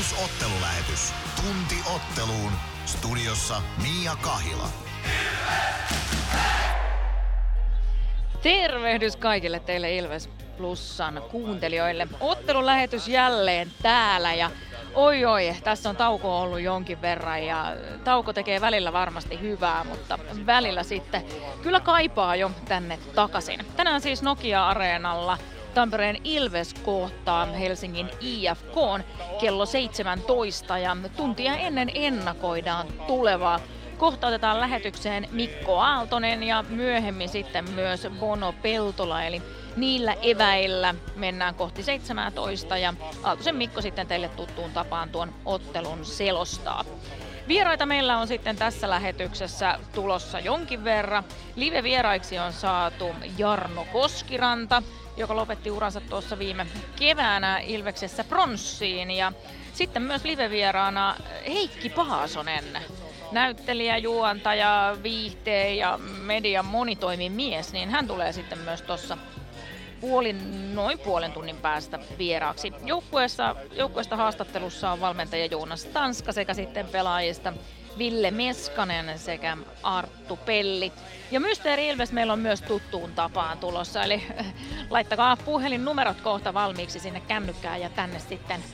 Plus ottelulähetys. Tunti otteluun. Studiossa Mia Kahila. Tervehdys kaikille teille Ilves Plusan kuuntelijoille. Ottelulähetys jälleen täällä ja oi oi, tässä on tauko ollut jonkin verran ja tauko tekee välillä varmasti hyvää, mutta välillä sitten kyllä kaipaa jo tänne takaisin. Tänään siis Nokia-areenalla Tampereen Ilves kohtaa Helsingin IFK kello 17 ja tuntia ennen ennakoidaan tulevaa. Kohta otetaan lähetykseen Mikko Aaltonen ja myöhemmin sitten myös Bono Peltola, eli niillä eväillä mennään kohti 17 ja Aaltosen Mikko sitten teille tuttuun tapaan tuon ottelun selostaa. Vieraita meillä on sitten tässä lähetyksessä tulossa jonkin verran. Live-vieraiksi on saatu Jarno Koskiranta, joka lopetti uransa tuossa viime keväänä Ilveksessä pronssiin. Ja sitten myös live-vieraana Heikki Paasonen, näyttelijä, juontaja, viihteen ja median monitoimimies, niin hän tulee sitten myös tuossa puolin, noin puolen tunnin päästä vieraaksi. Joukkueesta haastattelussa on valmentaja Joonas Tanska sekä sitten pelaajista Ville Meskanen sekä Arttu Pelli. Ja Mysteeri Ilves meillä on myös tuttuun tapaan tulossa, eli laittakaa puhelinnumerot kohta valmiiksi sinne kännykkään ja tänne sitten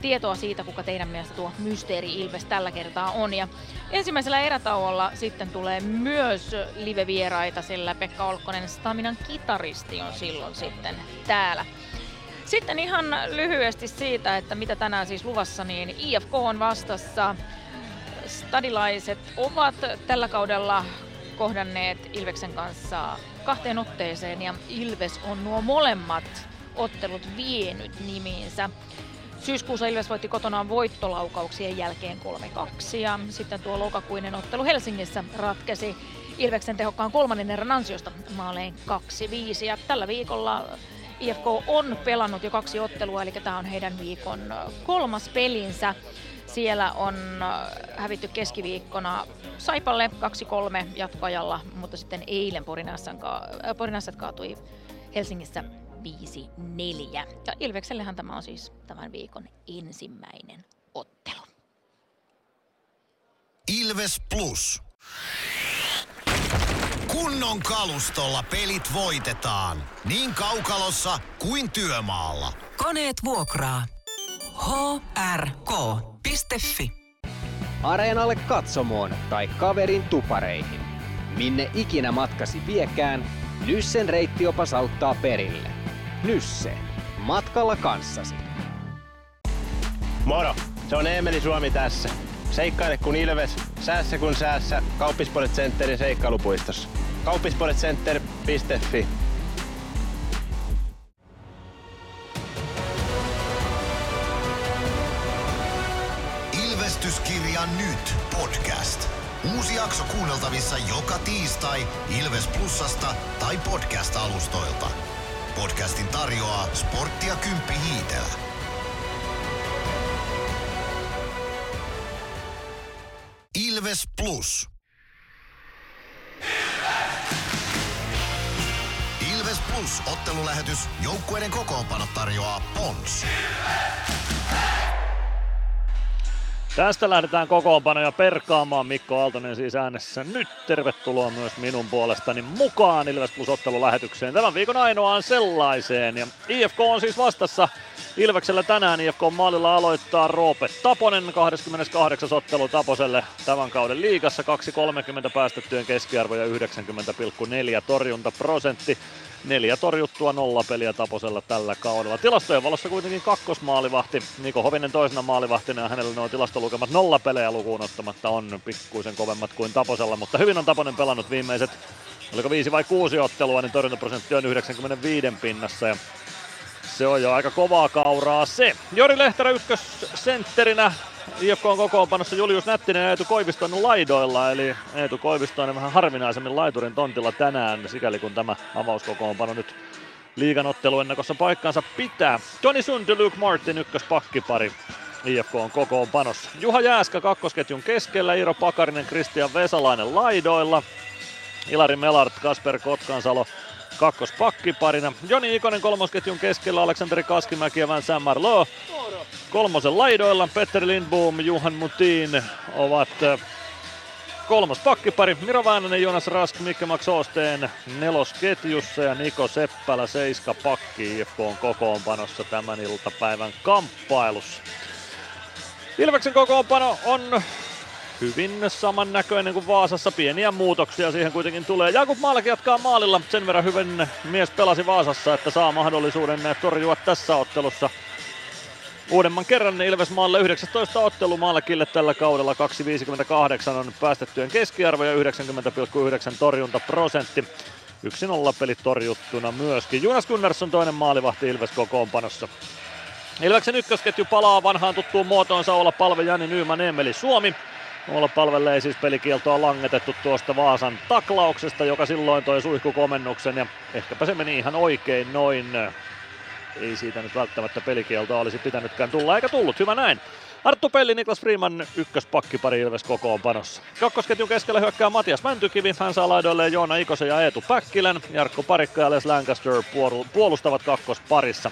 tietoa siitä, kuka teidän mielestä tuo Mysteeri Ilves tällä kertaa on. Ja ensimmäisellä erätauolla sitten tulee myös live-vieraita, sillä Pekka Olkkonen Staminan kitaristi on silloin sitten täällä. Sitten ihan lyhyesti siitä, että mitä tänään siis luvassa, niin IFK on vastassa. Stadilaiset ovat tällä kaudella kohdanneet Ilveksen kanssa kahteen otteeseen ja Ilves on nuo molemmat ottelut vienyt nimiinsä. Syyskuussa Ilves voitti kotonaan voittolaukauksien jälkeen 3-2 ja sitten tuo lokakuinen ottelu Helsingissä ratkesi Ilveksen tehokkaan kolmannen erän ansiosta maaleen 2-5 ja tällä viikolla IFK on pelannut jo kaksi ottelua, eli tämä on heidän viikon kolmas pelinsä. Siellä on hävitty keskiviikkona Saipalle 2-3 jatkoajalla, mutta sitten eilen Porinasset kaatui Helsingissä 5-4. Ja Ilveksellehän tämä on siis tämän viikon ensimmäinen ottelu. Ilves Plus. Kunnon kalustolla pelit voitetaan. Niin kaukalossa kuin työmaalla. Koneet vuokraa. hrk.fi Areenalle katsomoon tai kaverin tupareihin. Minne ikinä matkasi viekään, Nyssen reittiopas auttaa perille. Nysse. Matkalla kanssasi. Moro! Se on Eemeli Suomi tässä. Seikkaile kun ilves, säässä kun säässä. Kauppispoilet Centerin seikkailupuistossa. Kauppispoiletcenter.fi Ilvestyskirja nyt podcast. Uusi jakso kuunneltavissa joka tiistai Ilves Plusasta tai podcast-alustoilta. Podcastin tarjoaa Sporttia Kymppi Hiitellä. Ilves Plus. Ilves Plus ottelulähetys. Joukkueiden kokoonpano tarjoaa Pons. Tästä lähdetään kokoonpanoja perkaamaan. Mikko Aaltonen siis äänessä nyt. Tervetuloa myös minun puolestani mukaan Ilves Plus ottelulähetykseen. Tämän viikon ainoaan sellaiseen. Ja IFK on siis vastassa Ilveksellä tänään. IFK maalilla aloittaa Roope Taponen. 28. ottelu Taposelle tämän kauden liigassa. 2.30 päästettyjen keskiarvo ja 90,4 torjuntaprosentti. Neljä torjuttua nolla peliä Taposella tällä kaudella. Tilastojen valossa kuitenkin kakkosmaalivahti. Niko Hovinen toisena maalivahtina ja hänellä nuo tilastolukemat nolla pelejä lukuun ottamatta on pikkuisen kovemmat kuin Taposella, mutta hyvin on Taponen pelannut viimeiset, oliko viisi vai kuusi ottelua, niin torjuntaprosentti on 95 pinnassa ja se on jo aika kovaa kauraa se. Jori Lehterä ykkössentterinä IFK on kokoonpanossa Julius Nättinen ja Eetu Koivisto on laidoilla, eli Eetu Koivisto on vähän harvinaisemmin laiturin tontilla tänään, sikäli kun tämä avauskokoonpano nyt liiganottelu ennakossa paikkansa pitää. Toni Sund ja Luke Martin ykköspakkipari IFK on kokoonpanossa. Juha Jääskä kakkosketjun keskellä, Iiro Pakarinen, Kristian Vesalainen laidoilla. Ilari Melart, Kasper Kotkansalo kakkospakkiparina. Joni Ikonen kolmosketjun keskellä, Aleksanteri Kaskimäki ja Vincent Marlowe. Kolmosen laidoilla Petteri Lindboom, Juhan Mutin ovat kolmas pakkipari. Miro Väänänen, Jonas Rask, Mikke Max Oosteen nelosketjussa ja Niko Seppälä seiska pakki IFK on kokoonpanossa tämän iltapäivän kamppailussa. Ilveksen kokoonpano on hyvin samannäköinen kuin Vaasassa. Pieniä muutoksia siihen kuitenkin tulee. Jakub Maalaki jatkaa maalilla. Sen verran hyvin mies pelasi Vaasassa, että saa mahdollisuuden torjua tässä ottelussa uudemman kerran Ilves maalle 19 ottelu Maalakille tällä kaudella 2,58 on päästettyjen keskiarvo ja 90,9 torjuntaprosentti. 1-0 peli torjuttuna myöskin. Jonas Gunnarsson toinen maalivahti Ilves kokoonpanossa. Ilveksen ykkösketju palaa vanhaan tuttuun muotoonsa olla palve Jani Nyyman Emeli Suomi. Olla palvelle ei siis pelikieltoa langetettu tuosta Vaasan taklauksesta, joka silloin toi suihkukomennuksen ja ehkäpä se meni ihan oikein noin. Ei siitä nyt välttämättä pelikieltoa olisi pitänytkään tulla, eikä tullut, hyvä näin. Arttu Pelli, Niklas Freeman, ykköspakkipari Ilves kokoonpanossa. Kakkosketjun keskellä hyökkää Matias Mäntykivi, hän saa laidoilleen Joona Ikosen ja Eetu Päkkilän. Jarkko Parikka ja Les Lancaster puolustavat kakkosparissa.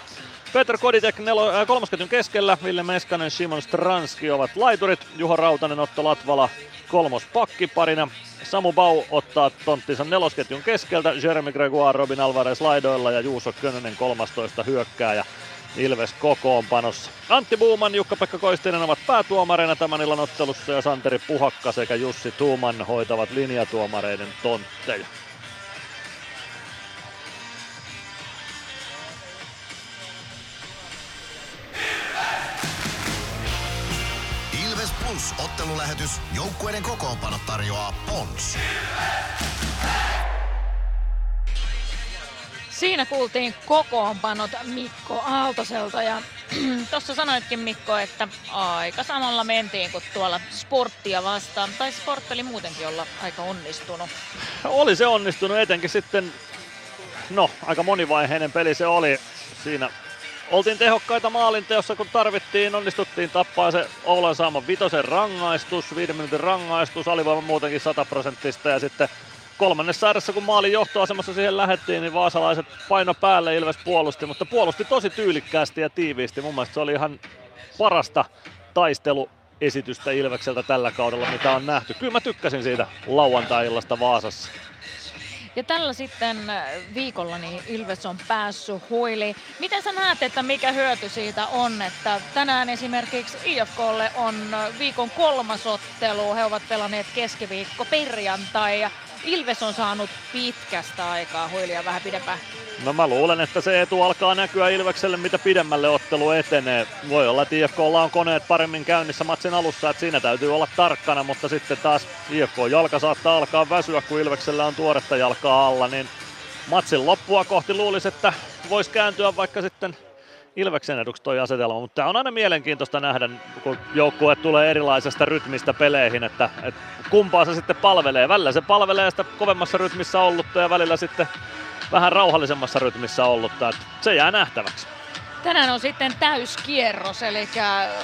Peter Koditek nelo, äh, kolmosketjun keskellä, Ville Meskanen, Simon Stranski ovat laiturit, Juho Rautanen, Otto Latvala kolmos pakkiparina. Samu Bau ottaa tonttinsa nelosketjun keskeltä, Jeremy Gregoire, Robin Alvarez laidoilla ja Juuso Könönen 13 hyökkääjä. Ilves kokoonpanossa. Antti Buuman, Jukka-Pekka Koistinen ovat päätuomareina tämän illan ottelussa ja Santeri Puhakka sekä Jussi Tuuman hoitavat linjatuomareiden tontteja. Plus ottelulähetys. Joukkueiden kokoonpano tarjoaa Pons. Siinä kuultiin kokoonpanot Mikko Aaltoselta ja tuossa sanoitkin Mikko, että aika samalla mentiin kuin tuolla sporttia vastaan. Tai sport oli muutenkin olla aika onnistunut. Oli se onnistunut etenkin sitten, no aika monivaiheinen peli se oli. Siinä oltiin tehokkaita maalinteossa, kun tarvittiin, onnistuttiin tappaa se Oulan saama vitosen rangaistus, viiden minuutin rangaistus, alivoima muutenkin 100 prosenttista ja sitten kolmannessa ääressä, kun maalin johtoasemassa siihen lähettiin, niin vaasalaiset paino päälle, Ilves puolusti, mutta puolusti tosi tyylikkäästi ja tiiviisti. Mun mielestä se oli ihan parasta taisteluesitystä Ilvekseltä tällä kaudella, mitä on nähty. Kyllä mä tykkäsin siitä lauantai-illasta Vaasassa. Ja tällä sitten äh, viikolla niin Ilves on päässyt huili. Miten sä näet, että mikä hyöty siitä on, että tänään esimerkiksi IFKlle on äh, viikon kolmas ottelu. He ovat pelanneet keskiviikko perjantai ja Ilves on saanut pitkästä aikaa huilia vähän pidempään. No mä luulen, että se etu alkaa näkyä Ilvekselle, mitä pidemmälle ottelu etenee. Voi olla, että IFKlla on koneet paremmin käynnissä matsin alussa, että siinä täytyy olla tarkkana, mutta sitten taas IFK-jalka saattaa alkaa väsyä, kun Ilveksellä on tuoretta jalkaa alla, niin matsin loppua kohti luulisi, että voisi kääntyä vaikka sitten Ilveksen eduksi toi asetelma, mutta tämä on aina mielenkiintoista nähdä, kun joukkue tulee erilaisesta rytmistä peleihin, että, että kumpaa se sitten palvelee. Välillä se palvelee sitä kovemmassa rytmissä ollutta ja välillä sitten vähän rauhallisemmassa rytmissä ollutta. Että se jää nähtäväksi. Tänään on sitten täyskierros, eli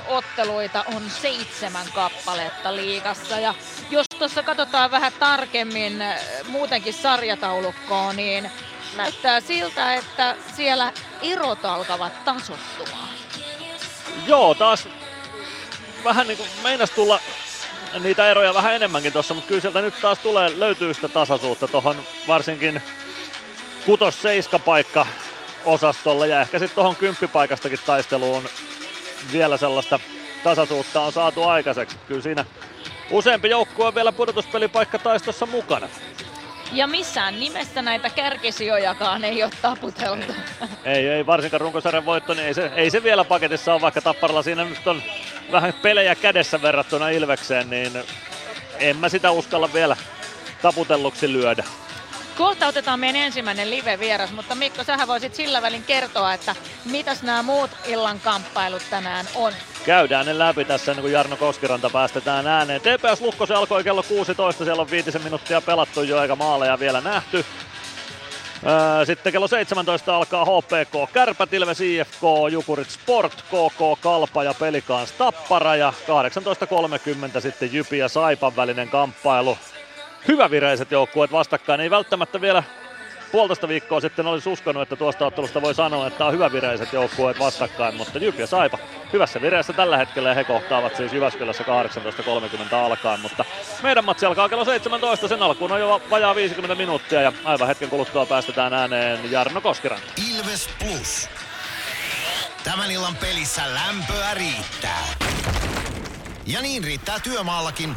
otteluita on seitsemän kappaletta liigassa. Ja jos tuossa katsotaan vähän tarkemmin muutenkin sarjataulukkoon, niin näyttää siltä, että siellä erot alkavat tasottumaan. Joo, taas vähän niin kuin meinas tulla niitä eroja vähän enemmänkin tuossa, mutta kyllä sieltä nyt taas tulee, löytyy sitä tasaisuutta tuohon varsinkin kutos seiska paikka osastolla ja ehkä sitten tuohon kymppipaikastakin taisteluun vielä sellaista tasaisuutta on saatu aikaiseksi. Kyllä siinä useampi joukkue on vielä pudotuspelipaikka taistossa mukana. Ja missään nimessä näitä kärkisijojakaan ei ole taputeltu. Ei, ei varsinkaan runkosarjan voitto, niin ei se, ei se vielä paketissa ole, vaikka Tapparalla siinä nyt on vähän pelejä kädessä verrattuna Ilvekseen, niin en mä sitä uskalla vielä taputelluksi lyödä. Kohta otetaan meidän ensimmäinen live-vieras, mutta Mikko, sähän voisit sillä välin kertoa, että mitäs nämä muut illan kamppailut tänään on. Käydään ne läpi tässä ennen kuin Jarno Koskiranta päästetään ääneen. TPS Lukko se alkoi kello 16, siellä on viitisen minuuttia pelattu jo eikä maaleja vielä nähty. Sitten kello 17 alkaa HPK Kärpät, Ilves IFK, Jukurit Sport, KK Kalpa ja Pelikaans Tappara ja 18.30 sitten Jypi ja Saipan välinen kamppailu hyvävireiset joukkueet vastakkain. Ei välttämättä vielä puolitoista viikkoa sitten olisi uskonut, että tuosta ottelusta voi sanoa, että on hyvä vireiset joukkueet vastakkain, mutta Jyp ja Saipa hyvässä vireessä tällä hetkellä ja he kohtaavat siis Jyväskylässä 18.30 alkaen, mutta meidän matsi alkaa kello 17, sen alkuun on jo vajaa 50 minuuttia ja aivan hetken kuluttua päästetään ääneen Jarno Koskiranta. Ilves Plus. Tämän illan pelissä lämpöä riittää. Ja niin riittää työmaallakin,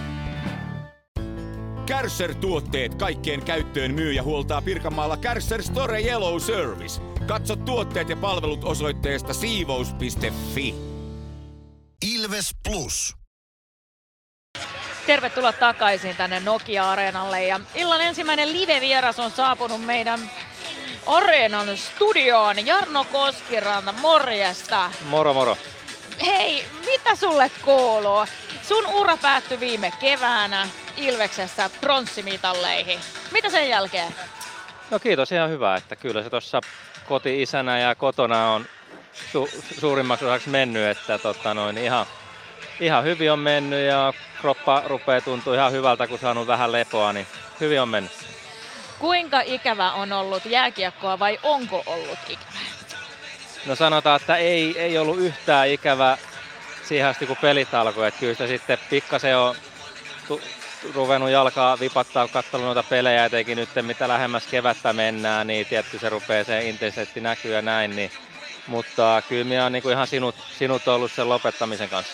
Kärsser-tuotteet kaikkeen käyttöön myy ja huoltaa Pirkanmaalla Kärsser Store Yellow Service. Katso tuotteet ja palvelut osoitteesta siivous.fi. Ilves Plus. Tervetuloa takaisin tänne Nokia-areenalle ja illan ensimmäinen live-vieras on saapunut meidän areenan studioon. Jarno Koskiranta, morjesta. Moro moro. Hei, mitä sulle kuuluu? Sun ura päättyi viime keväänä Ilveksessä pronssimitalleihin. Mitä sen jälkeen? No kiitos, ihan hyvä, että kyllä se tuossa koti-isänä ja kotona on su- suurimmaksi osaksi mennyt, että tota noin, ihan, ihan hyvin on mennyt ja kroppa rupeaa tuntua ihan hyvältä, kun saanut vähän lepoa, niin hyvin on mennyt. Kuinka ikävä on ollut jääkiekkoa vai onko ollut ikävä? No sanotaan, että ei, ei ollut yhtään ikävä siihen asti, kun pelit alkoi. Että kyllä sitä sitten pikkasen on tu- ruvennut jalkaa vipattaa, katsonut noita pelejä, etenkin nyt mitä lähemmäs kevättä mennään, niin tietty se rupeaa se intensiteetti näkyy ja näin. Niin, mutta kyllä minä on niin kuin ihan sinut, sinut ollut sen lopettamisen kanssa.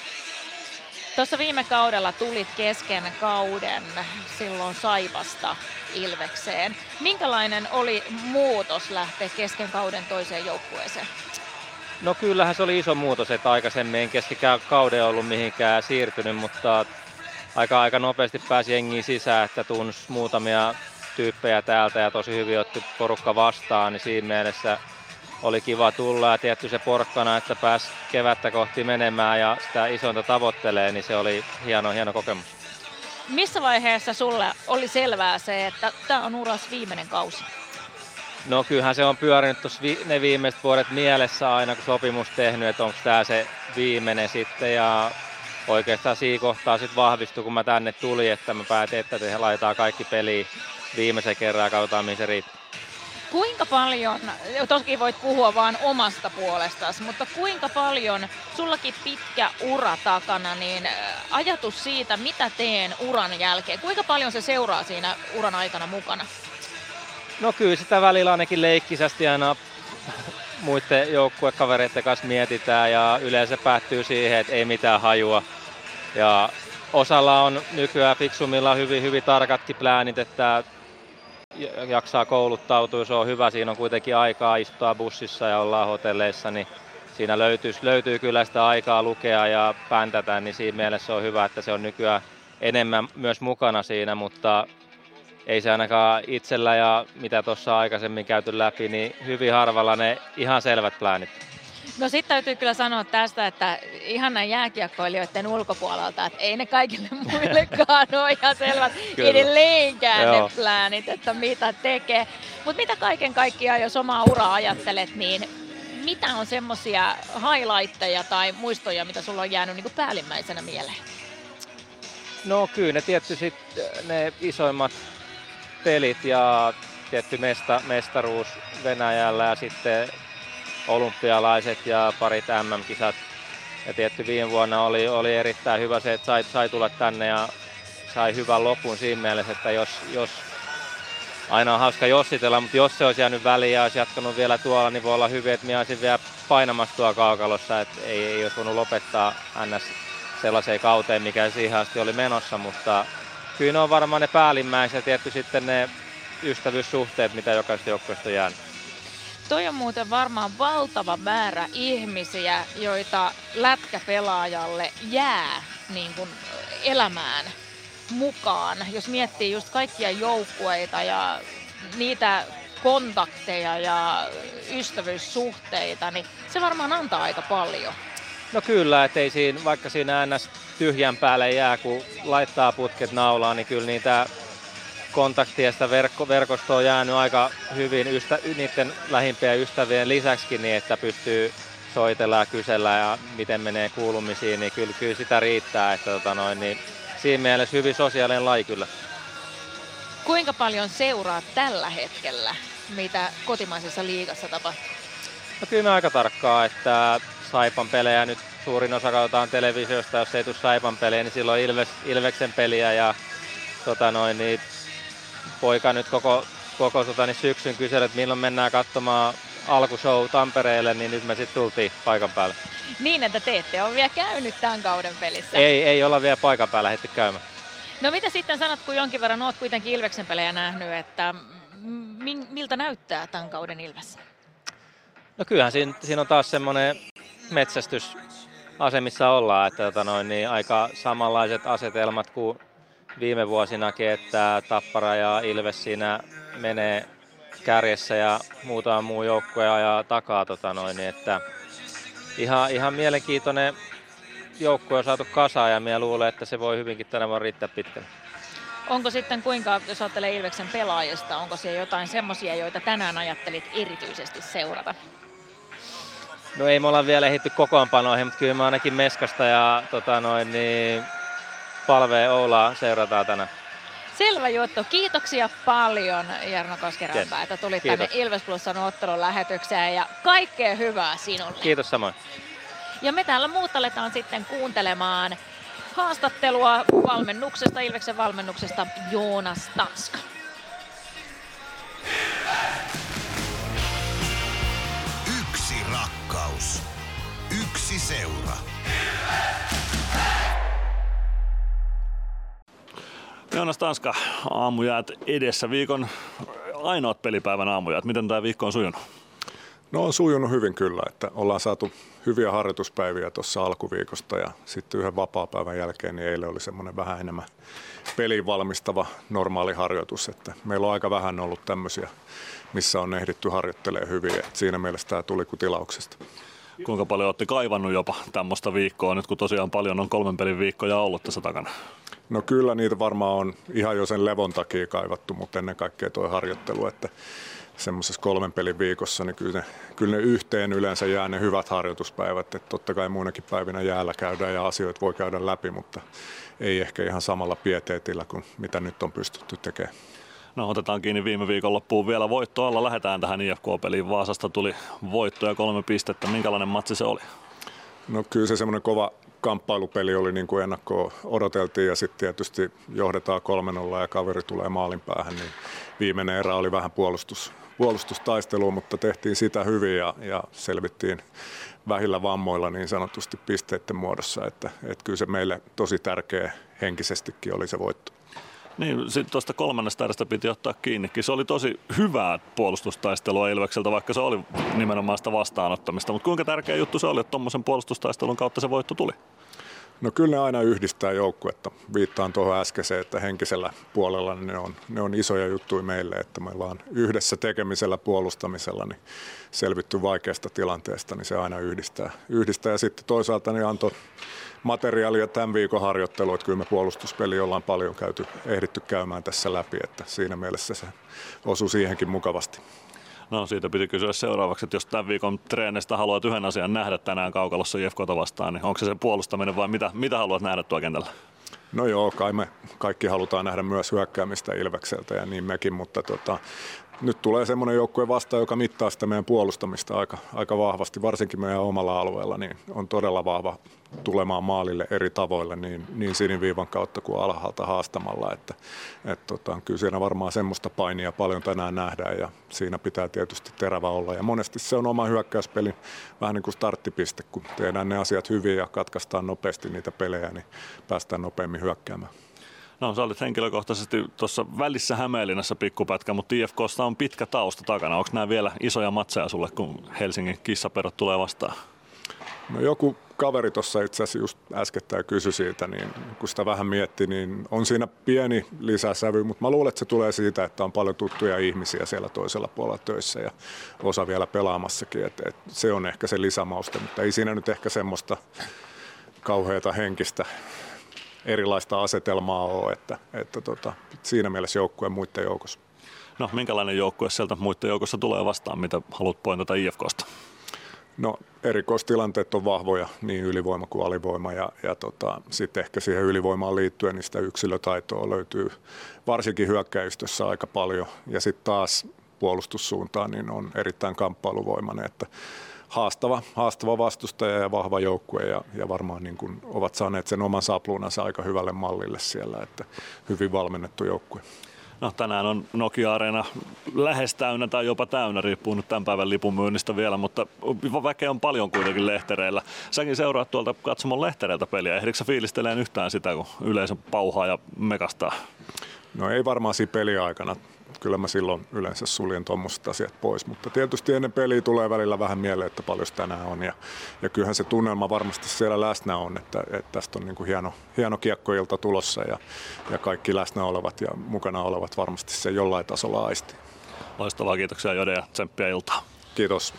Tuossa viime kaudella tulit kesken kauden silloin Saipasta Ilvekseen. Minkälainen oli muutos lähteä kesken kauden toiseen joukkueeseen? No kyllähän se oli iso muutos, että aikaisemmin en keskikään kauden ollut mihinkään siirtynyt, mutta aika, aika nopeasti pääsi jengiin sisään, että tunsi muutamia tyyppejä täältä ja tosi hyvin otti porukka vastaan, niin siinä mielessä oli kiva tulla ja tietty se porkkana, että pääsi kevättä kohti menemään ja sitä isointa tavoittelee, niin se oli hieno, hieno kokemus. Missä vaiheessa sulle oli selvää se, että tämä on uras viimeinen kausi? No kyllähän se on pyörinyt tuossa vi- ne viimeiset vuodet mielessä aina, kun sopimus tehnyt, että onko tämä se viimeinen sitten ja oikeastaan siinä kohtaa sitten vahvistui, kun mä tänne tulin, että mä päätin, että te laitetaan kaikki peliin viimeisen kerran ja katsotaan, mihin se riittää. Kuinka paljon, toki voit puhua vain omasta puolestasi, mutta kuinka paljon, sullakin pitkä ura takana, niin äh, ajatus siitä, mitä teen uran jälkeen, kuinka paljon se seuraa siinä uran aikana mukana? No kyllä sitä välillä ainakin leikkisästi aina muiden joukkuekavereiden kanssa mietitään ja yleensä päättyy siihen, että ei mitään hajua. Ja osalla on nykyään fiksumilla hyvin, hyvin tarkatkin pläänit, että jaksaa kouluttautua, se on hyvä. Siinä on kuitenkin aikaa istua bussissa ja ollaan hotelleissa, niin siinä löytyy, löytyy kyllä sitä aikaa lukea ja päntätä, niin siinä mielessä on hyvä, että se on nykyään enemmän myös mukana siinä, mutta ei se ainakaan itsellä ja mitä tuossa aikaisemmin käyty läpi, niin hyvin harvalla ne ihan selvät pläänit. No sitten täytyy kyllä sanoa tästä, että ihan näin jääkiekkoilijoiden ulkopuolelta, että ei ne kaikille muillekaan ole ihan selvät Kyllä. edelleenkään Joo. ne pläänit, että mitä tekee. Mutta mitä kaiken kaikkiaan, jos omaa uraa ajattelet, niin mitä on semmoisia highlightteja tai muistoja, mitä sulla on jäänyt niin päällimmäisenä mieleen? No kyllä ne tietty sit ne isoimmat pelit ja tietty mesta, mestaruus Venäjällä ja sitten olympialaiset ja parit MM-kisat. Ja tietty viime vuonna oli, oli erittäin hyvä se, että sai, sai tulla tänne ja sai hyvän lopun siinä mielessä, että jos, jos aina on hauska jossitella, mutta jos se olisi jäänyt väliin ja olisi jatkanut vielä tuolla, niin voi olla hyvin, että minä olisin vielä painamassa tuolla kaukalossa, että ei, ei olisi voinut lopettaa NS sellaiseen kauteen, mikä siihen asti oli menossa, mutta kyllä ne on varmaan ne päällimmäiset ja tietty sitten ne ystävyyssuhteet, mitä jokaisesta joukkueesta on jäänyt. Toi on muuten varmaan valtava määrä ihmisiä, joita lätkäpelaajalle jää niin kuin elämään mukaan. Jos miettii just kaikkia joukkueita ja niitä kontakteja ja ystävyyssuhteita, niin se varmaan antaa aika paljon. No kyllä, ettei siinä, vaikka siinä ns. tyhjän päälle jää, kun laittaa putket naulaan, niin kyllä niitä kontaktia sitä verkko, verkostoa on jäänyt aika hyvin ystä, niiden lähimpien ystävien lisäksi, niin että pystyy soitella ja kysellä ja miten menee kuulumisiin, niin kyllä, kyllä sitä riittää. Että tota noin, niin siinä mielessä hyvin sosiaalinen laji kyllä. Kuinka paljon seuraa tällä hetkellä, mitä kotimaisessa liigassa tapahtuu? No kyllä me aika tarkkaa, että Saipan pelejä nyt suurin osa katsotaan televisiosta, jos ei tule Saipan pelejä, niin silloin Ilves, Ilveksen peliä ja tota noin, niin poika nyt koko, koko tota, niin syksyn kyseli, että milloin mennään katsomaan alkushow Tampereelle, niin nyt me sitten tultiin paikan päälle. Niin, että te ette ole vielä käynyt tämän kauden pelissä. Ei, ei olla vielä paikan päällä heti käymään. No mitä sitten sanot, kun jonkin verran olet kuitenkin Ilveksen pelejä nähnyt, että miltä näyttää tämän kauden Ilves? No kyllähän siinä, siinä on taas semmoinen metsästysase, missä ollaan, että tota noin, niin aika samanlaiset asetelmat kuin viime vuosinakin, että Tappara ja Ilves siinä menee kärjessä ja muutama muu joukkue ja takaa. Tota noin, niin että ihan, ihan mielenkiintoinen joukkue on saatu kasaan ja minä luulen, että se voi hyvinkin tänä vuonna riittää pitkälle. Onko sitten kuinka, jos ajattelee Ilveksen pelaajista, onko siellä jotain semmoisia, joita tänään ajattelit erityisesti seurata? No ei me olla vielä ehditty kokoonpanoihin, mutta kyllä me ainakin Meskasta ja tota noin, niin palvee Oulaa seurataan tänään. Selvä juttu. Kiitoksia paljon Jarno Koskeranta, että tulit Kiitos. tänne Ilves Plusan ottelun lähetykseen ja kaikkea hyvää sinulle. Kiitos samoin. Ja me täällä muut aletaan sitten kuuntelemaan haastattelua valmennuksesta, Ilveksen valmennuksesta Joonas Tanska. Yksi rakkaus. Yksi seura. Joonas Tanska, aamujäät edessä. Viikon ainoat pelipäivän aamujäät. Miten tämä viikko on sujunut? No on sujunut hyvin kyllä, että ollaan saatu hyviä harjoituspäiviä tuossa alkuviikosta ja sitten yhden vapaa-päivän jälkeen niin eilen oli semmoinen vähän enemmän peliin valmistava normaali harjoitus, että meillä on aika vähän ollut tämmöisiä, missä on ehditty harjoittelemaan hyvin, että siinä mielessä tämä tuli kuin tilauksesta. Kuinka paljon olette kaivannut jopa tämmöistä viikkoa, nyt kun tosiaan paljon on kolmen pelin viikkoja ollut tässä takana? No kyllä niitä varmaan on ihan jo sen levon takia kaivattu, mutta ennen kaikkea tuo harjoittelu, että semmoisessa kolmen pelin viikossa, niin kyllä ne, kyllä ne yhteen yleensä jää ne hyvät harjoituspäivät. Että totta kai muinakin päivinä jäällä käydään ja asioita voi käydä läpi, mutta ei ehkä ihan samalla pieteetillä kuin mitä nyt on pystytty tekemään. No otetaan kiinni viime viikon loppuun vielä voitto alla. Lähdetään tähän IFK-peliin. Vaasasta tuli voitto ja kolme pistettä. Minkälainen matsi se oli? No kyllä se semmoinen kova kamppailupeli oli niin kuin ennakkoon odoteltiin ja sitten tietysti johdetaan 3-0 ja kaveri tulee maalin päähän, niin viimeinen erä oli vähän puolustus, puolustustaistelua, mutta tehtiin sitä hyvin ja, ja selvittiin vähillä vammoilla niin sanotusti pisteiden muodossa, että, että kyllä se meille tosi tärkeä henkisestikin oli se voitto. Niin, sitten tuosta kolmannesta edestä piti ottaa kiinnikin. Se oli tosi hyvää puolustustaistelua Ilvekseltä, vaikka se oli nimenomaan sitä vastaanottamista. Mutta kuinka tärkeä juttu se oli, että tuommoisen puolustustaistelun kautta se voitto tuli? No kyllä ne aina yhdistää joukkuetta. Viittaan tuohon äskeiseen, että henkisellä puolella ne on, ne on isoja juttuja meille, että me ollaan yhdessä tekemisellä, puolustamisella niin selvitty vaikeasta tilanteesta, niin se aina yhdistää. yhdistää. Ja sitten toisaalta niin antoi materiaalia tämän viikon harjoittelu, että kyllä me puolustuspeli ollaan paljon käyty, ehditty käymään tässä läpi, että siinä mielessä se osuu siihenkin mukavasti. No siitä piti kysyä seuraavaksi, että jos tämän viikon treenistä haluat yhden asian nähdä tänään kaukalossa IFKta vastaan, niin onko se se puolustaminen vai mitä, mitä haluat nähdä tuolla kentällä? No joo, kai me kaikki halutaan nähdä myös hyökkäämistä Ilvekseltä ja niin mekin, mutta tota, nyt tulee semmoinen joukkue vastaan, joka mittaa sitä meidän puolustamista aika, aika vahvasti, varsinkin meidän omalla alueella, niin on todella vahva tulemaan maalille eri tavoilla, niin, niin siniviivan kautta kuin alhaalta haastamalla. Että, et tota, kyllä siinä varmaan semmoista painia paljon tänään nähdään ja siinä pitää tietysti terävä olla. Ja monesti se on oma hyökkäyspelin vähän niin kuin starttipiste, kun tehdään ne asiat hyvin ja katkaistaan nopeasti niitä pelejä, niin päästään nopeammin hyökkäämään. No sä olit henkilökohtaisesti tuossa välissä Hämeenlinnassa pikkupätkä, mutta IFKsta on pitkä tausta takana. Onko nämä vielä isoja matseja sulle, kun Helsingin kissaperot tulee vastaan? No joku kaveri tuossa itse asiassa just äskettäin kysyi siitä, niin kun sitä vähän mietti, niin on siinä pieni lisäsävy, mutta mä luulen, että se tulee siitä, että on paljon tuttuja ihmisiä siellä toisella puolella töissä ja osa vielä pelaamassakin, että, että se on ehkä se lisämauste, mutta ei siinä nyt ehkä semmoista kauheata henkistä erilaista asetelmaa ole, että, että tota, siinä mielessä joukkueen muiden joukossa. No minkälainen joukkue sieltä muiden joukossa tulee vastaan, mitä haluat pointata IFKsta? No erikoistilanteet on vahvoja, niin ylivoima kuin alivoima ja, ja tota, sitten ehkä siihen ylivoimaan liittyen niin sitä yksilötaitoa löytyy varsinkin hyökkäystössä aika paljon ja sitten taas puolustussuuntaan niin on erittäin kamppailuvoimainen, että haastava, haastava vastustaja ja vahva joukkue ja, ja varmaan niin kuin ovat saaneet sen oman sapluunansa aika hyvälle mallille siellä, että hyvin valmennettu joukkue. No tänään on Nokia-areena lähes täynnä tai jopa täynnä, riippuu nyt tämän päivän lipumyynnistä vielä, mutta väkeä on paljon kuitenkin lehtereillä. Säkin seuraat tuolta katsomon lehtereiltä peliä. Ehdikö fiilisteleen yhtään sitä, kun yleisö pauhaa ja mekastaa? No ei varmaan siinä peliaikana kyllä mä silloin yleensä suljen tuommoiset asiat pois. Mutta tietysti ennen peliä tulee välillä vähän mieleen, että paljon tänään on. Ja, ja kyllähän se tunnelma varmasti siellä läsnä on, että, että tästä on niin kuin hieno, hieno kiekkoilta tulossa ja, ja kaikki läsnä olevat ja mukana olevat varmasti se jollain tasolla aisti. Loistavaa, kiitoksia Jode ja tsemppiä iltaa. Kiitos.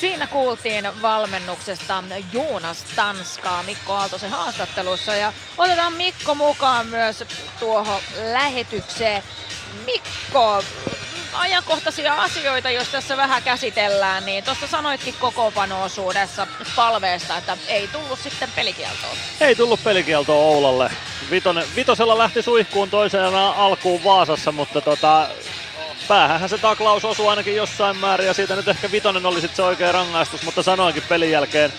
Siinä kuultiin valmennuksesta Joonas Tanskaa Mikko Aaltosen haastattelussa ja otetaan Mikko mukaan myös tuohon lähetykseen. Mikko, ajankohtaisia asioita, jos tässä vähän käsitellään, niin tuossa sanoitkin kokoonpano-osuudessa palveesta, että ei tullut sitten pelikieltoa. Ei tullut pelikieltoa Oulalle. Vitonen, vitosella lähti suihkuun toisena alkuun Vaasassa, mutta tota, päähän se taklaus osui ainakin jossain määrin ja siitä nyt ehkä vitonen oli sitten se oikea rangaistus, mutta sanoinkin pelin jälkeen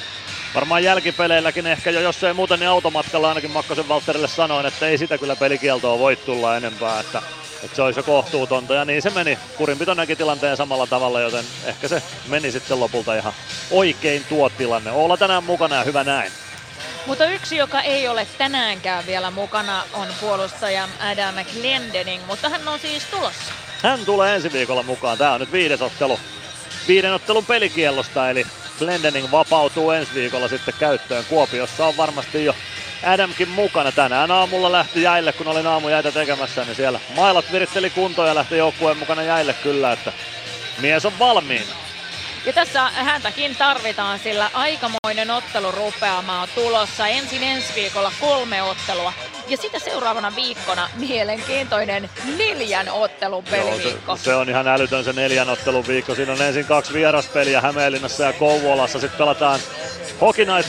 varmaan jälkipeleilläkin ehkä jo, jos ei muuten, niin automatkalla ainakin Makkosen Valtterille sanoin, että ei sitä kyllä pelikieltoa voi tulla enempää, että, että se olisi jo kohtuutonta ja niin se meni. Kurinpitonenkin tilanteen samalla tavalla, joten ehkä se meni sitten lopulta ihan oikein tuo tilanne. Olla tänään mukana ja hyvä näin. Mutta yksi, joka ei ole tänäänkään vielä mukana, on puolustaja Adam Glendening, mutta hän on siis tulossa. Hän tulee ensi viikolla mukaan. Tämä on nyt viides ottelu viiden ottelun pelikiellosta, eli Glendening vapautuu ensi viikolla sitten käyttöön. Kuopiossa on varmasti jo Adamkin mukana. Tänään aamulla lähti jäille, kun olin aamujäitä tekemässä, niin siellä mailat viritteli kuntoon ja lähti joukkueen mukana jäille kyllä, että mies on valmiina. Ja tässä häntäkin tarvitaan, sillä aikamoinen ottelu rupeamaan tulossa. Ensin ensi viikolla kolme ottelua ja sitä seuraavana viikkona mielenkiintoinen neljän ottelun peliviikko. Se, se, on ihan älytön se neljän ottelun viikko. Siinä on ensin kaksi vieraspeliä Hämeenlinnassa ja Kouvolassa. Sitten pelataan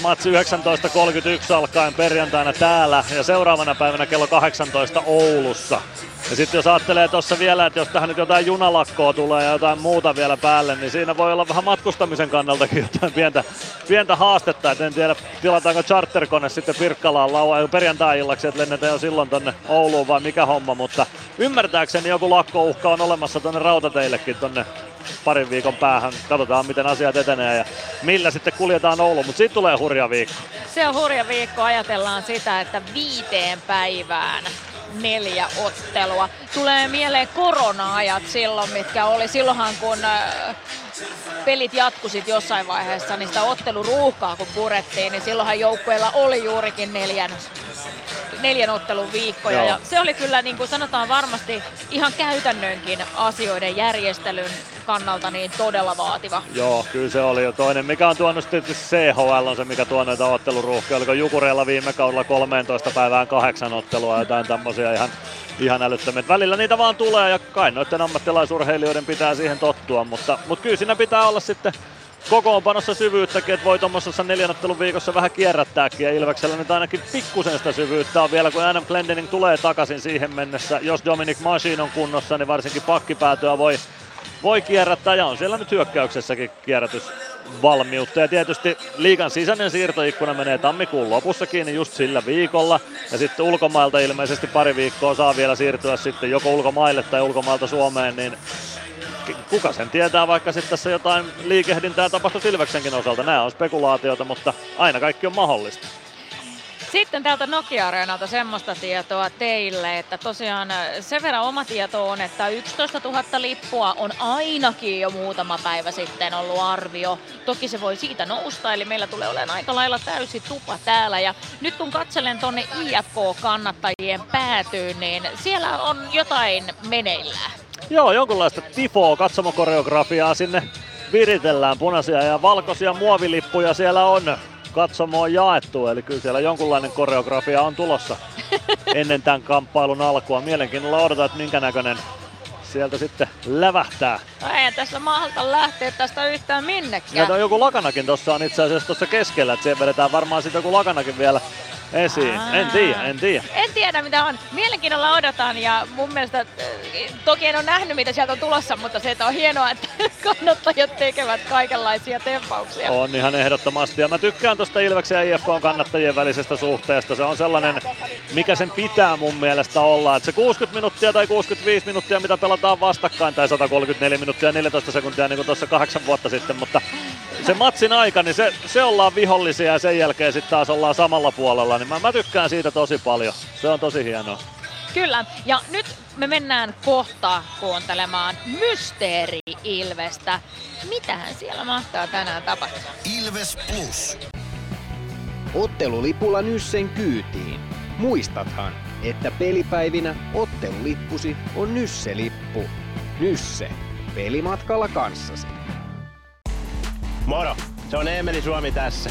Match 19.31 alkaen perjantaina täällä ja seuraavana päivänä kello 18 Oulussa. Ja sitten jos ajattelee tuossa vielä, että jos tähän nyt jotain junalakkoa tulee ja jotain muuta vielä päälle, niin siinä voi olla vähän matkustamisen kannaltakin jotain pientä, pientä haastetta. Et en tiedä, tilataanko charterkone sitten Pirkkalaan lauan perjantai-illaksi, että lennetään jo silloin tonne Ouluun vai mikä homma, mutta ymmärtääkseni joku lakkouhka on olemassa tonne rautateillekin tonne parin viikon päähän. Katsotaan miten asiat etenee ja millä sitten kuljetaan Ouluun, mutta siitä tulee hurja viikko. Se on hurja viikko, ajatellaan sitä, että viiteen päivään neljä ottelua. Tulee mieleen korona-ajat silloin, mitkä oli silloinhan kun äh, pelit jatkusit jossain vaiheessa, niin sitä otteluruuhkaa kun purettiin, niin silloinhan joukkueilla oli juurikin neljän neljän ottelun viikkoja. Joo. Ja se oli kyllä, niin kuin sanotaan varmasti ihan käytännönkin asioiden järjestelyn kannalta niin todella vaativa. Joo, kyllä se oli jo toinen. Mikä on tuonut sitten CHL on se, mikä tuo näitä otteluruuhkia. Oliko Jukureilla viime kaudella 13 päivään kahdeksan ottelua jotain tämmöisiä ihan, ihan älyttömiä. Välillä niitä vaan tulee ja kai noiden ammattilaisurheilijoiden pitää siihen tottua, mutta, mutta kyllä siinä pitää olla sitten kokoonpanossa syvyyttäkin, että voi tuommoisessa neljänottelun viikossa vähän kierrättääkin. Ja Ilveksellä nyt ainakin pikkusen sitä syvyyttä on vielä, kun Adam Glendening tulee takaisin siihen mennessä. Jos Dominic Machine on kunnossa, niin varsinkin pakkipäätöä voi, voi kierrättää. Ja on siellä nyt hyökkäyksessäkin kierrätys valmiutta. Ja tietysti liikan sisäinen siirtoikkuna menee tammikuun lopussa kiinni just sillä viikolla. Ja sitten ulkomailta ilmeisesti pari viikkoa saa vielä siirtyä sitten joko ulkomaille tai ulkomailta Suomeen, niin kuka sen tietää, vaikka sitten tässä jotain liikehdintää tapahtui Silveksenkin osalta. Nämä on spekulaatioita, mutta aina kaikki on mahdollista. Sitten täältä Nokia-areenalta semmoista tietoa teille, että tosiaan äh, sen verran oma tieto on, että 11 000 lippua on ainakin jo muutama päivä sitten ollut arvio. Toki se voi siitä nousta, eli meillä tulee olemaan aika lailla täysi tupa täällä. Ja nyt kun katselen tonne IFK-kannattajien päätyyn, niin siellä on jotain meneillään. Joo, jonkunlaista tifoa, katsomokoreografiaa sinne viritellään. Punaisia ja valkoisia muovilippuja siellä on katsomoon jaettu, eli kyllä siellä jonkunlainen koreografia on tulossa ennen tämän kamppailun alkua. Mielenkiinnolla odotan, että minkä näköinen sieltä sitten lävähtää. No ei tässä mahalta lähteä tästä yhtään minnekään. Ja no joku lakanakin tuossa on itse asiassa tuossa keskellä, että siihen vedetään varmaan sitten joku lakanakin vielä esiin. Aa. En tiedä, en tiedä. En tiedä mitä on. Mielenkiinnolla odotan ja mun mielestä, äh, toki en ole nähnyt mitä sieltä on tulossa, mutta se että on hienoa, että kannattajat tekevät kaikenlaisia tempauksia. On ihan ehdottomasti ja mä tykkään tuosta Ilveksen ja IFK kannattajien välisestä suhteesta. Se on sellainen, mikä sen pitää mun mielestä olla. Että se 60 minuuttia tai 65 minuuttia, mitä pelataan vastakkain, tai 134 minuuttia ja 14 sekuntia niin kuin tuossa kahdeksan vuotta sitten, mutta se matsin aika, niin se, se ollaan vihollisia ja sen jälkeen sitten taas ollaan samalla puolella, niin mä, mä tykkään siitä tosi paljon. Se on tosi hienoa. Kyllä, ja nyt me mennään kohta kuuntelemaan Mysteeri Ilvestä. Mitähän siellä mahtaa tänään tapahtua? Ilves Plus. Ottelulipulla Nyssen kyytiin. Muistathan, että pelipäivinä ottelulippusi on Nysse-lippu. Nysse. Pelimatkalla kanssasi. Moro, se on Eemeli Suomi tässä.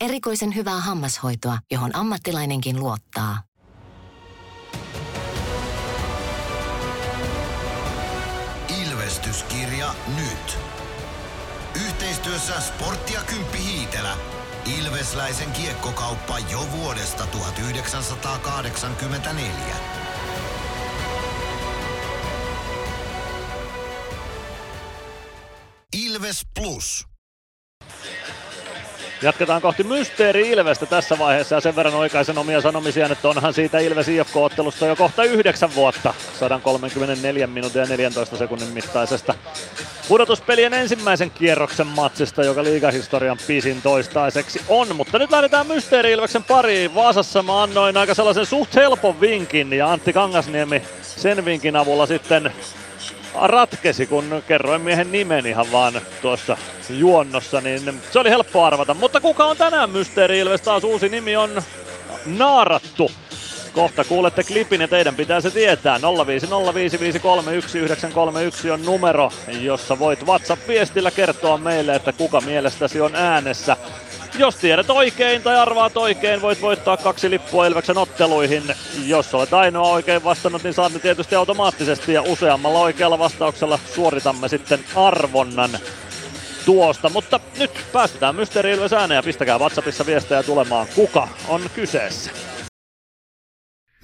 Erikoisen hyvää hammashoitoa, johon ammattilainenkin luottaa. Ilvestyskirja nyt. Yhteistyössä Sportti ja Kymppi Hiitelä. Ilvesläisen kiekkokauppa jo vuodesta 1984. Ilves Plus. Jatketaan kohti Mysteeri Ilvestä tässä vaiheessa ja sen verran oikaisen omia sanomisia, että onhan siitä Ilves IFK-ottelusta jo kohta yhdeksän vuotta 134 minuutin ja 14 sekunnin mittaisesta pudotuspelien ensimmäisen kierroksen matsista, joka liigahistorian pisin toistaiseksi on. Mutta nyt lähdetään Mysteeri Ilveksen pariin. Vaasassa mä annoin aika sellaisen suht helpon vinkin ja Antti Kangasniemi sen vinkin avulla sitten ratkesi, kun kerroin miehen nimen ihan vaan tuossa juonnossa, niin se oli helppo arvata. Mutta kuka on tänään Mysteeri Ilves? Taas uusi nimi on Naarattu. Kohta kuulette klipin ja teidän pitää se tietää. 0505531 on numero, jossa voit WhatsApp-viestillä kertoa meille, että kuka mielestäsi on äänessä. Jos tiedät oikein tai arvaat oikein, voit voittaa kaksi lippua Ilveksen otteluihin. Jos olet ainoa oikein vastannut, niin saat ne tietysti automaattisesti ja useammalla oikealla vastauksella suoritamme sitten arvonnan tuosta. Mutta nyt päästetään Mysteeri Ilves ääneen ja pistäkää WhatsAppissa viestejä tulemaan. Kuka on kyseessä?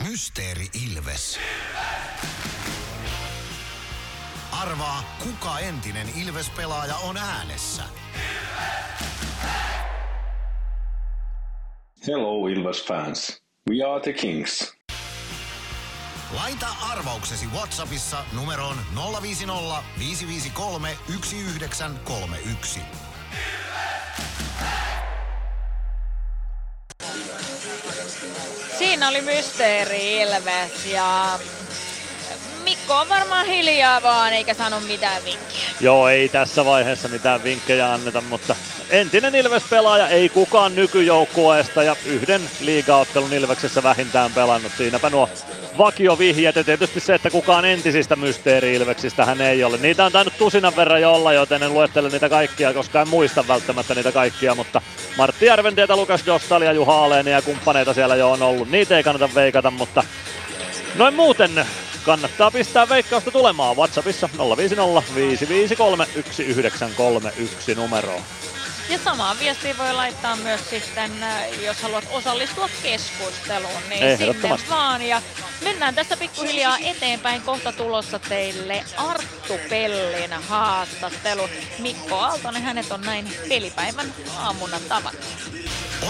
Mysteeri Ilves. Arvaa, kuka entinen Ilves-pelaaja on äänessä. Hello Ilves fans. We are the Kings. Laita arvauksesi Whatsappissa numeroon 050 553 1931. Siinä oli Mysteeri Ilves ja Mikko on varmaan hiljaa vaan eikä sano mitään vinkkejä. Joo, ei tässä vaiheessa mitään vinkkejä anneta, mutta entinen Ilves-pelaaja, ei kukaan nykyjoukkueesta ja yhden liigaottelun Ilveksessä vähintään pelannut. Siinäpä nuo vakiovihjeet ja tietysti se, että kukaan entisistä mysteeri-Ilveksistä hän ei ole. Niitä on tainnut tusinan verran jo olla, joten en luettele niitä kaikkia, koska en muista välttämättä niitä kaikkia, mutta Martti Järventietä, Lukas Dostal ja Juha Aleeni ja kumppaneita siellä jo on ollut. Niitä ei kannata veikata, mutta noin muuten kannattaa pistää veikkausta tulemaan WhatsAppissa 050 553 1931 numeroon. Ja samaa viestiä voi laittaa myös sitten, äh, jos haluat osallistua keskusteluun, niin sinne vaan. Ja mennään tässä pikkuhiljaa eteenpäin. Kohta tulossa teille Arttu Pellin haastattelu. Mikko Aaltonen, hänet on näin pelipäivän aamuna tavattu.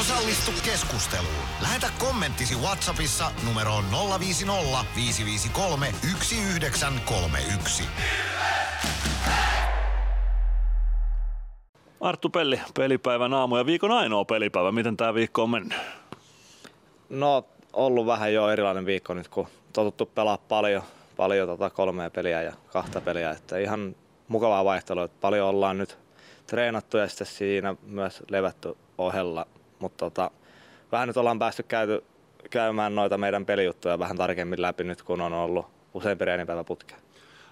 Osallistu keskusteluun. Lähetä kommenttisi Whatsappissa numeroon 050 553 1931. Arttu Pelli, pelipäivän aamu ja viikon ainoa pelipäivä. Miten tämä viikko on mennyt? No, ollut vähän jo erilainen viikko nyt, kun totuttu pelaa paljon, paljon tota kolmea peliä ja kahta peliä. Että ihan mukavaa vaihtelua. Paljon ollaan nyt treenattu ja sitten siinä myös levätty ohella. Mutta tota, vähän nyt ollaan päästy käyty, käymään noita meidän pelijuttuja vähän tarkemmin läpi nyt, kun on ollut useampi reenipäivä putkeen.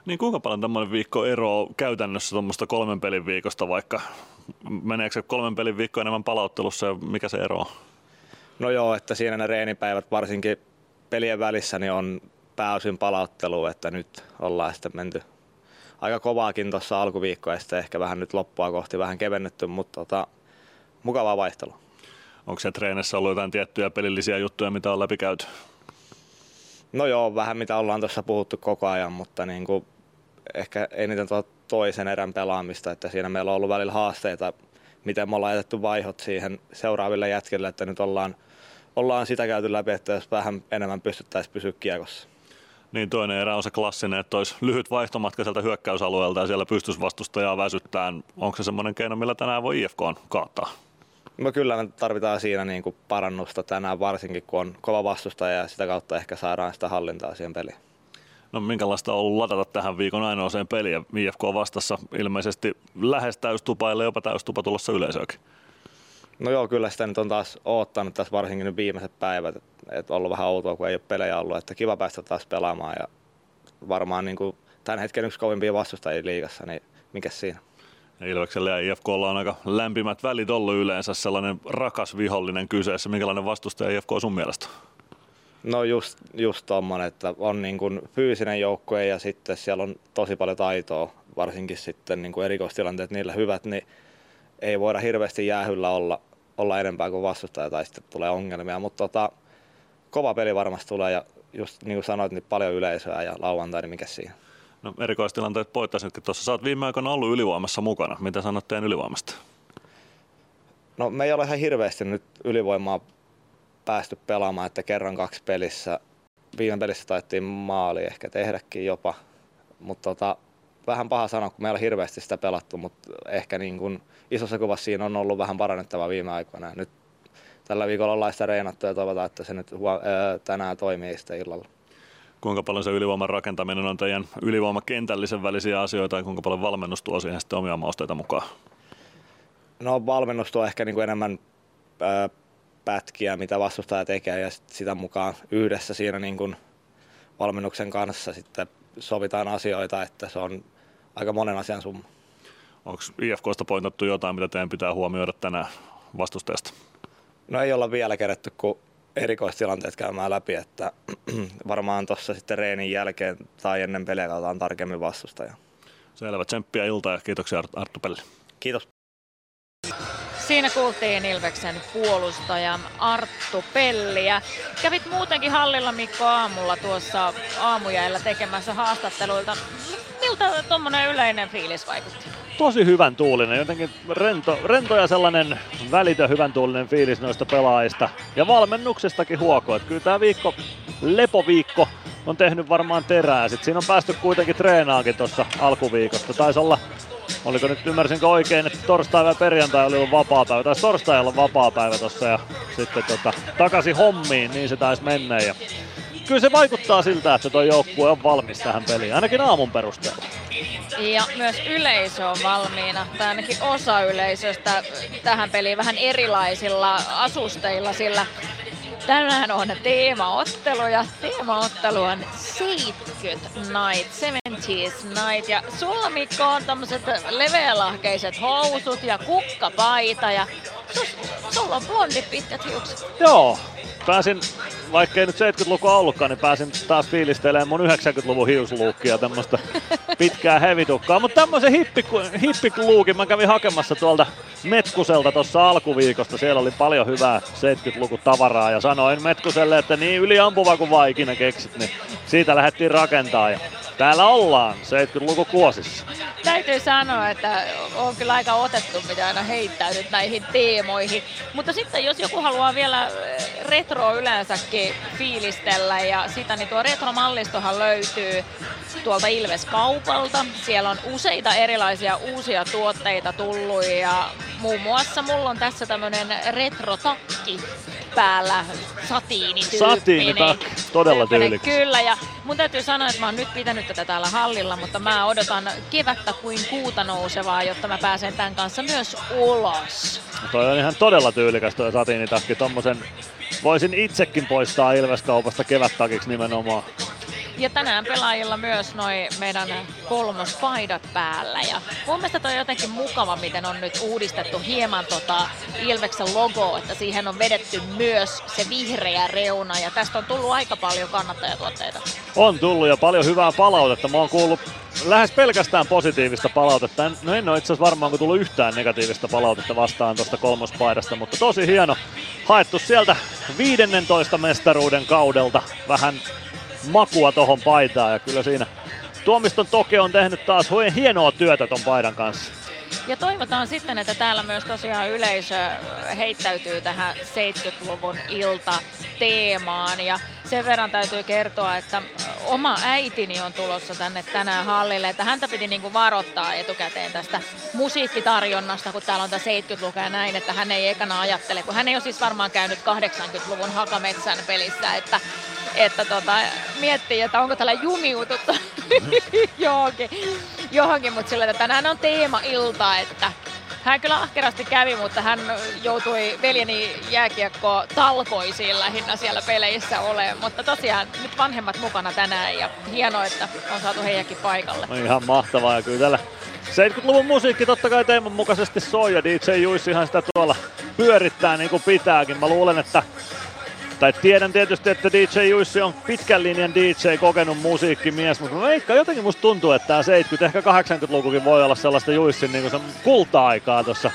Niin kuinka paljon tämmöinen viikko eroaa käytännössä tuommoista kolmen pelin viikosta vaikka? Meneekö se kolmen pelin viikko enemmän palauttelussa ja mikä se ero on? No joo, että siinä ne reenipäivät varsinkin pelien välissä niin on pääosin palauttelu, että nyt ollaan sitten menty aika kovaakin tuossa alkuviikkoa ja sitten ehkä vähän nyt loppua kohti vähän kevennetty, mutta tota, mukavaa vaihtelua. Onko se treenissä ollut jotain tiettyjä pelillisiä juttuja, mitä on läpikäyty? No joo, vähän mitä ollaan tuossa puhuttu koko ajan, mutta niin kuin ehkä eniten tuo toisen erän pelaamista, että siinä meillä on ollut välillä haasteita, miten me ollaan jätetty vaihot siihen seuraaville jätkille, että nyt ollaan, ollaan sitä käyty läpi, että jos vähän enemmän pystyttäisiin pysyä kiekossa. Niin toinen erä on se klassinen, että olisi lyhyt vaihtomatka sieltä hyökkäysalueelta ja siellä pystyisi vastustajaa väsyttään. Onko se semmoinen keino, millä tänään voi IFK kaattaa? No kyllä me tarvitaan siinä niin kuin parannusta tänään varsinkin, kun on kova vastustaja ja sitä kautta ehkä saadaan sitä hallintaa siihen peliin. No minkälaista on ollut ladata tähän viikon ainoaseen peliä? IFK vastassa ilmeisesti lähes täystupa, ellei jopa täystupa tulossa yleisöäkin. No joo, kyllä sitä nyt on taas oottanut tässä varsinkin nyt viimeiset päivät. Että ollut vähän outoa, kun ei ole pelejä ollut. Että kiva päästä taas pelaamaan ja varmaan niin kuin tämän hetken yksi kovimpia vastustajia liigassa, niin mikä siinä? Ilveksellä ja IFKlla on aika lämpimät välit ollut yleensä, sellainen rakas vihollinen kyseessä. Minkälainen vastustaja IFK on sun mielestä? No just, just tommonen, että on niin kuin fyysinen joukkue ja sitten siellä on tosi paljon taitoa, varsinkin sitten niin kuin erikoistilanteet niillä hyvät, niin ei voida hirveästi jäähyllä olla, olla enempää kuin vastustaja tai sitten tulee ongelmia, mutta tota, kova peli varmasti tulee ja just niin kuin sanoit, niin paljon yleisöä ja lauantai, niin mikä siinä? No erikoistilanteet poittaisitkin tuossa. Sä oot viime aikoina ollut ylivoimassa mukana. Mitä sanot teidän ylivoimasta? No me ei ole ihan hirveästi nyt ylivoimaa päästy pelaamaan, että kerran kaksi pelissä. Viime pelissä taittiin maali ehkä tehdäkin jopa, mutta tota, vähän paha sanoa, kun meillä on hirveästi sitä pelattu, mutta ehkä niin kuin isossa kuvassa siinä on ollut vähän parannettavaa viime aikoina. Nyt tällä viikolla ollaan sitä reenattu ja toivotaan, että se nyt huo- tänään toimii sitten illalla kuinka paljon se ylivoiman rakentaminen on teidän ylivoimakentällisen välisiä asioita ja kuinka paljon valmennus tuo siihen sitten omia mausteita mukaan? No valmennus tuo ehkä niin kuin enemmän ö, pätkiä, mitä vastustaja tekee ja sitä mukaan yhdessä siinä niin kuin valmennuksen kanssa sitten sovitaan asioita, että se on aika monen asian summa. Onko IFKsta pointattu jotain, mitä teidän pitää huomioida tänään vastustajasta? No ei olla vielä kerätty, kun erikoistilanteet käymään läpi, että varmaan tuossa sitten reenin jälkeen tai ennen peliä katsotaan tarkemmin vastustaja. Selvä, tsemppiä iltaa ja kiitoksia Arttu Pelli. Kiitos. Siinä kuultiin Ilveksen puolustaja Arttu Pelliä. Kävit muutenkin hallilla Mikko aamulla tuossa aamujäillä tekemässä haastatteluilta. Miltä tuommoinen yleinen fiilis vaikutti? Tosi hyvän tuulinen, jotenkin rento, rento ja sellainen välitön hyvän tuulinen fiilis noista pelaajista. Ja valmennuksestakin huoko, että kyllä tämä viikko, lepoviikko on tehnyt varmaan terää. Sitten siinä on päästy kuitenkin treenaakin tuossa alkuviikosta. Taisi olla, oliko nyt ymmärsinkö oikein, että torstai ja perjantai oli ollut vapaa päivä. Taisi torstai olla vapaa päivä tuossa ja sitten tota, takaisin hommiin, niin se taisi mennä. Ja kyllä se vaikuttaa siltä, että tuo joukkue on valmis tähän peliin, ainakin aamun perusteella. Ja myös yleisö on valmiina, tai ainakin osa yleisöstä tähän peliin vähän erilaisilla asusteilla, sillä tänään on teemaottelu ja teemaottelu on 70 Night, 70s Night. Ja sulla Mikko on tämmöiset leveälahkeiset housut ja kukkapaita ja sulla on blondit pitkät hiukset. Joo, pääsin, vaikkei nyt 70-lukua ollutkaan, niin pääsin taas fiilistelemään mun 90-luvun hiusluukkia, tämmöistä pitkää hevitukkaa. Mutta tämmöisen hippiluukin mä kävin hakemassa tuolta Metkuselta tuossa alkuviikosta. Siellä oli paljon hyvää 70-luku tavaraa ja sanoin Metkuselle, että niin yliampuva kuin vaan ikinä keksit, niin siitä lähdettiin rakentaa ja täällä ollaan 70-luku kuosissa. Täytyy sanoa, että on kyllä aika otettu, mitä aina heittäydyt näihin teemoihin. Mutta sitten jos joku haluaa vielä eh, retroa yleensäkin fiilistellä ja sitä, niin tuo retromallistohan löytyy tuolta Ilves-kaupalta. Siellä on useita erilaisia uusia tuotteita tullut ja muun muassa mulla on tässä tämmönen retrotakki päällä satiinityyppinen. Satiinitakki, todella tyylikäs. Kyllä, ja mun täytyy sanoa, että mä oon nyt pitänyt tätä täällä hallilla, mutta mä odotan kevättä kuin kuuta nousevaa, jotta mä pääsen tämän kanssa myös ulos. Toi on ihan todella tyylikäs tuo satiinitakki. Tommosen voisin itsekin poistaa Ilveskaupasta kevättakiksi nimenomaan. Ja tänään pelaajilla myös noin meidän kolmospaidat päällä. Ja mun mielestä toi on jotenkin mukava, miten on nyt uudistettu hieman tota Ilveksen logo, että siihen on vedetty myös se vihreä reuna. Ja tästä on tullut aika paljon kannattajatuotteita. On tullut ja paljon hyvää palautetta. Mä oon kuullut lähes pelkästään positiivista palautetta. No en ole itse asiassa varmaan tullut yhtään negatiivista palautetta vastaan tuosta kolmospaidasta, mutta tosi hieno. Haettu sieltä 15 mestaruuden kaudelta vähän makua tohon paitaan ja kyllä siinä Tuomiston Toke on tehnyt taas hienoa työtä ton paidan kanssa. Ja toivotaan sitten, että täällä myös tosiaan yleisö heittäytyy tähän 70-luvun ilta teemaan. Ja sen verran täytyy kertoa, että oma äitini on tulossa tänne tänään hallille, että häntä piti niinku varoittaa etukäteen tästä musiikkitarjonnasta, kun täällä on tämä 70-luku ja näin, että hän ei ekana ajattele, kun hän ei ole siis varmaan käynyt 80-luvun Hakametsän pelissä, että että tota, miettii, että onko täällä jumiututtu johonkin, johonkin mutta sillä että tänään on teema-ilta, että hän kyllä ahkerasti kävi, mutta hän joutui veljeni jääkiekko talkoisiin lähinnä siellä peleissä olemaan. Mutta tosiaan nyt vanhemmat mukana tänään ja hienoa, että on saatu heidänkin paikalle. No ihan mahtavaa ja kyllä täällä 70-luvun musiikki totta kai teeman mukaisesti soi ja DJ Juissihan sitä tuolla pyörittää niin kuin pitääkin. Mä luulen, että tai tiedän tietysti, että DJ Juissi on pitkän linjan DJ, kokenut musiikkimies, mutta mä veikkaan jotenkin musta tuntuu, että tämä 70, ehkä 80-lukukin voi olla sellaista Juissin niin kuin kulta-aikaa tuossa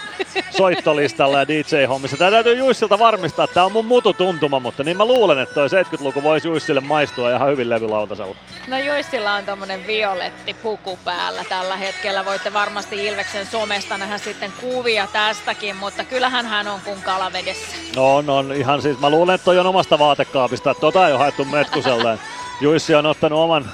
soittolistalla ja DJ-hommissa. Tää täytyy Juissilta varmistaa, että tämä on mun mutu tuntuma, mutta niin mä luulen, että toi 70-luku voisi Juissille maistua ihan hyvin levylautasella. No Juissilla on tommonen violetti puku päällä tällä hetkellä. Voitte varmasti Ilveksen somesta nähdä sitten kuvia tästäkin, mutta kyllähän hän on kuin kalavedessä. No on, on ihan siis, mä luulen, että toi on omasta vaatekaapista, että tota ei ole haettu Metkuselle. Juissi on ottanut oman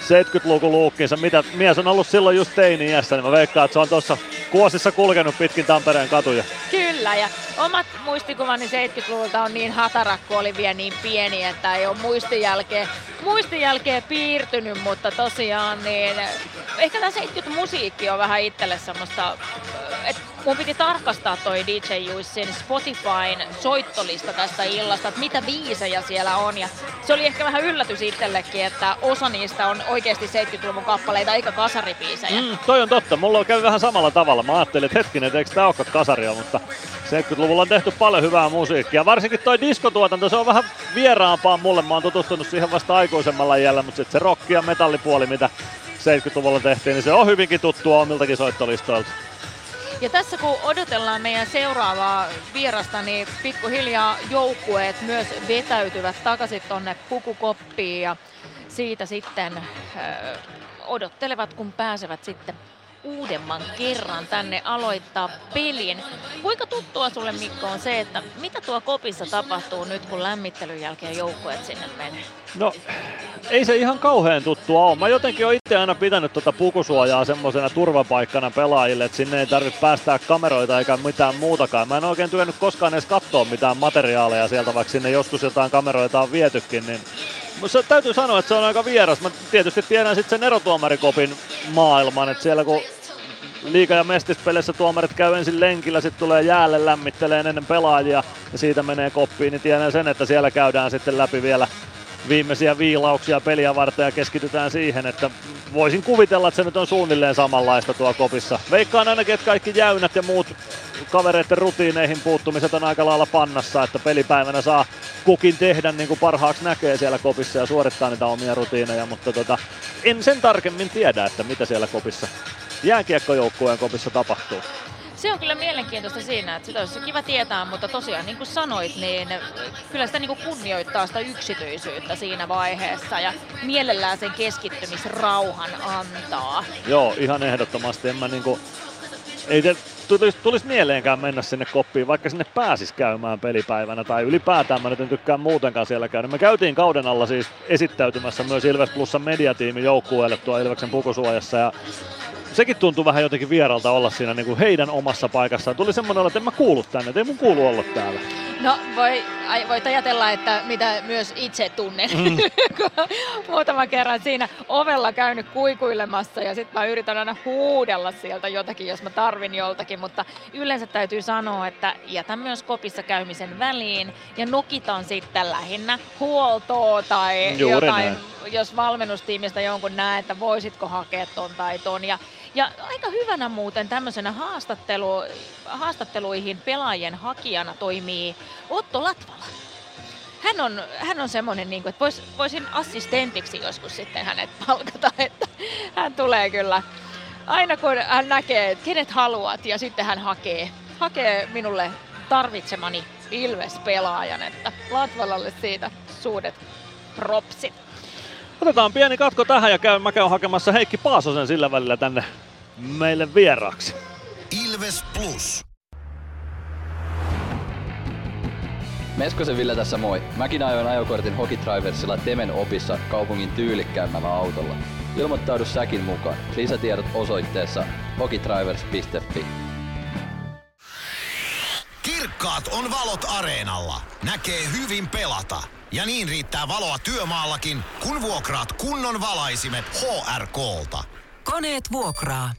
70-luvun luukkinsa, mitä mies on ollut silloin just teini-iässä, niin mä veikkaan, että se on tuossa kuosissa kulkenut pitkin Tampereen katuja. Kyllä, ja omat muistikuvani 70-luvulta on niin hatarakku, oli vielä niin pieni, että ei ole muistijälkeen, muistijälkeen piirtynyt, mutta tosiaan niin ehkä tämä 70-musiikki on vähän itselle semmoista, että mun piti tarkastaa toi DJ Juissin Spotifyn soittolista tästä illasta, että mitä biisejä siellä on. Ja se oli ehkä vähän yllätys itsellekin, että osa niistä on oikeasti 70-luvun kappaleita eikä kasaribiisejä. Mm, toi on totta. Mulla on käynyt vähän samalla tavalla. Mä ajattelin, että hetkinen, että eikö tää olekaan kasaria, mutta 70-luvulla on tehty paljon hyvää musiikkia. Varsinkin toi diskotuotanto, se on vähän vieraampaa mulle. Mä oon tutustunut siihen vasta aikuisemmalla iällä, mutta sitten se rock ja metallipuoli, mitä 70-luvulla tehtiin, niin se on hyvinkin tuttua omiltakin soittolistoilta. Ja tässä kun odotellaan meidän seuraavaa vierasta, niin pikkuhiljaa joukkueet myös vetäytyvät takaisin tonne pukukoppiin ja siitä sitten äh, odottelevat, kun pääsevät sitten uudemman kerran tänne aloittaa pelin. Kuinka tuttua sulle Mikko on se, että mitä tuo kopissa tapahtuu nyt, kun lämmittelyn jälkeen joukkueet sinne menee? No, ei se ihan kauhean tuttua ole. Mä jotenkin oon itse aina pitänyt tuota pukusuojaa semmoisena turvapaikkana pelaajille, että sinne ei tarvitse päästää kameroita eikä mitään muutakaan. Mä en oikein työnnyt koskaan edes katsoa mitään materiaaleja sieltä, vaikka sinne joskus jotain kameroita on vietykin, niin se, täytyy sanoa, että se on aika vieras. Mä tietysti tiedän sitten sen erotuomarikopin maailman, että siellä kun liiga- ja mestispeleissä tuomarit käy ensin lenkillä, sitten tulee jäälle lämmittelee ennen pelaajia ja siitä menee koppiin, niin tiedän sen, että siellä käydään sitten läpi vielä viimeisiä viilauksia peliä varten ja keskitytään siihen, että voisin kuvitella, että se nyt on suunnilleen samanlaista tuo kopissa. Veikkaan ainakin, että kaikki jäynät ja muut kavereiden rutiineihin puuttumiset on aika lailla pannassa, että pelipäivänä saa kukin tehdä niin kuin parhaaksi näkee siellä kopissa ja suorittaa niitä omia rutiineja, mutta tota, en sen tarkemmin tiedä, että mitä siellä kopissa jääkiekkojoukkueen kopissa tapahtuu. Se on kyllä mielenkiintoista siinä, että sitä olisi kiva tietää, mutta tosiaan niin kuin sanoit, niin kyllä sitä niin kuin kunnioittaa sitä yksityisyyttä siinä vaiheessa ja mielellään sen keskittymisrauhan antaa. Joo, ihan ehdottomasti. En mä niinku, ei te tulisi, tulis mieleenkään mennä sinne koppiin, vaikka sinne pääsis käymään pelipäivänä tai ylipäätään mä nyt en tykkää muutenkaan siellä käydä. Me käytiin kauden alla siis esittäytymässä myös Ilves Plusan mediatiimin joukkueelle tuo Ilveksen pukusuojassa ja sekin tuntui vähän jotenkin vieralta olla siinä niin kuin heidän omassa paikassaan. Tuli semmoinen olo, että en mä kuulu tänne, että ei mun kuulu olla täällä. No voi, ai, voit ajatella, että mitä myös itse tunnen. Mm. Muutaman kerran siinä ovella käynyt kuikuilemassa ja sitten mä yritän aina huudella sieltä jotakin, jos mä tarvin joltakin, mutta yleensä täytyy sanoa, että jätän myös kopissa käymisen väliin ja nokitan sitten lähinnä huoltoa tai Juuri jotain, näin. Jos valmennustiimistä jonkun näe, että voisitko hakea ton tai ton. Ja, ja aika hyvänä muuten tämmöisenä haastattelu, haastatteluihin pelaajien hakijana toimii Otto Latvala. Hän on, hän on semmoinen, niin kuin, että vois, voisin assistentiksi joskus sitten hänet palkata, että hän tulee kyllä aina kun hän näkee, että kenet haluat ja sitten hän hakee, hakee minulle tarvitsemani Ilves-pelaajan, että Latvalalle siitä suuret propsit. Otetaan pieni katko tähän ja käyn, mä käyn hakemassa Heikki Paasosen sillä välillä tänne meille vieraaksi. Ilves Plus. Meskosen Ville tässä moi. Mäkin ajoin ajokortin Hokitriversilla Temen opissa kaupungin tyylikkäämmällä autolla. Ilmoittaudu säkin mukaan. Lisätiedot osoitteessa hokitrivers.fi. Kirkkaat on valot areenalla. Näkee hyvin pelata. Ja niin riittää valoa työmaallakin, kun vuokraat kunnon valaisimet HRKlta. Koneet vuokraa.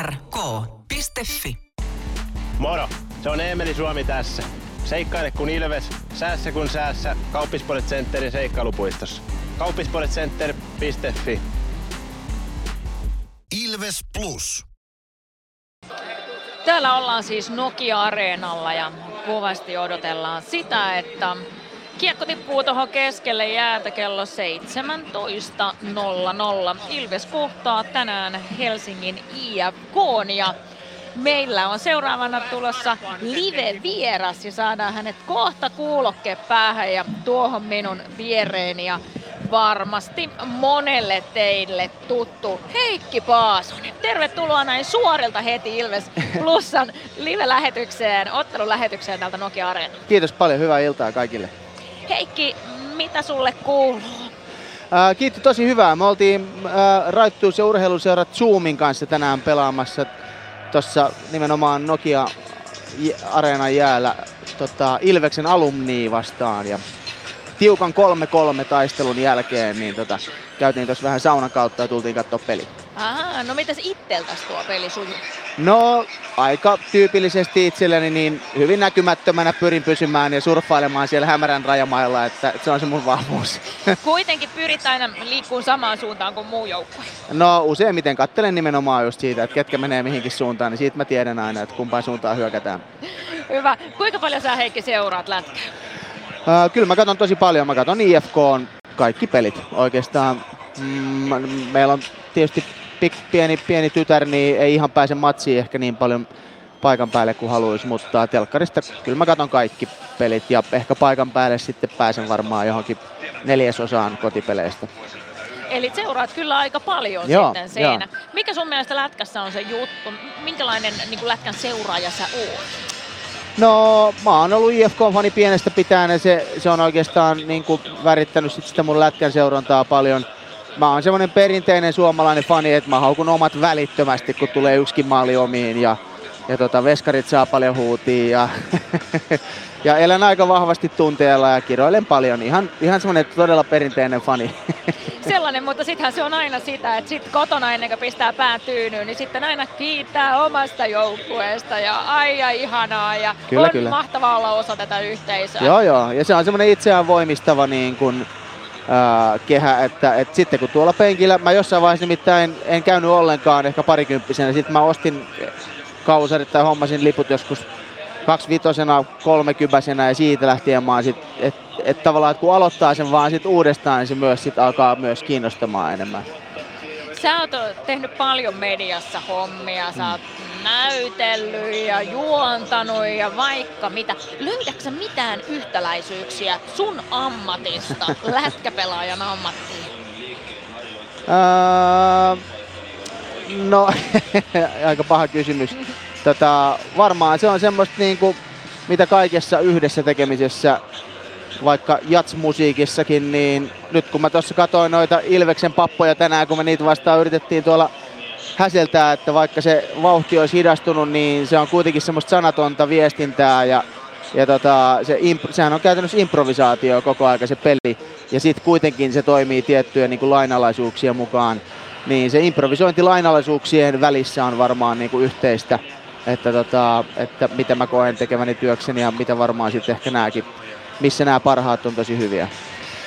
hrk.fi Moro, se on Eemeli Suomi tässä. Seikkaile kun ilves, säässä kun säässä. Kauppispoilet Centerin seikkailupuistossa. Kauppispoiletcenter.fi Ilves Plus. Täällä ollaan siis Nokia-areenalla ja kovasti odotellaan sitä, että kiekko tippuu tuohon keskelle jäätä kello 17.00. Ilves kohtaa tänään Helsingin IFK ja meillä on seuraavana tulossa live-vieras ja saadaan hänet kohta kuulokke päähän ja tuohon minun viereeni ja varmasti monelle teille tuttu Heikki Paasonen. Tervetuloa näin suorilta heti Ilves Plusan live-lähetykseen, ottelulähetykseen täältä Nokia Areena. Kiitos paljon, hyvää iltaa kaikille. Heikki, mitä sulle kuuluu? Kiitti tosi hyvää. Me oltiin ää, Raittuus- ja urheiluseura Zoomin kanssa tänään pelaamassa tuossa nimenomaan Nokia Areenan jäällä tota, Ilveksen alumni vastaan. Ja tiukan 3-3 taistelun jälkeen niin tota, käytiin tuossa vähän saunan kautta ja tultiin katsoa peli. Aha, no mitäs itseltäs tuo peli sujuu? No, aika tyypillisesti itselleni niin hyvin näkymättömänä pyrin pysymään ja surffailemaan siellä hämärän rajamailla, että, että se on se mun vahvuus. Kuitenkin pyrit aina liikkuun samaan suuntaan kuin muu joukkue. No useimmiten kattelen nimenomaan just siitä, että ketkä menee mihinkin suuntaan, niin siitä mä tiedän aina, että kumpaan suuntaan hyökätään. Hyvä. Kuinka paljon sä Heikki seuraat lätkää? Uh, kyllä mä katson tosi paljon. Mä katson IFK on kaikki pelit oikeastaan. Mm, meillä on tietysti pik, pieni, pieni tytär, niin ei ihan pääse matsiin ehkä niin paljon paikan päälle kuin haluaisi, mutta telkkarista kyllä mä katson kaikki pelit ja ehkä paikan päälle sitten pääsen varmaan johonkin neljäsosaan kotipeleistä. Eli seuraat kyllä aika paljon Joo, sitten siinä. joo. Mikä sun mielestä lätkässä on se juttu? Minkälainen niin kuin lätkän seuraaja sä oot? No, mä oon ollut IFK-fani pienestä pitäen ja se, se on oikeastaan niin kuin värittänyt sit sitä mun lätkän seurantaa paljon. Mä oon semmonen perinteinen suomalainen fani, että mä haukun omat välittömästi, kun tulee yksikin maali omiin ja, ja tota, veskarit saa paljon huutia ja, ja elän aika vahvasti tunteella ja kiroilen paljon. Ihan, ihan semmonen todella perinteinen fani. Sellainen, mutta sittenhän se on aina sitä, että sit kotona ennen kuin pistää pään tyynyyn, niin sitten aina kiittää omasta joukkueesta ja ai ja ihanaa ja Kyllä, on kyllä. mahtavaa olla osa tätä yhteisöä. Joo, joo. Ja se on semmoinen itseään voimistava niin kuin, kehä, että, että sitten kun tuolla penkillä, mä jossain vaiheessa nimittäin en käynyt ollenkaan ehkä parikymppisenä, sitten mä ostin kausarit tai hommasin liput joskus kaksivitosena, kolmekypäisenä ja siitä lähtien mä sit, et, et tavallaan, että kun aloittaa sen vaan sit uudestaan, niin se myös sit alkaa myös kiinnostamaan enemmän. Sä oot tehnyt paljon mediassa hommia, sä oot näytellyt ja juontanut ja vaikka mitä. Löydätkö mitään yhtäläisyyksiä sun ammatista lätkäpelaajan ammattiin? Öö, no, aika paha kysymys. Tota, varmaan se on semmoista niinku, mitä kaikessa yhdessä tekemisessä, vaikka jatsmusiikissakin, niin nyt kun mä tuossa katsoin noita Ilveksen pappoja tänään, kun me niitä vastaan yritettiin tuolla häseltää, että vaikka se vauhti olisi hidastunut, niin se on kuitenkin semmoista sanatonta viestintää ja, ja tota, se imp- sehän on käytännössä improvisaatio koko aika se peli ja sitten kuitenkin se toimii tiettyjä niin kuin lainalaisuuksia mukaan. Niin se improvisointi lainalaisuuksien välissä on varmaan niin kuin yhteistä, että, tota, että mitä mä koen tekeväni työkseni ja mitä varmaan sitten ehkä nääkin, missä nämä parhaat on tosi hyviä.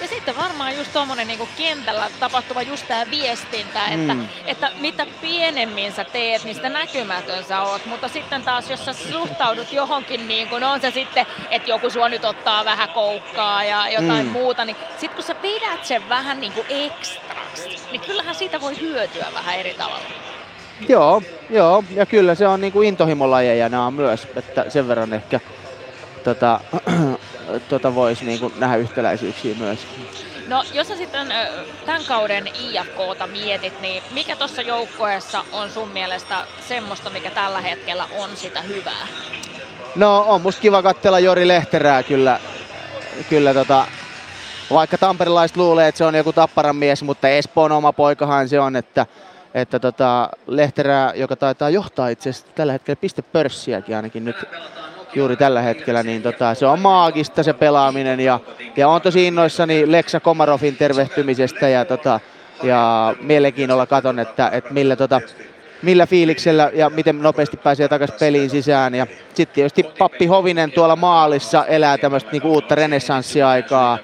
Ja sitten varmaan just tuommoinen niinku kentällä tapahtuva just tämä viestintä, että, Mm. että mitä pienemmin sä teet, niin sitä näkymätön sä oot. Mutta sitten taas, jos sä suhtaudut johonkin, niin kun on se sitten, että joku sua nyt ottaa vähän koukkaa ja jotain Mm. muuta, niin sitten kun sä pidät sen vähän niin kuin ekstraksi, niin kyllähän siitä voi hyötyä vähän eri tavalla. Joo, joo, ja kyllä se on niinku intohimolajeja nämä myös, että sen verran ehkä tota, tota voisi niinku nähdä yhtäläisyyksiä myös. No jos sä sitten tämän kauden IFKta mietit, niin mikä tuossa joukkueessa on sun mielestä semmoista, mikä tällä hetkellä on sitä hyvää? No on musta kiva katsella Jori Lehterää kyllä, kyllä tota, vaikka tamperilaiset luulee, että se on joku tapparan mies, mutta Espoon oma poikahan se on, että, että tota, Lehterää, joka taitaa johtaa itse asiassa tällä hetkellä pistepörssiäkin ainakin nyt juuri tällä hetkellä, niin tota, se on maagista se pelaaminen ja, ja on tosi innoissani Leksa Komarovin tervehtymisestä ja, tota, ja mielenkiinnolla katon, että, että millä, tota, millä fiiliksellä ja miten nopeasti pääsee takaisin peliin sisään. Ja sitten tietysti Pappi Hovinen tuolla maalissa elää tämmöistä niinku uutta renessanssiaikaa.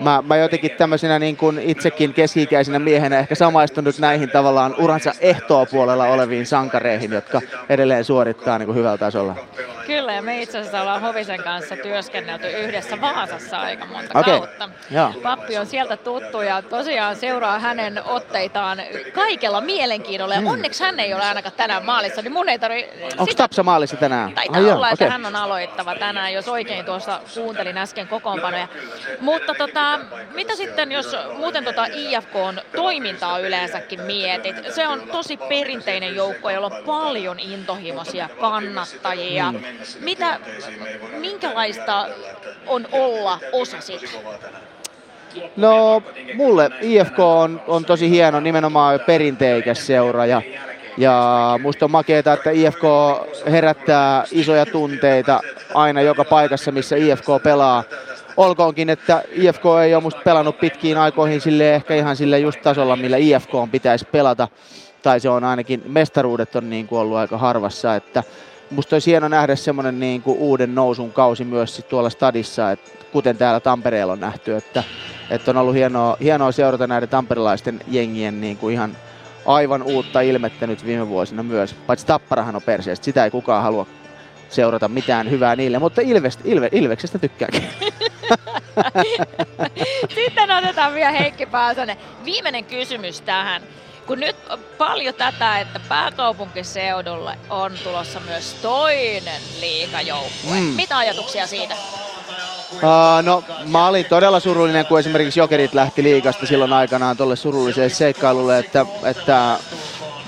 Mä, mä jotenkin tämmöisenä niin kuin itsekin keski-ikäisenä miehenä ehkä samaistunut näihin tavallaan uransa ehtoopuolella oleviin sankareihin, jotka edelleen suorittaa niin kuin hyvällä tasolla. Kyllä, ja me itse asiassa ollaan Hovisen kanssa työskennelty yhdessä Vaasassa aika monta Okei, kautta. joo. Pappi on sieltä tuttu ja tosiaan seuraa hänen otteitaan kaikella mielenkiinnolla. Ja Mm. onneksi hän ei ole ainakaan tänään maalissa, niin mun ei tarvi Onko Tapsa maalissa tänään? Taitaa Ai joo, olla, että okei. hän on aloittava tänään, jos oikein tuossa kuuntelin äsken kokoonpanoja. Mutta tota, mitä sitten, jos muuten tota IFKn toimintaa yleensäkin mietit? Se on tosi perinteinen joukko, jolla on paljon intohimoisia kannattajia. Mm. Mitä, minkälaista on olla osa sitä? No mulle IFK on, on tosi hieno nimenomaan perinteikäs seura ja, ja musta on makeeta, että IFK herättää isoja tunteita aina joka paikassa, missä IFK pelaa. Olkoonkin, että IFK ei ole musta pelannut pitkiin aikoihin sille ehkä ihan sille just tasolla, millä IFK on pitäisi pelata. Tai se on ainakin, mestaruudet on niin kuin ollut aika harvassa, että musta olisi hieno nähdä semmoinen niin kuin uuden nousun kausi myös sit tuolla stadissa, että kuten täällä Tampereella on nähty, että, että on ollut hienoa, hienoa seurata näiden tamperilaisten jengien niin kuin ihan aivan uutta ilmettä nyt viime vuosina myös. Paitsi Tapparahan on perseestä, sitä ei kukaan halua seurata mitään hyvää niille, mutta Ilves, Ilve, Ilveksestä tykkääkin. Sitten otetaan vielä Heikki Paasanen. Viimeinen kysymys tähän. Kun nyt on paljon tätä, että pääkaupunkiseudulle on tulossa myös toinen liikajoukkue. Mm. Mitä ajatuksia siitä? Uh, no mä olin todella surullinen, kun esimerkiksi Jokerit lähti liigasta silloin aikanaan tuolle surulliselle seikkailulle, että, että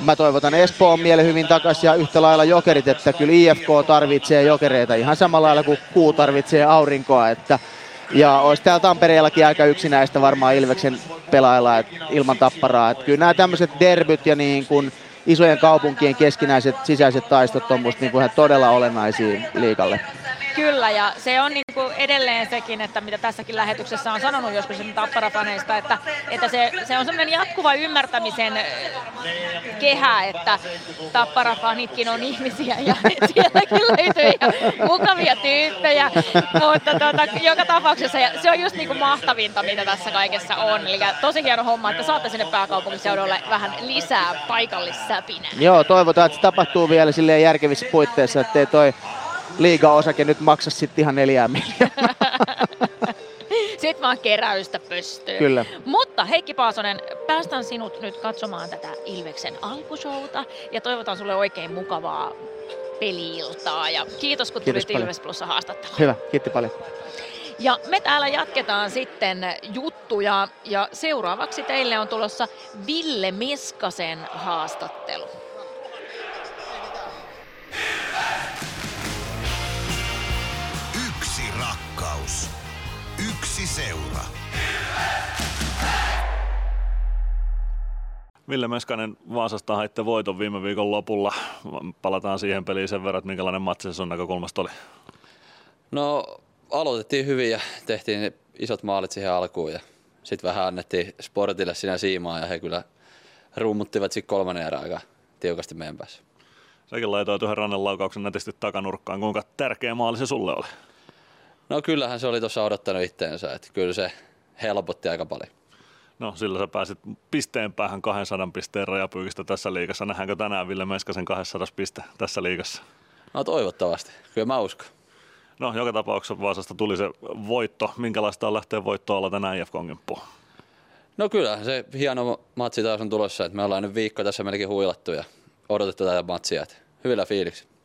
mä toivotan Espoon mielen hyvin takaisin ja yhtä lailla Jokerit, että kyllä IFK tarvitsee Jokereita ihan samalla lailla kuin kuu tarvitsee aurinkoa, että ja olisi täällä Tampereellakin aika yksinäistä varmaan Ilveksen pelailla et, ilman tapparaa. Et kyllä nämä tämmöiset derbyt ja niin kuin isojen kaupunkien keskinäiset sisäiset taistot on musta niin kuin ihan todella olennaisia liikalle. Kyllä, ja se on niin kuin edelleen sekin, että mitä tässäkin lähetyksessä on sanonut joskus tapparafaneista, että, että se, se on semmoinen jatkuva ymmärtämisen eh, kehä, että tapparafanitkin on ihmisiä ja sielläkin löytyy ihan mukavia tyyppejä, mutta tuota, joka tapauksessa ja se on just niin kuin mahtavinta, mitä tässä kaikessa on. Eli tosi hieno homma, että saatte sinne pääkaupunkiseudulle vähän lisää paikallissäpinää. Joo, toivotaan, että se tapahtuu vielä silleen järkevissä puitteissa, ettei toi liiga-osake nyt maksa sitten ihan neljää miljoonaa. Sitten vaan keräystä pystyy. Kyllä. Mutta Heikki Paasonen, päästän sinut nyt katsomaan tätä Ilveksen alkushowta ja toivotan sulle oikein mukavaa peliiltaa ja kiitos kun Kiitos tulit paljon. Ilves Plussa haastatteluun. Hyvä, kiitti paljon. Ja me täällä jatketaan sitten juttuja ja seuraavaksi teille on tulossa Ville Meskasen haastattelu. Yksi Ville Meskanen Vaasasta haitte voiton viime viikon lopulla. Palataan siihen peliin sen verran, että minkälainen matsi se sun näkökulmasta oli. No aloitettiin hyvin ja tehtiin isot maalit siihen alkuun ja sitten vähän annettiin Sportille siinä siimaa ja he kyllä rummuttivat sitten kolmannen erän aika tiukasti meidän päässä. Säkin laitoit yhden rannenlaukauksen nätisti takanurkkaan. Kuinka tärkeä maali se sulle oli? No kyllähän se oli tuossa odottanut itteensä, että kyllä se helpotti aika paljon. No sillä sä pääsit pisteen päähän 200 pisteen rajapyykistä tässä liigassa. Nähdäänkö tänään Ville Meskasen 200 piste tässä liigassa? No toivottavasti, kyllä mä uskon. No joka tapauksessa Vaasasta tuli se voitto. Minkälaista on lähteä voittoa tänään IFK kimppuun? No kyllä, se hieno matsi taas on tulossa, että me ollaan nyt viikko tässä melkein huilattu ja odotettu tätä matsia, että hyvillä fiiliksi.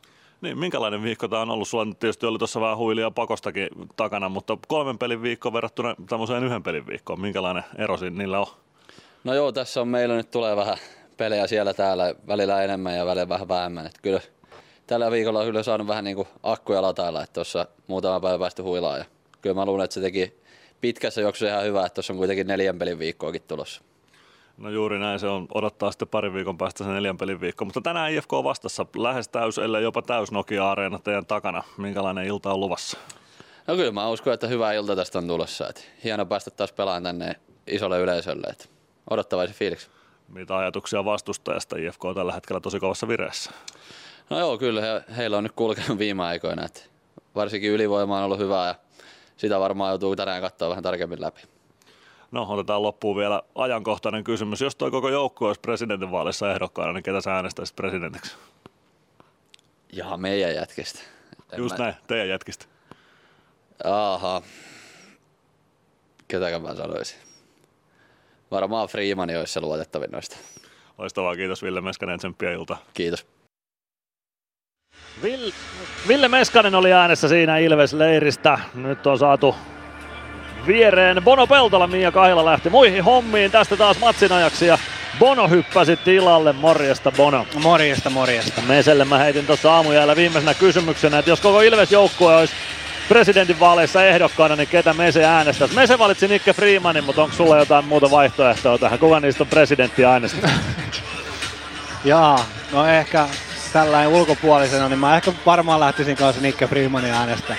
Niin, minkälainen viikko tämä on ollut? Sulla nyt tietysti oli tuossa vähän huilia pakostakin takana, mutta kolmen pelin viikko verrattuna tämmöiseen yhden pelin viikkoon. Minkälainen ero siinä niillä on? No joo, tässä on meillä nyt tulee vähän pelejä siellä täällä, välillä enemmän ja välillä vähän vähemmän. Että kyllä tällä viikolla on kyllä saanut vähän niin kuin akkuja latailla, että tuossa muutama päivä päästy huilaan. Ja kyllä mä luulen, että se teki pitkässä juoksussa ihan hyvä, että tuossa on kuitenkin neljän pelin viikkoakin tulossa. No juuri näin, se on odottaa sitten parin viikon päästä se neljän pelin viikko. Mutta tänään IFK on vastassa lähes täys, ellei jopa täys Nokia-areena teidän takana. Minkälainen ilta on luvassa? No kyllä mä uskon, että hyvä ilta tästä on tulossa. Että hieno päästä taas pelaamaan tänne isolle yleisölle. Että odottavaisen fiiliksi. Mitä ajatuksia vastustajasta? IFK on tällä hetkellä tosi kovassa vireessä. No joo, kyllä he, heillä on nyt kulkenut viime aikoina. Että varsinkin ylivoima on ollut hyvää ja sitä varmaan joutuu tänään katsoa vähän tarkemmin läpi. No otetaan loppuun vielä ajankohtainen kysymys. Jos toi koko joukko olisi presidentinvaalissa ehdokkaana, niin ketä sä äänestäisit presidentiksi? Jaha, meidän jätkistä. En Just mä... näin, teidän jätkistä. Aha. Ketäkö mä sanoisin? Varmaan Freeman olisi se luotettavin noista. Loistavaa, kiitos Ville Meskanen, tsemppiä iltaa. Kiitos. Ville, Ville Meskanen oli äänessä siinä Ilves-leiristä. Nyt on saatu viereen Bono Peltola. Mia Kahila lähti muihin hommiin. Tästä taas matsin ajaksi ja Bono hyppäsi tilalle. Morjesta Bono. Morjesta, morjesta. Meselle mä heitin tuossa aamujäällä viimeisenä kysymyksenä, että jos koko Ilves-joukkue olisi presidentinvaaleissa ehdokkaana, niin ketä Mese äänestäisi? Mese valitsi Nikke Freemanin, mutta onko sulla jotain muuta vaihtoehtoa tähän? Kuka niistä on presidentti äänestänyt? Jaa, no ehkä tällainen ulkopuolisena, niin mä ehkä varmaan lähtisin kanssa Nikke Freemanin äänestä.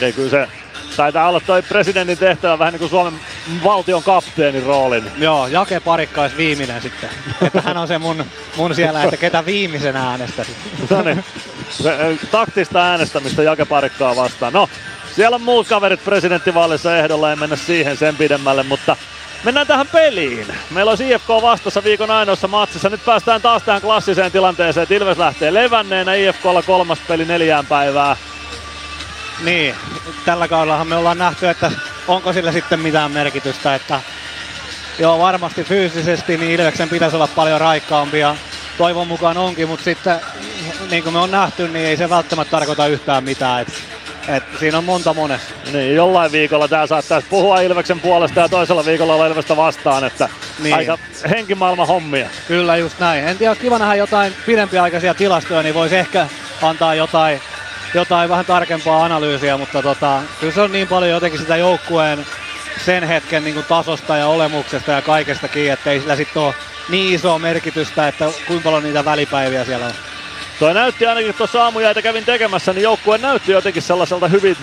Ei kyllä se taitaa olla toi presidentin tehtävä vähän niin kuin Suomen valtion kapteenin roolin. Joo, Jake Parikka olisi viimeinen sitten. Että hän on se mun, mun siellä, että ketä viimeisenä äänestäisi. No niin, taktista äänestämistä Jake Parikkaa vastaan. No, siellä on muut kaverit presidenttivaalissa ehdolla, ei mennä siihen sen pidemmälle, mutta Mennään tähän peliin. Meillä on IFK vastassa viikon ainoassa matsissa. Nyt päästään taas tähän klassiseen tilanteeseen, että Ilves lähtee levänneenä. IFKlla kolmas peli neljään päivää. Niin, tällä kaudellahan me ollaan nähty, että onko sillä sitten mitään merkitystä, että joo varmasti fyysisesti niin Ilveksen pitäisi olla paljon raikkaampi ja toivon mukaan onkin, mutta sitten niin kuin me on nähty, niin ei se välttämättä tarkoita yhtään mitään. Et, et siinä on monta monessa. Niin, jollain viikolla tämä saattaisi puhua Ilveksen puolesta ja toisella viikolla olla Ilvestä vastaan, että niin. aika henkimaailman hommia. Kyllä just näin. En tiedä, kiva nähdä jotain pidempiaikaisia tilastoja, niin voisi ehkä antaa jotain, jotain vähän tarkempaa analyysiä, mutta tota, kyllä se on niin paljon jotenkin sitä joukkueen sen hetken niin tasosta ja olemuksesta ja kaikesta kiinni, että ei sillä sitten ole niin isoa merkitystä, että kuinka paljon niitä välipäiviä siellä on. Toi näytti ainakin tuossa aamujäitä kävin tekemässä, niin joukkue näytti jotenkin sellaiselta hyvin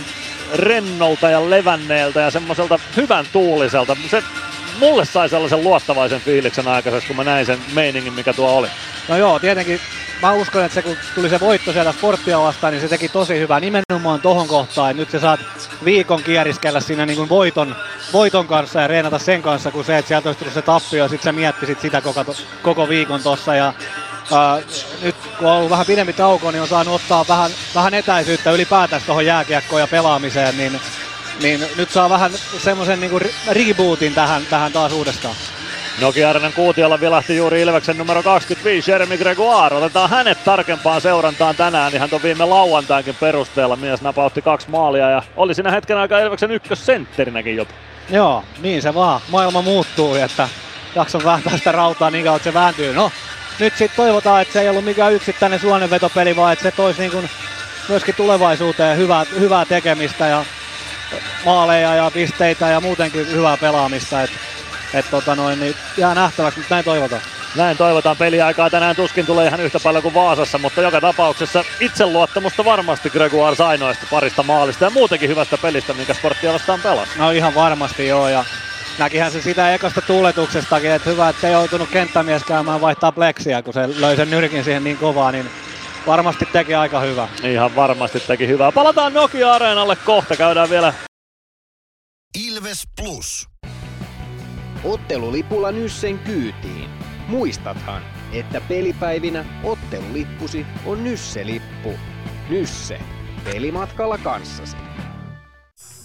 rennolta ja levänneeltä ja semmoiselta hyvän tuuliselta. Se mulle sai sellaisen luottavaisen fiiliksen aikaisessa, kun mä näin sen meiningin, mikä tuo oli. No joo, tietenkin mä uskon, että se kun tuli se voitto sieltä sporttia vastaan, niin se teki tosi hyvää nimenomaan tohon kohtaan, että nyt sä saat viikon kieriskellä siinä niin kuin voiton, voiton kanssa ja reenata sen kanssa, kun se, että sieltä olisi tullut se tappio ja sit sä miettisit sitä koko, koko viikon tossa ja Uh, nyt kun on ollut vähän pidempi tauko, niin on saanut ottaa vähän, vähän etäisyyttä ylipäätään tuohon jääkiekkoon ja pelaamiseen, niin, niin nyt saa vähän semmoisen niin rebootin tähän, tähän taas uudestaan. Nokia Arenan kuutiolla vilahti juuri Ilveksen numero 25 Jeremy Gregoire. Otetaan hänet tarkempaan seurantaan tänään ihan tuon viime lauantainkin perusteella. Mies napautti kaksi maalia ja oli siinä hetken aikaa Ilveksen ykkössentterinäkin jopa. Joo, niin se vaan. Maailma muuttuu, että jakson vääntää sitä rautaa niin kauan, että se vääntyy. No, nyt sitten toivotaan, että se ei ollut mikään yksittäinen suonenvetopeli, vaan että se toisi niin kuin myöskin tulevaisuuteen hyvää, hyvää tekemistä ja maaleja ja pisteitä ja muutenkin hyvää pelaamista. Et, et tota noin, niin jää nähtäväksi, mutta näin toivotaan. Näin toivotaan peliaikaa tänään tuskin tulee ihan yhtä paljon kuin Vaasassa, mutta joka tapauksessa itseluottamusta varmasti Gregoire sai noista parista maalista ja muutenkin hyvästä pelistä, minkä sporttia vastaan pelasi. No ihan varmasti joo ja näkihän se sitä ekasta tuuletuksestakin, että hyvä, että ei joutunut kenttämies käymään vaihtaa pleksiä, kun se löi sen nyrkin siihen niin kovaa, niin varmasti teki aika hyvä. Ihan varmasti teki hyvää. Palataan Nokia-areenalle kohta, käydään vielä Ilves Plus. Ottelulipulla Nyssen kyytiin. Muistathan, että pelipäivinä ottelulippusi on Nysse-lippu. Nysse. Pelimatkalla kanssasi.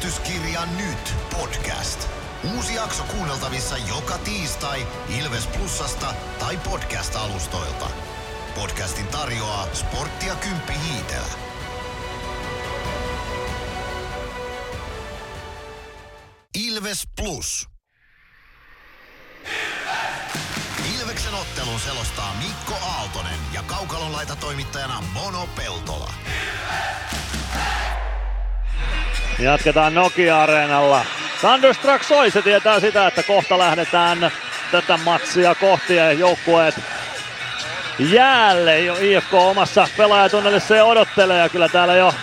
Ilvestyskirja nyt podcast. Uusi jakso kuunneltavissa joka tiistai Ilves Plusasta tai podcast-alustoilta. Podcastin tarjoaa Sporttia Kymppi Hiitellä. Ilves Plus. Ilveksen ottelun selostaa Mikko Aaltonen ja Kaukalon laita toimittajana Mono Peltola. Jatketaan Nokia-areenalla. Thunderstruck soi, se tietää sitä, että kohta lähdetään tätä matsia kohti ja joukkueet jäälle jo IFK omassa pelaajatunnelissa ja odottelee ja kyllä täällä jo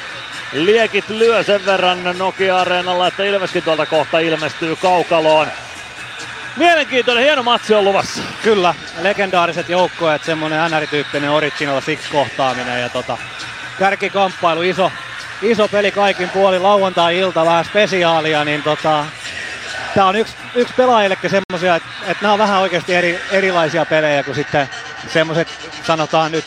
liekit lyö sen verran Nokia-areenalla, että Ilveskin tuolta kohta ilmestyy kaukaloon. Mielenkiintoinen, hieno matsi on luvassa. Kyllä, legendaariset joukkueet, semmonen NR-tyyppinen original six kohtaaminen ja tota, kärkikamppailu, iso, iso peli kaikin puoli, lauantai-ilta, vähän spesiaalia, niin tota, tää on yksi, yksi pelaajillekin semmosia, että et nämä on vähän oikeasti eri, erilaisia pelejä kuin sitten semmoset, sanotaan nyt,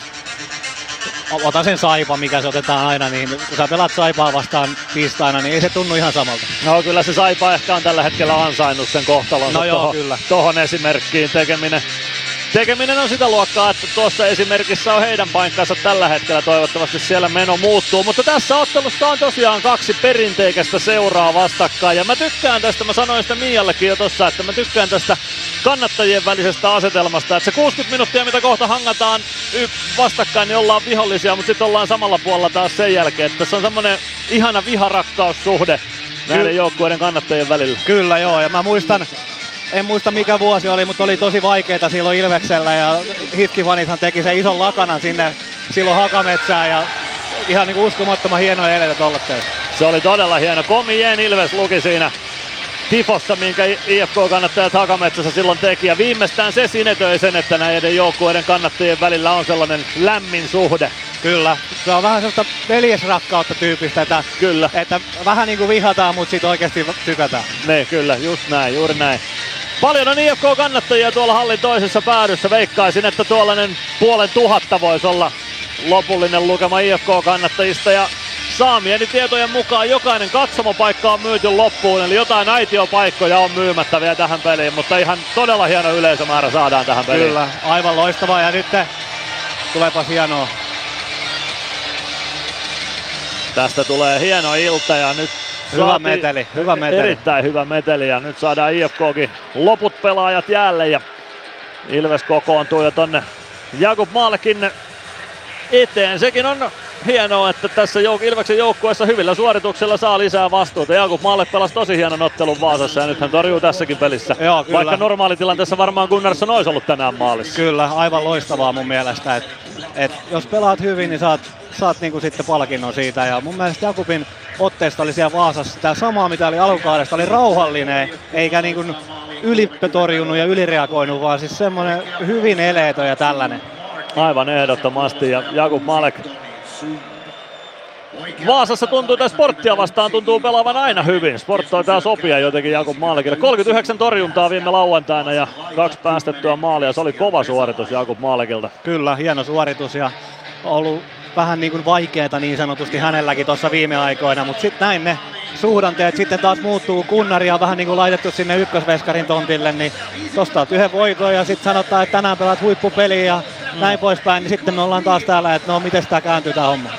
ota sen saipa, mikä se otetaan aina, niin kun sä pelaat saipaa vastaan tiistaina, niin ei se tunnu ihan samalta. No kyllä se Saipa ehkä on tällä hetkellä ansainnut sen kohtalonsa No joo, tohon, kyllä. tohon esimerkkiin tekeminen. Tekeminen on sitä luokkaa, että tuossa esimerkissä on heidän paikkansa tällä hetkellä. Toivottavasti siellä meno muuttuu. Mutta tässä ottelussa on tosiaan kaksi perinteikästä seuraa vastakkain. Ja mä tykkään tästä, mä sanoin sitä Miallekin jo tossa, että mä tykkään tästä kannattajien välisestä asetelmasta. Että se 60 minuuttia, mitä kohta hangataan y- vastakkain, niin ollaan vihollisia, mutta sitten ollaan samalla puolella taas sen jälkeen. Että tässä on semmoinen ihana viharakkaussuhde näiden Ky- joukkueiden kannattajien välillä. Kyllä joo, ja mä muistan, en muista mikä vuosi oli, mutta oli tosi vaikeita silloin Ilveksellä ja Hitkifanithan teki sen ison lakanan sinne silloin Hakametsään ja ihan niinku uskomattoman hienoja eleitä tollakseen. Se oli todella hieno. Komien Ilves luki siinä tifossa, minkä IFK-kannattajat Hakametsässä silloin teki. Ja viimeistään se sinetöi sen, että näiden joukkueiden kannattajien välillä on sellainen lämmin suhde. Kyllä, se on vähän sellaista veljesrakkautta tyypistä, että, kyllä. että vähän niinku vihataan, mutta sit oikeasti tykätään. Ne, kyllä, just näin, juuri näin. Paljon on IFK-kannattajia tuolla hallin toisessa päädyssä. Veikkaisin, että tuollainen puolen tuhatta voisi olla lopullinen lukema IFK-kannattajista. Ja saamieni tietojen mukaan jokainen katsomopaikka on myyty loppuun, eli jotain aitiopaikkoja on myymättä vielä tähän peliin, mutta ihan todella hieno yleisömäärä saadaan tähän peliin. Kyllä, aivan loistavaa ja nyt tuleepas hienoa. Tästä tulee hieno ilta ja nyt Hyvä meteli, hyvä meteli. Erittäin hyvä meteli ja nyt saadaan IFKkin loput pelaajat jäälle ja Ilves kokoontuu jo tonne Jakub Maallekin eteen. Sekin on hienoa, että tässä jouk- Ilveksen joukkueessa hyvillä suorituksilla saa lisää vastuuta. Jakub Maalle pelasi tosi hienon ottelun Vaasassa ja nyt hän torjuu tässäkin pelissä. Joo, kyllä. Vaikka normaalitilanteessa varmaan Gunnarsson olisi ollut tänään maalissa. Kyllä, aivan loistavaa mun mielestä. Et, et jos pelaat hyvin, niin saat, saat niinku sitten palkinnon siitä. Ja mun mielestä Jakubin otteesta oli siellä Vaasassa tämä sama, mitä oli alkukaudesta, oli rauhallinen, eikä niin kuin ylipetorjunut ja ylireagoinut, vaan siis semmoinen hyvin eleetö ja tällainen. Aivan ehdottomasti ja Jakub Malek Vaasassa tuntuu, että sporttia vastaan tuntuu pelaavan aina hyvin. Sport taitaa sopia jotenkin Jakub Maalekille. 39 torjuntaa viime lauantaina ja kaksi päästettyä maalia. Se oli kova suoritus Jakub Maalekilta. Kyllä, hieno suoritus ja ollut vähän niin kuin vaikeeta niin sanotusti hänelläkin tuossa viime aikoina, mutta sitten näin ne suhdanteet sitten taas muuttuu. Kunnaria vähän niin kuin laitettu sinne ykkösveskarin tontille, niin tosta yhden voiton ja sitten sanotaan, että tänään pelaat huippupeliä ja mm. näin poispäin, niin sitten me ollaan taas täällä, että no miten tämä kääntyy tämä homma.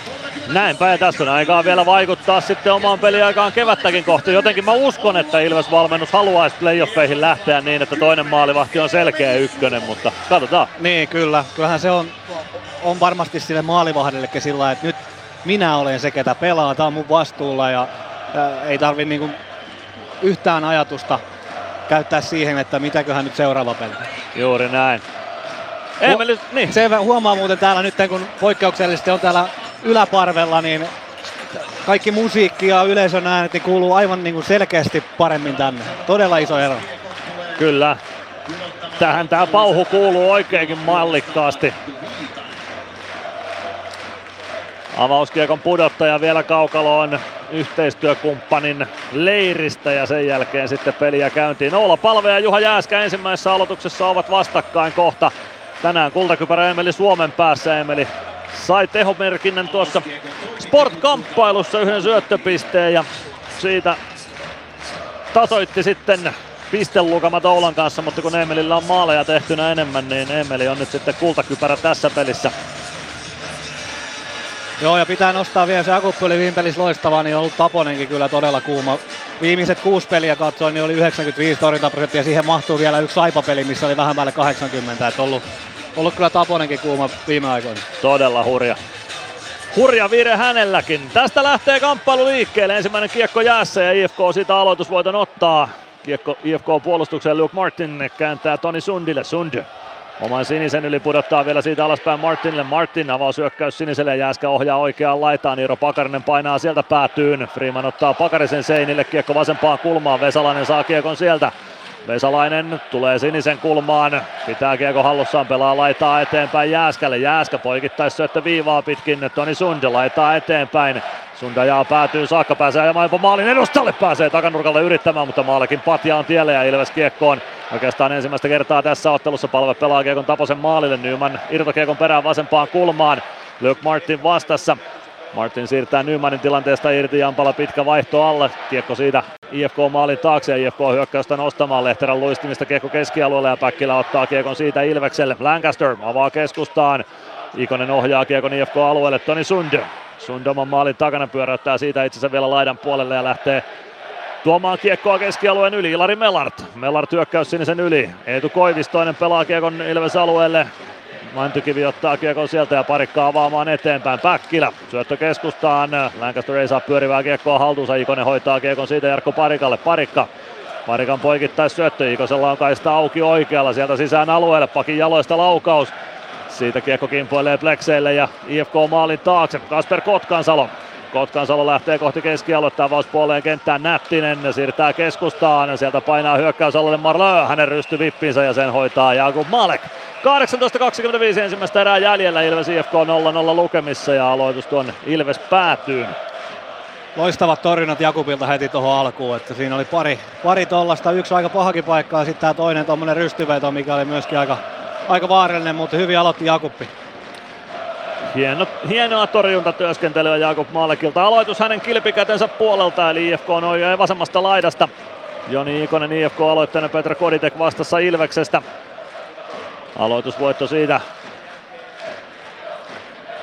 Näinpä ja tässä on aikaa vielä vaikuttaa sitten omaan peliaikaan kevättäkin kohti. Jotenkin mä uskon, että Ilves-valmennus haluaisi playoffeihin lähteä niin, että toinen maalivahti on selkeä ykkönen, mutta katsotaan. Niin, kyllä. Kyllähän se on, on varmasti sille maalivahdillekin sillä että nyt minä olen se, ketä pelaa, tämä on mun vastuulla ja ei tarvi niinku yhtään ajatusta käyttää siihen, että mitäköhän nyt seuraava peli. Juuri näin. Emeli, niin. Se huomaa muuten täällä nyt, kun poikkeuksellisesti on täällä yläparvella, niin kaikki musiikki ja yleisön äänet niin kuuluu aivan niin kuin selkeästi paremmin tänne. Todella iso ero. Kyllä. Tähän tämä pauhu kuuluu oikeinkin mallikkaasti. Avauskiekon pudottaja vielä kaukaloon yhteistyökumppanin leiristä ja sen jälkeen sitten peliä käyntiin. Oula Palve ja Juha Jääskä ensimmäisessä aloituksessa ovat vastakkain kohta. Tänään kultakypärä Emeli Suomen päässä. Emeli sai tehomerkinnän tuossa Sport-kamppailussa yhden syöttöpisteen ja siitä tasoitti sitten pistelukamat Oulan kanssa, mutta kun Emelillä on maaleja tehtynä enemmän, niin Emeli on nyt sitten kultakypärä tässä pelissä. Joo, ja pitää nostaa vielä se Akuppi oli viime pelissä loistava, niin on ollut Taponenkin kyllä todella kuuma. Viimeiset kuusi peliä katsoin, niin oli 95 torjuntaprosenttia, siihen mahtuu vielä yksi saipapeli, missä oli vähän päälle 80, että ollut ollut kyllä Taponenkin kuuma viime aikoina. Todella hurja. Hurja vire hänelläkin. Tästä lähtee kamppailu liikkeelle. Ensimmäinen kiekko jäässä ja IFK siitä aloitusvoiton ottaa. Kiekko IFK puolustukseen Luke Martin kääntää Toni Sundille. Sund Oman sinisen yli pudottaa vielä siitä alaspäin Martinille. Martin syökkäys siniselle Jääskä ohjaa oikeaan laitaan. Iiro Pakarinen painaa sieltä päätyyn. Freeman ottaa Pakarisen seinille. Kiekko vasempaan kulmaan. Vesalainen saa kiekon sieltä. Vesalainen tulee sinisen kulmaan, pitää kiekko hallussaan, pelaa laitaa eteenpäin Jääskälle. Jääskä poikittais syöttö viivaa pitkin, Toni Sunde laitaa eteenpäin. Sundajaa päätyy saakka, pääsee ajamaan jopa maalin edustalle, pääsee takanurkalle yrittämään, mutta maalikin Patja on tielle ja Ilves kiekkoon. Oikeastaan ensimmäistä kertaa tässä ottelussa palve pelaa kiekon Taposen maalille, Nyman irtokiekon perään vasempaan kulmaan. Luke Martin vastassa, Martin siirtää Nymanin tilanteesta irti, Jampala pitkä vaihto alle, kiekko siitä IFK maalin taakse ja IFK hyökkäystä nostamaan Lehterän luistimista kiekko keskialueelle ja Päkkilä ottaa kiekon siitä Ilvekselle. Lancaster avaa keskustaan, Ikonen ohjaa kiekon IFK-alueelle, Toni Sund. Sund oman maalin takana pyöräyttää siitä itsensä vielä laidan puolelle ja lähtee tuomaan kiekkoa keskialueen yli. Ilari Mellart. Mellart hyökkäys sinisen yli. Eetu Koivistoinen pelaa kiekon Ilves alueelle. Mäntykivi ottaa kiekon sieltä ja parikkaa avaamaan eteenpäin. Päkkilä syöttö keskustaan. Lancaster ei saa pyörivää kiekkoa haltuunsa. Ikonen hoitaa kiekon siitä Jarkko Parikalle. Parikka Parikan poikittais syöttö. Ikosella on kaista auki oikealla. Sieltä sisään alueelle. Pakin jaloista laukaus. Siitä kiekko kimpoilee Plexeille ja IFK maalin taakse. Kasper Kotkansalo Kotkansalo lähtee kohti keskialuetta avauspuoleen kenttään Nättinen siirtää keskustaan. Sieltä painaa hyökkäysalueelle Marlö, hänen rystyvippinsä ja sen hoitaa Jakub Malek. 18.25 ensimmäistä erää jäljellä Ilves IFK 0-0 lukemissa ja aloitus tuon Ilves päätyy. Loistavat torjunnat Jakubilta heti tuohon alkuun, että siinä oli pari, pari tollasta, yksi aika pahakin paikka ja sitten tämä toinen tuommoinen rystyveto, mikä oli myöskin aika, aika vaarallinen, mutta hyvin aloitti Jakuppi. Hieno, hienoa torjuntatyöskentelyä Jakub Maalekilta. Aloitus hänen kilpikätensä puolelta, eli IFK noin vasemmasta laidasta. Joni Ikonen IFK aloitteena Petra Koditek vastassa Ilveksestä. Aloitusvoitto siitä.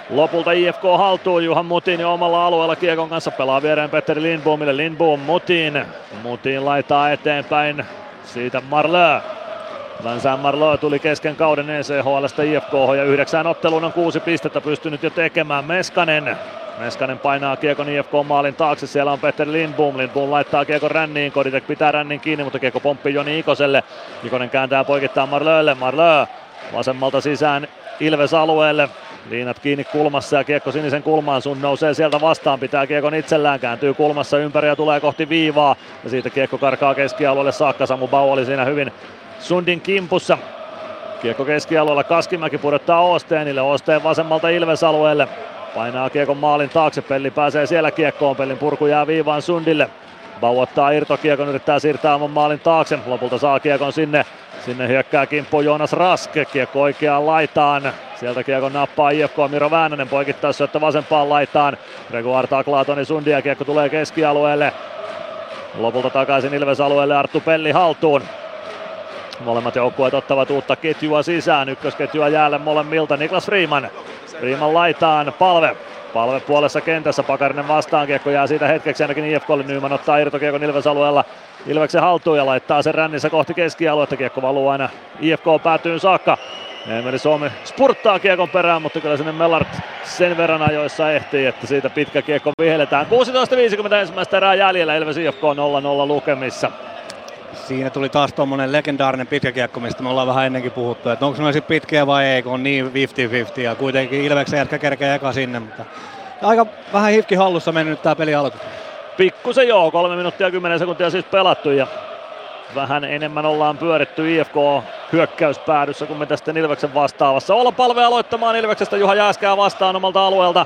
Lopulta IFK haltuu Juhan Mutin jo omalla alueella Kiekon kanssa pelaa viereen Petteri Lindboomille. Lindboom Mutin. Mutin laitaa eteenpäin. Siitä Marlö. Vincent Marlö tuli kesken kauden ECHLstä IFK ja yhdeksään otteluun on kuusi pistettä pystynyt jo tekemään. Meskanen Meskanen painaa kiekon IFK maalin taakse, siellä on Peter Lindboom, Lindboom laittaa kiekon ränniin, Koditek pitää rännin kiinni, mutta kiekko pomppii Joni Ikoselle. Ikonen kääntää poikittaa Marlölle, Marlö vasemmalta sisään Ilves alueelle. Liinat kiinni kulmassa ja kiekko sinisen kulmaan. Sun nousee sieltä vastaan, pitää kiekon itsellään, kääntyy kulmassa ympäri ja tulee kohti viivaa. Ja siitä kiekko karkaa keskialueelle saakka. Samu Bau oli siinä hyvin Sundin kimpussa. Kiekko keskialueella, Kaskimäki pudottaa Osteenille, Osteen vasemmalta Ilves-alueelle. Painaa kiekon maalin taakse, Pelli pääsee siellä kiekkoon, Pellin purku jää viivaan Sundille. Bau ottaa irtokiekon, yrittää siirtää oman maalin taakse, lopulta saa kiekon sinne. Sinne hyökkää kimppu Joonas Raske, kiekko oikeaan laitaan. Sieltä kiekon nappaa IFK Miro Väänänen poikittaa syöttö vasempaan laitaan. Gregoire taklaa Toni Sundia, kiekko tulee keskialueelle. Lopulta takaisin Ilves-alueelle Arttu Pelli haltuun. Molemmat joukkueet ottavat uutta ketjua sisään. Ykkösketjua jäälle molemmilta. Niklas Freeman. Freeman laitaan. Palve. Palve puolessa kentässä. Pakarinen vastaan. Kiekko jää siitä hetkeksi ainakin IFKlle. Nyman ottaa irtokiekon Ilves-alueella. Ilveksen haltuun ja laittaa sen rännissä kohti keskialuetta. Kiekko valuu aina IFK päätyyn saakka. Emeli Suomi spurttaa kiekon perään, mutta kyllä sinne Mellart sen verran ajoissa ehtii, että siitä pitkä kiekko vihelletään. 16.50 ensimmäistä erää jäljellä Ilves IFK 0-0 lukemissa. Siinä tuli taas tuommoinen legendaarinen pitkä kiekko, mistä me ollaan vähän ennenkin puhuttu, että onko se pitkiä vai ei, kun on niin 50-50 ja kuitenkin Ilveksen jätkä kerkee eka sinne, mutta aika vähän hifki hallussa mennyt tämä peli alku. Pikkusen joo, kolme minuuttia ja 10 sekuntia siis pelattu ja vähän enemmän ollaan pyöritty IFK hyökkäyspäädyssä kuin me tästä Ilveksen vastaavassa. Olla palve aloittamaan Ilveksestä Juha Jääskää vastaan omalta alueelta.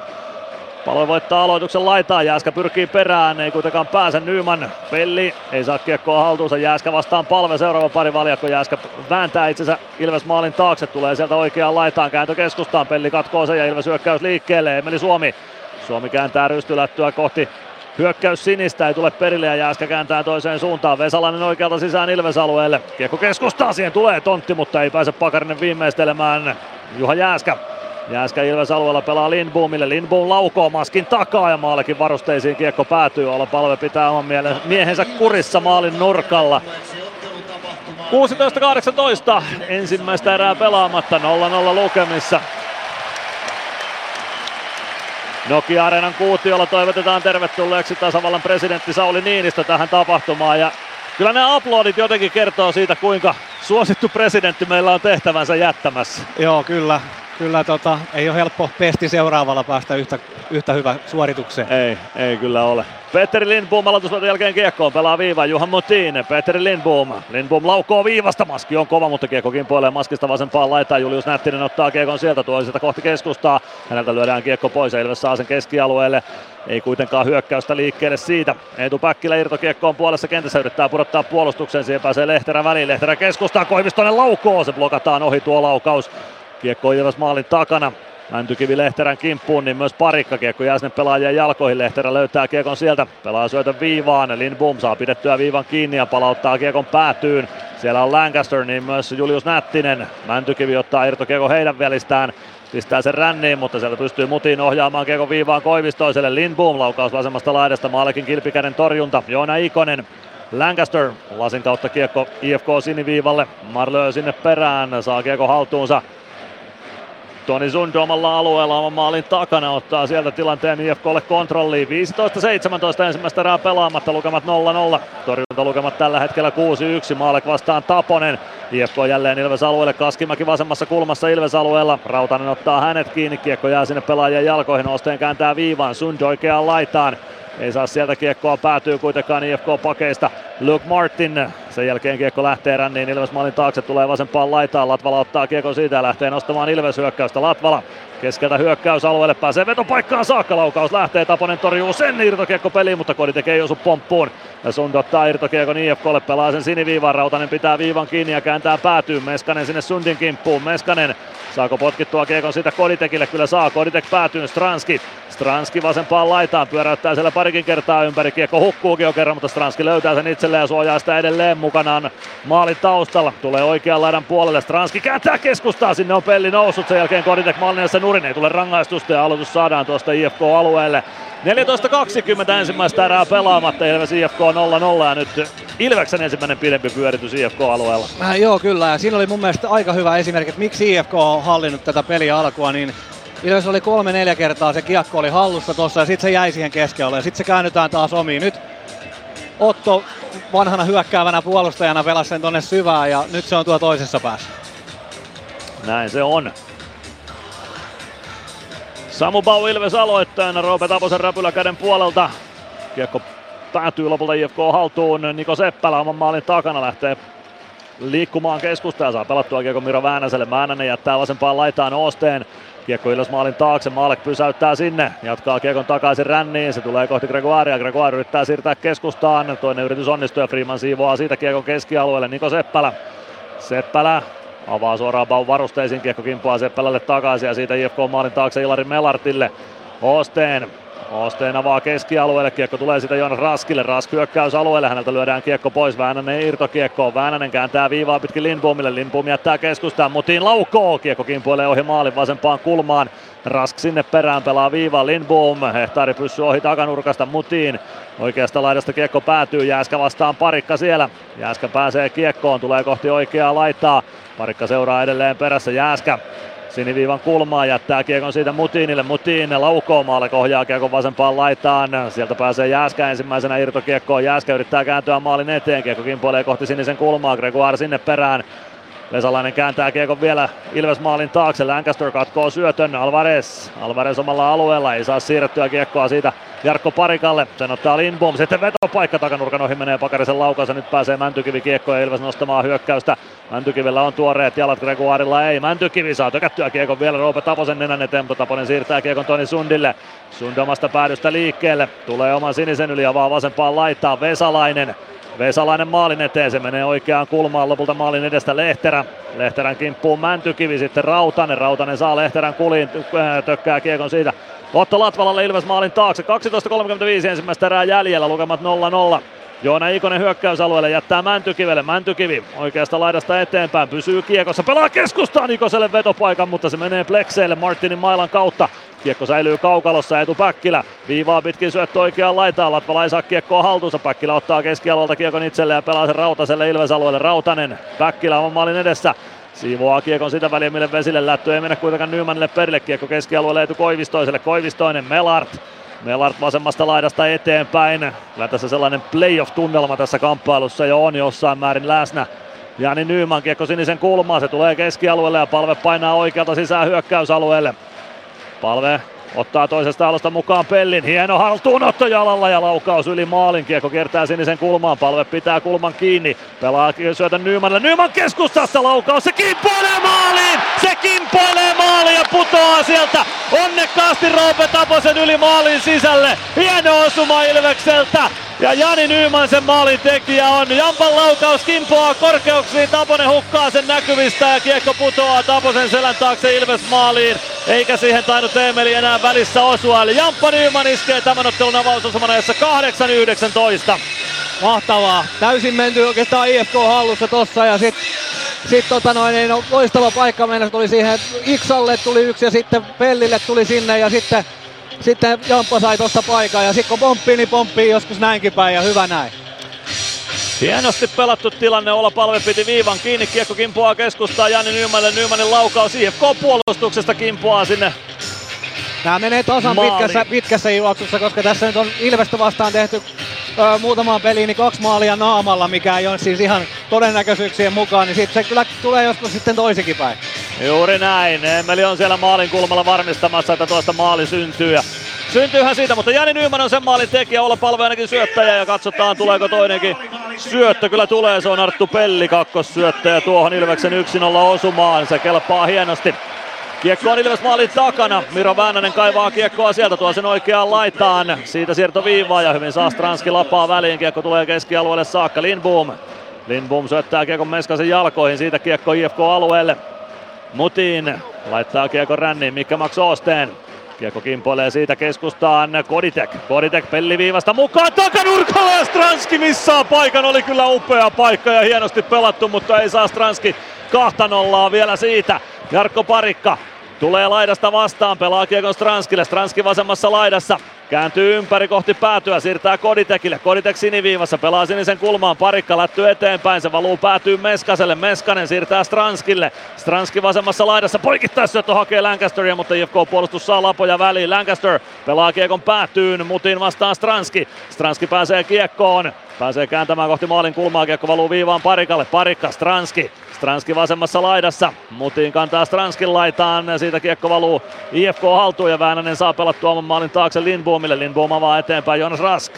Palve voittaa aloituksen laitaa, Jääskä pyrkii perään, ei kuitenkaan pääse Nyman. Pelli ei saa kiekkoa haltuunsa, Jääskä vastaan palve, seuraava pari valjakko, Jääskä vääntää itsensä. Ilves maalin taakse, tulee sieltä oikeaan laitaan, kääntö keskustaan, Pelli katkoo sen ja Ilves hyökkäys liikkeelle, Emeli Suomi. Suomi kääntää rystylättyä kohti. Hyökkäys sinistä. Ei tule perille ja Jääskä kääntää toiseen suuntaan. Vesalainen oikealta sisään Ilves-alueelle. Kiekko keskustaa, siihen tulee tontti, mutta ei pääse Pakarinen viimeistelemään. Juha Jääskä Jääskä Ilves alueella pelaa Lindboomille. Lindboom laukoo maskin takaa ja maallekin varusteisiin kiekko päätyy. Olla palve pitää oman miehensä kurissa maalin nurkalla. 16-18 ensimmäistä erää pelaamatta 0-0 lukemissa. Nokia-areenan kuutiolla toivotetaan tervetulleeksi tasavallan presidentti Sauli Niinistö tähän tapahtumaan ja kyllä ne aplodit jotenkin kertoo siitä, kuinka suosittu presidentti meillä on tehtävänsä jättämässä. Joo, kyllä. Kyllä tota, ei ole helppo pesti seuraavalla päästä yhtä, yhtä hyvä suoritukseen. Ei, ei kyllä ole. Petteri Lindboom aloitusvoiton jälkeen kiekkoon, pelaa viiva Juhan Mutin, Petteri Lindboom. Lindboom laukoo viivasta, Maski on kova, mutta kiekko kimpoilee Maskista vasempaan laitaan. Julius Nättinen ottaa kiekon sieltä, tuo sitä kohti keskustaa. Häneltä lyödään kiekko pois ja Ilves saa sen keskialueelle. Ei kuitenkaan hyökkäystä liikkeelle siitä. Eetu Päkkilä irtokiekkoon puolessa kentässä yrittää pudottaa puolustuksen. Siihen pääsee Lehterä väliin. Lehterä keskustaa, Koivistonen laukoo. Se blokataan ohi tuo laukaus. Kiekko Ilves maalin takana. Mäntykivi Lehterän kimppuun, niin myös parikka kiekko jää sinne pelaajien jalkoihin. Lehterä löytää kiekon sieltä, pelaa syötön viivaan. Lindboom saa pidettyä viivan kiinni ja palauttaa kiekon päätyyn. Siellä on Lancaster, niin myös Julius Nättinen. Mäntykivi ottaa irtokiekko heidän välistään. Pistää sen ränniin, mutta sieltä pystyy Mutiin ohjaamaan kiekon viivaan Koivistoiselle. Lindboom laukaus vasemmasta laidasta, maalekin kilpikäden torjunta. Joona Ikonen Lancaster lasin kautta kiekko IFK siniviivalle. Marlö sinne perään, saa kiekko haltuunsa. Toni Sund omalla alueella oman maalin takana ottaa sieltä tilanteen IFKlle kontrolliin. 15-17 ensimmäistä erää pelaamatta, lukemat 0-0. Torjuntalukemat tällä hetkellä 6-1, Maalek vastaan Taponen. IFK jälleen Ilves alueelle, Kaskimäki vasemmassa kulmassa Ilves alueella. Rautanen ottaa hänet kiinni, kiekko jää sinne pelaajien jalkoihin, Osteen kääntää viivaan, Sund oikeaan laitaan. Ei saa sieltä kiekkoa, päätyy kuitenkaan IFK-pakeista. Luke Martin, sen jälkeen kiekko lähtee ränniin Ilves maalin taakse, tulee vasempaan laitaan. Latvala ottaa kiekon siitä ja lähtee nostamaan Ilves hyökkäystä. Latvala keskeltä hyökkäysalueelle pääsee vetopaikkaan saakka. Laukaus lähtee, Taponen torjuu sen irtokiekko peliin, mutta Kodi tekee osu pomppuun. Ja Sund ottaa irtokiekon IFKlle, pelaa sen siniviivan. Rautanen pitää viivan kiinni ja kääntää päätyy. Meskanen sinne Sundin kimppuun. Meskanen saako potkittua kiekon siitä Koditekille? Kyllä saa. Koditek päätyy Stranski. Stranski vasempaan laitaan, pyöräyttää siellä parikin kertaa ympäri. Kiekko hukkuukin jo kerran, mutta Stranski löytää sen itselleen ja suojaa sitä edelleen mukanaan maalin taustalla. Tulee oikean laidan puolelle. Stranski kääntää keskustaa, sinne on pelli noussut. Sen jälkeen Koditek Malniassa nurin, ei tule rangaistusta ja aloitus saadaan tuosta IFK-alueelle. 14.20 ensimmäistä erää pelaamatta, Ilves IFK 0-0 ja nyt Ilveksen ensimmäinen pidempi pyöritys IFK-alueella. Äh, joo kyllä, ja siinä oli mun mielestä aika hyvä esimerkki, että miksi IFK on hallinnut tätä peliä alkua, niin Ilves oli kolme-neljä kertaa, se kiekko oli hallussa tuossa ja sitten se jäi siihen keskelle ja sitten se käännytään taas omiin. Nyt Otto vanhana hyökkäävänä puolustajana pelasi sen tonne syvään ja nyt se on tuo toisessa päässä. Näin se on. Samu Bau Ilves aloittajana, Roope Taposen räpylä käden puolelta. Kiekko päätyy lopulta IFK haltuun. Niko Seppälä oman maalin takana lähtee liikkumaan keskustaa. Saa pelattua kiekko Miro Väänäselle. Väänänen jättää vasempaan laitaan Osteen. Kiekko Ilves maalin taakse, Maalek pysäyttää sinne, jatkaa kiekon takaisin ränniin, se tulee kohti Gregoiria, Gregoire yrittää siirtää keskustaan, toinen yritys onnistuu ja Freeman siivoaa siitä kiekon keskialueelle, Niko Seppälä. Seppälä avaa suoraan Bau varusteisiin, kiekko kimpoaa Seppälälle takaisin ja siitä IFK maalin taakse Ilari Melartille. Osteen Osteen avaa keskialueelle, kiekko tulee sitä Joonas Raskille, Rask hyökkäysalueelle, häneltä lyödään kiekko pois, Väänänen irtokiekkoon, Väänänen kääntää viivaa pitkin Lindboomille, Lindboom jättää keskustaan, Mutiin laukoo, kiekko kimpoilee ohi maalin vasempaan kulmaan, Rask sinne perään pelaa viivaa. Lindboom, hehtaari pyssy ohi takanurkasta. Mutiin, oikeasta laidasta kiekko päätyy, Jääskä vastaan parikka siellä, Jääskä pääsee kiekkoon, tulee kohti oikeaa laittaa, parikka seuraa edelleen perässä, Jääskä Siniviivan kulmaa jättää kiekon siitä Mutinille. Mutin laukoo maalle kohjaa kiekon vasempaan laitaan. Sieltä pääsee Jääskä ensimmäisenä irtokiekkoon. Jääskä yrittää kääntyä maalin eteen. Kiekko kimpoilee kohti sinisen kulmaa. Gregoire sinne perään. Vesalainen kääntää kiekon vielä Ilves maalin taakse. Lancaster katkoo syötön. Alvarez. Alvarez omalla alueella. Ei saa siirrettyä kiekkoa siitä Jarkko Parikalle. Sen ottaa Lindbom. Sitten vetopaikka takanurkan ohi menee Pakarisen laukaus. Nyt pääsee Mäntykivi kiekko ja Ilves nostamaan hyökkäystä. Mäntykivellä on tuoreet jalat, Gregoirilla ei. Mäntykivi saa tökättyä kiekon vielä Roope Taposen nenän eteen, mutta Taponen siirtää kiekon Toni Sundille. Sund omasta päädystä liikkeelle. Tulee oman sinisen yli ja vaan vasempaan laittaa Vesalainen. Vesalainen maalin eteen, se menee oikeaan kulmaan lopulta maalin edestä Lehterä. Lehterän kimppuun Mäntykivi, sitten Rautanen. Rautanen saa Lehterän kuliin, tökkää kiekon siitä. Otto Latvalalle Ilves maalin taakse. 12.35 ensimmäistä erää jäljellä, lukemat 0-0. Joona Ikonen hyökkäysalueelle jättää Mäntykivelle. Mäntykivi oikeasta laidasta eteenpäin, pysyy kiekossa, pelaa keskustaan Ikoselle vetopaikan, mutta se menee plekseille Martinin mailan kautta. Kiekko säilyy kaukalossa, Etu Päkkilä viivaa pitkin syöttö oikeaan laitaan, Latvala ei saa kiekkoa haltuunsa, Päkkilä ottaa keskialueelta kiekon itselleen ja pelaa sen Rautaselle Ilves-alueelle, Rautanen, Päkkilä on maalin edessä, Siivoaa kiekon sitä väliä, mille vesille lätty ei mennä kuitenkaan Nymanille perille. Kiekko keskialueelle etu Koivistoiselle. Koivistoinen, Melart. Melart vasemmasta laidasta eteenpäin. Kyllä tässä sellainen playoff-tunnelma tässä kamppailussa jo on jossain määrin läsnä. Jani Nyman kiekko sinisen kulmaan, se tulee keskialueelle ja palve painaa oikealta sisään hyökkäysalueelle. Palve Ottaa toisesta alusta mukaan Pellin. Hieno haltuunotto jalalla ja laukaus yli maalin. Kiekko kiertää sinisen kulmaan. Palve pitää kulman kiinni. Pelaa syötä Nymanille. Nyman keskustassa laukaus. Se kimpoilee maaliin! Se kimpoilee maaliin ja putoaa sieltä onnekkaasti Roope Taposen yli maalin sisälle. Hieno osuma Ilvekseltä. Ja Jani Nyman sen maalin tekijä on. Jampan laukaus kimpoaa korkeuksiin. Taponen hukkaa sen näkyvistä ja kiekko putoaa Taposen selän taakse Ilves maaliin. Eikä siihen tainnut Emeli enää välissä osua. Eli Jamppa Nyman iskee tämän ottelun avausosuman 8-19. Mahtavaa. Täysin menty oikeastaan IFK hallussa tossa ja sitten sit tota noin, niin loistava paikka mennä tuli siihen Iksalle tuli yksi ja sitten Pellille tuli sinne ja sitten sitten Jamppa sai tuosta paikan ja sitten kun pomppii, niin pomppii joskus näinkin päin ja hyvä näin. Hienosti pelattu tilanne, Ola Palve piti viivan kiinni, kiekko kimpoaa keskustaa Jani Nymanille, Nymanin laukaus. IFK puolustuksesta kimpoaa sinne Nämä menee tasan pitkässä, pitkässä juoksussa, koska tässä nyt on Ilvestä vastaan tehty ö, muutamaan peliin niin kaksi maalia naamalla, mikä ei ole siis ihan todennäköisyyksien mukaan, niin sitten se kyllä tulee joskus sitten toisikin päin. Juuri näin. Emeli on siellä maalin kulmalla varmistamassa, että tuosta maali syntyy. Ja syntyyhän siitä, mutta Jani Nyman on sen maalin tekijä, olla palve ainakin syöttäjä ja katsotaan tuleeko toinenkin syöttö. Kyllä tulee, se on Arttu Pelli kakkossyöttäjä tuohon Ilveksen 1-0 osumaan. Se kelpaa hienosti. Kiekko on Ilves maalin takana. Miro Väänänen kaivaa kiekkoa sieltä, tuo sen oikeaan laitaan. Siitä siirto viivaa ja hyvin saa Stranski lapaa väliin. Kiekko tulee keskialueelle saakka. Lindboom. Lindboom syöttää kiekon Meskasen jalkoihin. Siitä kiekko IFK-alueelle. Mutin laittaa kiekko ränniin. Mikka Max Osteen. Kiekko kimpoilee siitä keskustaan Koditek. Koditek pelliviivasta mukaan takanurkalla ja Stranski missaa paikan. Oli kyllä upea paikka ja hienosti pelattu, mutta ei saa Stranski kahta nollaa vielä siitä. Jarkko Parikka Tulee laidasta vastaan, pelaa kiekon Stranskille, Stranski vasemmassa laidassa. Kääntyy ympäri kohti päätyä, siirtää Koditekille. Koditek siniviivassa, pelaa sinisen kulmaan, parikka lätty eteenpäin, se valuu päätyy Meskaselle. Meskanen siirtää Stranskille. Stranski vasemmassa laidassa, poikittaisyöttö hakee Lancasteria, mutta IFK-puolustus saa lapoja väliin. Lancaster pelaa kiekon päätyyn, mutin vastaan Stranski. Stranski pääsee kiekkoon. Pääsee kääntämään kohti maalin kulmaa, kiekko valuu viivaan Parikalle. Parikka, Stranski. Stranski vasemmassa laidassa. Mutiin kantaa Stranskin laitaan. Siitä kiekko valuu IFK haltuun ja Väänänen saa pelattua oman maalin taakse Lindboomille. Lindboom avaa eteenpäin Jonas Rask.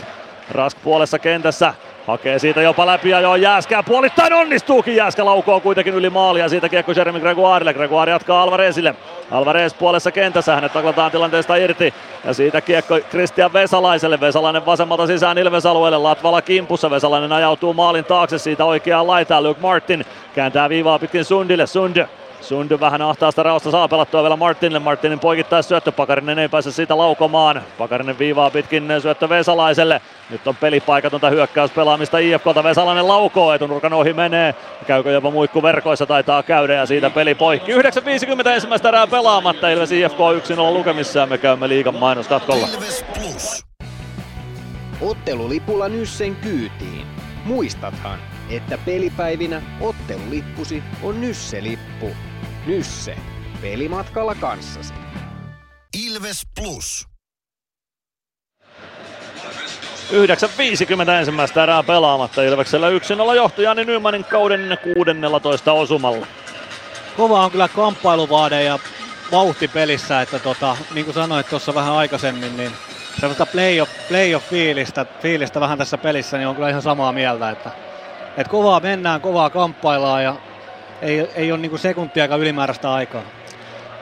Rask puolessa kentässä. Hakee siitä jopa läpi ja joo Jääskää puolittain onnistuukin. Jääskä laukoo kuitenkin yli maalia. Siitä kiekko Jeremy Gregoirille. Gregoire jatkaa Alvarezille. Alvarez puolessa kentässä. Hänet taklataan tilanteesta irti. Ja siitä kiekko Christian Vesalaiselle. Vesalainen vasemmalta sisään Ilves-alueelle. Latvala kimpussa. Vesalainen ajautuu maalin taakse siitä oikeaan laitaan. Luke Martin kääntää viivaa pitkin Sundille. Sund Sundy vähän ahtaasta raosta saa pelattua vielä Martinille. Martinin poikittais syöttö. Pakarinen ei pääse siitä laukomaan. Pakarinen viivaa pitkin syöttö Vesalaiselle. Nyt on pelipaikatonta hyökkäyspelaamista IFKlta. Vesalainen laukoo. Etunurkan ohi menee. Käykö jopa muikku verkoissa taitaa käydä ja siitä peli poikki. 9.50 ensimmäistä erää pelaamatta. Ilves IFK 1-0 lukemissa ja me käymme liigan mainoskatkolla. Ottelulipulla Nyssen kyytiin. Muistathan, että pelipäivinä ottelulippusi on Nysse-lippu. Nysse. Pelimatkalla kanssasi. Ilves Plus. 9.50 ensimmäistä erää pelaamatta. Ilveksellä 1-0 johto Jani Nymanin kauden 16 osumalla. Kova on kyllä kamppailuvaade ja vauhti pelissä, että tota, niin kuin sanoit tuossa vähän aikaisemmin, niin sellaista playoff, playoff-fiilistä fiilistä vähän tässä pelissä, niin on kyllä ihan samaa mieltä, että, että kovaa mennään, kovaa kamppaillaan ja ei, ei ole niin sekuntiakaan ylimääräistä aikaa.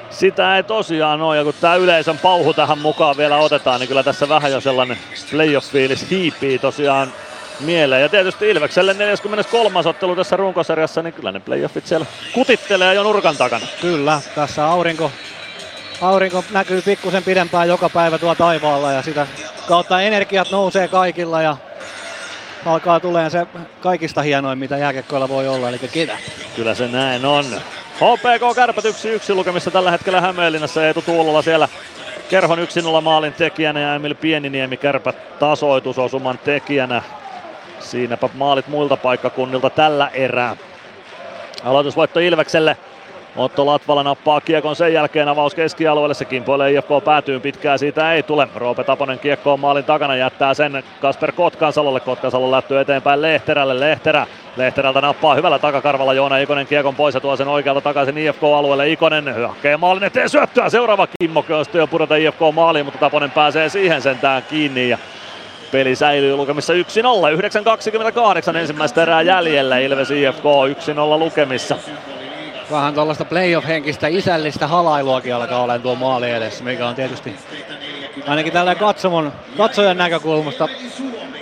Sitä ei tosiaan ole, ja kun tämä yleisön pauhu tähän mukaan vielä otetaan, niin kyllä tässä vähän jo sellainen playoff-fiilis hiipii tosiaan mieleen. Ja tietysti Ilvekselle 43. ottelu tässä runkosarjassa, niin kyllä ne playoffit siellä kutittelee jo nurkan takana. Kyllä, tässä aurinko, aurinko näkyy pikkusen pidempään joka päivä tuolla taivaalla ja sitä kautta energiat nousee kaikilla ja alkaa tulee se kaikista hienoin, mitä jääkekkoilla voi olla, eli ketä. Kyllä se näin on. HPK Kärpät 1-1 lukemissa tällä hetkellä Hämeenlinnassa. Eetu Tuulola siellä Kerhon 1-0 maalin tekijänä ja Emil Pieniniemi Kärpät tasoitusosuman tekijänä. Siinäpä maalit muilta paikkakunnilta tällä erää. Aloitusvoitto Ilvekselle. Otto Latvala nappaa kiekon sen jälkeen avaus keskialueelle. Se kimpoilee IFK päätyyn pitkään, siitä ei tule. Roope Taponen kiekko on maalin takana, jättää sen Kasper Kotkansalolle. Kotkansalo lähtyy eteenpäin Lehterälle. Lehterä. Lehterältä nappaa hyvällä takakarvalla Joona Ikonen kiekon pois ja tuo sen oikealta takaisin IFK-alueelle. Ikonen hakee maalin eteen syöttöä. Seuraava Kimmo jo pudota IFK maaliin, mutta Taponen pääsee siihen sentään kiinni. Ja Peli säilyy lukemissa 1-0. 9.28 ensimmäistä erää jäljellä. Ilves IFK 1-0 lukemissa vähän tuollaista playoff-henkistä isällistä halailuakin alkaa olemaan tuo maali edessä, mikä on tietysti ainakin tällä katsomon, katsojan näkökulmasta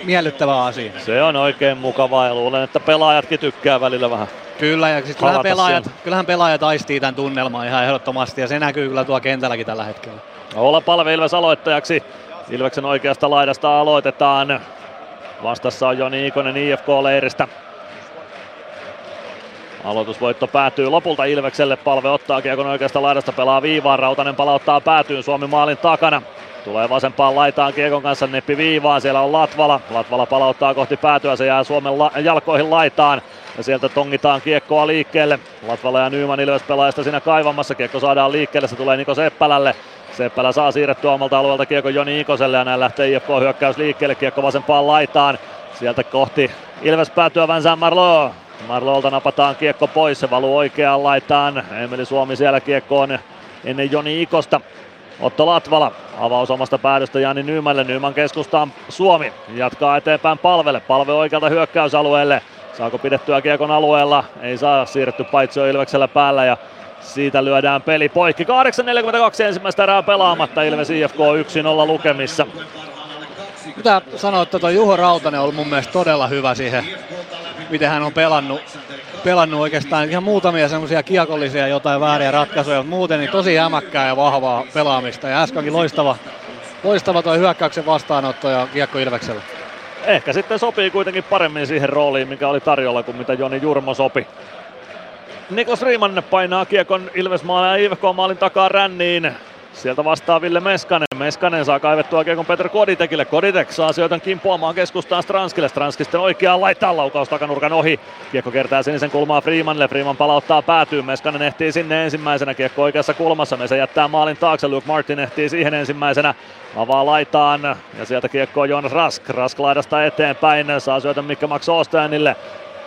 miellyttävä asia. Se on oikein mukavaa ja luulen, että pelaajatkin tykkää välillä vähän Kyllä, ja siis kyllähän, pelaajat, kyllähän pelaajat aistii tämän tunnelman ihan ehdottomasti, ja se näkyy kyllä tuo kentälläkin tällä hetkellä. Olla palve Ilves aloittajaksi. Ilveksen oikeasta laidasta aloitetaan. Vastassa on Joni Ikonen IFK-leiristä. Aloitusvoitto päätyy lopulta Ilvekselle. Palve ottaa kiekon oikeasta laidasta, pelaa viivaan. Rautanen palauttaa päätyyn Suomi maalin takana. Tulee vasempaan laitaan Kiekon kanssa neppi viivaan, siellä on Latvala. Latvala palauttaa kohti päätyä, se jää Suomen la- jalkoihin laitaan. Ja sieltä tongitaan kiekkoa liikkeelle. Latvala ja Nyman Ilves pelaajista siinä kaivamassa. Kiekko saadaan liikkeelle, se tulee Niko Seppälälle. Seppälä saa siirrettyä omalta alueelta kiekko Joni Ikoselle ja näin lähtee IFK hyökkäys liikkeelle. Kiekko vasempaan laitaan. Sieltä kohti Ilves päätyä Vincent Marlowe. Marlolta napataan kiekko pois, se valuu oikeaan laitaan. Emeli Suomi siellä kiekkoon ennen Joni Ikosta. Otto Latvala, avaus omasta päädystä Jani Nyymälle, Nyman keskustaan Suomi, jatkaa eteenpäin palvelle, palve oikealta hyökkäysalueelle. Saako pidettyä kiekon alueella? Ei saa, siirretty paitsi Ilveksellä päällä ja siitä lyödään peli poikki. 8.42 ensimmäistä erää pelaamatta, Ilves IFK 1-0 lukemissa. Pitää sanoa, että tuo Juho Rautanen on ollut mun mielestä todella hyvä siihen miten hän on pelannut, pelannut oikeastaan ihan muutamia semmoisia kiekollisia jotain vääriä ratkaisuja, mutta muuten niin tosi jämäkkää ja vahvaa pelaamista. Ja äskenkin loistava, loistava tuo hyökkäyksen vastaanotto ja kiekko Ilveksellä. Ehkä sitten sopii kuitenkin paremmin siihen rooliin, mikä oli tarjolla kuin mitä Joni Jurmo sopi. Niklas Riiman painaa kiekon Ilves ja IFK maalin takaa ränniin. Sieltä vastaa Ville Meskanen. Meskanen saa kaivettua kiekon Petr Koditekille. Koditek saa syötön kimpoamaan keskustaan Stranskille. Stranski sitten oikeaan laittaa laukaus takanurkan ohi. Kiekko kertaa sinisen kulmaa Freemanille. Freeman palauttaa päätyyn. Meskanen ehtii sinne ensimmäisenä. Kiekko oikeassa kulmassa. Mesa jättää maalin taakse. Luke Martin ehtii siihen ensimmäisenä. Avaa laitaan ja sieltä kiekko on Jonas Rask. Rask laidasta eteenpäin. Saa syötön Mikko Max Ostenille.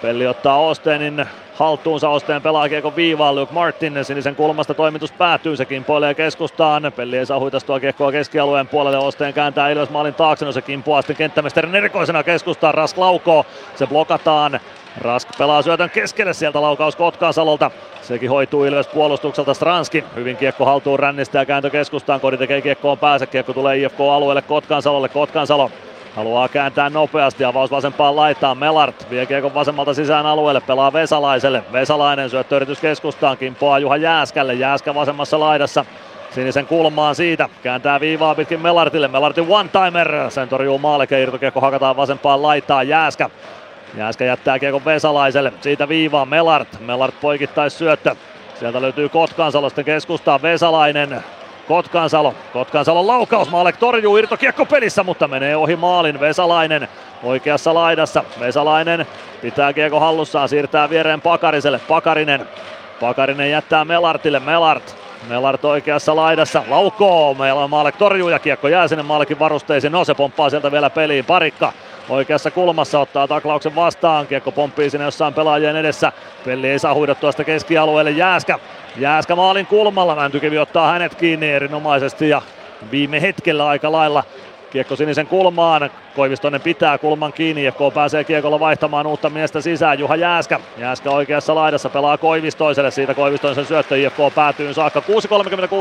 Pelli ottaa Ostenin haltuunsa Osteen pelaa kiekon viivaan. Luke Martin sinisen kulmasta toimitus päättyy. Se kimpoilee keskustaan. Pelli ei saa huitastua kiekkoa keskialueen puolelle. Osteen kääntää Ilves maalin taakse. No se kimpoaa sitten kenttämestarin erikoisena keskustaan. Rask laukoo. Se blokataan. Rask pelaa syötön keskelle sieltä laukaus Kotkansalolta. Sekin hoituu Ilves puolustukselta Stranski. Hyvin kiekko haltuun rännistä ja kääntö keskustaan. Kodi tekee kiekkoon pääse. Kiekko tulee IFK-alueelle Kotkansalolle. Kotkansalo Haluaa kääntää nopeasti, avaus vasempaan laitaan, Melart vie kiekon vasemmalta sisään alueelle, pelaa Vesalaiselle, Vesalainen syöttöyritys keskustaan, kimpoaa Juha Jääskälle, Jääskä vasemmassa laidassa, sinisen kulmaan siitä, kääntää viivaa pitkin Melartille, Melartin one-timer, sen torjuu Maalike, irtokiekko hakataan vasempaan laitaan, Jääskä, Jääskä jättää kiekon Vesalaiselle, siitä viivaa Melart, Melart poikittais syöttö, sieltä löytyy Kotkansalo. Sitten keskustaan, Vesalainen, Kotkansalo. Kotkansalon laukaus. Maalek torjuu irtokiekko pelissä, mutta menee ohi maalin. Vesalainen oikeassa laidassa. Vesalainen pitää kiekko hallussaan, siirtää viereen Pakariselle. Pakarinen. Pakarinen jättää Melartille. Melart. Melart oikeassa laidassa. Laukoo. Meillä on Maalek torjuu ja kiekko jää sinne Maalekin varusteisiin. No se pomppaa sieltä vielä peliin. Parikka oikeassa kulmassa ottaa taklauksen vastaan. Kiekko pomppii sinne jossain pelaajien edessä. Pelli ei saa huidettua sitä keskialueelle. Jääskä. Jääskä maalin kulmalla. Mäntykivi ottaa hänet kiinni erinomaisesti ja viime hetkellä aika lailla Kiekko sinisen kulmaan, Koivistoinen pitää kulman kiinni, IFK pääsee kiekolla vaihtamaan uutta miestä sisään, Juha Jääskä. Jääskä oikeassa laidassa pelaa Koivistoiselle, siitä Koivistoisen syöttö IFK päätyy saakka.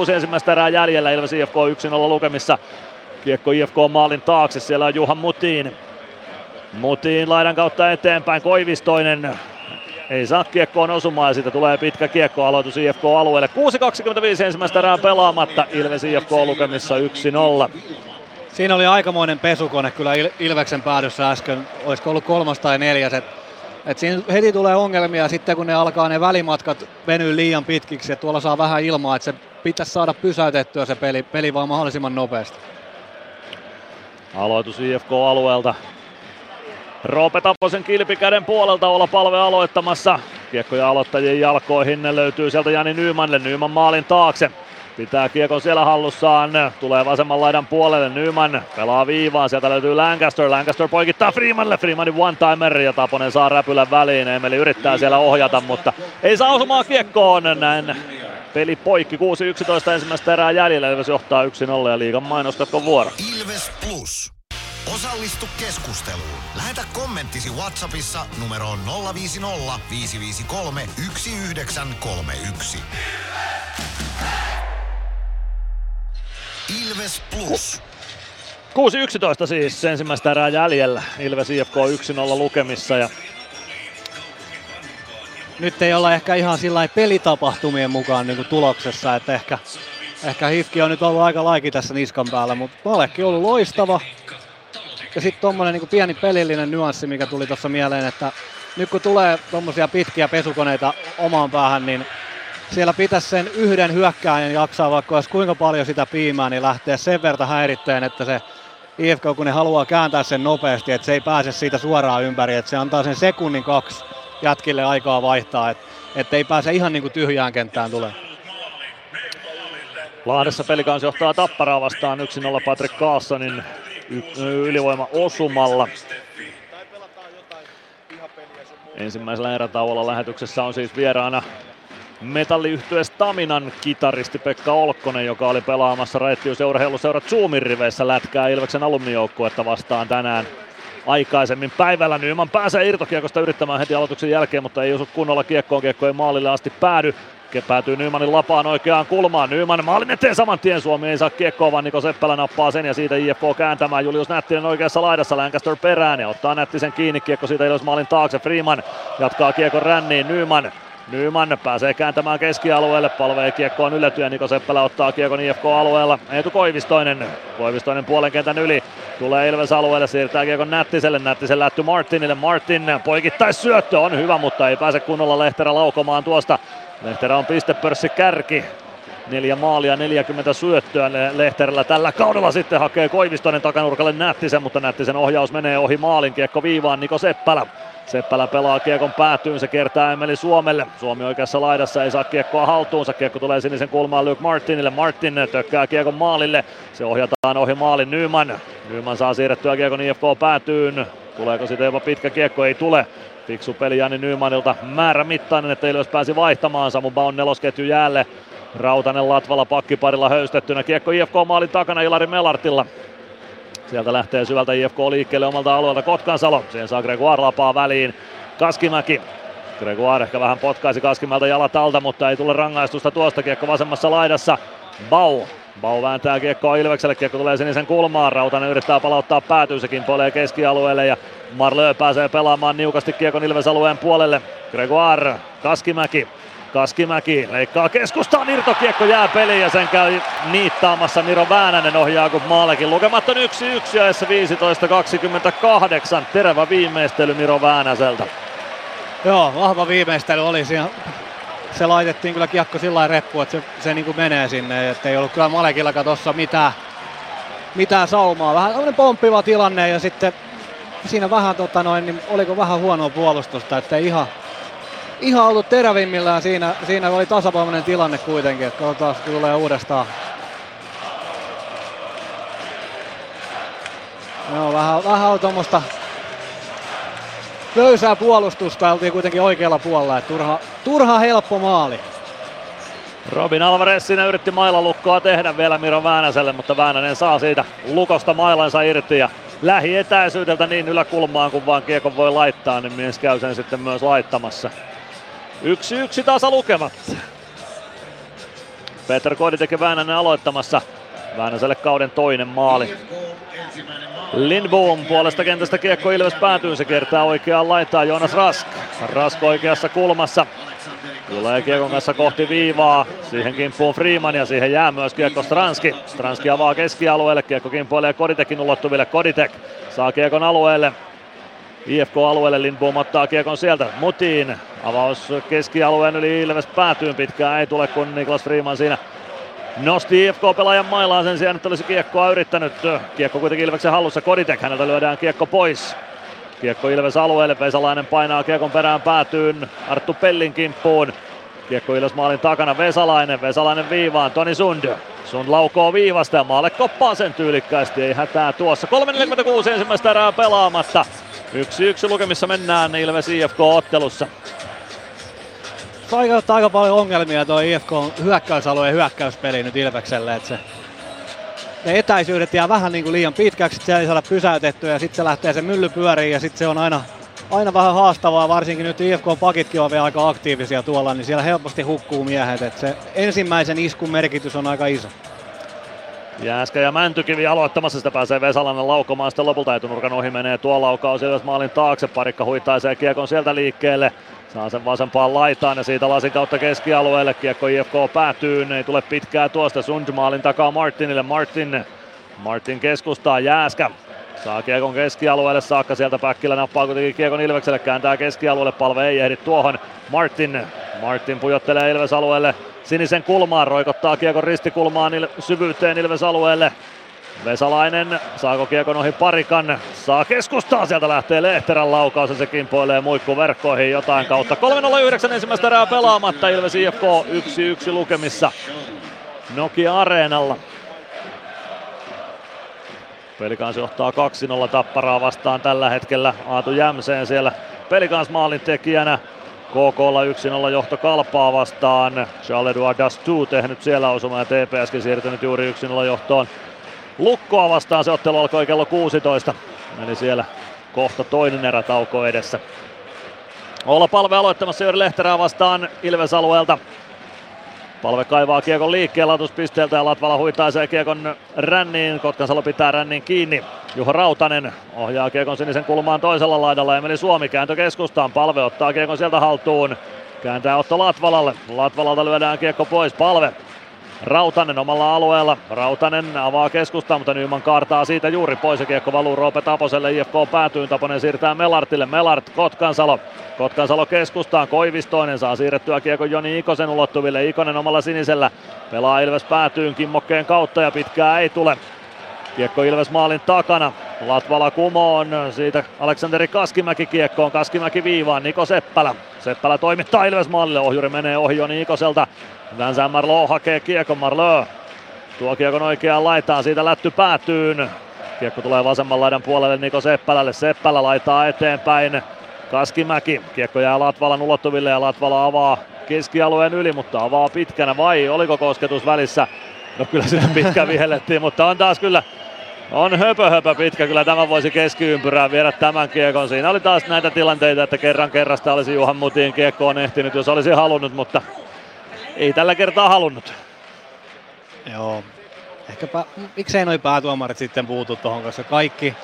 6.36 ensimmäistä erää jäljellä, Ilves IFK 1-0 lukemissa. Kiekko IFK maalin taakse, siellä on Juha Mutiin. Mutiin laidan kautta eteenpäin, Koivistoinen ei saa kiekkoon osumaan ja siitä tulee pitkä kiekko aloitus IFK-alueelle. 6.25 ensimmäistä erää pelaamatta, Ilves IFK lukemissa 1-0. Siinä oli aikamoinen pesukone kyllä Ilveksen päädyssä äsken, olisiko ollut kolmas tai neljäs. Et, et siinä heti tulee ongelmia sitten kun ne alkaa ne välimatkat venyä liian pitkiksi ja tuolla saa vähän ilmaa, että se pitäisi saada pysäytettyä se peli, peli vaan mahdollisimman nopeasti. Aloitus IFK-alueelta. Roope Taposen kilpikäden puolelta olla palve aloittamassa. Kiekkoja aloittajien jalkoihin löytyy sieltä Jani Nymanille. Nyman maalin taakse. Pitää kiekon siellä hallussaan. Tulee vasemman laidan puolelle. Nyman pelaa viivaan. Sieltä löytyy Lancaster. Lancaster poikittaa Freemanille. Freemanin one-timer ja Taponen saa räpylän väliin. Emeli yrittää siellä ohjata, mutta ei saa osumaan kiekkoon. Näin peli poikki. 6-11 ensimmäistä erää jäljellä. Ilves johtaa 1-0 ja liigan mainoskatkon vuoro. Ilves Plus. Osallistu keskusteluun. Lähetä kommenttisi Whatsappissa numeroon 050 553 1931. Ilves Plus. 6-11 siis ensimmäistä erää jäljellä. Ilves IFK 1-0 lukemissa ja nyt ei olla ehkä ihan sillä pelitapahtumien mukaan niin kuin tuloksessa, että ehkä, ehkä Hifki on nyt ollut aika laiki tässä niskan päällä, mutta Malekki on ollut loistava. Ja sitten tuommoinen niin pieni pelillinen nyanssi, mikä tuli tuossa mieleen, että nyt kun tulee tuommoisia pitkiä pesukoneita omaan päähän, niin siellä pitäisi sen yhden hyökkääjän jaksaa vaikka olisi kuinka paljon sitä piimää, niin lähteä sen verran häiritteen, että se IFK, kun ne haluaa kääntää sen nopeasti, että se ei pääse siitä suoraan ympäri, että se antaa sen sekunnin kaksi jätkille aikaa vaihtaa, että ei pääse ihan niin kuin tyhjään kenttään tulee. Lahdessa pelikans johtaa Tapparaa vastaan 1-0 Patrick Carlsonin ylivoima osumalla. Ensimmäisellä erätauolla lähetyksessä on siis vieraana metalliyhtye Staminan kitaristi Pekka Olkkonen, joka oli pelaamassa Raittiuseurheiluseura Zoomin riveissä lätkää Ilveksen alumnijoukkuetta vastaan tänään aikaisemmin päivällä. Nyman pääsee irtokiekosta yrittämään heti aloituksen jälkeen, mutta ei osu kunnolla kiekkoon. Kiekko ei maalille asti päädy. Kiekko päätyy Nymanin lapaan oikeaan kulmaan. Nyman maalin eteen saman tien Suomi ei saa kiekkoa, vaan Niko Seppälä nappaa sen ja siitä IFK kääntämään. Julius Nättinen oikeassa laidassa Lancaster perään ja ottaa Nättisen kiinni. Kiekko siitä Ilves maalin taakse. Freeman jatkaa kiekon ränniin. Nyman Nyman pääsee kääntämään keskialueelle, palvee kiekkoon yletyä, Niko Seppälä ottaa kiekon IFK-alueella, Eetu Koivistoinen, Koivistoinen puolen kentän yli, tulee Ilves alueelle, siirtää kiekon Nättiselle, Nättisen lätty Martinille, Martin poikittais syöttö on hyvä, mutta ei pääse kunnolla Lehterä laukomaan tuosta, Lehterä on pistepörssi kärki, Neljä maalia, 40 syöttöä Lehterellä tällä kaudella sitten hakee Koivistonen takanurkalle Nättisen, mutta Nättisen ohjaus menee ohi maalin, kiekko viivaan Niko Seppälä. Seppälä pelaa kiekon päätyyn, se kertaa Emeli Suomelle. Suomi oikeassa laidassa ei saa kiekkoa haltuunsa. Kiekko tulee sinisen kulmaan Luke Martinille. Martin tökkää kiekon maalille. Se ohjataan ohi maalin Nyman. Nyman saa siirrettyä kiekon IFK päätyyn. Tuleeko sitten jopa pitkä kiekko? Ei tule. Fiksu peli Jani Nymanilta määrämittainen, että Ilves pääsi vaihtamaan. Samu Baun nelosketju jäälle. Rautanen Latvala pakkiparilla höystettynä. Kiekko IFK maalin takana Ilari Melartilla. Sieltä lähtee syvältä IFK liikkeelle omalta alueelta Kotkansalo. Siihen saa Gregoire lapaa väliin. Kaskimäki. Gregoire ehkä vähän potkaisi Kaskimäeltä jalat alta, mutta ei tule rangaistusta tuosta. Kiekko vasemmassa laidassa. Bau. Bau vääntää kiekkoa Ilvekselle, kiekko tulee sinisen kulmaan, Rautanen yrittää palauttaa päätyy, se kimpoilee keskialueelle ja Marlö pääsee pelaamaan niukasti kiekon Ilves-alueen puolelle. Gregoire, Kaskimäki, Kaskimäki leikkaa keskustaan, irtokiekko jää peliin ja sen käy niittaamassa Miro Väänänen ohjaa kun maalekin. Lukemat on 1-1 ja 15-28. Terävä viimeistely Miro Väänäseltä. Joo, vahva viimeistely oli siinä. Se laitettiin kyllä kiekko sillä reppu, että se, se niin kuin menee sinne, että ei ollut kyllä Malekillakaan tuossa mitään, mitään saumaa. Vähän tämmöinen pomppiva tilanne ja sitten siinä vähän tota noin, niin oliko vähän huonoa puolustusta, että ihan, ihan ollut terävimmillään siinä, siinä oli tasapainoinen tilanne kuitenkin, että katsotaan tulee uudestaan. Joo, vähän, vähän on tuommoista löysää puolustusta, oltiin kuitenkin oikealla puolella, että turha, turha helppo maali. Robin Alvarez siinä yritti mailalukkoa tehdä vielä Miro Väänäselle, mutta Väänänen saa siitä lukosta mailansa irti ja lähietäisyydeltä niin yläkulmaan kun vaan kiekon voi laittaa, niin mies käy sen sitten myös laittamassa. Yksi yksi tasa lukemat. Peter Koditek Väänänen aloittamassa. Väänäselle kauden toinen maali. Lindboom puolesta kentästä kiekko Ilves päätyy, se kertaa oikeaan laitaan Jonas Rask. Rask oikeassa kulmassa. Tulee kiekon kanssa kohti viivaa. Siihen kimppuun Freeman ja siihen jää myös kiekko Stranski. Stranski avaa keskialueelle. Kiekko kimpoilee Koditekin ulottuville. Koditek saa kiekon alueelle. IFK-alueelle Lindboom ottaa kiekon sieltä. Mutiin. Avaus keskialueen yli Ilves päätyyn pitkään ei tule kun Niklas Freeman siinä nosti IFK-pelaajan mailaan sen sijaan, että olisi kiekkoa yrittänyt. Kiekko kuitenkin Ilveksen hallussa. Koditek, häneltä lyödään kiekko pois. Kiekko Ilves alueelle, Vesalainen painaa kiekon perään päätyyn Arttu Pellin kimppuun. Kiekko Ilves maalin takana, Vesalainen, Vesalainen viivaan, Toni Sund. Sun laukoo viivasta ja maalle koppaa sen tyylikkäästi, ei hätää tuossa. 3.46 ensimmäistä erää pelaamatta. Yksi yksi lukemissa mennään Ilves IFK-ottelussa. Aiheuttaa aika paljon ongelmia tuo IFK hyökkäysalueen hyökkäyspeli nyt Ilvekselle, että se ne etäisyydet jää vähän niin kuin liian pitkäksi, että ei saada pysäytettyä ja sitten se lähtee se mylly pyöriin ja sitten se on aina, aina vähän haastavaa, varsinkin nyt IFK-pakitkin on vielä aika aktiivisia tuolla, niin siellä helposti hukkuu miehet, että se ensimmäisen iskun merkitys on aika iso. Jääskä ja Mäntykivi aloittamassa, sitä pääsee Vesalainen laukomaan, sitten lopulta etunurkan ohi menee tuo laukaus Ilves maalin taakse, parikka huittaisee kiekon sieltä liikkeelle, saa sen vasempaan laitaan ja siitä lasin kautta keskialueelle, kiekko IFK päätyy, ei tule pitkää tuosta, Sund maalin takaa Martinille, Martin, Martin keskustaa, Jääskä. Saa kiekon keskialueelle. Saakka, sieltä Päkkilä nappaa kuitenkin kiekon Ilvekselle, kääntää keskialueelle, palve ei ehdi tuohon. Martin, Martin pujottelee Ilves alueelle, sinisen kulmaan, roikottaa kiekon ristikulmaan il- syvyyteen Ilves alueelle. Vesalainen, saako kiekon ohi parikan, saa keskustaa, sieltä lähtee Lehterän laukaus ja se kimpoilee muikku verkkoihin jotain kautta. 3.09 ensimmäistä erää pelaamatta, Ilves IFK 1-1 lukemissa Nokia Areenalla. Pelikans johtaa 2-0 tapparaa vastaan tällä hetkellä Aatu Jämseen siellä Pelikans maalin tekijänä. KKlla 1-0 johto Kalpaa vastaan. Charles-Edouard Dastu tehnyt siellä osuma ja TPSkin siirtynyt juuri 1-0 johtoon. Lukkoa vastaan se ottelu alkoi kello 16. Eli siellä kohta toinen erä tauko edessä. Olla palve aloittamassa Jori Lehterää vastaan Ilves alueelta. Palve kaivaa kiekon liikkeen latuspisteeltä ja Latvala huitaisee kiekon ränniin. Kotkansalo pitää rännin kiinni. Juha Rautanen ohjaa kiekon sinisen kulmaan toisella laidalla. Emeli Suomi kääntö keskustaan. Palve ottaa kiekon sieltä haltuun. Kääntää Otto Latvalalle. Latvalalta lyödään kiekko pois. Palve Rautanen omalla alueella. Rautanen avaa keskustaa, mutta Nyman kaartaa siitä juuri pois ja kiekko valuu Roope Taposelle. IFK päätyy, Taponen siirtää Melartille. Melart, Kotkansalo. Kotkansalo keskustaan, Koivistoinen saa siirrettyä kiekko Joni Ikosen ulottuville. Ikonen omalla sinisellä pelaa Ilves päätyyn kimmokkeen kautta ja pitkää ei tule. Kiekko Ilves maalin takana. Latvala kumoon, siitä Aleksanteri Kaskimäki kiekkoon, Kaskimäki viivaan, Niko Seppälä. Seppälä toimittaa Ilves maalille, ohjuri menee ohi Joni Ikoselta. Vincent Marlowe hakee kiekon, Marlowe tuo kiekon oikeaan laitaan, siitä lätty päätyyn. Kiekko tulee vasemman laidan puolelle Niko Seppälälle, Seppälä laitaa eteenpäin. Kaskimäki, kiekko jää Latvalan ulottuville ja Latvala avaa keskialueen yli, mutta avaa pitkänä vai oliko kosketus välissä? No kyllä sitä pitkä vihellettiin, mutta on taas kyllä on höpö höpö pitkä, kyllä tämä voisi keskiympyrään viedä tämän kiekon. Siinä oli taas näitä tilanteita, että kerran kerrasta olisi Juhan Mutin kiekkoon ehtinyt, jos olisi halunnut, mutta ei tällä kertaa halunnut. Joo, ehkäpä, miksei noin päätuomarit sitten puutu tuohon, koska kaikki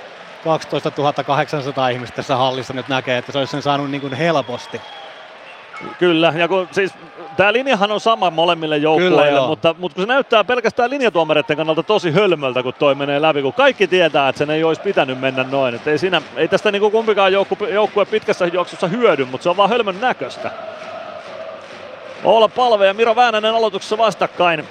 12 800 ihmistä tässä hallissa nyt näkee, että se olisi sen saanut niin kuin helposti. Kyllä, ja kun siis tämä linjahan on sama molemmille joukkueille, mutta, mutta kun se näyttää pelkästään linjatuomareiden kannalta tosi hölmöltä, kun toi menee läpi, kun kaikki tietää, että sen ei olisi pitänyt mennä noin. Et ei, siinä, ei tästä niinku kumpikaan joukkue, joukkue pitkässä juoksussa hyödy, mutta se on vaan hölmön näköistä. Olla Palve ja Miro Väänänen aloituksessa vastakkain.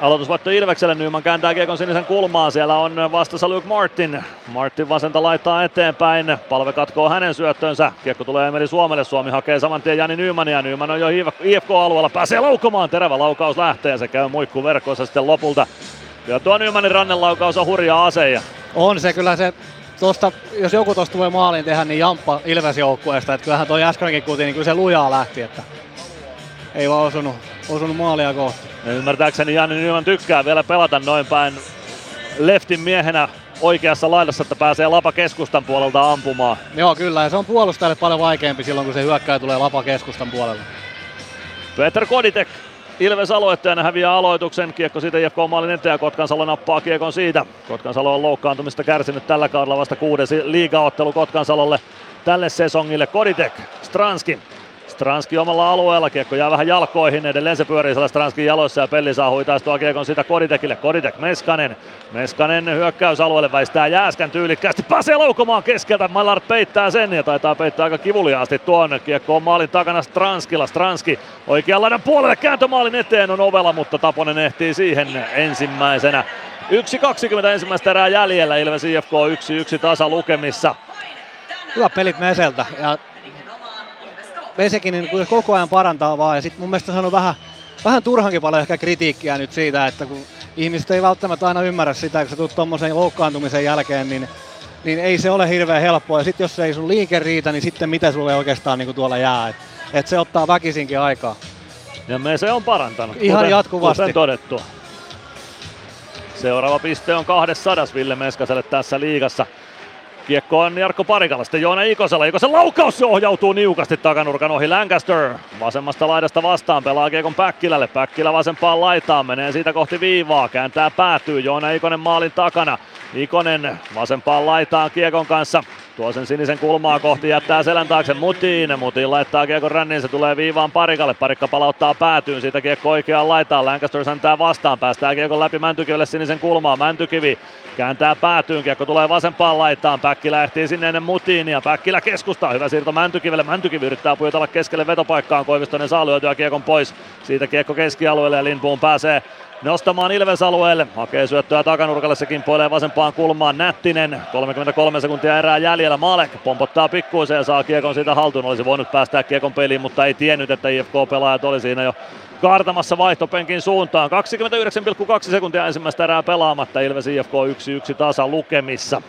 Aloitusvoitto Ilvekselle, Nyman kääntää kiekon sinisen kulmaan, siellä on vastassa Luke Martin. Martin vasenta laittaa eteenpäin, palve katkoo hänen syöttönsä, kiekko tulee Emeli Suomelle, Suomi hakee saman tien Jani Nymania, Nyman on jo IFK-alueella, pääsee laukomaan, terävä laukaus lähtee ja se käy muikku verkkoissa sitten lopulta. Ja tuo Nymanin rannelaukaus on hurja ase. On se kyllä se tosta, jos joku tosta voi maalin tehdä, niin Jamppa Ilves joukkueesta. Että kyllähän toi äskenkin kuutin, niin kyllä se lujaa lähti. Että ei vaan osunut, osunut maalia kohti. Ja ymmärtääkseni Janni Nyman tykkää vielä pelata noin päin leftin miehenä oikeassa laidassa, että pääsee Lapa keskustan puolelta ampumaan. Joo, kyllä, ja se on puolustajalle paljon vaikeampi silloin, kun se hyökkää tulee Lapa keskustan puolelle. Peter Koditek Ilves aloittajana häviää aloituksen. Kiekko siitä IFK maalin eteen ja Kotkansalo nappaa kiekon siitä. Kotkansalo on loukkaantumista kärsinyt tällä kaudella vasta kuudes liigaottelu Kotkansalolle tälle sesongille. Koditek, Stranski, Stranski omalla alueella, kiekko jää vähän jalkoihin, edelleen se pyörii siellä Stranskin jaloissa ja Pelli saa huitaistua kiekon sitä Koditekille. Koditek Meskanen, Meskanen hyökkäysalueelle väistää Jääskän tyylikkäästi, pääsee laukomaan keskeltä, Mallard peittää sen ja taitaa peittää aika kivuliaasti tuon. Kiekko on maalin takana Stranskilla, Stranski oikean laidan puolelle kääntömaalin eteen on ovella, mutta Taponen ehtii siihen ensimmäisenä. 1.20 ensimmäistä erää jäljellä, Ilves IFK 1-1 tasa lukemissa. Hyvä pelit Meseltä ja Vesekin niin koko ajan parantaa vaan ja sitten mun mielestä on vähän, vähän turhankin paljon ehkä kritiikkiä nyt siitä, että kun ihmiset ei välttämättä aina ymmärrä sitä, kun sä tulet tuommoisen loukkaantumisen jälkeen, niin, niin ei se ole hirveän helppoa. Ja sitten jos ei sun liike riitä, niin sitten mitä sulle oikeastaan niin tuolla jää. Että et se ottaa väkisinkin aikaa. Ja me se on parantanut. Ihan kuten, jatkuvasti. Kuten todettu. Seuraava piste on 200 Ville Meskaselle tässä liigassa. Kiekko on Jarkko Parikalla, sitten Joona Ikosella. Ikosen laukaus ohjautuu niukasti takanurkan ohi Lancaster. Vasemmasta laidasta vastaan pelaa Kiekon Päkkilälle. Päkkilä vasempaan laitaan, menee siitä kohti viivaa, kääntää päätyy. Joona Ikonen maalin takana. Ikonen vasempaan laitaan Kiekon kanssa. Tuo sen sinisen kulmaa kohti, jättää selän taakse Mutiin. Mutiin laittaa Kiekon ränniin, se tulee viivaan Parikalle. Parikka palauttaa päätyyn, siitä Kiekko oikeaan laitaan. Lancaster säntää vastaan, päästää Kiekon läpi Mäntykivelle sinisen kulmaa. Mäntykivi kääntää päätyyn, Kiekko tulee vasempaan laitaan. Päkkilä ehtii sinne ennen Mutiin ja Päkkilä keskustaa. Hyvä siirto Mäntykivelle. Mäntykivi yrittää pujotella keskelle vetopaikkaan. Koivistonen saa lyötyä Kiekon pois. Siitä Kiekko keskialueelle ja Lindboom pääsee nostamaan Ilves alueelle. Hakee syöttöä takanurkalle, se kimpoilee vasempaan kulmaan. Nättinen, 33 sekuntia erää jäljellä. Malek pompottaa pikkuiseen ja saa kiekon siitä haltuun. Olisi voinut päästää kiekon peliin, mutta ei tiennyt, että IFK-pelaajat oli siinä jo kaartamassa vaihtopenkin suuntaan. 29,2 sekuntia ensimmäistä erää pelaamatta. Ilves IFK 1-1 tasa lukemissa.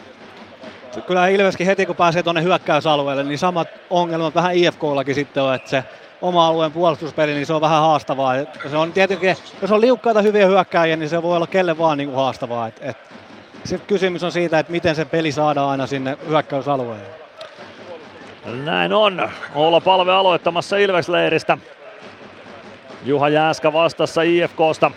Kyllä Ilveskin heti kun pääsee tuonne hyökkäysalueelle, niin samat ongelmat vähän IFKllakin sitten on, että se oma alueen puolustuspeli, niin se on vähän haastavaa. Se on tietenkin, jos on liukkaita hyviä hyökkääjiä, niin se voi olla kelle vaan niin kuin haastavaa. Et, et, sitten kysymys on siitä, että miten se peli saadaan aina sinne hyökkäysalueelle. Näin on. Olla palve aloittamassa Ilves-leiristä. Juha Jääskä vastassa IFKsta.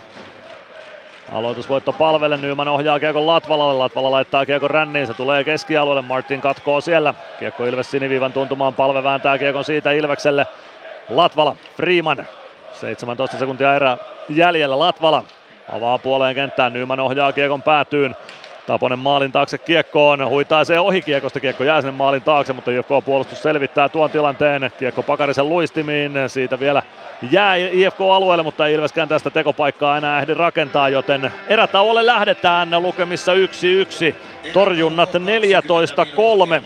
Aloitusvoitto palvelle, Nyman ohjaa Kiekon Latvalalle, Latvala laittaa Kiekon ränniin, se tulee keskialueelle, Martin katkoo siellä. Kiekko Ilves siniviivan tuntumaan, palve vääntää Kiekon siitä Ilvekselle. Latvala, Freeman, 17 sekuntia erä jäljellä Latvala. Avaa puoleen kenttään, Nyman ohjaa kiekon päätyyn. Taponen maalin taakse kiekkoon, huitaisee ohi kiekosta, kiekko jää sinne maalin taakse, mutta IFK puolustus selvittää tuon tilanteen. Kiekko Pakarisen luistimiin, siitä vielä jää IFK-alueelle, mutta ei Ilveskään tästä tekopaikkaa enää ehdi rakentaa, joten erätauolle lähdetään lukemissa 1-1. Torjunnat 14-3.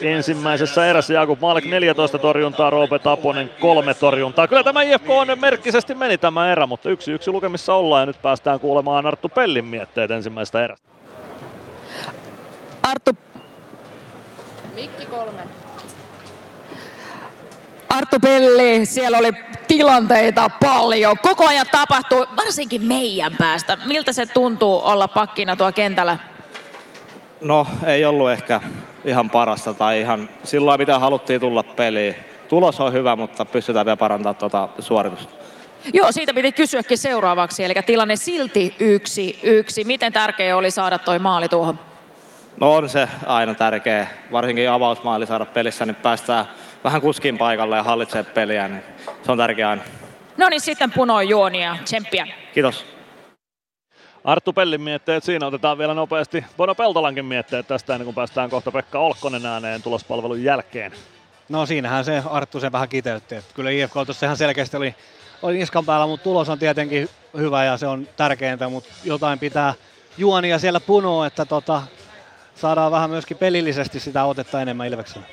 Ensimmäisessä erässä Jakub Maalek 14 torjuntaa, Roope Taponen kolme torjuntaa. Kyllä tämä IFK on merkkisesti meni tämä erä, mutta yksi yksi lukemissa ollaan ja nyt päästään kuulemaan Arttu Pellin mietteet ensimmäisestä erästä. Arttu. Mikki kolme. Arttu Pelli, siellä oli tilanteita paljon. Koko ajan tapahtuu, varsinkin meidän päästä. Miltä se tuntuu olla pakkina tuo kentällä? No ei ollut ehkä ihan parasta tai ihan silloin mitä haluttiin tulla peliin. Tulos on hyvä, mutta pystytään vielä parantamaan tuota suoritusta. Joo, siitä piti kysyäkin seuraavaksi, eli tilanne silti yksi yksi. Miten tärkeää oli saada toi maali tuohon? No on se aina tärkeä, varsinkin avausmaali saada pelissä, niin päästään vähän kuskin paikalle ja hallitsee peliä, niin se on tärkeää aina. No niin, sitten punoin juonia. Tsemppiä. Kiitos. Arttu Pellin mietteet siinä otetaan vielä nopeasti Bono Peltolankin mietteet tästä ennen kuin päästään kohta Pekka Olkkonen ääneen tulospalvelun jälkeen. No siinähän se Arttu sen vähän kiteytti. Että kyllä IFK tuossa ihan selkeästi oli, oli niskan päällä, mutta tulos on tietenkin hyvä ja se on tärkeintä, mutta jotain pitää juonia siellä punoa, että tota, saadaan vähän myöskin pelillisesti sitä otetta enemmän Ilveksellä.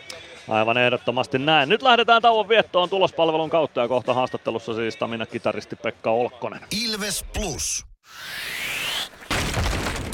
Aivan ehdottomasti näin. Nyt lähdetään tauon viettoon tulospalvelun kautta ja kohta haastattelussa siis Stamina-kitaristi Pekka Olkkonen. Ilves Plus.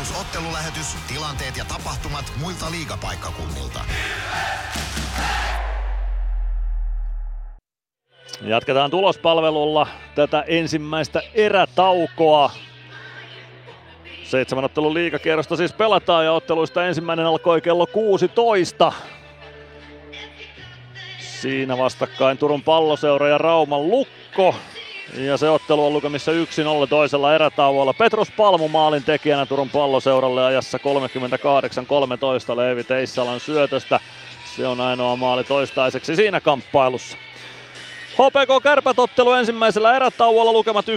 Plus ottelulähetys, tilanteet ja tapahtumat muilta liigapaikkakunnilta. Jatketaan tulospalvelulla tätä ensimmäistä erätaukoa. Seitsemän ottelun liigakierrosta siis pelataan ja otteluista ensimmäinen alkoi kello 16. Siinä vastakkain Turun palloseura ja Rauman lukko. Ja se ottelu on lukemissa 1-0 toisella erätauolla. Petrus Palmu maalin tekijänä Turun palloseuralle ajassa 38-13 Leevi Teissalan syötöstä. Se on ainoa maali toistaiseksi siinä kamppailussa. HPK Kärpätottelu ensimmäisellä erätauolla lukemat 1-1.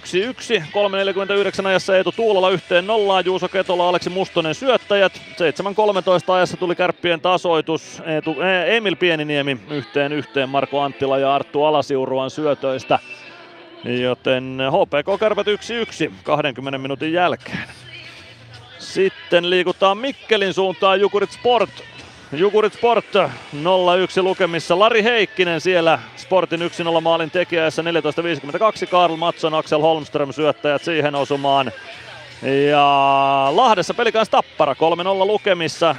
3.49 ajassa Eetu Tuulola yhteen nollaan, Juuso Ketola, Aleksi Mustonen syöttäjät. 7.13 ajassa tuli Kärppien tasoitus. Eetu, e, Emil Pieniniemi yhteen yhteen, Marko Anttila ja Arttu Alasiuruan syötöistä. Joten HPK Kärpät 1-1 20 minuutin jälkeen. Sitten liikutaan Mikkelin suuntaan Jukurit Sport Jukurit Sport 0-1 lukemissa. Lari Heikkinen siellä Sportin 1-0 maalin tekijässä 14.52. Karl Matson, Axel Holmström syöttäjät siihen osumaan. Ja Lahdessa peli Tappara 3-0 lukemissa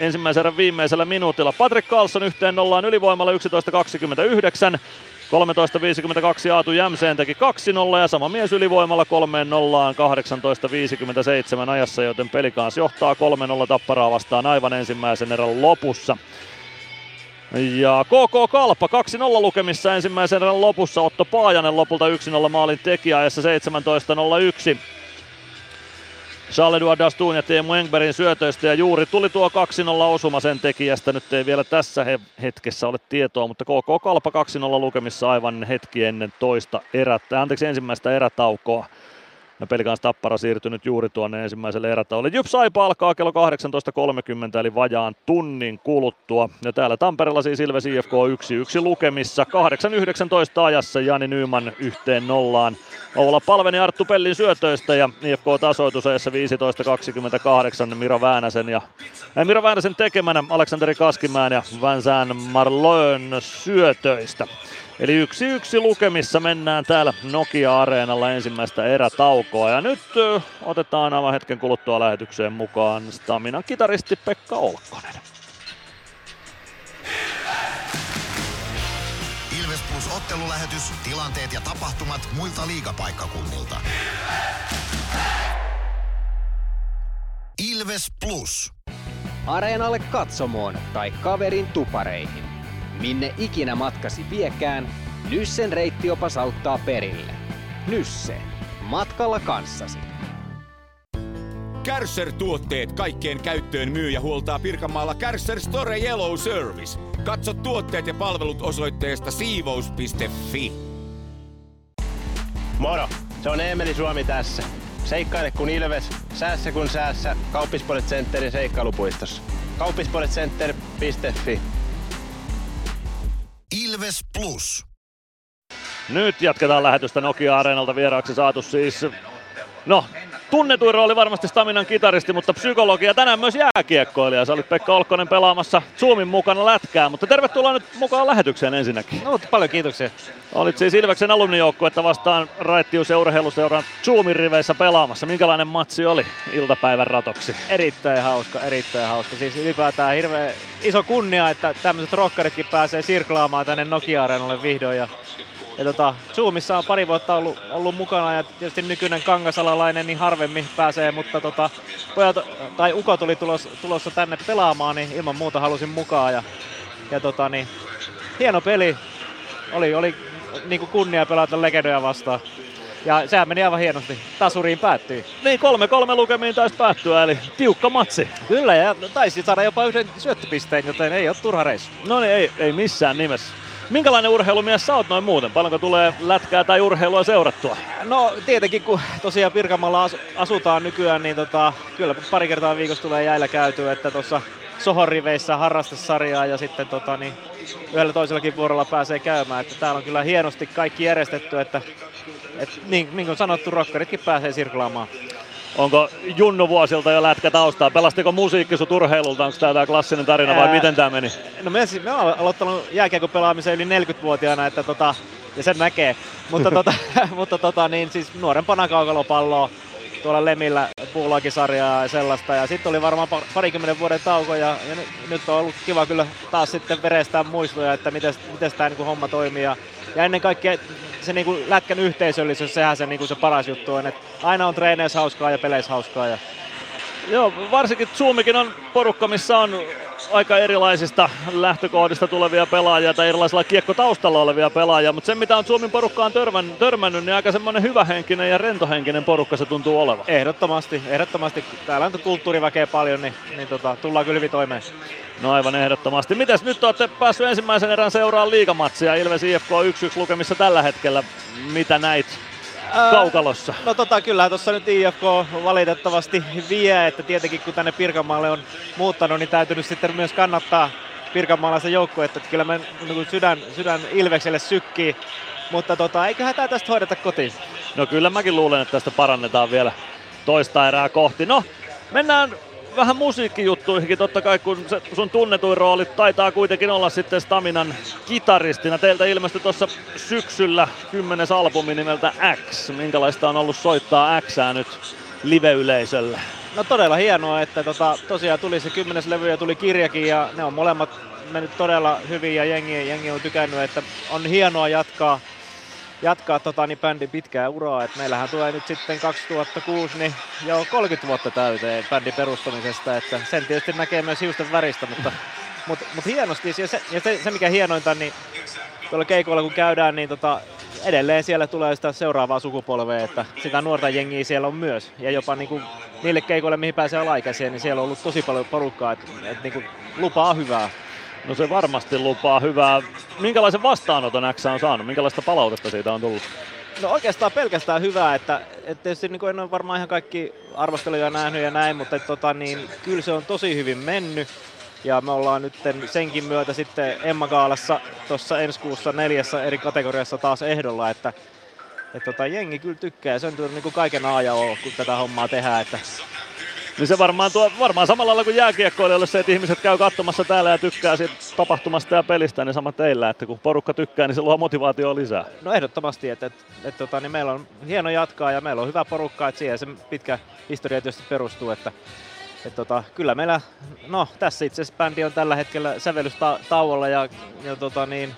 ensimmäisen erän viimeisellä minuutilla. Patrick Carlson yhteen nollaan ylivoimalla 11.29. 13.52 Aatu Jämseen teki 2-0 ja sama mies ylivoimalla 3 nollaan 18.57 ajassa, joten pelikaans johtaa 3-0 Tapparaa vastaan aivan ensimmäisen erän lopussa. Ja KK Kalpa 2-0 lukemissa ensimmäisen erän lopussa. Otto Paajanen lopulta 1-0 maalin tekijä ajassa 17.01. Charles-Edouard Dastuun ja Teemu Engbergin syötöistä ja juuri tuli tuo 2-0 osuma sen tekijästä. Nyt ei vielä tässä he- hetkessä ole tietoa, mutta KK Kalpa 2-0 lukemissa aivan hetki ennen toista erättä, anteeksi ensimmäistä erätaukoa. Pelikans Tappara siirtynyt juuri tuonne ensimmäiselle erätauolle. Jyp Saipa alkaa kello 18.30 eli vajaan tunnin kuluttua. Ja täällä Tampereella siis Ilves IFK 1-1 lukemissa. 8.19 ajassa Jani Nyman yhteen nollaan. Oula Palveni Arttu Pellin syötöistä ja IFK tasoitusajassa 15.28 Miro Väänäsen ja äh, Miro Väänäsen tekemänä Aleksanteri Kaskimäen ja Vincent Marlön syötöistä. Eli yksi yksi lukemissa mennään täällä Nokia-areenalla ensimmäistä erätaukoa. Ja nyt otetaan aivan hetken kuluttua lähetykseen mukaan Staminan kitaristi Pekka Olkkonen. Ilves Plus ottelulähetys, tilanteet ja tapahtumat muilta liigapaikkakunnilta. Ilves Plus. Areenalle katsomoon tai kaverin tupareihin. Minne ikinä matkasi viekään, Nyssen reittiopas auttaa perille. Nysse. Matkalla kanssasi. Kärsser-tuotteet kaikkeen käyttöön myy ja huoltaa Pirkanmaalla Kärsser Store Yellow Service. Katso tuotteet ja palvelut osoitteesta siivous.fi. Moro! Se on Eemeli Suomi tässä. Seikkaile kun ilves, säässä kun säässä. Kauppispoilet Centerin seikkailupuistossa. Kauppispoiletcenter.fi Ilves Plus. Nyt jatketaan lähetystä Nokia-areenalta vieraaksi saatu siis, no tunnetuin rooli varmasti Staminan kitaristi, mutta psykologia tänään myös jääkiekkoilija. Sä olit Pekka Olkkonen pelaamassa Zoomin mukana lätkää, mutta tervetuloa nyt mukaan lähetykseen ensinnäkin. No, paljon kiitoksia. Olit siis Ilveksen alumnijoukkuetta vastaan Raittius ja urheiluseuran Zoomin riveissä pelaamassa. Minkälainen matsi oli iltapäivän ratoksi? Erittäin hauska, erittäin hauska. Siis ylipäätään hirveän iso kunnia, että tämmöiset rokkaritkin pääsee sirklaamaan tänne Nokia-areenalle vihdoin. Ja ja tota, Zoomissa on pari vuotta ollut, ollut mukana ja tietysti nykyinen kangasalalainen niin harvemmin pääsee, mutta tota, pojat, tai Uko tuli tulos, tulossa tänne pelaamaan, niin ilman muuta halusin mukaan. Ja, ja tota, niin, hieno peli. Oli, oli niin kuin kunnia pelata legendoja vastaan. Ja sehän meni aivan hienosti. Tasuriin päättyi. Niin, kolme kolme lukemiin taisi päättyä, eli tiukka matsi. Kyllä, ja taisi saada jopa yhden syöttöpisteen, joten ei ole turha reissu. No niin, ei, ei missään nimessä. Minkälainen urheilumies sä oot noin muuten? Paljonko tulee lätkää tai urheilua seurattua? No tietenkin kun tosiaan Pirkanmaalla as- asutaan nykyään, niin tota, kyllä pari kertaa viikossa tulee jäillä käytyä, että tuossa Sohon riveissä harrastesarjaa ja sitten tota, niin yhdellä toisellakin vuorolla pääsee käymään. Että täällä on kyllä hienosti kaikki järjestetty, että et, niin, niin kuin sanottu, rokkaritkin pääsee sirkulaamaan. Onko Junnu vuosilta jo lätkä taustaa? Pelastiko musiikki sut urheilulta? Onko tämä klassinen tarina vai Ää, miten tämä meni? No me, me olen aloittanut jääkiekon pelaamisen yli 40-vuotiaana, että tota, ja sen näkee. Mutta, tota, mutta tota, niin siis nuorempana kaukalopalloa tuolla Lemillä puulakisarjaa ja sellaista. Ja sitten oli varmaan parikymmenen vuoden tauko ja, ja nyt on ollut kiva kyllä taas sitten verestää muistoja, että miten, miten tämä niin homma toimii. Ja, ja ennen kaikkea se niin kuin lätkän yhteisöllisyys, sehän se, niin kuin se paras juttu on, että aina on treeneissä hauskaa ja peleissä hauskaa. Ja... Joo, varsinkin Zoomikin on porukka, missä on aika erilaisista lähtökohdista tulevia pelaajia tai erilaisilla kiekkotaustalla olevia pelaajia, mutta se mitä on Suomen porukkaan törmännyt, törmännyt, niin aika semmoinen hyvähenkinen ja rentohenkinen porukka se tuntuu olevan. Ehdottomasti, ehdottomasti. Täällä on kulttuuriväkeä paljon, niin, niin tota, tullaan kyllä hyvin toimeen. No aivan ehdottomasti. Mites nyt olette päässyt ensimmäisen erän seuraan liigamatsia Ilves IFK 1-1 lukemissa tällä hetkellä. Mitä näit kaukalossa? no tota, kyllä tuossa nyt IFK valitettavasti vie, että tietenkin kun tänne Pirkanmaalle on muuttanut, niin täytynyt sitten myös kannattaa Pirkanmaalaisen joukkuetta, että kyllä me niin sydän, sydän Ilvekselle sykkii, mutta tota, eiköhän tämä tästä hoideta kotiin. No kyllä mäkin luulen, että tästä parannetaan vielä toista erää kohti. No, mennään vähän musiikkijuttuihinkin totta kai, kun se sun tunnetuin rooli taitaa kuitenkin olla sitten Staminan kitaristina. Teiltä ilmestyi tuossa syksyllä kymmenes albumi nimeltä X. Minkälaista on ollut soittaa Xää nyt live-yleisölle? No todella hienoa, että tota, tosiaan tuli se kymmenes levy ja tuli kirjakin ja ne on molemmat mennyt todella hyvin ja jengi, jengi on tykännyt, että on hienoa jatkaa jatkaa tota, niin bändin pitkää uraa. Et meillähän tulee nyt sitten 2006 niin jo 30 vuotta täyteen bändin perustamisesta, että sen tietysti näkee myös hiusten väristä, mutta, mutta, mutta hienosti. Ja, se, ja se, se, mikä hienointa, niin tuolla keikoilla kun käydään, niin tota, edelleen siellä tulee sitä seuraavaa sukupolvea, että sitä nuorta jengiä siellä on myös. Ja jopa niin kuin, niille keikoille, mihin pääsee alaikäisiä, niin siellä on ollut tosi paljon porukkaa, että, että niin kuin, lupaa hyvää. No se varmasti lupaa hyvää. Minkälaisen vastaanoton X on saanut? Minkälaista palautetta siitä on tullut? No oikeastaan pelkästään hyvää, että, että tietysti niin en ole varmaan ihan kaikki arvosteluja nähnyt ja näin, mutta että, tota, niin, kyllä se on tosi hyvin mennyt. Ja me ollaan nyt senkin myötä sitten Emma Gaalassa tuossa ensi kuussa neljässä eri kategoriassa taas ehdolla, että että tota, jengi kyllä tykkää. Se on niin kuin kaiken A ja kun tätä hommaa tehdään. Että niin se varmaan, tuo, varmaan samalla lailla kuin jääkiekkoilijoille se, että ihmiset käy katsomassa täällä ja tykkää siitä tapahtumasta ja pelistä, niin sama teillä, että kun porukka tykkää, niin se luo motivaatio lisää. No ehdottomasti, että, että, että tota, niin meillä on hieno jatkaa ja meillä on hyvä porukka, että siihen se pitkä historia tietysti perustuu, että että tota, kyllä meillä, no tässä itse asiassa bändi on tällä hetkellä sävellystauolla ja, ja tota, niin,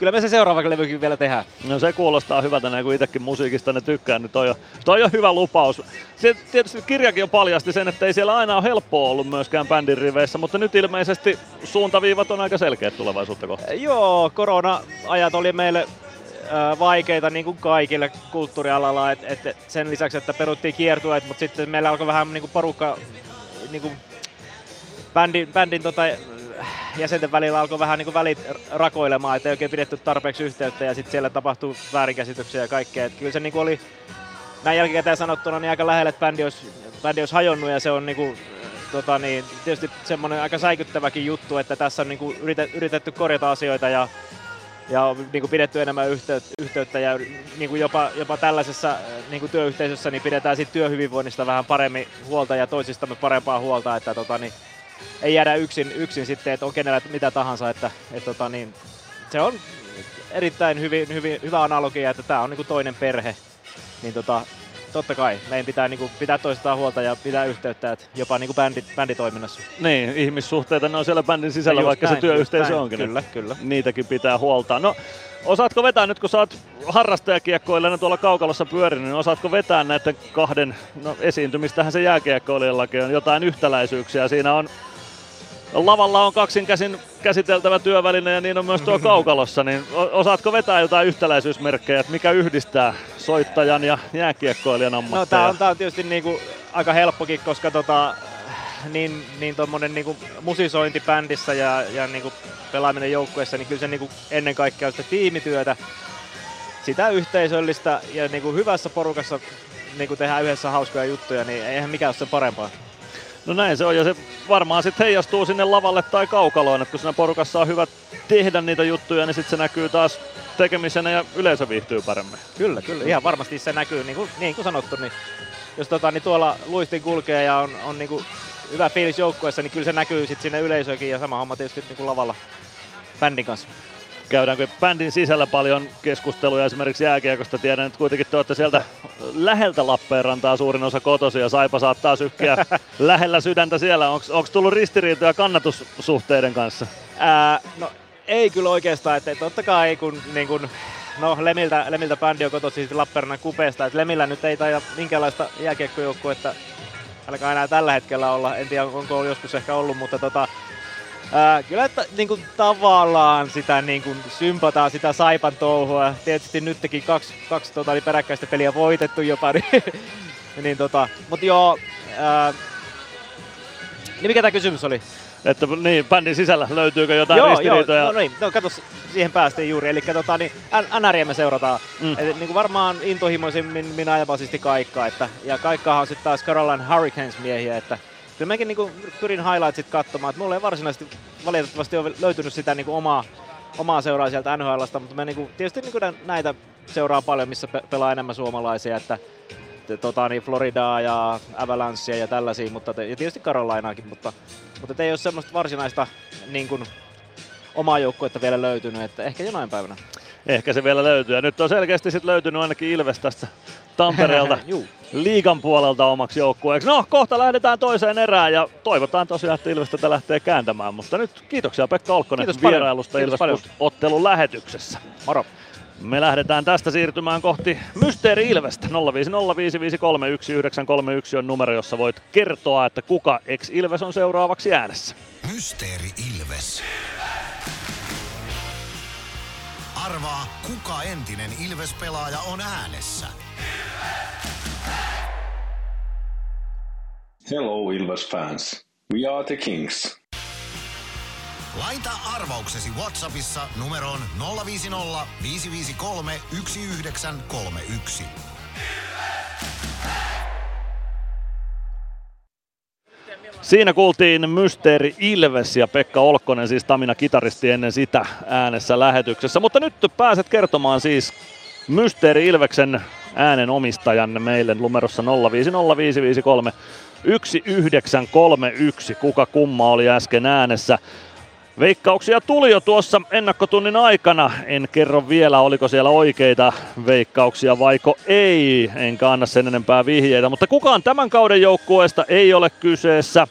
kyllä me se seuraava levykin vielä tehdään. No se kuulostaa hyvältä, näin kun itsekin musiikista ne tykkää, niin toi on, toi on hyvä lupaus. Se tietysti kirjakin jo paljasti sen, että ei siellä aina ole helppoa ollut myöskään bändin riveissä, mutta nyt ilmeisesti suuntaviivat on aika selkeät tulevaisuutta kohtaan. Joo, korona-ajat oli meille äh, vaikeita niin kuin kaikille kulttuurialalla, et, et sen lisäksi, että peruttiin kiertueet, mutta sitten meillä alkoi vähän niin kuin porukka niin kuin bändin, bändin tota, jäsenten välillä alkoi vähän niin kuin välit rakoilemaan, että ei oikein pidetty tarpeeksi yhteyttä ja sitten siellä tapahtui väärinkäsityksiä ja kaikkea. Et kyllä se niin kuin oli näin jälkikäteen sanottuna niin aika lähellä, että bändi olisi, bändi olisi hajonnut ja se on niin kuin, tota niin, tietysti semmoinen aika säikyttäväkin juttu, että tässä on niin kuin yritetty korjata asioita ja ja on niin kuin pidetty enemmän yhteyttä ja niin kuin jopa, jopa tällaisessa niin kuin työyhteisössä niin pidetään siitä työhyvinvoinnista vähän paremmin huolta ja toisistamme parempaa huolta, että tota, niin, ei jäädä yksin, yksin sitten, että on kenellä mitä tahansa, että, että tota, niin, se on erittäin hyvin, hyvin, hyvä analogia, että tämä on niin kuin toinen perhe, niin tota, totta kai meidän pitää niin kuin, pitää toistaan huolta ja pitää yhteyttä, että jopa niin kuin bändi, bänditoiminnassa. Niin, ihmissuhteita ne on siellä bändin sisällä, vaikka näin, se työyhteisö onkin. Kyllä, kyllä. Niitäkin pitää huoltaa. No, osaatko vetää nyt, kun sä oot harrastajakiekkoilla tuolla kaukalossa pyörinyt, niin osaatko vetää näiden kahden no, esiintymistähän se jääkiekkoilijallakin on jotain yhtäläisyyksiä. Siinä on lavalla on kaksin käsin käsiteltävä työväline ja niin on myös tuo kaukalossa, niin osaatko vetää jotain yhtäläisyysmerkkejä, että mikä yhdistää soittajan ja jääkiekkoilijan ammatteja? No tää on, tää on tietysti niinku aika helppokin, koska tota, niin, niin tommonen niinku musisointi bändissä ja, ja niinku pelaaminen joukkueessa, niin kyllä se niinku ennen kaikkea on sitä tiimityötä, sitä yhteisöllistä ja niinku hyvässä porukassa niinku tehdään yhdessä hauskoja juttuja, niin eihän mikään ole sen parempaa. No näin se on ja se varmaan sitten heijastuu sinne lavalle tai kaukaloon, että kun siinä porukassa on hyvä tehdä niitä juttuja, niin sitten se näkyy taas tekemisenä ja yleisö viihtyy paremmin. Kyllä, kyllä. Ihan varmasti se näkyy, niin kuin, niin kuin sanottu, niin jos tota, niin tuolla luistin kulkee ja on, on niin kuin hyvä fiilis joukkueessa, niin kyllä se näkyy sitten sinne yleisökin ja sama homma tietysti niin kuin lavalla bändin kanssa käydäänkö bändin sisällä paljon keskusteluja esimerkiksi jääkiekosta. Tiedän, että kuitenkin te olette sieltä läheltä Lappeenrantaa suurin osa kotosi ja Saipa saattaa sykkiä lähellä sydäntä siellä. Onko tullut ristiriitoja kannatussuhteiden kanssa? Ää, no ei kyllä oikeastaan, että totta kai kun, niin kun no Lemiltä, Lemiltä bändi on kotosi Lappeenrannan kupeesta, että Lemillä nyt ei taida minkäänlaista jääkiekkojoukkuetta ainakaan enää tällä hetkellä olla, en tiedä onko joskus ehkä ollut, mutta tota, Ää, kyllä että, niin kuin, tavallaan sitä niin kuin, sympataan sitä Saipan touhua. Tietysti nytkin kaksi, kaksi tota, niin peräkkäistä peliä voitettu jopa. Niin, niin tota, mutta joo, ää, niin mikä tämä kysymys oli? Että niin, bändin sisällä löytyykö jotain joo, ristiriitoja? Joo, no niin, no kato, siihen päästiin juuri. Eli tota, niin, NRiä me seurataan. Mm. Et, niin kuin varmaan intohimoisimmin minä ja basisti Kaikka. Että, ja Kaikkahan on sitten taas Carolina Hurricanes miehiä, että kyllä mäkin niinku pyrin highlightsit katsomaan, että mulla ei varsinaisesti valitettavasti ole löytynyt sitä niinku omaa, omaa seuraa sieltä NHLsta, mutta mä niinku, tietysti niinku näitä seuraa paljon, missä pe- pelaa enemmän suomalaisia, että tota, niin Floridaa ja Avalancea ja tällaisia, mutta ja tietysti Carolinaakin, mutta, mutta ei ole semmoista varsinaista niin kuin, omaa joukkuetta vielä löytynyt, että ehkä jonain päivänä. Ehkä se vielä löytyy. Ja nyt on selkeästi sit löytynyt ainakin Ilves tästä Tampereelta liigan puolelta omaksi joukkueeksi. No, kohta lähdetään toiseen erään ja toivotaan tosiaan, että Ilves tätä lähtee kääntämään. Mutta nyt kiitoksia Pekka Olkkonen Kiitos vierailusta Ilves ottelun lähetyksessä. Moro. Me lähdetään tästä siirtymään kohti Mysteeri Ilvestä. 0505531 on numero, jossa voit kertoa, että kuka ex Ilves on seuraavaksi äänessä. Mysteeri Ilves. Arvaa, kuka entinen Ilves-pelaaja on äänessä. Hello Ilves fans. We are the Kings. Laita arvauksesi Whatsappissa numeroon 050 553 1931. Siinä kuultiin Mysteeri Ilves ja Pekka Olkkonen, siis Tamina kitaristi ennen sitä äänessä lähetyksessä. Mutta nyt pääset kertomaan siis Mysteeri Ilveksen äänen omistajan meille numerossa 050553 1931. Kuka kumma oli äsken äänessä. Veikkauksia tuli jo tuossa ennakkotunnin aikana. En kerro vielä, oliko siellä oikeita veikkauksia vaiko ei. Enkä anna sen enempää vihjeitä, mutta kukaan tämän kauden joukkueesta ei ole kyseessä.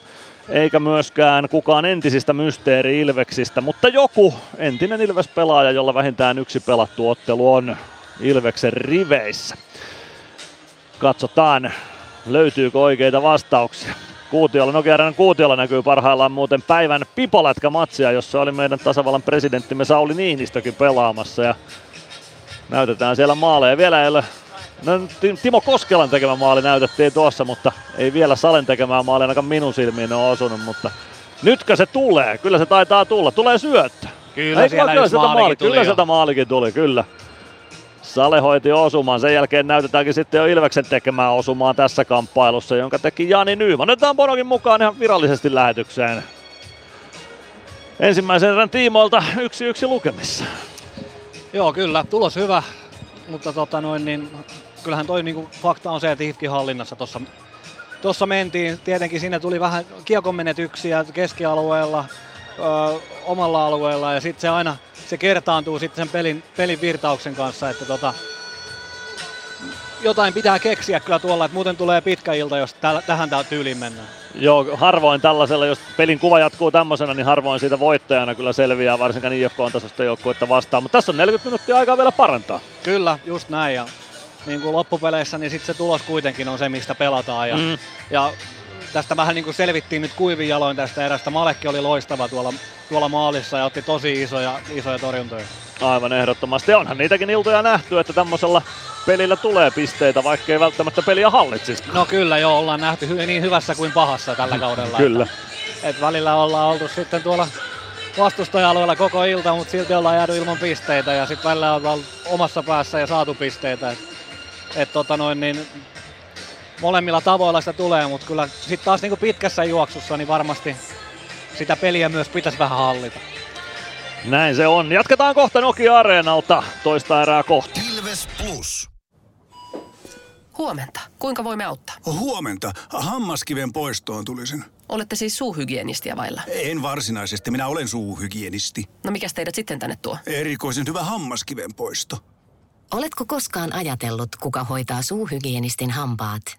eikä myöskään kukaan entisistä mysteeri Ilveksistä, mutta joku entinen Ilves-pelaaja, jolla vähintään yksi pelattu ottelu on Ilveksen riveissä. Katsotaan, löytyykö oikeita vastauksia. Kuutiolla, Nokia Kuutiolla näkyy parhaillaan muuten päivän pipolätkä-matsia, jossa oli meidän tasavallan presidenttimme Sauli Niinistökin pelaamassa. Ja näytetään siellä maaleja. Vielä ei ole No, Timo Koskelan tekemä maali näytettiin tuossa, mutta ei vielä Salen tekemään maali ainakaan minun silmiin ole osunut, mutta nytkö se tulee? Kyllä se taitaa tulla. Tulee syöttö. Kyllä ei, siellä kyllä sieltä maali, tuli Kyllä sieltä maalikin tuli, kyllä. Sale hoiti osumaan. Sen jälkeen näytetäänkin sitten jo Ilveksen tekemään osumaan tässä kamppailussa, jonka teki Jani Nyyman. Otetaan Bonokin mukaan ihan virallisesti lähetykseen. Ensimmäisen erän tiimoilta yksi yksi lukemissa. Joo, kyllä. Tulos hyvä, mutta tota noin, niin, kyllähän toi niin kuin, fakta on se, että IFKin hallinnassa tuossa Tuossa mentiin, tietenkin sinne tuli vähän kiekon menetyksiä keskialueella, ö, omalla alueella ja sitten se aina se kertaantuu sitten sen pelin, pelin virtauksen kanssa, että tota, jotain pitää keksiä kyllä tuolla, että muuten tulee pitkä ilta, jos täl, tähän tyyliin mennään. Joo, harvoin tällaisella, jos pelin kuva jatkuu tämmöisenä, niin harvoin siitä voittajana kyllä selviää, varsinkaan IFK on tasosta joukkuetta vastaan. Mutta tässä on 40 minuuttia aikaa vielä parantaa. Kyllä, just näin. Ja niin kuin loppupeleissä, niin sitten se tulos kuitenkin on se, mistä pelataan. Ja, mm. ja tästä vähän niin kuin selvittiin nyt kuivin jaloin tästä erästä. Malekki oli loistava tuolla, tuolla maalissa ja otti tosi isoja, isoja torjuntoja. Aivan ehdottomasti. Onhan niitäkin iltoja nähty, että tämmöisellä pelillä tulee pisteitä, vaikka ei välttämättä peliä hallitsisi. No kyllä joo, ollaan nähty hy- niin hyvässä kuin pahassa tällä kaudella. kyllä. Että, et välillä ollaan oltu sitten tuolla vastustaja-alueella koko ilta, mutta silti ollaan jäänyt ilman pisteitä ja sitten välillä ollaan omassa päässä ja saatu pisteitä. Et, et tota noin, niin molemmilla tavoilla sitä tulee, mutta kyllä sitten taas niin kuin pitkässä juoksussa niin varmasti sitä peliä myös pitäisi vähän hallita. Näin se on. Jatketaan kohta Nokia Areenalta toista erää kohti. Ilves Plus. Huomenta. Kuinka voimme auttaa? Huomenta. Hammaskiven poistoon tulisin. Olette siis suuhygienistia vailla? En varsinaisesti. Minä olen suuhygienisti. No mikä teidät sitten tänne tuo? Erikoisen hyvä hammaskiven poisto. Oletko koskaan ajatellut, kuka hoitaa suuhygienistin hampaat?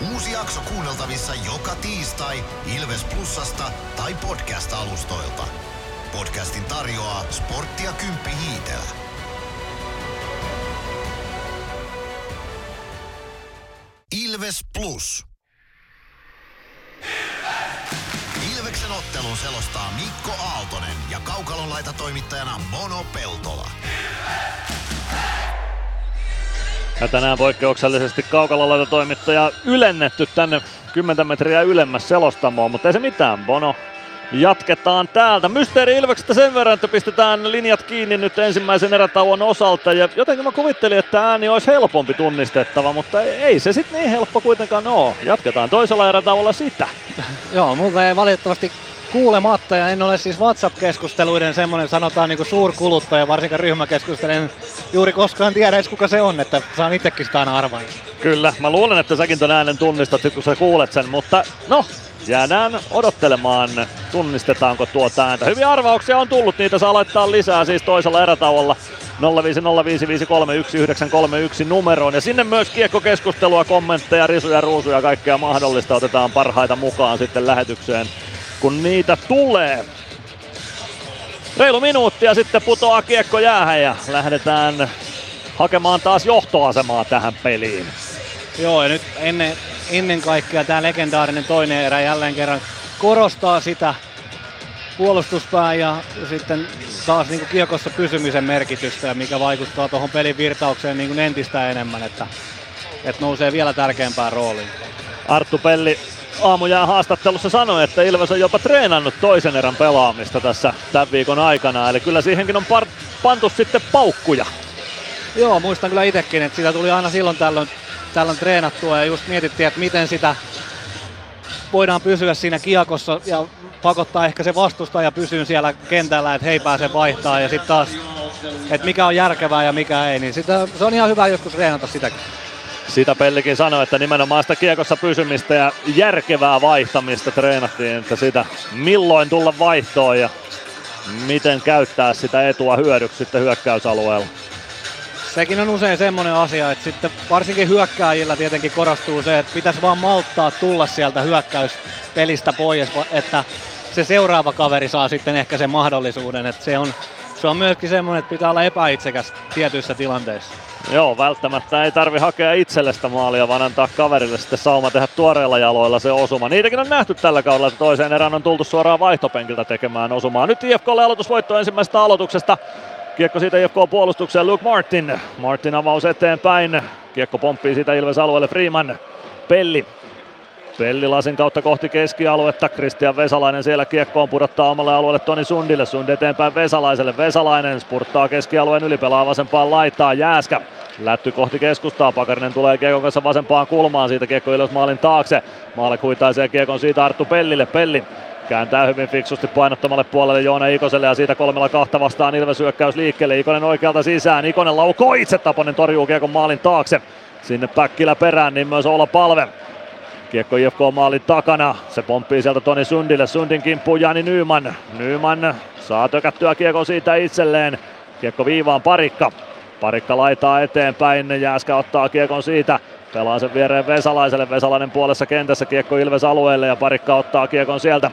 Uusi jakso kuunneltavissa joka tiistai Ilves Plusasta tai podcast-alustoilta. Podcastin tarjoaa Sporttia Kymppi Hiitellä. Ilves Plus. Ilveksen ottelun selostaa Mikko Aaltonen ja Kaukalon laita toimittajana Mono Peltola. Ja tänään poikkeuksellisesti kaukalolaita toimittaja ylennetty tänne 10 metriä ylemmäs selostamoon, mutta ei se mitään, Bono. Jatketaan täältä. Mysteeri Ilveksestä sen verran, että pistetään linjat kiinni nyt ensimmäisen erätauon osalta. Ja jotenkin mä kuvittelin, että ääni olisi helpompi tunnistettava, mutta ei se sitten niin helppo kuitenkaan ole. Jatketaan toisella erätauolla sitä. Joo, multa ei valitettavasti kuulematta ja en ole siis WhatsApp-keskusteluiden semmoinen sanotaan niin kuin suurkuluttaja, varsinkaan ryhmäkeskustelen juuri koskaan tiedä edes kuka se on, että saan itsekin sitä aina arvailla. Kyllä, mä luulen, että säkin ton äänen tunnistat, kun sä kuulet sen, mutta no, jäädään odottelemaan, tunnistetaanko tuo ääntä. Hyviä arvauksia on tullut, niitä saa laittaa lisää siis toisella erätauolla. 0505531931 numeroon. Ja sinne myös kiekkokeskustelua, kommentteja, risuja, ruusuja, kaikkea mahdollista otetaan parhaita mukaan sitten lähetykseen kun niitä tulee. Reilu minuuttia sitten putoaa kiekko jäähän ja lähdetään hakemaan taas johtoasemaa tähän peliin. Joo, ja nyt ennen, ennen kaikkea tämä legendaarinen toinen erä jälleen kerran korostaa sitä puolustuspää ja sitten taas niin kuin kiekossa pysymisen merkitystä, ja mikä vaikuttaa tuohon pelin virtaukseen niin kuin entistä enemmän, että, että nousee vielä tärkeämpään rooliin. Arttu Pelli aamujään haastattelussa sanoi, että Ilves on jopa treenannut toisen erän pelaamista tässä tämän viikon aikana. Eli kyllä siihenkin on par- pantu sitten paukkuja. Joo, muistan kyllä itsekin, että sitä tuli aina silloin tällöin, tällöin treenattua ja just mietittiin, että miten sitä voidaan pysyä siinä kiekossa ja pakottaa ehkä se vastustaja pysyy siellä kentällä, että he ei pääse vaihtaa ja sitten taas, että mikä on järkevää ja mikä ei, niin sitä, se on ihan hyvä joskus reenata sitäkin. Sitä Pellikin sanoi, että nimenomaan sitä kiekossa pysymistä ja järkevää vaihtamista treenattiin, että sitä milloin tulla vaihtoon ja miten käyttää sitä etua hyödyksi sitten hyökkäysalueella. Sekin on usein semmoinen asia, että sitten varsinkin hyökkääjillä tietenkin korostuu se, että pitäisi vaan malttaa tulla sieltä hyökkäyspelistä pois, että se seuraava kaveri saa sitten ehkä sen mahdollisuuden. Että se, on, se on myöskin semmoinen, että pitää olla epäitsekäs tietyissä tilanteissa. Joo, välttämättä ei tarvi hakea itselle maalia, vaan antaa kaverille sitten sauma tehdä tuoreilla jaloilla se osuma. Niitäkin on nähty tällä kaudella, että toiseen erään on tultu suoraan vaihtopenkiltä tekemään osumaa. Nyt IFKlle aloitusvoitto ensimmäisestä aloituksesta. Kiekko siitä IFK puolustukseen Luke Martin. Martin avaus eteenpäin. Kiekko pomppii siitä Ilves alueelle Freeman. Pelli Pelli lasin kautta kohti keskialuetta. Kristian Vesalainen siellä kiekkoon pudottaa omalle alueelle Toni Sundille. Sund eteenpäin Vesalaiselle. Vesalainen spurttaa keskialueen yli, pelaa vasempaan laittaa. Jääskä Lätty kohti keskustaa, Pakarinen tulee Kiekon kanssa vasempaan kulmaan, siitä Kiekko ylös maalin taakse. Maalle kuitaisee Kiekon siitä Arttu Pellille, Pelli kääntää hyvin fiksusti painottomalle puolelle Joona Ikoselle ja siitä kolmella kahta vastaan Ilves hyökkäys liikkeelle. Ikonen oikealta sisään, Ikonen laukoo itse, Taponen torjuu Kiekon maalin taakse. Sinne Päkkilä perään, niin myös olla palve. Kiekko IFK maalin takana. Se pomppii sieltä Toni Sundille. Sundin kimppuun Jani Nyman. Nyman saa tökättyä kiekko siitä itselleen. Kiekko viivaan parikka. Parikka laitaa eteenpäin. Jääskä ottaa kiekon siitä. Pelaa sen viereen Vesalaiselle. Vesalainen puolessa kentässä. Kiekko Ilves alueelle ja parikka ottaa kiekon sieltä.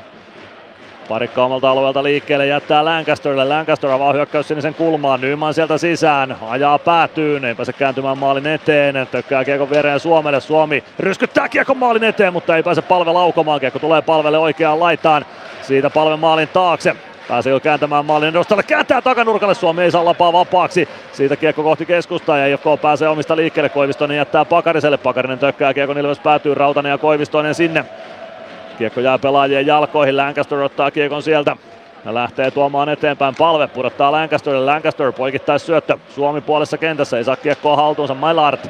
Parikka omalta alueelta liikkeelle jättää Lancasterille. Lancaster avaa hyökkäys sinisen kulmaan. Nyman sieltä sisään. Ajaa päätyyn. Ei pääse kääntymään maalin eteen. Tökkää kiekon viereen Suomelle. Suomi ryskyttää kiekon maalin eteen, mutta ei pääse palve laukomaan. Kiekko tulee palvelle oikeaan laitaan. Siitä palve maalin taakse. Pääsee jo kääntämään maalin edustalle, kääntää takanurkalle, Suomi ei saa lapaa vapaaksi. Siitä kiekko kohti keskustaa ja IFK pääsee omista liikkeelle, Koivistonen jättää Pakariselle, Pakarinen tökkää, kiekko Ilves päätyy, Rautanen ja Koivistonen sinne. Kiekko jää pelaajien jalkoihin, Lancaster ottaa kiekon sieltä. Ja lähtee tuomaan eteenpäin. Palve, pudottaa Lancasterille, Lancaster poikittais syöttö. Suomi puolessa kentässä, ei saa kiekkoa haltuunsa, Mailart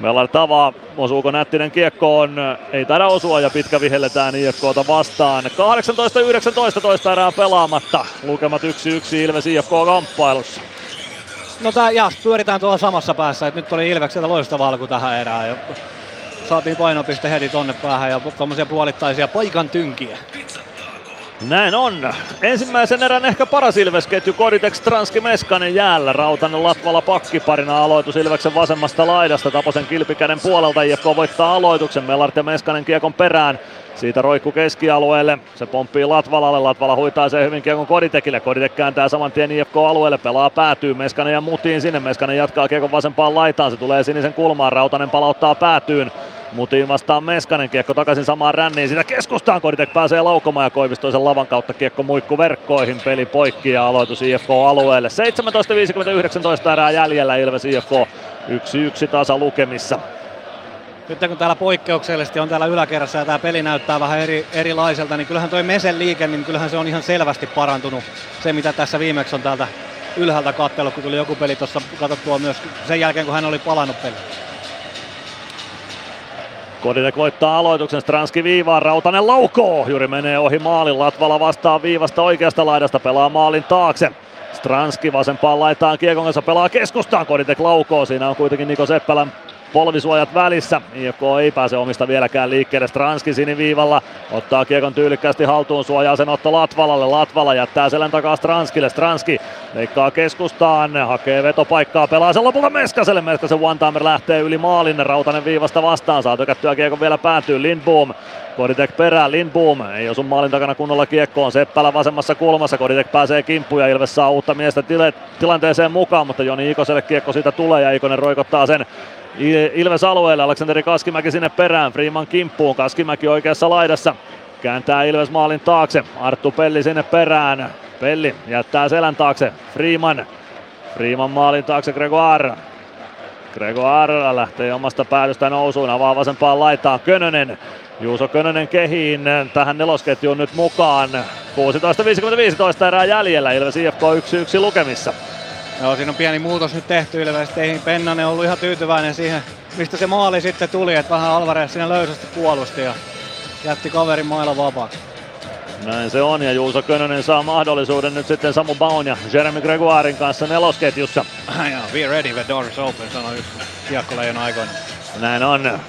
Mellar tavaa, osuuko Nättinen kiekkoon, ei taida osua. Ja pitkä vihelletään IFKta vastaan. 18-19 toista erää pelaamatta, lukemat 1-1 Ilves IFK kamppailussa. No tää, ja pyöritään tuolla samassa päässä, että nyt oli Ilvekseltä loistava alku tähän erään. Saatiin painopiste heti tonne päähän ja tuommoisia puolittaisia paikan tynkiä. Näin on. Ensimmäisen erän ehkä paras Ilves-ketju Koditex Transki Meskanen jäällä. Rautanen Latvala pakkiparina aloitus Ilveksen vasemmasta laidasta. Taposen kilpikäden puolelta IFK voittaa aloituksen. Mellart ja Meskanen kiekon perään. Siitä roikku keskialueelle. Se pomppii Latvalalle. Latvala huitaa sen hyvin kiekon Koditekille. Koditek kääntää saman tien IFK-alueelle. Pelaa päätyy. Meskanen ja mutiin sinne. Meskanen jatkaa kiekon vasempaan laitaan. Se tulee sinisen kulmaan. Rautanen palauttaa päätyyn. Mutiin vastaan Meskanen, kiekko takaisin samaan ränniin, sitä keskustaan Koditek pääsee laukomaan ja Koivistoisen lavan kautta kiekko muikku verkkoihin, peli poikki ja aloitus IFK-alueelle. 17.50-19 erää jäljellä Ilves IFK 1-1 tasa lukemissa. Nyt kun täällä poikkeuksellisesti on täällä yläkerrassa ja tämä peli näyttää vähän eri, erilaiselta, niin kyllähän toi Mesen liike, niin kyllähän se on ihan selvästi parantunut. Se mitä tässä viimeksi on täältä ylhäältä katsellut, kun tuli joku peli tuossa katsottua myös sen jälkeen, kun hän oli palannut peliin. Koditek voittaa aloituksen, Stranski viivaan, Rautanen laukoo, Juri menee ohi maalin, Latvala vastaa viivasta oikeasta laidasta, pelaa maalin taakse. Stranski vasempaan laitaan. Kiekon kanssa pelaa keskustaan, Koditek laukoo, siinä on kuitenkin Niko Seppälän polvisuojat välissä. IFK ei pääse omista vieläkään liikkeelle. Stranski siniviivalla ottaa kiekon tyylikkäästi haltuun, suojaa sen Otto Latvalalle. Latvala jättää selän takaa Stranskille. Stranski leikkaa keskustaan, hakee vetopaikkaa, pelaa sen lopulta Meskaselle. Meskasen one-timer lähtee yli maalin, Rautanen viivasta vastaan, saa tökättyä kiekon vielä päätyy Lindboom. Koditek perään, Lindboom ei osu maalin takana kunnolla kiekkoon, Seppälä vasemmassa kulmassa, Koditek pääsee kimppuun ja Ilves saa uutta miestä tilanteeseen mukaan, mutta Joni Ikoselle kiekko siitä tulee ja Ikonen roikottaa sen Ilves alueelle, Aleksanteri Kaskimäki sinne perään, Freeman kimppuun, Kaskimäki oikeassa laidassa, kääntää Ilves maalin taakse, Arttu Pelli sinne perään, Pelli jättää selän taakse, Freeman, Freeman maalin taakse Gregoire, Gregoire lähtee omasta päätöstä nousuun, avaa vasempaan laitaan Könönen, Juuso Könönen kehiin tähän nelosketjuun nyt mukaan. 16.55 erää jäljellä, Ilves IFK 1-1 lukemissa. Joo, siinä on pieni muutos nyt tehty ilmeisesti. Ei Pennanen ollut ihan tyytyväinen siihen, mistä se maali sitten tuli, että vähän Alvarez siinä löysästi puolusti ja jätti kaverin mailla vapaaksi. Näin se on ja Juuso Könönen saa mahdollisuuden nyt sitten Samu Baun ja Jeremy Gregoirin kanssa nelosketjussa. Joo, be ready, the door is open, sanoi yksi kiekkoleijona aikoina. Näin on.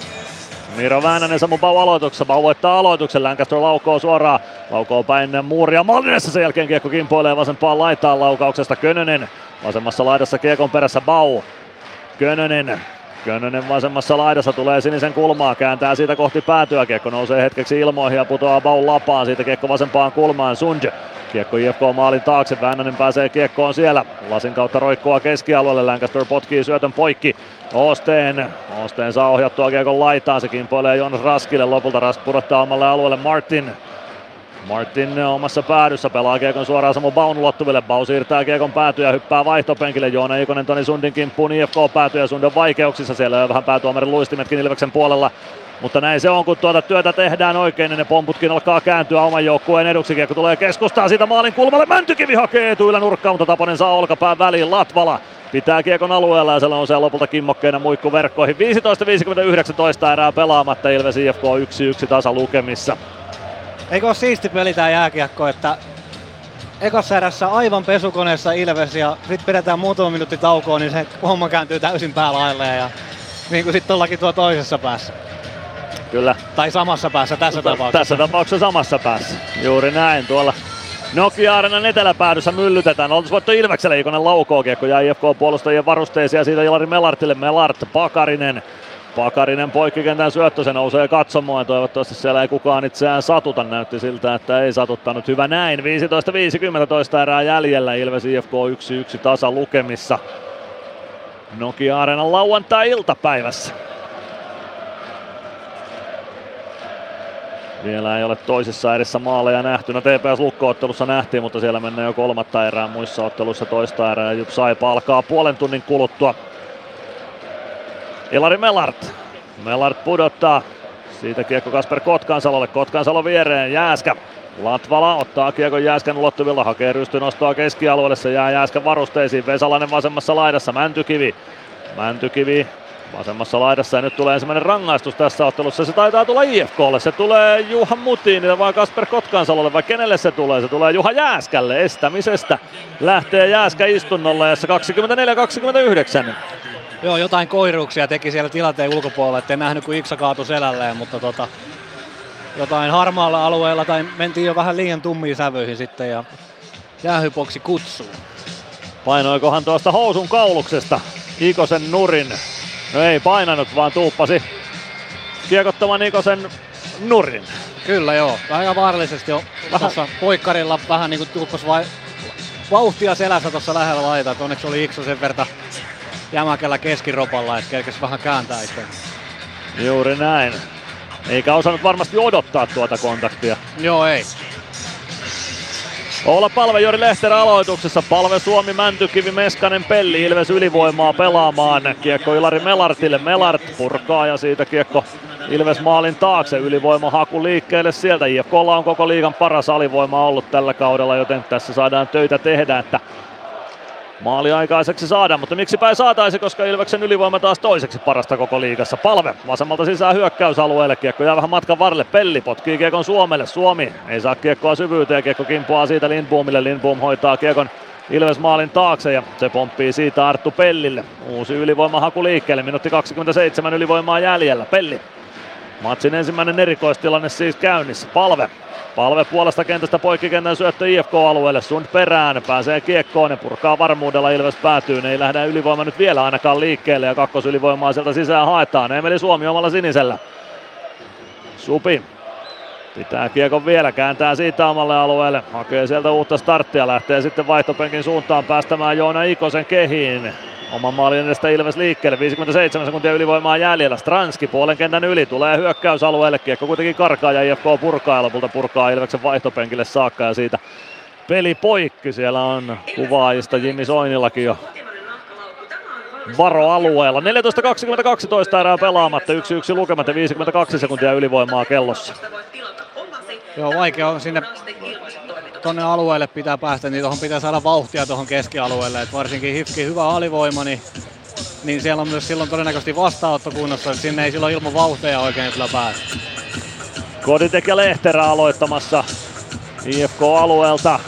Miro Väänänen Samu Bau aloituksessa. Bau voittaa aloituksen. Lancaster laukoo suoraan. Laukoo päin muuria Mallinessa. Sen jälkeen kiekko kimpoilee vasempaan laitaan laukauksesta. Könönen vasemmassa laidassa kiekon perässä Bau. Könönen Könönen vasemmassa laidassa tulee sinisen kulmaa, kääntää siitä kohti päätyä. Kiekko nousee hetkeksi ilmoihin ja putoaa Baun lapaan. Siitä kiekko vasempaan kulmaan. Sund Kiekko IFK maalin taakse, Väänänen pääsee kiekkoon siellä. Lasin kautta roikkoa keskialueelle, Lancaster potkii syötön poikki. Osteen, Osteen saa ohjattua kiekon laitaan, se kimpoilee Jonas Raskille. Lopulta Rask pudottaa omalle alueelle Martin. Martin omassa päädyssä pelaa kiekon suoraan Samu Baun ulottuville. Bau siirtää kiekon päätyä ja hyppää vaihtopenkille. Joona Ikonen Toni Sundin kimppuun IFK päätyy ja Sund on vaikeuksissa. Siellä on vähän päätuomarin luistimetkin Ilveksen puolella. Mutta näin se on, kun tuota työtä tehdään oikein, niin ne pomputkin alkaa kääntyä oman joukkueen eduksi. Kiekko tulee keskustaa siitä maalin kulmalle. Mäntykivi hakee etuilla nurkkaan, mutta Taponen saa olkapään väliin. Latvala pitää kiekon alueella ja se on se lopulta kimmokkeena muikku verkkoihin. 15-59 erää pelaamatta Ilves IFK 1-1 tasa lukemissa. Eikö ole siisti peli tää jääkiekko, että ekassa erässä aivan pesukoneessa Ilves ja sitten pidetään muutama minuutti taukoa, niin se homma kääntyy täysin päälailleen ja niin kuin sitten ollakin tuo toisessa päässä. Kyllä. Tai samassa päässä tässä tapauksessa. Tässä tapauksessa samassa päässä. Juuri näin tuolla Nokia Arenan eteläpäädyssä myllytetään. Oltais voitto Ilvekselle, Ikonen laukoo kiekko ja IFK puolustajien varusteisia siitä Ilari Melartille. Melart, Pakarinen, Pakarinen poikkikentän syöttö, se nousee katsomaan. Toivottavasti siellä ei kukaan itseään satuta. Näytti siltä, että ei satuttanut. Hyvä näin. 15-50 erää jäljellä. Ilves IFK 1-1 tasa lukemissa. Nokia Arenan lauantai-iltapäivässä. Vielä ei ole toisessa edessä maaleja nähty. No TPS Lukko-ottelussa nähtiin, mutta siellä mennään jo kolmatta erää. Muissa otteluissa toista erää. Jup Saipa alkaa puolen tunnin kuluttua. Ilari Melart. Melart pudottaa. Siitä kiekko Kasper Kotkansalolle. Kotkansalo viereen. Jääskä. Latvala ottaa kiekon Jääskän ulottuvilla, hakee rystynostoa keskialueelle, se jää Jääskän varusteisiin, Vesalainen vasemmassa laidassa, Mäntykivi. Mäntykivi vasemmassa laidassa ja nyt tulee ensimmäinen rangaistus tässä ottelussa. Se taitaa tulla IFKlle. Se tulee Juha Mutinille vai Kasper Kotkansalolle vai kenelle se tulee? Se tulee Juha Jääskälle estämisestä. Lähtee Jääskä istunnolle ja 24-29. Joo, jotain koiruuksia teki siellä tilanteen ulkopuolella, ettei nähnyt kuin Iksa kaatu selälleen, mutta tota, jotain harmaalla alueella tai mentiin jo vähän liian tummiin sävyihin sitten ja jäähypoksi kutsuu. Painoikohan tuosta housun kauluksesta Ikosen nurin No ei painanut, vaan tuuppasi kiekottamaan Nikosen nurin. Kyllä joo, aika vaarallisesti jo tuossa poikkarilla vähän niin kuin tuuppasi vai vauhtia selässä tuossa lähellä laita. Onneksi oli Ikso sen verta jämäkällä keskiropalla, että kerkesi vähän kääntää itse. Juuri näin. Eikä osannut varmasti odottaa tuota kontaktia. Joo, ei. Olla palve Jori Lehterä aloituksessa. Palve Suomi, Mäntykivi, Meskanen, Pelli, Ilves ylivoimaa pelaamaan. Kiekko Ilari Melartille. Melart purkaa ja siitä kiekko Ilves maalin taakse. Ylivoima haku liikkeelle sieltä. IFKlla on koko liigan paras alivoima ollut tällä kaudella, joten tässä saadaan töitä tehdä, että maali aikaiseksi saada, mutta miksipä ei saataisi, koska Ilveksen ylivoima taas toiseksi parasta koko liigassa. Palve vasemmalta sisään hyökkäysalueelle, kiekko jää vähän matkan varrelle, Pelli potkii kiekon Suomelle, Suomi ei saa kiekkoa syvyyteen, kiekko kimpoaa siitä Lindboomille, Lindboom hoitaa kiekon Ilves maalin taakse ja se pomppii siitä Arttu Pellille. Uusi ylivoimahaku liikkeelle, minuutti 27 ylivoimaa jäljellä, Pelli. Matsin ensimmäinen erikoistilanne siis käynnissä, palve Palve puolesta kentästä poikkikentän syöttö IFK-alueelle. Sund perään pääsee kiekkoon ja purkaa varmuudella Ilves päätyy. Ei lähde ylivoima nyt vielä ainakaan liikkeelle ja kakkosylivoimaa sieltä sisään haetaan. Emeli Suomi omalla sinisellä. Supi Pitää kiekon vielä, kääntää siitä omalle alueelle, hakee sieltä uutta starttia, lähtee sitten vaihtopenkin suuntaan päästämään Joona Ikosen kehiin. Oman maalin edestä Ilves liikkeelle, 57 sekuntia ylivoimaa jäljellä. Stranski puolen kentän yli, tulee hyökkäysalueelle, kiekko kuitenkin karkaa ja IFK purkaa ja lopulta purkaa Ilveksen vaihtopenkille saakka ja siitä peli poikki. Siellä on kuvaajista Jimmy Soinillakin jo varoalueella. 14.22 erää pelaamatta, 1-1 lukemat ja 52 sekuntia ylivoimaa kellossa. Joo, vaikea on sinne tuonne alueelle pitää päästä, niin tuohon pitää saada vauhtia tuohon keskialueelle. Et varsinkin Hifki hyvä alivoima, niin, niin siellä on myös silloin todennäköisesti vastaanotto kunnossa, että sinne ei silloin ilman vauhtia oikein kyllä päästä. Koditek ja Lehterä aloittamassa IFK-alueelta.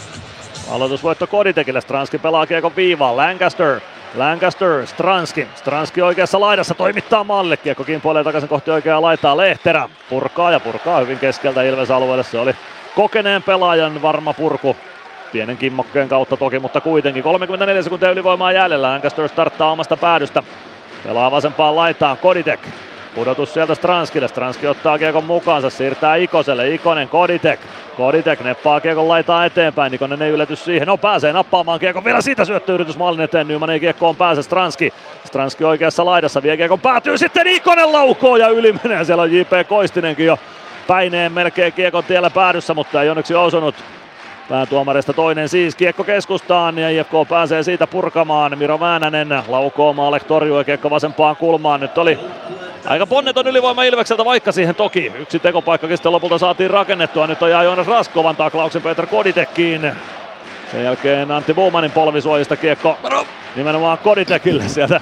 Aloitusvoitto Koditekille, Stranski pelaa kiekon viivaan, Lancaster Lancaster, Stranski. Stranski oikeassa laidassa toimittaa Malle. Kiekko kimpoilee takaisin kohti oikeaa laitaa. Lehterä purkaa ja purkaa hyvin keskeltä Ilves alueelle. Se oli kokeneen pelaajan varma purku. Pienen kimmokkeen kautta toki, mutta kuitenkin 34 sekuntia ylivoimaa jäljellä. Lancaster starttaa omasta päädystä. Pelaa vasempaan laitaan Koditek. Pudotus sieltä Stranskille. Stranski ottaa kiekon mukaansa, siirtää Ikoselle. Ikonen, Koditek. Koditek neppaa kiekon laitaa eteenpäin. Ikonen ei yllätys siihen. No pääsee nappaamaan kiekon. Vielä siitä syöttöyritys maalin eteen. Nyman ei kiekkoon pääse. Stranski. Stranski oikeassa laidassa. Vie kiekon päätyy. Sitten Ikonen laukoo ja yli menee. Siellä on J.P. Koistinenkin jo päineen melkein kiekon tiellä päädyssä, mutta ei onneksi osunut. Päätuomarista toinen siis kiekko keskustaan ja IFK pääsee siitä purkamaan. Miro Väänänen laukoo Maalek torjuu kiekko vasempaan kulmaan. Nyt oli Aika ponneton ylivoima Ilvekseltä, vaikka siihen toki yksi tekopaikkakin sitten lopulta saatiin rakennettua. Nyt jää Joonas Raskovan taklauksen Peter Koditekkiin. Sen jälkeen Antti Buumanin polvisuojista kiekko nimenomaan Koditekille sieltä.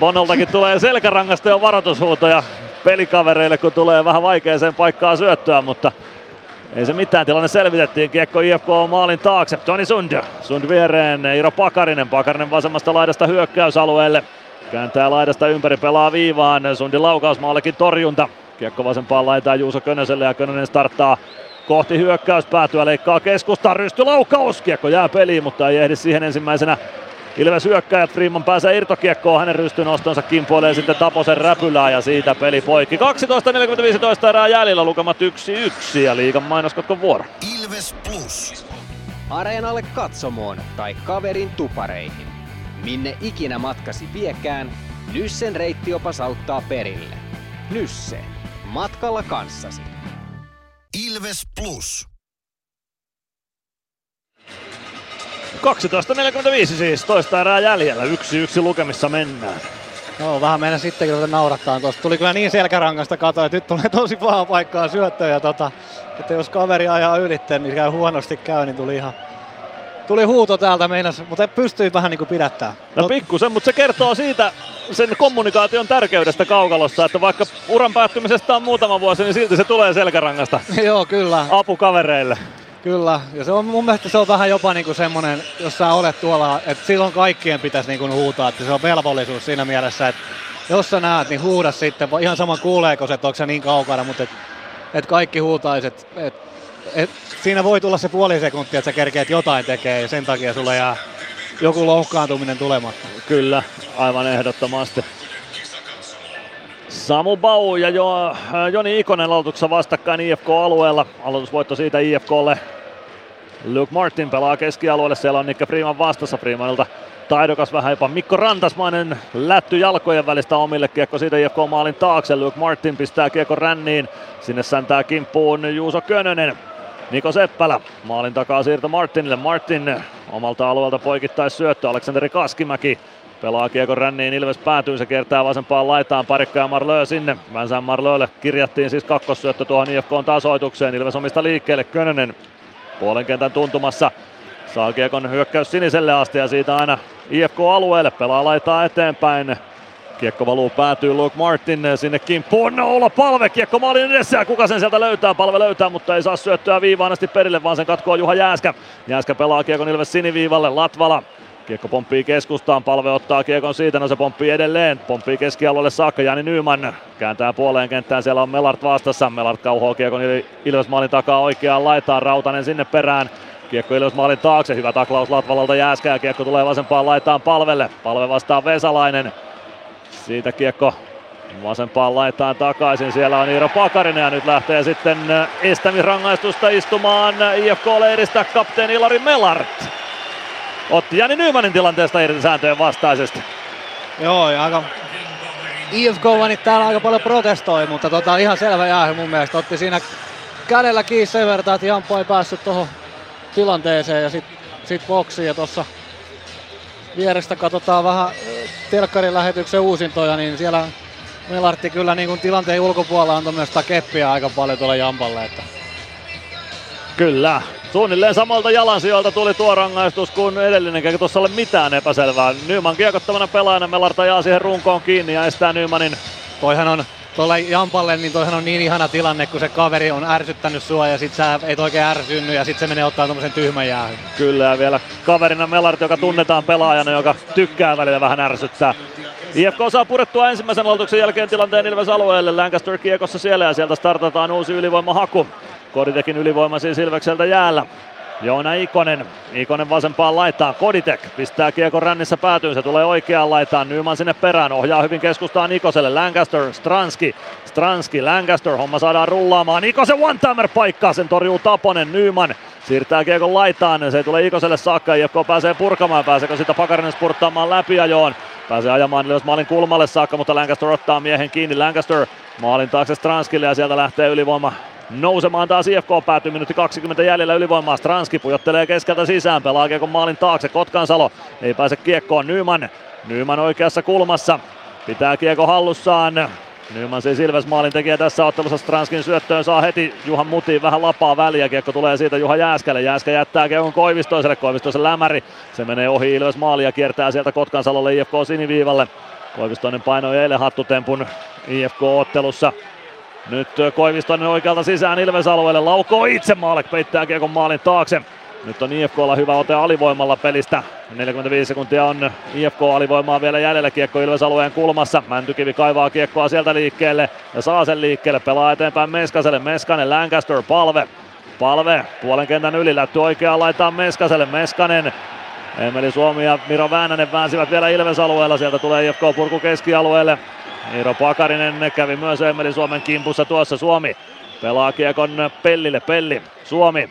Bonoltakin tulee selkärangasta jo varoitushuutoja pelikavereille, kun tulee vähän vaikeaseen paikkaan syöttöä, mutta ei se mitään, tilanne selvitettiin. Kiekko IFK on maalin taakse. Toni Sund. Sund viereen. Iro Pakarinen. Pakarinen vasemmasta laidasta hyökkäysalueelle. Kääntää laidasta ympäri, pelaa viivaan. Sundin laukausmaallekin torjunta. Kiekko vasempaan laitaan Juuso Könöselle ja Könönen starttaa kohti hyökkäyspäätyä, leikkaa keskustaan, rystylaukaus, kiekko jää peliin, mutta ei ehdi siihen ensimmäisenä Ilves hyökkäjät, Freeman pääsee irtokiekkoon, hänen rystynostonsa kimpoilee sitten Taposen räpylää ja siitä peli poikki. 12.45 erää jäljellä, lukemat 1-1 ja liigan mainoskatkon vuoro. Ilves Plus. Areenalle katsomoon tai kaverin tupareihin. Minne ikinä matkasi viekään, Nyssen reittiopas auttaa perille. Nysse. Matkalla kanssasi. Ilves Plus. 12.45 siis, toista erää jäljellä, yksi yksi lukemissa mennään. No vähän meidän sittenkin ruveta naurattaa tuosta. Tuli kyllä niin selkärangasta katoa, että nyt tulee tosi paha paikkaa syöttöä. Tota, että jos kaveri ajaa ylitteen, niin käy huonosti käy, niin tuli ihan tuli huuto täältä meinas, mutta pystyi vähän niin kuin pidättää. No pikkusen, mutta se kertoo siitä sen kommunikaation tärkeydestä kaukalossa, että vaikka uran päättymisestä on muutama vuosi, niin silti se tulee selkärangasta. Joo, kyllä. Apu kavereille. Kyllä, ja se on mun mielestä se on vähän jopa niinku semmonen, jos sä olet tuolla, että silloin kaikkien pitäisi niinku huutaa, että se on velvollisuus siinä mielessä, että jos sä näet, niin huuda sitten, ihan sama kuuleeko se, että onko se niin kaukana, mutta et, et kaikki huutaiset, et, et, siinä voi tulla se puoli sekuntia, että sä kerkeet jotain tekee ja sen takia sulle jää joku loukkaantuminen tulematta. Kyllä, aivan ehdottomasti. Samu Bau ja jo, äh, Joni Ikonen aloituksessa vastakkain IFK-alueella. Aloitusvoitto siitä IFKlle. Luke Martin pelaa keskialueelle, siellä on Nikke Freeman vastassa Freemanilta. Taidokas vähän jopa Mikko Rantasmainen lätty jalkojen välistä omille kiekko siitä IFK maalin taakse. Luke Martin pistää kiekko ränniin. Sinne säntää kimppuun Juuso Könönen. Niko Seppälä maalin takaa siirto Martinille. Martin omalta alueelta poikittais syöttö. Aleksanteri Kaskimäki Pelaa kiekko ränniin, Ilves päätyy, se kiertää vasempaan laitaan, Parikka ja Marlö sinne. Vänsään Marlölle kirjattiin siis kakkossyöttö tuohon IFKn tasoitukseen, Ilves omista liikkeelle, Könönen puolen kentän tuntumassa. Saa kiekon hyökkäys siniselle asti ja siitä aina IFK-alueelle, pelaa laitaa eteenpäin. Kiekko valuu päätyy Luke Martin sinne kimppuun. Noula palve, kiekko maalin edessä ja kuka sen sieltä löytää? Palve löytää, mutta ei saa syöttöä viivaan asti perille, vaan sen katkoo Juha Jääskä. Jääskä pelaa kiekon Ilves siniviivalle, Latvala Kiekko pomppii keskustaan, palve ottaa kiekon siitä, no se pomppii edelleen, pomppii keskialueelle saakka, Jani Nyman kääntää puoleen kenttään, siellä on Melart vastassa, Melart kauhoo kiekon Ilves maalin takaa oikeaan laitaan, Rautanen sinne perään, Kiekko Ilves maalin taakse, hyvä taklaus Latvalalta Jääskää, kiekko tulee vasempaan laitaan palvelle, palve vastaa Vesalainen, siitä kiekko vasempaan laitaan takaisin, siellä on Iiro Pakarinen ja nyt lähtee sitten estämisrangaistusta istumaan IFK-leiristä kapteeni Ilari Melart otti Jani Nymanin tilanteesta irti sääntöjen vastaisesti. Joo, ja aika IFK Vanit täällä aika paljon protestoi, mutta tota, ihan selvä jää mun mielestä. Otti siinä kädellä kiinni sen verran, että Jampo ei päässyt tuohon tilanteeseen ja sitten sit boksiin ja tuossa vierestä katsotaan vähän telkkarin lähetyksen uusintoja, niin siellä Melartti kyllä niin kuin tilanteen ulkopuolella antoi myös keppiä aika paljon tuolle Jampalle. Että. Kyllä, Suunnilleen samalta jalansijoilta tuli tuo rangaistus kuin edellinen, eikä tuossa ole mitään epäselvää. Nyman kiekottamana pelaajana Melarta jaa siihen runkoon kiinni ja estää Nymanin Toihan on tuolla Jampalle, niin toihan on niin ihana tilanne, kun se kaveri on ärsyttänyt sua ja sit sä et oikein ärsynny ja sit se menee ottaa tommosen tyhmän jäähyn. Kyllä ja vielä kaverina Melart, joka tunnetaan pelaajana, joka tykkää välillä vähän ärsyttää. IFK saa purettua ensimmäisen aloituksen jälkeen tilanteen Ilves alueelle. Lancaster kiekossa siellä ja sieltä startataan uusi ylivoimahaku. Koditekin ylivoima siis Ilvekseltä jäällä. Joona Ikonen. Ikonen vasempaan laitaan. Koditek pistää kiekon rännissä päätyyn. Se tulee oikeaan laitaan. Nyman sinne perään. Ohjaa hyvin keskustaan Nikoselle. Lancaster, Stranski. Stranski, Lancaster. Homma saadaan rullaamaan. Ikosen one-timer paikkaa. Sen torjuu Taponen. Nyman siirtää kiekon laitaan. Se tulee Ikoselle saakka. IFK pääsee purkamaan. Pääseekö sitä Pakarinen spurttaamaan läpiajoon? Pääsee ajamaan ylös maalin kulmalle saakka, mutta Lancaster ottaa miehen kiinni. Lancaster maalin taakse Stranskille ja sieltä lähtee ylivoima nousemaan taas IFK päätyy minuutti 20 jäljellä ylivoimaa. Stranski pujottelee keskeltä sisään, pelaa kiekon maalin taakse. Kotkansalo ei pääse kiekkoon. Nyman, Nyman oikeassa kulmassa. Pitää kiekko hallussaan. Nyman siis Ilves maalin tekijä tässä ottelussa Stranskin syöttöön saa heti Juhan Mutiin vähän lapaa väliä. Kiekko tulee siitä Juha Jääskälle. Jääskä jättää kiekon Koivistoiselle. Koivistoisen lämäri. Se menee ohi Ilves maali ja kiertää sieltä Kotkansalolle IFK siniviivalle. Koivistoinen painoi eilen hattutempun IFK-ottelussa. Nyt Koivistoinen oikealta sisään Ilves-alueelle, laukoo itse Maalek, peittää kiekon maalin taakse. Nyt on IFKlla hyvä ote alivoimalla pelistä. 45 sekuntia on IFK alivoimaa vielä jäljellä kiekko Ilves-alueen kulmassa. Mäntykivi kaivaa kiekkoa sieltä liikkeelle ja saa sen liikkeelle. Pelaa eteenpäin Meskaselle. Meskanen, Lancaster, palve. Palve puolen kentän yli, lätty oikeaan laitaan Meskaselle. Meskanen Emeli Suomi ja Miro Väänänen väänsivät vielä Ilves-alueella. Sieltä tulee IFK purku keskialueelle. Iiro Pakarinen kävi myös Emeli Suomen kimpussa tuossa. Suomi pelaa kiekon Pellille. Pelli, Suomi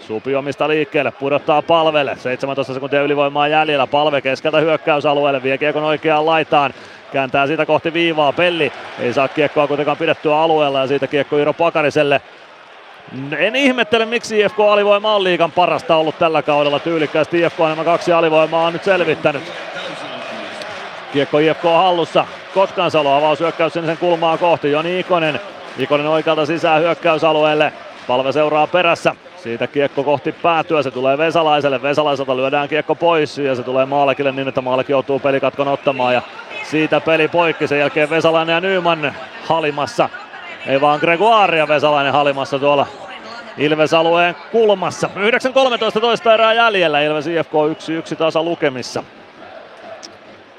Supi omista liikkeelle, pudottaa palvelle. 17 sekuntia ylivoimaa jäljellä. Palve keskeltä hyökkäysalueelle, vie kiekon oikeaan laitaan. Kääntää siitä kohti viivaa. Pelli ei saa kiekkoa kuitenkaan pidettyä alueella ja siitä kiekko Iiro Pakariselle. En ihmettele, miksi IFK alivoima on liikan parasta ollut tällä kaudella tyylikkäästi. IFK nämä kaksi alivoimaa on nyt selvittänyt. Kiekko IFK hallussa. Kotkansalo avaus hyökkäys sen kulmaa kohti. Joni Ikonen. Ikonen oikealta sisään hyökkäysalueelle. Palve seuraa perässä. Siitä kiekko kohti päätyä, se tulee Vesalaiselle. Vesalaiselta lyödään kiekko pois ja se tulee Maalekille niin, että Maalek joutuu pelikatkon ottamaan. Ja siitä peli poikki, sen jälkeen Vesalainen ja Nyman halimassa. Ei vaan Gregoire ja Vesalainen halimassa tuolla Ilves-alueen kulmassa. 9.13 toista erää jäljellä, Ilves IFK 1-1 tasa lukemissa.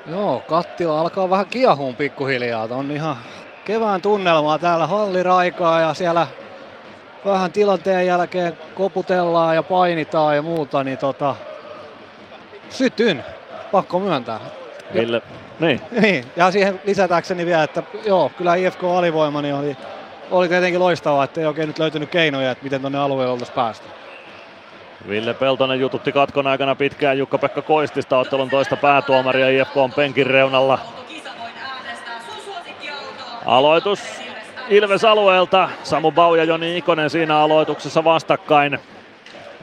Joo, kattila alkaa vähän kiehuun pikkuhiljaa. On ihan kevään tunnelmaa täällä halliraikaa ja siellä vähän tilanteen jälkeen koputellaan ja painitaan ja muuta, niin tota, sytyn, pakko myöntää. Ville, niin. niin. Ja siihen lisätäkseni vielä, että joo, kyllä IFK alivoima niin oli, oli tietenkin loistavaa, että ei oikein nyt löytynyt keinoja, että miten tuonne alueelle oltaisiin päästy. Ville Peltonen jututti katkon aikana pitkään Jukka-Pekka Koistista ottelun toista päätuomaria IFK on penkin reunalla. Aloitus Ilves alueelta. Samu Bau ja Joni Ikonen siinä aloituksessa vastakkain.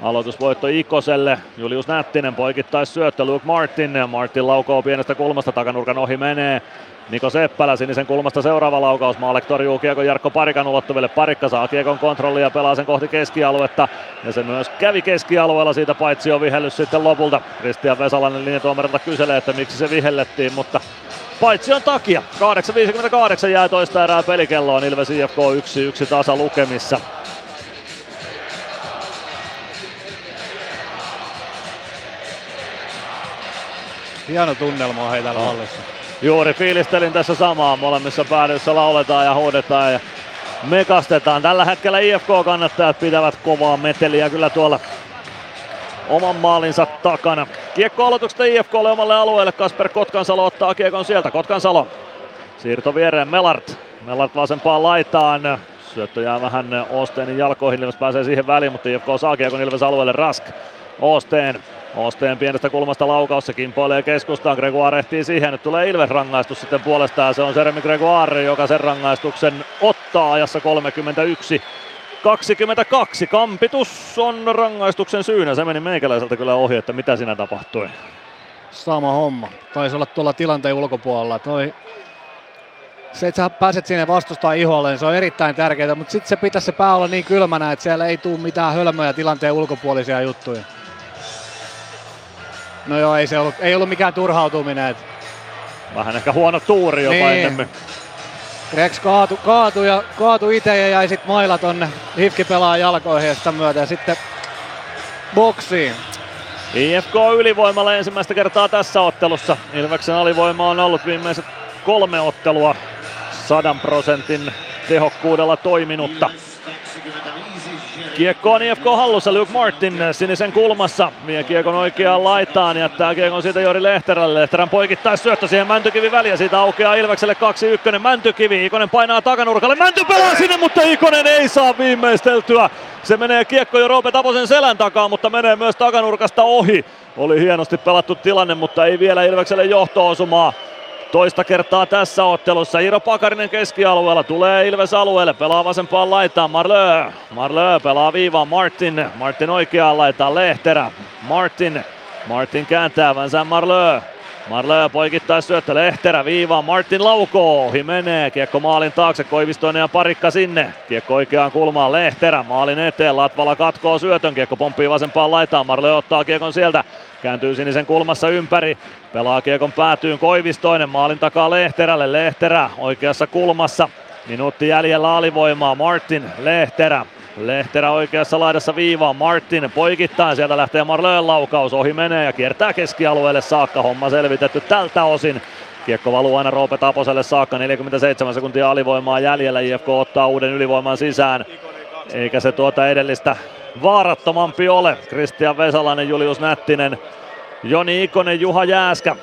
Aloitusvoitto Ikoselle. Julius Nättinen poikittais syöttö Luke Martin. Martin laukoo pienestä kulmasta takanurkan ohi menee. Niko Seppälä sinisen kulmasta seuraava laukaus. Maalek torjuu kiekon Jarkko Parikan ulottuville. Parikka saa kiekon kontrollia ja pelaa sen kohti keskialuetta. Ja se myös kävi keskialueella siitä paitsi on vihellys sitten lopulta. Kristian Vesalainen linjatuomarilta kyselee, että miksi se vihellettiin, mutta paitsi on takia. 8.58 jää toista erää pelikelloon. Ilves IFK 1-1 tasa lukemissa. Hieno tunnelma on heitä hallissa. Juuri fiilistelin tässä samaa. Molemmissa päädyissä lauletaan ja huudetaan ja mekastetaan. Tällä hetkellä IFK-kannattajat pitävät kovaa meteliä kyllä tuolla oman maalinsa takana. Kiekko aloituksesta IFKlle omalle alueelle. Kasper Kotkansalo ottaa kiekon sieltä. Kotkansalo. Siirto viereen Melart. Melart vasempaan laitaan. Syöttö jää vähän Osteinin jalkoihin. Ilves pääsee siihen väliin, mutta IFK saa kiekon Ilves alueelle. Rask. Osteen. Osteen pienestä kulmasta laukaus, se kimpoilee keskustaan, Gregoire ehtii siihen, nyt tulee Ilves rangaistus sitten puolestaan, se on Seremi Gregoire, joka sen rangaistuksen ottaa ajassa 31 22. Kampitus on rangaistuksen syynä. Se meni meikäläiseltä kyllä ohi, että mitä siinä tapahtui. Sama homma. Taisi olla tuolla tilanteen ulkopuolella. Toi se, että sä pääset sinne vastustaa iholle, niin se on erittäin tärkeää, mutta sitten se pitäisi se pää olla niin kylmänä, että siellä ei tule mitään hölmöjä tilanteen ulkopuolisia juttuja. No joo, ei se ollut, ei ollut mikään turhautuminen. Että... Vähän ehkä huono tuuri jopa niin. enemmän. Grex kaatu, kaatu ja kaatu itse ja jäi sitten mailla tonne Hifki pelaa jalkoihin ja sitä myötä ja sitten boksiin. IFK ylivoimalla ensimmäistä kertaa tässä ottelussa. Ilveksen alivoima on ollut viimeiset kolme ottelua sadan prosentin tehokkuudella toiminutta. Kiekko on IFK hallussa, Luke Martin sinisen kulmassa. Vie kiekon oikeaan laitaan, jättää kiekon siitä Jori Lehterälle. Lehterän poikittais syöttö siihen Mäntykivi väliä, siitä aukeaa Ilvekselle 2-1. Mäntykivi, Ikonen painaa takanurkalle, Mänty pelaa sinne, mutta Ikonen ei saa viimeisteltyä. Se menee kiekko jo Roope Taposen selän takaa, mutta menee myös takanurkasta ohi. Oli hienosti pelattu tilanne, mutta ei vielä Ilvekselle johto-osumaa. Toista kertaa tässä ottelussa. Iiro Pakarinen keskialueella tulee Ilves alueelle, pelaa vasempaan laitaan. Marlö. Marlö pelaa viivaan Martin, Martin oikeaan laitaan. Lehterä. Martin, Martin kääntää vänsään Marlö. Marlö poikittais syöttö. Lehterä viivaan, Martin laukoo, ohi menee, kiekko maalin taakse, Koivistoinen ja Parikka sinne. Kiekko oikeaan kulmaan, Lehterä maalin eteen, Latvala katkoo syötön, kiekko pomppii vasempaan laitaan, Marlö ottaa kiekon sieltä, kääntyy sinisen kulmassa ympäri, pelaa kiekon päätyyn. Koivistoinen, maalin takaa Lehterälle, Lehterä oikeassa kulmassa, minuutti jäljellä alivoimaa, Martin, Lehterä, Lehterä oikeassa laidassa viivaan, Martin poikittain, sieltä lähtee Marlöön laukaus, ohi menee ja kiertää keskialueelle saakka, homma selvitetty tältä osin. Kiekko valuu aina Roope Taposelle saakka, 47 sekuntia alivoimaa jäljellä, IFK ottaa uuden ylivoiman sisään, eikä se tuota edellistä vaarattomampi ole. Kristian Vesalainen, Julius Nättinen, Joni Ikonen, Juha Jääskä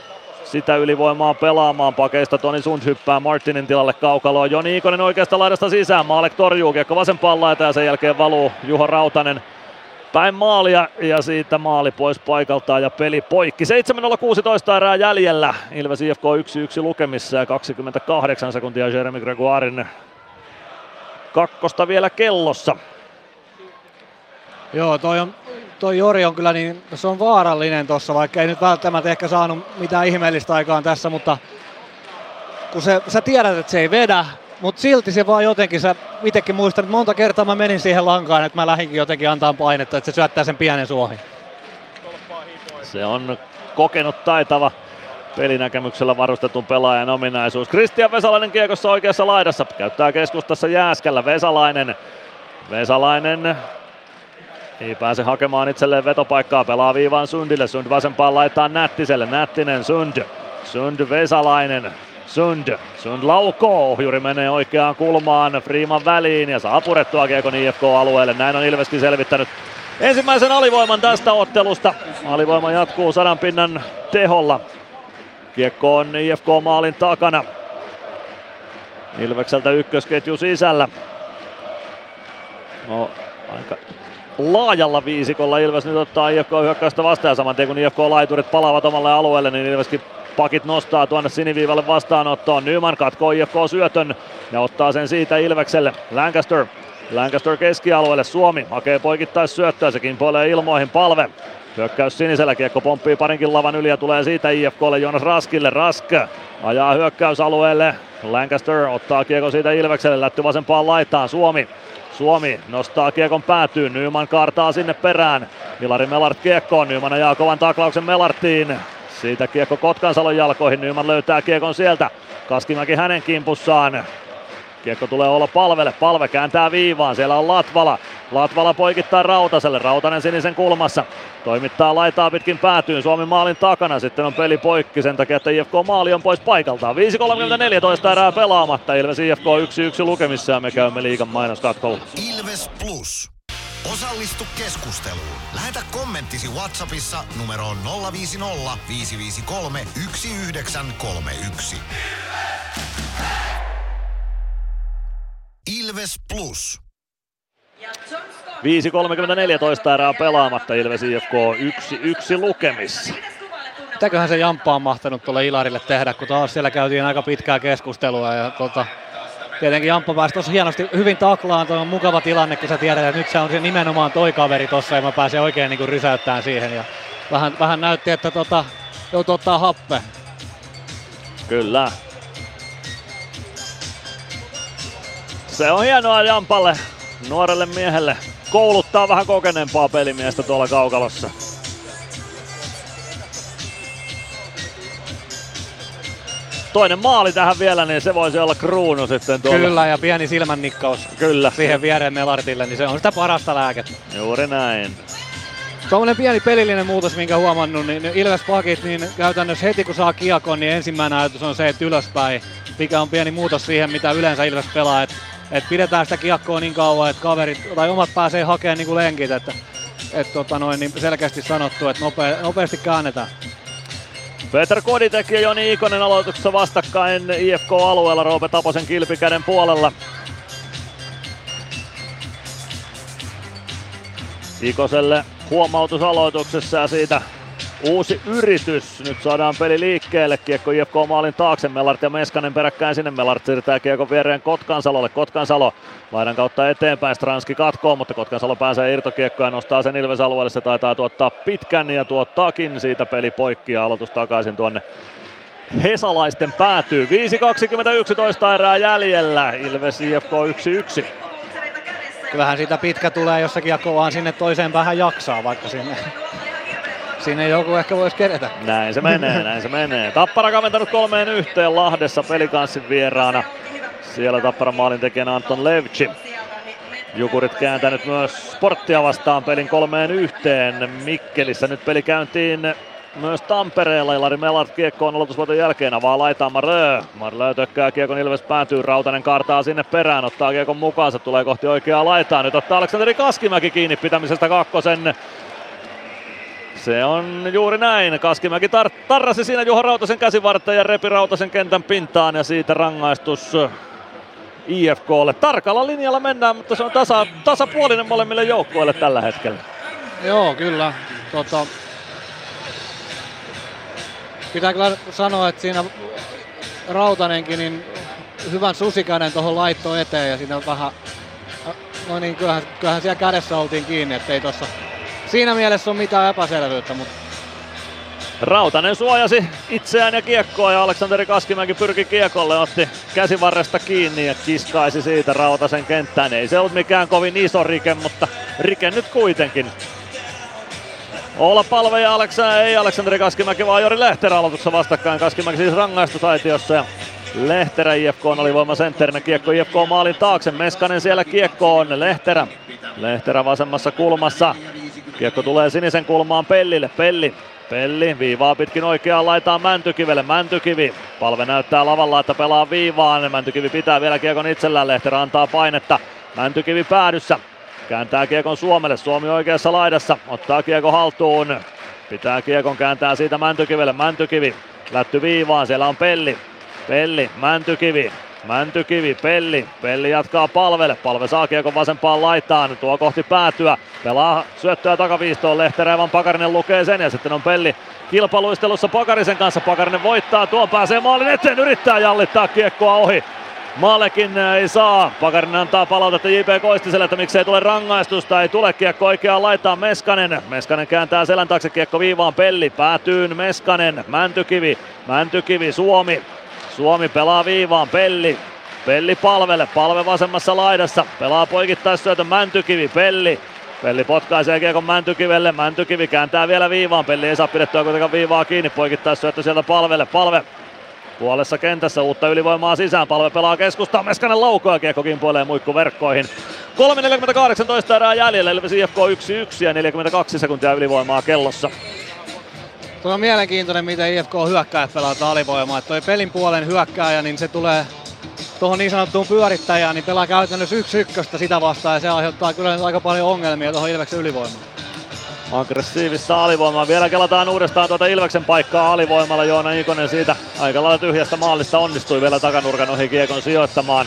sitä ylivoimaa pelaamaan. Pakeista Toni Sund hyppää Martinin tilalle kaukaloon. Joni Ikonen oikeasta laidasta sisään. Maalek torjuu kiekko vasempaan laitaan ja sen jälkeen valuu Juha Rautanen päin maalia ja siitä maali pois paikaltaan ja peli poikki. 7.16 erää jäljellä. Ilves IFK 1-1 lukemissa ja 28 sekuntia Jeremy Gregoirin kakkosta vielä kellossa. Joo, toi, on, toi Jori on kyllä niin, se on vaarallinen tossa, vaikka ei nyt välttämättä ehkä saanut mitään ihmeellistä aikaan tässä, mutta kun se, sä tiedät, että se ei vedä, mutta silti se vaan jotenkin, sä itsekin muistan, että monta kertaa mä menin siihen lankaan, että mä lähdinkin jotenkin antaa painetta, että se syöttää sen pienen suohin. Se on kokenut taitava pelinäkemyksellä varustetun pelaajan ominaisuus. Kristian Vesalainen kiekossa oikeassa laidassa, käyttää keskustassa Jääskällä, Vesalainen Vesalainen ei pääse hakemaan itselleen vetopaikkaa, pelaa viivaan Sundille, Sund vasempaan laittaa Nättiselle, Nättinen, Sund, Sund Vesalainen, Sund, Sund laukoo, ohjuri menee oikeaan kulmaan Freeman väliin ja saa purettua Kiekon IFK-alueelle, näin on Ilveskin selvittänyt ensimmäisen alivoiman tästä ottelusta. Alivoima jatkuu sadan pinnan teholla. Kiekko on IFK-maalin takana. Ilvekseltä ykkösketju sisällä. No, aika laajalla viisikolla Ilves nyt ottaa IFK hyökkäystä vastaan saman tien kun IFK-laiturit palaavat omalle alueelle, niin Ilveskin pakit nostaa tuonne siniviivalle vastaanottoon. Nyman katkoo IFK syötön ja ottaa sen siitä Ilvekselle. Lancaster Lancaster keskialueelle, Suomi hakee poikittais syöttöä, se kimpoilee ilmoihin palve. Hyökkäys sinisellä, kiekko pomppii parinkin lavan yli ja tulee siitä IFKlle Jonas Raskille. Rask ajaa hyökkäysalueelle. Lancaster ottaa kiekko siitä Ilvekselle, lätty vasempaan laitaan. Suomi Suomi nostaa kiekon päätyyn, Nyman kaartaa sinne perään. Milari Melart kiekkoon, Nyman ajaa kovan taklauksen Melartiin. Siitä kiekko Kotkansalon jalkoihin, Nyman löytää kiekon sieltä. Kaskimäki hänen kimpussaan. Kiekko tulee olla palvelle, palve kääntää viivaan, siellä on Latvala. Latvala poikittaa Rautaselle, Rautanen sinisen kulmassa. Toimittaa laitaa pitkin päätyyn Suomen maalin takana, sitten on peli poikki sen takia, että IFK maali on pois paikaltaan. 5.34 erää pelaamatta, Ilves IFK 1-1 lukemissa ja me käymme liigan mainoskatkolla. Ilves Plus. Osallistu keskusteluun. Lähetä kommenttisi Whatsappissa numeroon 050 553 1931. Ilves Plus. 5.34 erää pelaamatta Ilves IFK 1-1 lukemissa. Mitäköhän se Jamppa on mahtanut tuolle Ilarille tehdä, kun taas siellä käytiin aika pitkää keskustelua ja tota, tietenkin Jamppa pääsi tuossa hienosti hyvin taklaan, tuo on mukava tilanne, kun sä tiedät, että nyt se on se nimenomaan toi kaveri tossa ja mä pääsen oikein niin rysäyttämään siihen ja vähän, vähän näytti, että tota, joutuu ottaa happe. Kyllä. Se on hienoa Jampalle, nuorelle miehelle, kouluttaa vähän kokeneempaa pelimiestä tuolla kaukalossa. toinen maali tähän vielä, niin se voisi olla kruunu sitten tuolla. Kyllä, ja pieni silmännikkaus Kyllä. siihen viereen Melartille, niin se on sitä parasta lääkettä. Juuri näin. Tuommoinen pieni pelillinen muutos, minkä huomannut, niin Ilves Pakit, niin käytännössä heti kun saa kiekon, niin ensimmäinen ajatus on se, että ylöspäin, mikä on pieni muutos siihen, mitä yleensä Ilves pelaa, että et pidetään sitä kiekkoa niin kauan, että kaverit tai omat pääsee hakemaan niin kuin lenkit, että et, tota noin, niin selkeästi sanottu, että nopea, nopeasti käännetään. Peter Koditek ja Joni Ikonen aloituksessa vastakkain IFK-alueella Roope Taposen kilpikäden puolella. Ikoselle huomautus aloituksessa ja siitä uusi yritys. Nyt saadaan peli liikkeelle. Kiekko IFK maalin taakse. Mellart ja Meskanen peräkkäin sinne. Mellart siirtää kiekko viereen Kotkansalolle. Kotkansalo laidan kautta eteenpäin. Stranski katkoo, mutta Kotkansalo pääsee irtokiekkoon ja nostaa sen Ilves alueelle. Se taitaa tuottaa pitkän ja tuottaakin siitä peli poikki ja aloitus takaisin tuonne Hesalaisten päätyy. 5.21 erää jäljellä. Ilves IFK 1-1. Kyllähän siitä pitkä tulee, jos se kiekko vaan sinne toiseen päähän jaksaa, vaikka sinne, sinne joku ehkä voisi kerätä. Näin se menee, näin se menee. Tappara kaventanut kolmeen yhteen Lahdessa pelikanssin vieraana. Siellä Tapparan maalin tekijänä Anton Levci. Jukurit kääntänyt myös sporttia vastaan pelin kolmeen yhteen. Mikkelissä nyt peli käyntiin myös Tampereella. Ilari Mellart kiekkoon aloitusvoiton jälkeen avaa laitaa Marlö. Marlö tökkää kiekon Ilves päätyy. Rautanen kartaa sinne perään, ottaa kiekon mukaansa, tulee kohti oikeaa laitaa. Nyt ottaa Aleksanteri Kaskimäki kiinni pitämisestä kakkosen. Se on juuri näin. Kaskimäki tar- tarrasi siinä Juha Rautasen käsivarteen ja repi Rautasen kentän pintaan ja siitä rangaistus IFKlle. Tarkalla linjalla mennään, mutta se on tasa, tasapuolinen molemmille joukkueille tällä hetkellä. Joo, kyllä. Tota, pitää kyllä sanoa, että siinä Rautanenkin niin hyvän susikäden tuohon laitto eteen ja siinä vähän, no niin kyllähän, kyllähän siellä kädessä oltiin kiinni, ettei tossa siinä mielessä ole mitään epäselvyyttä, mutta Rautanen suojasi itseään ja kiekkoa ja Aleksanteri Kaskimäki pyrki kiekolle, otti käsivarresta kiinni ja kiskaisi siitä Rautasen kenttään. Ei se ollut mikään kovin iso rike, mutta rike nyt kuitenkin. Olla palve ja Aleksa, ei Aleksanteri Kaskimäki, vaan Jori Lehterä aloituksessa vastakkain. Kaskimäki siis rangaistusaitiossa ja Lehterä IFK on alivoima sentterinä. Kiekko IFK maalin taakse. Meskanen siellä kiekkoon. Lehterä. Lehterä vasemmassa kulmassa. Kiekko tulee sinisen kulmaan Pellille. Pelli. Pelli viivaa pitkin oikeaan laitaan Mäntykivelle. Mäntykivi. Palve näyttää lavalla, että pelaa viivaan. Mäntykivi pitää vielä kiekon itsellään. Lehterä antaa painetta. Mäntykivi päädyssä. Kääntää kiekon Suomelle. Suomi oikeassa laidassa. Ottaa kiekon haltuun. Pitää kiekon kääntää siitä Mäntykivelle. Mäntykivi. Lätty viivaan. Siellä on Pelli. Pelli. Mäntykivi. Mäntykivi, Pelli. Pelli jatkaa palvelle. Palve saa kiekon vasempaan laitaan. Tuo kohti päätyä. Pelaa syöttöä takaviistoon. Lehterevan Pakarinen lukee sen ja sitten on Pelli kilpailuistelussa Pakarisen kanssa. Pakarinen voittaa. Tuo pääsee maalin eteen. Yrittää jallittaa kiekkoa ohi. Maalekin ei saa. Pakarinen antaa palautetta JP Koistiselle, että miksei tule rangaistusta. Ei tule kiekko oikeaan laitaan Meskanen. Meskanen kääntää selän taakse kiekko viivaan. Pelli päätyy Meskanen. Mäntykivi. Mäntykivi Suomi. Suomi pelaa viivaan. Pelli. Pelli palvelle. Palve vasemmassa laidassa. Pelaa poikittaisyötön Mäntykivi. Pelli. Pelli potkaisee kiekon Mäntykivelle. Mäntykivi kääntää vielä viivaan. Pelli ei saa pidettyä kuitenkaan viivaa kiinni. Poikittaisyöttö sieltä palvelle. Palve Puolessa kentässä uutta ylivoimaa sisään. Palve pelaa keskustaan. Meskanen laukoo kiekko kimpoilee muikku verkkoihin. 3.48 erää jäljellä. Ilves IFK 1-1 ja 42 sekuntia ylivoimaa kellossa. Tuo on mielenkiintoinen, miten IFK hyökkääjät pelataan alivoimaa. Että toi pelin puolen hyökkääjä, niin se tulee tuohon niin sanottuun pyörittäjään, niin pelaa käytännössä yksi ykköstä sitä vastaan ja se aiheuttaa kyllä aika paljon ongelmia tuohon Ilveksen ylivoimaan. Aggressiivista alivoimaa. Vielä kelataan uudestaan tuota Ilveksen paikkaa alivoimalla. Joona Ikonen siitä aika lailla tyhjästä maalista onnistui vielä takanurkan ohi kiekon sijoittamaan.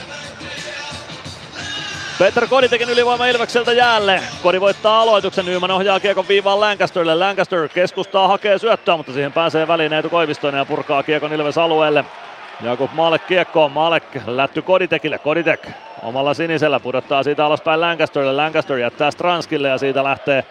Peter Kodi teki ylivoima Ilvekseltä jäälle. Kodi voittaa aloituksen. Nyman ohjaa kiekon viivaan Lancasterille. Lancaster keskustaa hakee syöttöä, mutta siihen pääsee väliin Eetu Koivistoinen ja purkaa kiekon Ilves alueelle. Jakub Maalek kiekkoon. Maalek lätty Koditekille. Koditek omalla sinisellä pudottaa siitä alaspäin Lancasterille. Lancaster jättää Stranskille ja siitä lähtee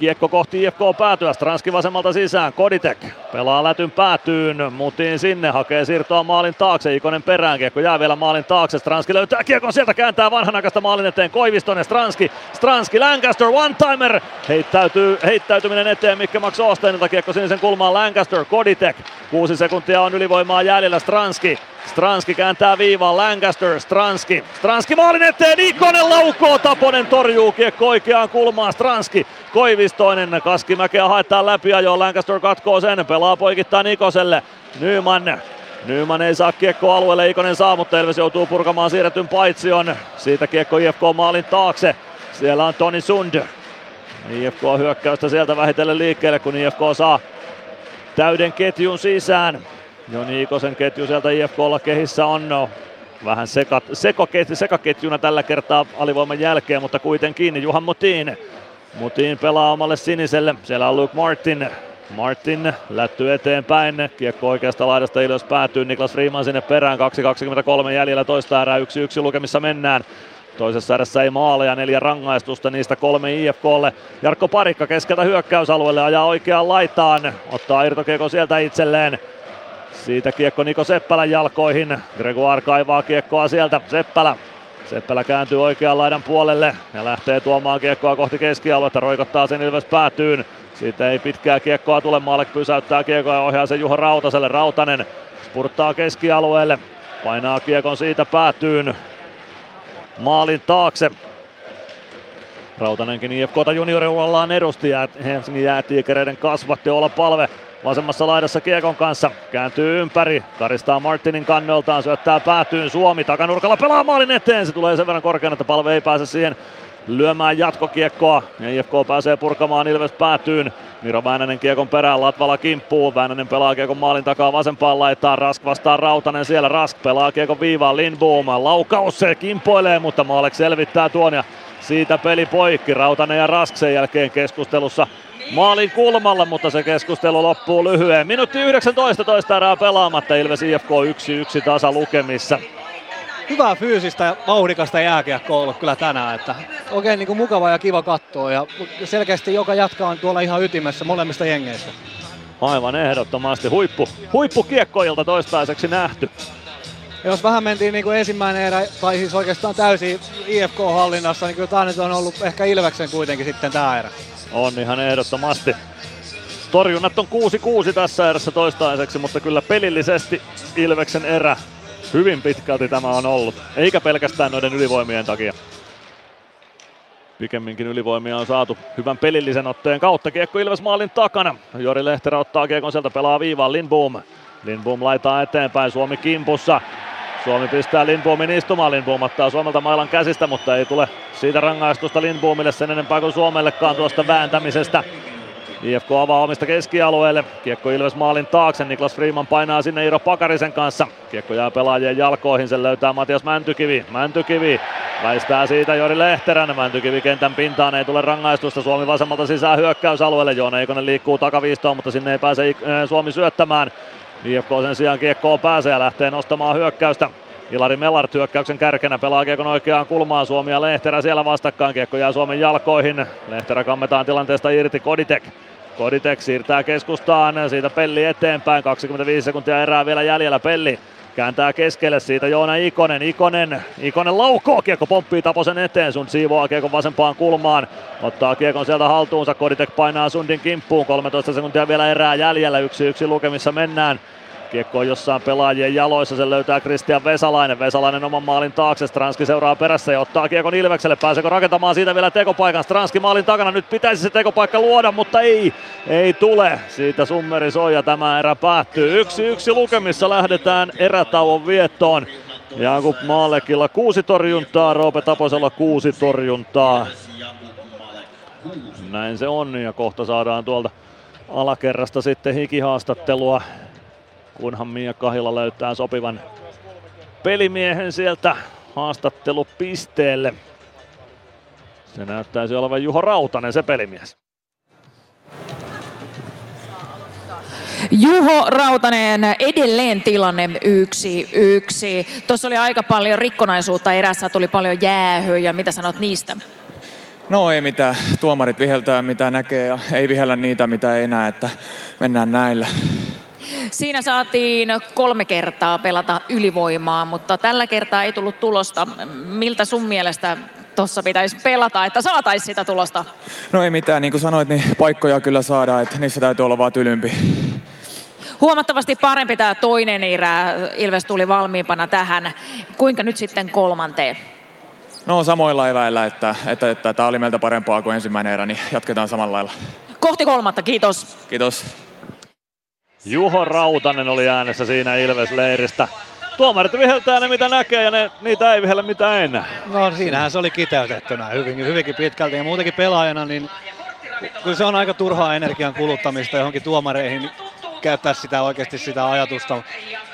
Kiekko kohti IFK päätyä, Stranski vasemmalta sisään, Koditek pelaa lätyn päätyyn, mutiin sinne, hakee siirtoa maalin taakse, Ikonen perään, kiekko jää vielä maalin taakse, Stranski löytää kiekon sieltä, kääntää vanhanaikaista maalin eteen, Koivistonen, Stranski, Stranski, Lancaster, one-timer, heittäytyy, heittäytyminen eteen Mikke Max Oosteinilta, kiekko sinisen kulmaan, Lancaster, Koditek, kuusi sekuntia on ylivoimaa jäljellä, Stranski, Stranski kääntää viivaan, Lancaster, Stranski, Stranski maalin eteen, Ikonen laukoo, Taponen torjuu kiekko oikeaan kulmaan, Stranski, Koivistoinen, Kaskimäkeä haetaan läpi. Ajoon, Lancaster katkoo sen, pelaa poikittaa Nikoselle, Nyman, Nyman ei saa kiekko alueelle, Ikonen saa, mutta Elves joutuu purkamaan siirretyn paitsion. Siitä kiekko IFK maalin taakse. Siellä on Toni Sund. IFK hyökkäystä sieltä vähitellen liikkeelle, kun IFK saa täyden ketjun sisään. Joni Ikosen ketju sieltä IFKlla kehissä on no, vähän sekat, sekoketju, sekaketjuna tällä kertaa alivoiman jälkeen, mutta kuitenkin Juhan Mutin. Mutin pelaa omalle siniselle, siellä on Luke Martin. Martin lätty eteenpäin, kiekko oikeasta laidasta ylös päätyy, Niklas Freeman sinne perään, 2.23 jäljellä toista erää, 1-1 lukemissa mennään. Toisessa erässä ei maaleja, neljä rangaistusta, niistä kolme IFKlle. Jarkko Parikka keskeltä hyökkäysalueelle ajaa oikeaan laitaan, ottaa irtokiekko sieltä itselleen. Siitä kiekko Niko Seppälän jalkoihin. Gregoire kaivaa kiekkoa sieltä. Seppälä. Seppälä kääntyy oikean laidan puolelle ja lähtee tuomaan kiekkoa kohti keskialuetta. Roikottaa sen Ilves päätyyn. Siitä ei pitkää kiekkoa tule. Maalek pysäyttää kiekkoa ja ohjaa sen Juho Rautaselle. Rautanen spurttaa keskialueelle. Painaa kiekon siitä päätyyn. Maalin taakse. Rautanenkin IFKta junioriurallaan edusti ja Helsingin jäätiikereiden kasvatti olla palve vasemmassa laidassa Kiekon kanssa. Kääntyy ympäri, karistaa Martinin kannoltaan, syöttää päätyyn Suomi. Takanurkalla pelaa maalin eteen, se tulee sen verran korkeana, että palve ei pääse siihen lyömään jatkokiekkoa. Ja IFK pääsee purkamaan Ilves päätyyn. Miro Väänänen kiekon perään, Latvala kimppuu. Väänänen pelaa kiekon maalin takaa vasempaan laittaa. Rask vastaa Rautanen siellä. Rask pelaa kiekon viivaan Lindboom. Laukaus se kimpoilee, mutta Maalek selvittää tuon ja siitä peli poikki. Rautanen ja Rask sen jälkeen keskustelussa maalin kulmalla, mutta se keskustelu loppuu lyhyen. Minuutti 19 toista erää pelaamatta, Ilves IFK 1-1 tasa lukemissa. Hyvää fyysistä ja vauhdikasta jääkiekkoa ollut kyllä tänään, että oikein niin kuin mukava ja kiva katsoa ja selkeästi joka jatka on tuolla ihan ytimessä molemmista jengeistä. Aivan ehdottomasti huippu, huippukiekkoilta toistaiseksi nähty. Jos vähän mentiin niin kuin ensimmäinen erä, tai siis oikeastaan täysin IFK-hallinnassa, niin kyllä tämä nyt on ollut ehkä Ilveksen kuitenkin sitten tämä erä. On ihan ehdottomasti. Torjunnat on 6-6 tässä erässä toistaiseksi, mutta kyllä pelillisesti Ilveksen erä hyvin pitkälti tämä on ollut. Eikä pelkästään noiden ylivoimien takia. Pikemminkin ylivoimia on saatu hyvän pelillisen otteen kautta. Kiekko Ilves maalin takana. Jori Lehterä ottaa kiekon sieltä, pelaa viivaan Lindboom. Lindboom laitaa eteenpäin, Suomi kimpussa. Suomi pistää Lindboomin istumaan. Lindboom ottaa Suomelta mailan käsistä, mutta ei tule siitä rangaistusta Lindboomille sen enempää kuin Suomellekaan tuosta vääntämisestä. IFK avaa omista keskialueelle. Kiekko Ilves maalin taakse. Niklas Freeman painaa sinne Iiro Pakarisen kanssa. Kiekko jää pelaajien jalkoihin. Sen löytää Matias Mäntykivi. Mäntykivi väistää siitä Jori Lehterän. Mäntykivi kentän pintaan. Ei tule rangaistusta. Suomi vasemmalta sisään hyökkäysalueelle. Joona Eikonen liikkuu takaviistoon, mutta sinne ei pääse Suomi syöttämään. IFK sen sijaan kiekkoon pääsee ja lähtee nostamaan hyökkäystä. Ilari Mellart hyökkäyksen kärkenä pelaa kiekon oikeaan kulmaan. Suomi ja Lehterä siellä vastakkain. Kiekko jää Suomen jalkoihin. Lehterä kammetaan tilanteesta irti. Koditek. Koditek siirtää keskustaan. Siitä Pelli eteenpäin. 25 sekuntia erää vielä jäljellä. Pelli kääntää keskelle siitä Joona Ikonen. Ikonen, Ikonen laukoo, kiekko pomppii Taposen eteen, Sund siivoaa kiekon vasempaan kulmaan, ottaa kiekon sieltä haltuunsa, Koditek painaa Sundin kimppuun, 13 sekuntia vielä erää jäljellä, yksi yksi lukemissa mennään. Kiekko on jossain pelaajien jaloissa, sen löytää Kristian Vesalainen. Vesalainen oman maalin taakse, Stranski seuraa perässä ja ottaa kiekon Ilvekselle. Pääseekö rakentamaan siitä vielä tekopaikan? Stranski maalin takana, nyt pitäisi se tekopaikka luoda, mutta ei, ei tule. Siitä summeri soi ja tämä erä päättyy. Yksi yksi lukemissa lähdetään erätauon viettoon. Jakub Maalekilla kuusi torjuntaa, Roope Taposella kuusi torjuntaa. Näin se on ja kohta saadaan tuolta alakerrasta sitten hikihaastattelua kunhan Mia Kahila löytää sopivan pelimiehen sieltä haastattelupisteelle. Se näyttäisi olevan Juho Rautanen se pelimies. Juho Rautanen, edelleen tilanne yksi yksi. Tuossa oli aika paljon rikkonaisuutta erässä, tuli paljon jäähyä. Mitä sanot niistä? No ei mitään. Tuomarit viheltää mitä näkee ja ei vihellä niitä mitä ei näe, että mennään näillä. Siinä saatiin kolme kertaa pelata ylivoimaa, mutta tällä kertaa ei tullut tulosta. Miltä sun mielestä tuossa pitäisi pelata, että saataisiin sitä tulosta? No ei mitään, niin kuin sanoit, niin paikkoja kyllä saadaan, että niissä täytyy olla vaan tylympi. Huomattavasti parempi tämä toinen erä. Ilves tuli valmiimpana tähän. Kuinka nyt sitten kolmanteen? No samoilla eväillä, että, että, että tämä oli meiltä parempaa kuin ensimmäinen erä, niin jatketaan samalla lailla. Kohti kolmatta, kiitos. Kiitos. Juho Rautanen oli äänessä siinä Ilves-leiristä. Tuomarit viheltää ne mitä näkee ja ne, niitä ei vihellä mitä ei näe. No siinähän se oli kiteytettynä hyvin, hyvinkin pitkälti ja muutenkin pelaajana, niin kyllä se on aika turhaa energian kuluttamista johonkin tuomareihin käyttää sitä oikeasti sitä ajatusta.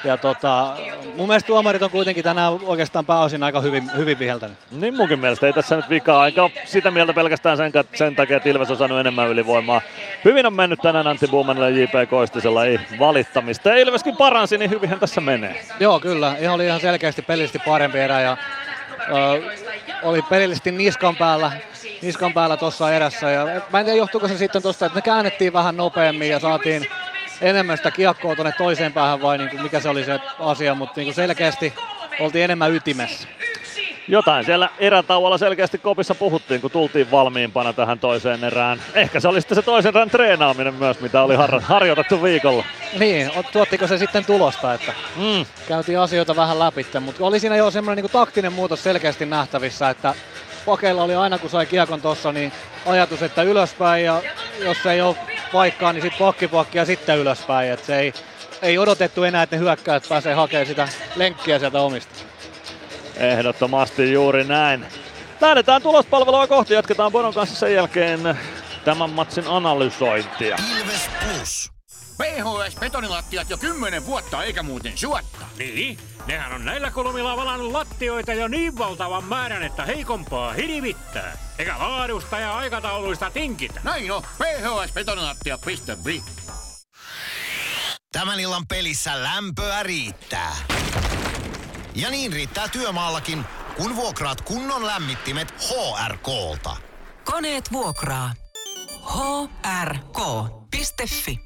Ja tota, mun mielestä tuomarit on kuitenkin tänään oikeastaan pääosin aika hyvin, hyvin viheltänyt. Niin munkin mielestä ei tässä nyt vikaa, aika sitä mieltä pelkästään sen, sen takia, että Ilves on saanut enemmän ylivoimaa. Hyvin on mennyt tänään Antti Buumanilla ja J.P. Koistisella ei valittamista. Ja Ilveskin paransi, niin hyvinhän tässä menee. Joo, kyllä. Ihan oli ihan selkeästi pelillisesti parempi erä ja ö, oli pelillisesti niskan päällä, niskan päällä tuossa erässä. Ja mä en tiedä, johtuuko se sitten tuosta, että me käännettiin vähän nopeammin ja saatiin enemmän sitä kiekkoa tuonne toiseen päähän vai niin kuin mikä se oli se asia, mutta niin kuin selkeästi oltiin enemmän ytimessä. Jotain siellä erätauolla selkeästi kopissa puhuttiin, kun tultiin valmiimpana tähän toiseen erään. Ehkä se oli sitten se toisen erän treenaaminen myös, mitä oli har- harjoitettu viikolla. Niin, tuottiko se sitten tulosta, että mm. käytiin asioita vähän läpi, mutta oli siinä jo semmoinen niin taktinen muutos selkeästi nähtävissä, että pakeilla oli aina kun sai kiekon tossa, niin ajatus, että ylöspäin ja jos ei ole paikkaa, niin sitten pokkipokki ja sitten ylöspäin. Et se ei, ei odotettu enää, että ne hyökkäät pääsee hakemaan sitä lenkkiä sieltä omista. Ehdottomasti juuri näin. Lähdetään tulospalvelua kohti, jatketaan Bonon kanssa sen jälkeen tämän matsin analysointia. Ilves Plus. PHS betonilattiat jo kymmenen vuotta eikä muuten suotta. Niin? Nehän on näillä kolmilla valannut lattioita jo niin valtavan määrän, että heikompaa hirvittää. Eikä laadusta ja aikatauluista tinkitä. Näin on. phsbetonilattia.fi Tämän illan pelissä lämpöä riittää. Ja niin riittää työmaallakin, kun vuokraat kunnon lämmittimet HRK-lta. Koneet vuokraa. hrk.fi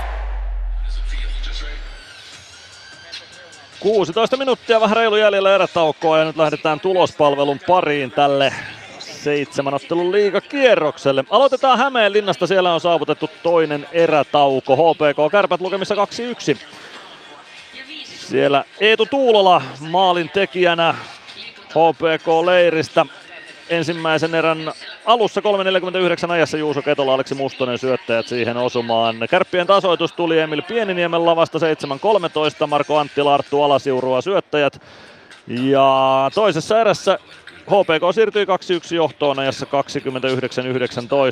16 minuuttia vähän reilu jäljellä erätaukoa ja nyt lähdetään tulospalvelun pariin tälle seitsemän ottelun liigakierrokselle. Aloitetaan Hämeenlinnasta, siellä on saavutettu toinen erätauko. HPK Kärpät lukemissa 2-1. Siellä Eetu Tuulola maalin tekijänä HPK-leiristä ensimmäisen erän alussa 3.49 ajassa Juuso Ketola, Aleksi Mustonen syöttäjät siihen osumaan. Kärppien tasoitus tuli Emil Pieniniemen lavasta 7.13, Marko Anttila, Arttu Alasiurua syöttäjät. Ja toisessa erässä HPK siirtyi 2-1 johtoon ajassa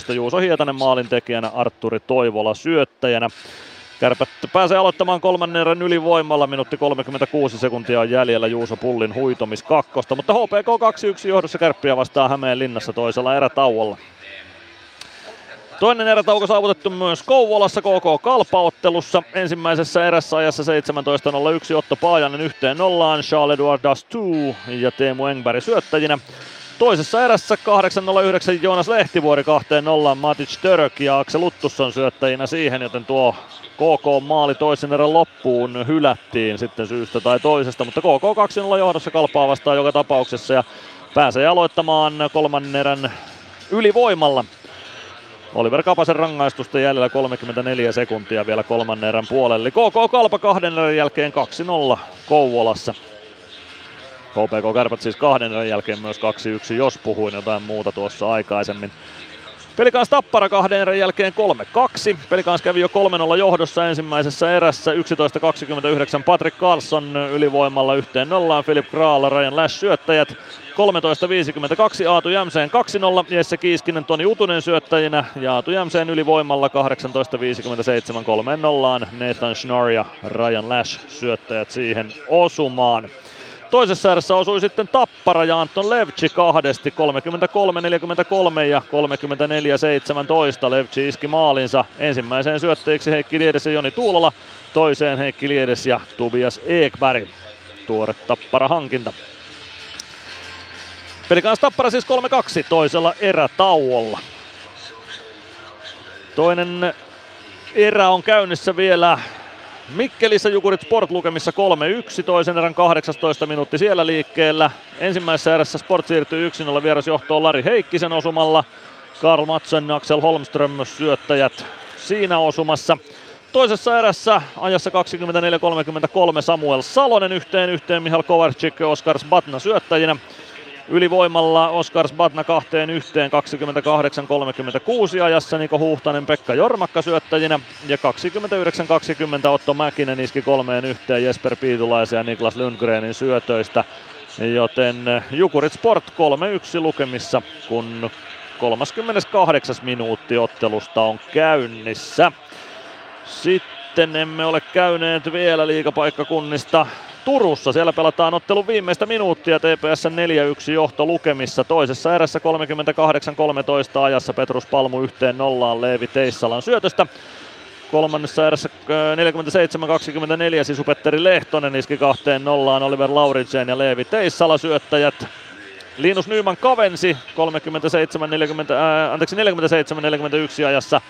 29.19. Juuso Hietanen maalin tekijänä, Arturi Toivola syöttäjänä. Kärpät pääsee aloittamaan kolmannen erän ylivoimalla, minuutti 36 sekuntia on jäljellä Juuso Pullin huitomis kakkosta, mutta HPK 2-1 johdossa Kärppiä vastaa Hämeen linnassa toisella erätauolla. Toinen erätauko saavutettu myös Kouvolassa KK Kalpaottelussa. Ensimmäisessä erässä ajassa 17.01 Otto Paajanen yhteen nollaan, Charles-Edouard Dastou ja Teemu Engberg syöttäjinä. Toisessa erässä 8.09 Joonas Lehtivuori kahteen nollaan Matic Török ja Aksel Luttusson syöttäjinä siihen, joten tuo KK-maali toisen erän loppuun hylättiin sitten syystä tai toisesta, mutta KK 2-0 johdossa kalpaa vastaan joka tapauksessa ja pääsee aloittamaan kolmannen erän ylivoimalla. Oliver Kapasen rangaistusta jäljellä 34 sekuntia vielä kolmannen erän puolelle. KK Kalpa kahden erän jälkeen 2-0 Kouvolassa. KPK Kärpät siis kahden jälkeen myös 2-1, jos puhuin jotain muuta tuossa aikaisemmin. Pelikans Tappara kahden erän jälkeen 3-2. Pelikans kävi jo 3-0 johdossa ensimmäisessä erässä 11.29 Patrick Carlson ylivoimalla yhteen nollaan. Philip Kraala, Ryan Lash syöttäjät. 13.52 Aatu Jämseen 2-0, Jesse Kiiskinen, Toni Utunen syöttäjinä ja Aatu Jämseen ylivoimalla 18.57 3 0 Nathan Schnorr ja Ryan Lash syöttäjät siihen osumaan. Toisessa erässä osui sitten Tappara ja Anton Levci kahdesti 33-43 ja 34-17. Levci iski maalinsa ensimmäiseen syöttäjiksi Heikki Liedes ja Joni Tuulola, toiseen Heikki Liedes ja Tobias Ekberg. Tuore Tappara hankinta. Pelikans Tappara siis 3-2 toisella erätauolla. Toinen erä on käynnissä vielä Mikkelissä Jukurit Sport lukemissa 3-1, toisen erän 18 minuutti siellä liikkeellä. Ensimmäisessä erässä Sport siirtyy 1-0 vierasjohtoon Lari Heikkisen osumalla. Karl Matsen, Axel Holmström syöttäjät siinä osumassa. Toisessa erässä ajassa 24-33 Samuel Salonen yhteen yhteen Mihal Kovarczyk ja Oskar Sbatna syöttäjinä. Ylivoimalla Oskars Batna kahteen yhteen 28-36 ajassa Niko Huhtanen Pekka Jormakka syöttäjinä ja 29-20 Otto Mäkinen iski kolmeen yhteen Jesper Piitulaisen ja Niklas Lundgrenin syötöistä. Joten Jukurit Sport 3-1 lukemissa, kun 38. minuutti ottelusta on käynnissä. Sitten emme ole käyneet vielä liikapaikkakunnista Turussa. Siellä pelataan ottelun viimeistä minuuttia TPS 4-1 johto lukemissa. Toisessa erässä 38-13 ajassa Petrus Palmu yhteen nollaan Leevi Teissalan syötöstä. Kolmannessa erässä 47-24 Sisu Petteri Lehtonen iski kahteen nollaan Oliver Lauritsen ja Leevi Teissala syöttäjät. Linus Nyman kavensi 37-40, äh, anteeksi 47-41 ajassa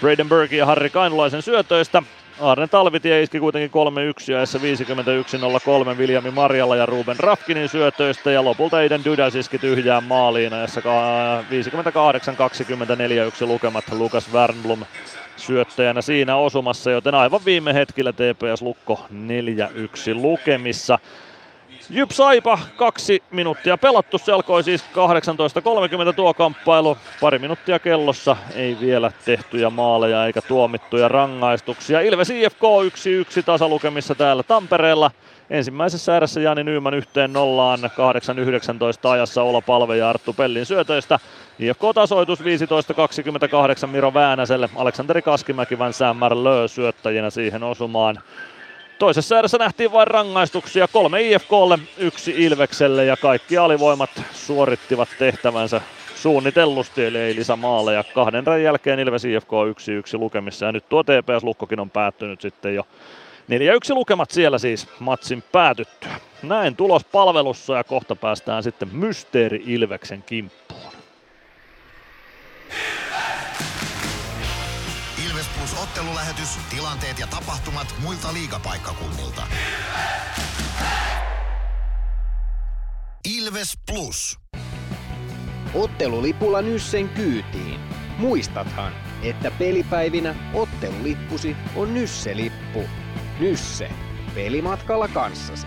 Braden Berg ja Harri Kainulaisen syötöistä. Arne Talvitie iski kuitenkin 3-1 ja 51-03 Viljami Marjalla ja Ruben Rafkinin syötöistä ja lopulta Eiden Dudas iski tyhjään maaliin ajassa 58-24 lukemat Lukas Wernblom syöttäjänä siinä osumassa, joten aivan viime hetkellä TPS Lukko 4-1 lukemissa. Jyp Saipa, kaksi minuuttia pelattu, se alkoi siis 18.30 tuo kamppailu. Pari minuuttia kellossa, ei vielä tehtyjä maaleja eikä tuomittuja rangaistuksia. Ilves IFK 1-1 tasalukemissa täällä Tampereella. Ensimmäisessä erässä Jani Nyyman yhteen nollaan 8-19 ajassa Olo Palve ja Arttu Pellin syötöistä. IFK-tasoitus 15-28 Miro Väänäselle, Aleksanteri Kaskimäki, Van Lö syöttäjinä siihen osumaan. Toisessa erässä nähtiin vain rangaistuksia, kolme IFKlle, yksi Ilvekselle ja kaikki alivoimat suorittivat tehtävänsä suunnitellusti, eli ei lisämaaleja. Kahden erän jälkeen Ilves IFK 1-1 lukemissa ja nyt tuo TPS-lukkokin on päättynyt sitten jo 4-1 lukemat siellä siis matsin päätyttyä. Näin tulos palvelussa ja kohta päästään sitten Mysteeri Ilveksen kimppuun. Ottelulähetys, tilanteet ja tapahtumat muilta liigapaikkakunnilta. Ilves Plus. Ottelulipulla Nyssen kyytiin. Muistathan, että pelipäivinä ottelulippusi on Nysse-lippu. Nysse. Pelimatkalla kanssasi.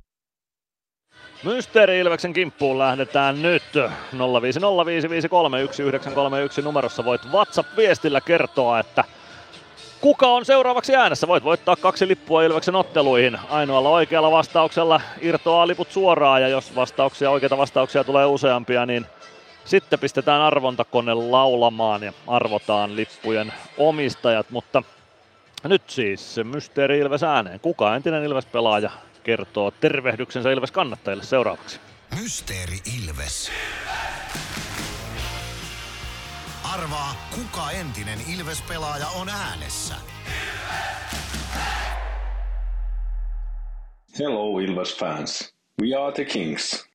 Mysteeri Ilveksen kimppuun lähdetään nyt. 0505531 numerossa voit WhatsApp-viestillä kertoa, että kuka on seuraavaksi äänessä. Voit voittaa kaksi lippua Ilveksen otteluihin. Ainoalla oikealla vastauksella irtoaa liput suoraan ja jos vastauksia, oikeita vastauksia tulee useampia, niin sitten pistetään arvontakone laulamaan ja arvotaan lippujen omistajat, mutta nyt siis Mysteeri Ilves ääneen. Kuka entinen Ilves-pelaaja kertoo tervehdyksensä Ilves kannattajille seuraavaksi. Mysteeri Ilves. Arvaa, kuka entinen Ilves-pelaaja on äänessä. Hello Ilves fans. We are the Kings.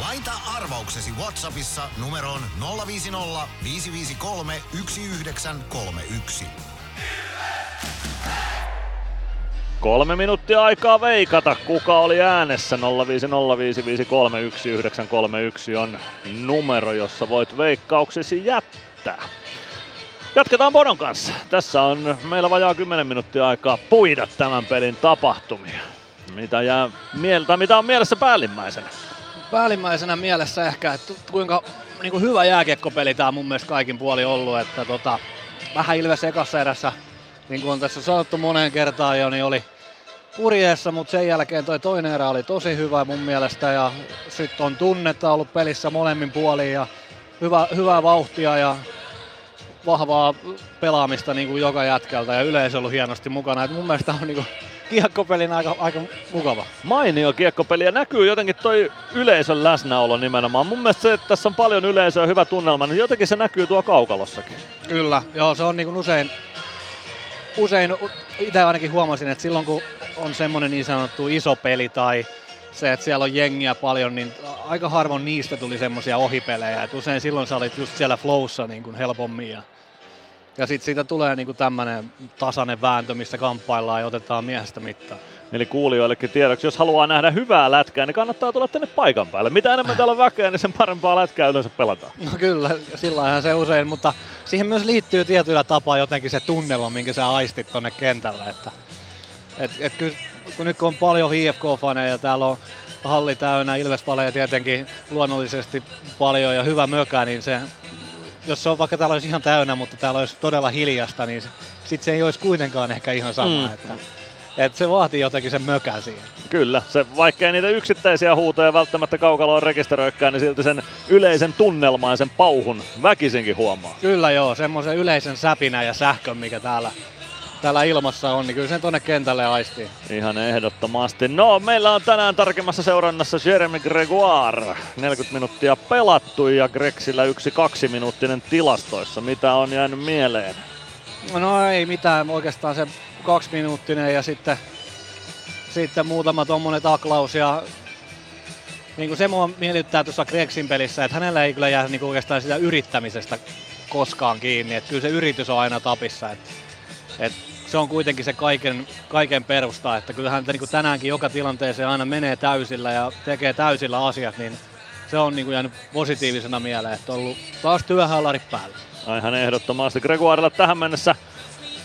Laita arvauksesi Whatsappissa numeroon 050 553 1931. Kolme minuuttia aikaa veikata, kuka oli äänessä. 0505531 on numero, jossa voit veikkauksesi jättää. Jatketaan Bonon kanssa. Tässä on meillä vajaa 10 minuuttia aikaa puida tämän pelin tapahtumia. Mitä, jää mieltä, mitä on mielessä päällimmäisenä? Päällimmäisenä mielessä ehkä, että kuinka niin kuin hyvä jääkiekkopeli tämä mun mielestä kaikin puoli ollut. Että tota, vähän Ilves ekassa erässä, niin kuin on tässä sanottu moneen kertaan jo, niin oli purjeessa, mutta sen jälkeen toi toinen erä oli tosi hyvä mun mielestä ja sitten on tunnetta ollut pelissä molemmin puolin ja hyvä, hyvää vauhtia ja vahvaa pelaamista niin kuin joka jätkältä ja yleisö ollut hienosti mukana. Et mun mielestä on niin kuin kiekkopelin aika, aika mukava. Mainio kiekkopeli ja näkyy jotenkin toi yleisön läsnäolo nimenomaan. Mun mielestä se, että tässä on paljon yleisöä ja hyvä tunnelma, niin jotenkin se näkyy tuo kaukalossakin. Kyllä, joo se on niin kuin usein, usein itse ainakin huomasin, että silloin kun on semmoinen niin sanottu iso peli tai se, että siellä on jengiä paljon, niin aika harvoin niistä tuli semmoisia ohipelejä. Et usein silloin sä olit just siellä flowssa niin kuin helpommin. Ja, ja sitten siitä tulee niin kuin tämmöinen tasainen vääntö, missä kamppaillaan ja otetaan miehestä mittaan. Eli kuulijoillekin tiedoksi, jos haluaa nähdä hyvää lätkää, niin kannattaa tulla tänne paikan päälle. Mitä enemmän täällä on väkeä, niin sen parempaa lätkää yleensä pelataan. No kyllä, sillä se usein, mutta siihen myös liittyy tietyllä tapaa jotenkin se tunnelma, minkä sä aistit tonne kentällä. Että, et, et kyllä, kun nyt kun on paljon HFK-faneja ja täällä on halli täynnä, Ilvespaleja tietenkin luonnollisesti paljon ja hyvä mökä, niin se, jos se on vaikka täällä olisi ihan täynnä, mutta täällä olisi todella hiljasta, niin sitten se ei olisi kuitenkaan ehkä ihan sama. Mm. Että, että se vaatii jotenkin sen mökän siihen. Kyllä, se, vaikka ei niitä yksittäisiä huutoja välttämättä kaukaloon rekisteröikään, niin silti sen yleisen tunnelman sen pauhun väkisinkin huomaa. Kyllä joo, semmoisen yleisen säpinä ja sähkön, mikä täällä täällä ilmassa on, niin kyllä sen tonne kentälle aistii. Ihan ehdottomasti. No, meillä on tänään tarkemmassa seurannassa Jeremy Gregoire. 40 minuuttia pelattu ja Grexillä yksi kaksi minuuttinen tilastoissa. Mitä on jäänyt mieleen? No ei mitään, oikeastaan se kaksi minuuttinen ja sitten, sitten muutama tommonen taklaus ja niin kuin se mua miellyttää tuossa Gregsin pelissä, että hänellä ei kyllä jää niin oikeastaan sitä yrittämisestä koskaan kiinni. Että kyllä se yritys on aina tapissa. Että, että se on kuitenkin se kaiken, kaiken perusta, että kyllähän niin kuin tänäänkin joka tilanteeseen aina menee täysillä ja tekee täysillä asiat, niin se on niin kuin jäänyt positiivisena mieleen, että on ollut taas työhallarit päällä. Aihan ehdottomasti. Gregoirella tähän mennessä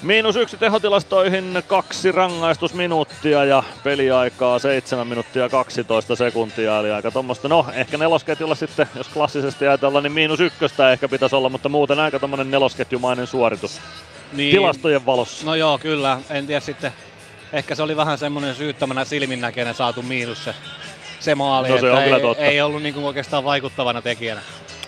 Miinus yksi tehotilastoihin, kaksi rangaistusminuuttia ja peliaikaa 7 minuuttia 12 sekuntia. Eli aika tuommoista, no ehkä nelosketjulla sitten, jos klassisesti ajatellaan, niin miinus ykköstä ehkä pitäisi olla, mutta muuten aika tommonen nelosketjumainen suoritus niin, tilastojen valossa. No joo, kyllä. En tiedä sitten, ehkä se oli vähän semmoinen syyttämänä silminnäköinen saatu miinus se, se maali, no, se on ei, kyllä totta. ei ollut niinku oikeastaan vaikuttavana tekijänä.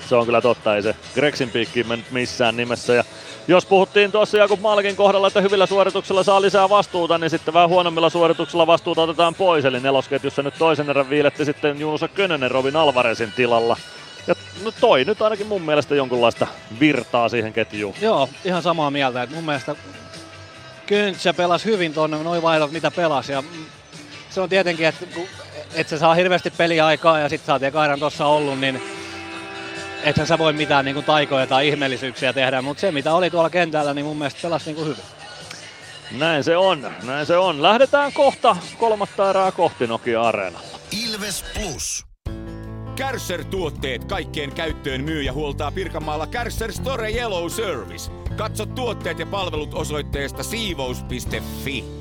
Se on kyllä totta, ei se Grexin piikkiin mennyt missään nimessä. Ja jos puhuttiin tuossa Jakub Malkin kohdalla, että hyvillä suorituksilla saa lisää vastuuta, niin sitten vähän huonommilla suorituksilla vastuuta otetaan pois. Eli nelosketjussa nyt toisen erän viiletti sitten Junusa Könönen Robin Alvarezin tilalla. Ja no toi nyt ainakin mun mielestä jonkunlaista virtaa siihen ketjuun. Joo, ihan samaa mieltä. Että mun mielestä Köntsä pelasi hyvin tuonne, noin vaihdot mitä pelasi. Ja se on tietenkin, että et se saa hirveästi peliaikaa ja sitten oot ekairan tuossa ollut, niin ethän sä voi mitään niin kuin taikoja tai ihmeellisyyksiä tehdä, mutta se mitä oli tuolla kentällä, niin mun mielestä pelasi niin kuin hyvin. Näin se on, näin se on. Lähdetään kohta kolmatta erää kohti Nokia Areenalla. Ilves Plus. Kärsser-tuotteet kaikkeen käyttöön myy ja huoltaa Pirkanmaalla Kärsser Store Yellow Service. Katso tuotteet ja palvelut osoitteesta siivous.fi.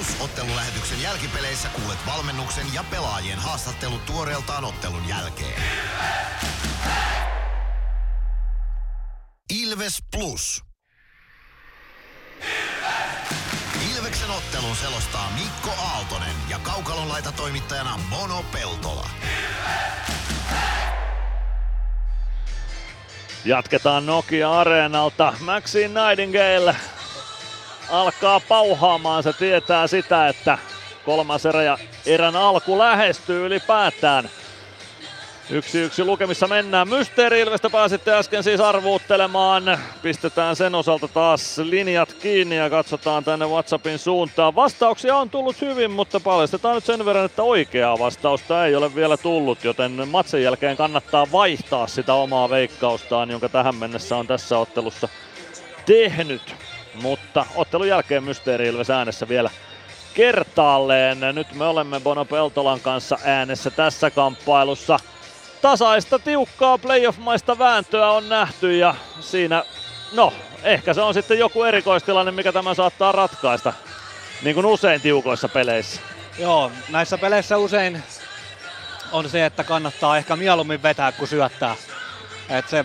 Plus ottelulähetyksen jälkipeleissä kuulet valmennuksen ja pelaajien haastattelut tuoreeltaan ottelun jälkeen. Ilves Plus. Ilves! Ilveksen ottelun selostaa Mikko Aaltonen ja Kaukalon laita toimittajana Mono Peltola. Jatketaan Nokia Areenalta. Maxine Nightingale alkaa pauhaamaan. Se tietää sitä, että kolmas erä ja erän alku lähestyy ylipäätään. Yksi yksi lukemissa mennään. Mysteeri Ilvestä pääsitte äsken siis arvuuttelemaan. Pistetään sen osalta taas linjat kiinni ja katsotaan tänne WhatsAppin suuntaan. Vastauksia on tullut hyvin, mutta paljastetaan nyt sen verran, että oikeaa vastausta ei ole vielä tullut, joten matsin jälkeen kannattaa vaihtaa sitä omaa veikkaustaan, jonka tähän mennessä on tässä ottelussa tehnyt. Mutta ottelun jälkeen Mysteeri Ilves äänessä vielä kertaalleen. Nyt me olemme Bono Peltolan kanssa äänessä tässä kamppailussa tasaista, tiukkaa playoff-maista vääntöä on nähty ja siinä, no, ehkä se on sitten joku erikoistilanne, mikä tämä saattaa ratkaista, niin kuin usein tiukoissa peleissä. Joo, näissä peleissä usein on se, että kannattaa ehkä mieluummin vetää kuin syöttää. Et se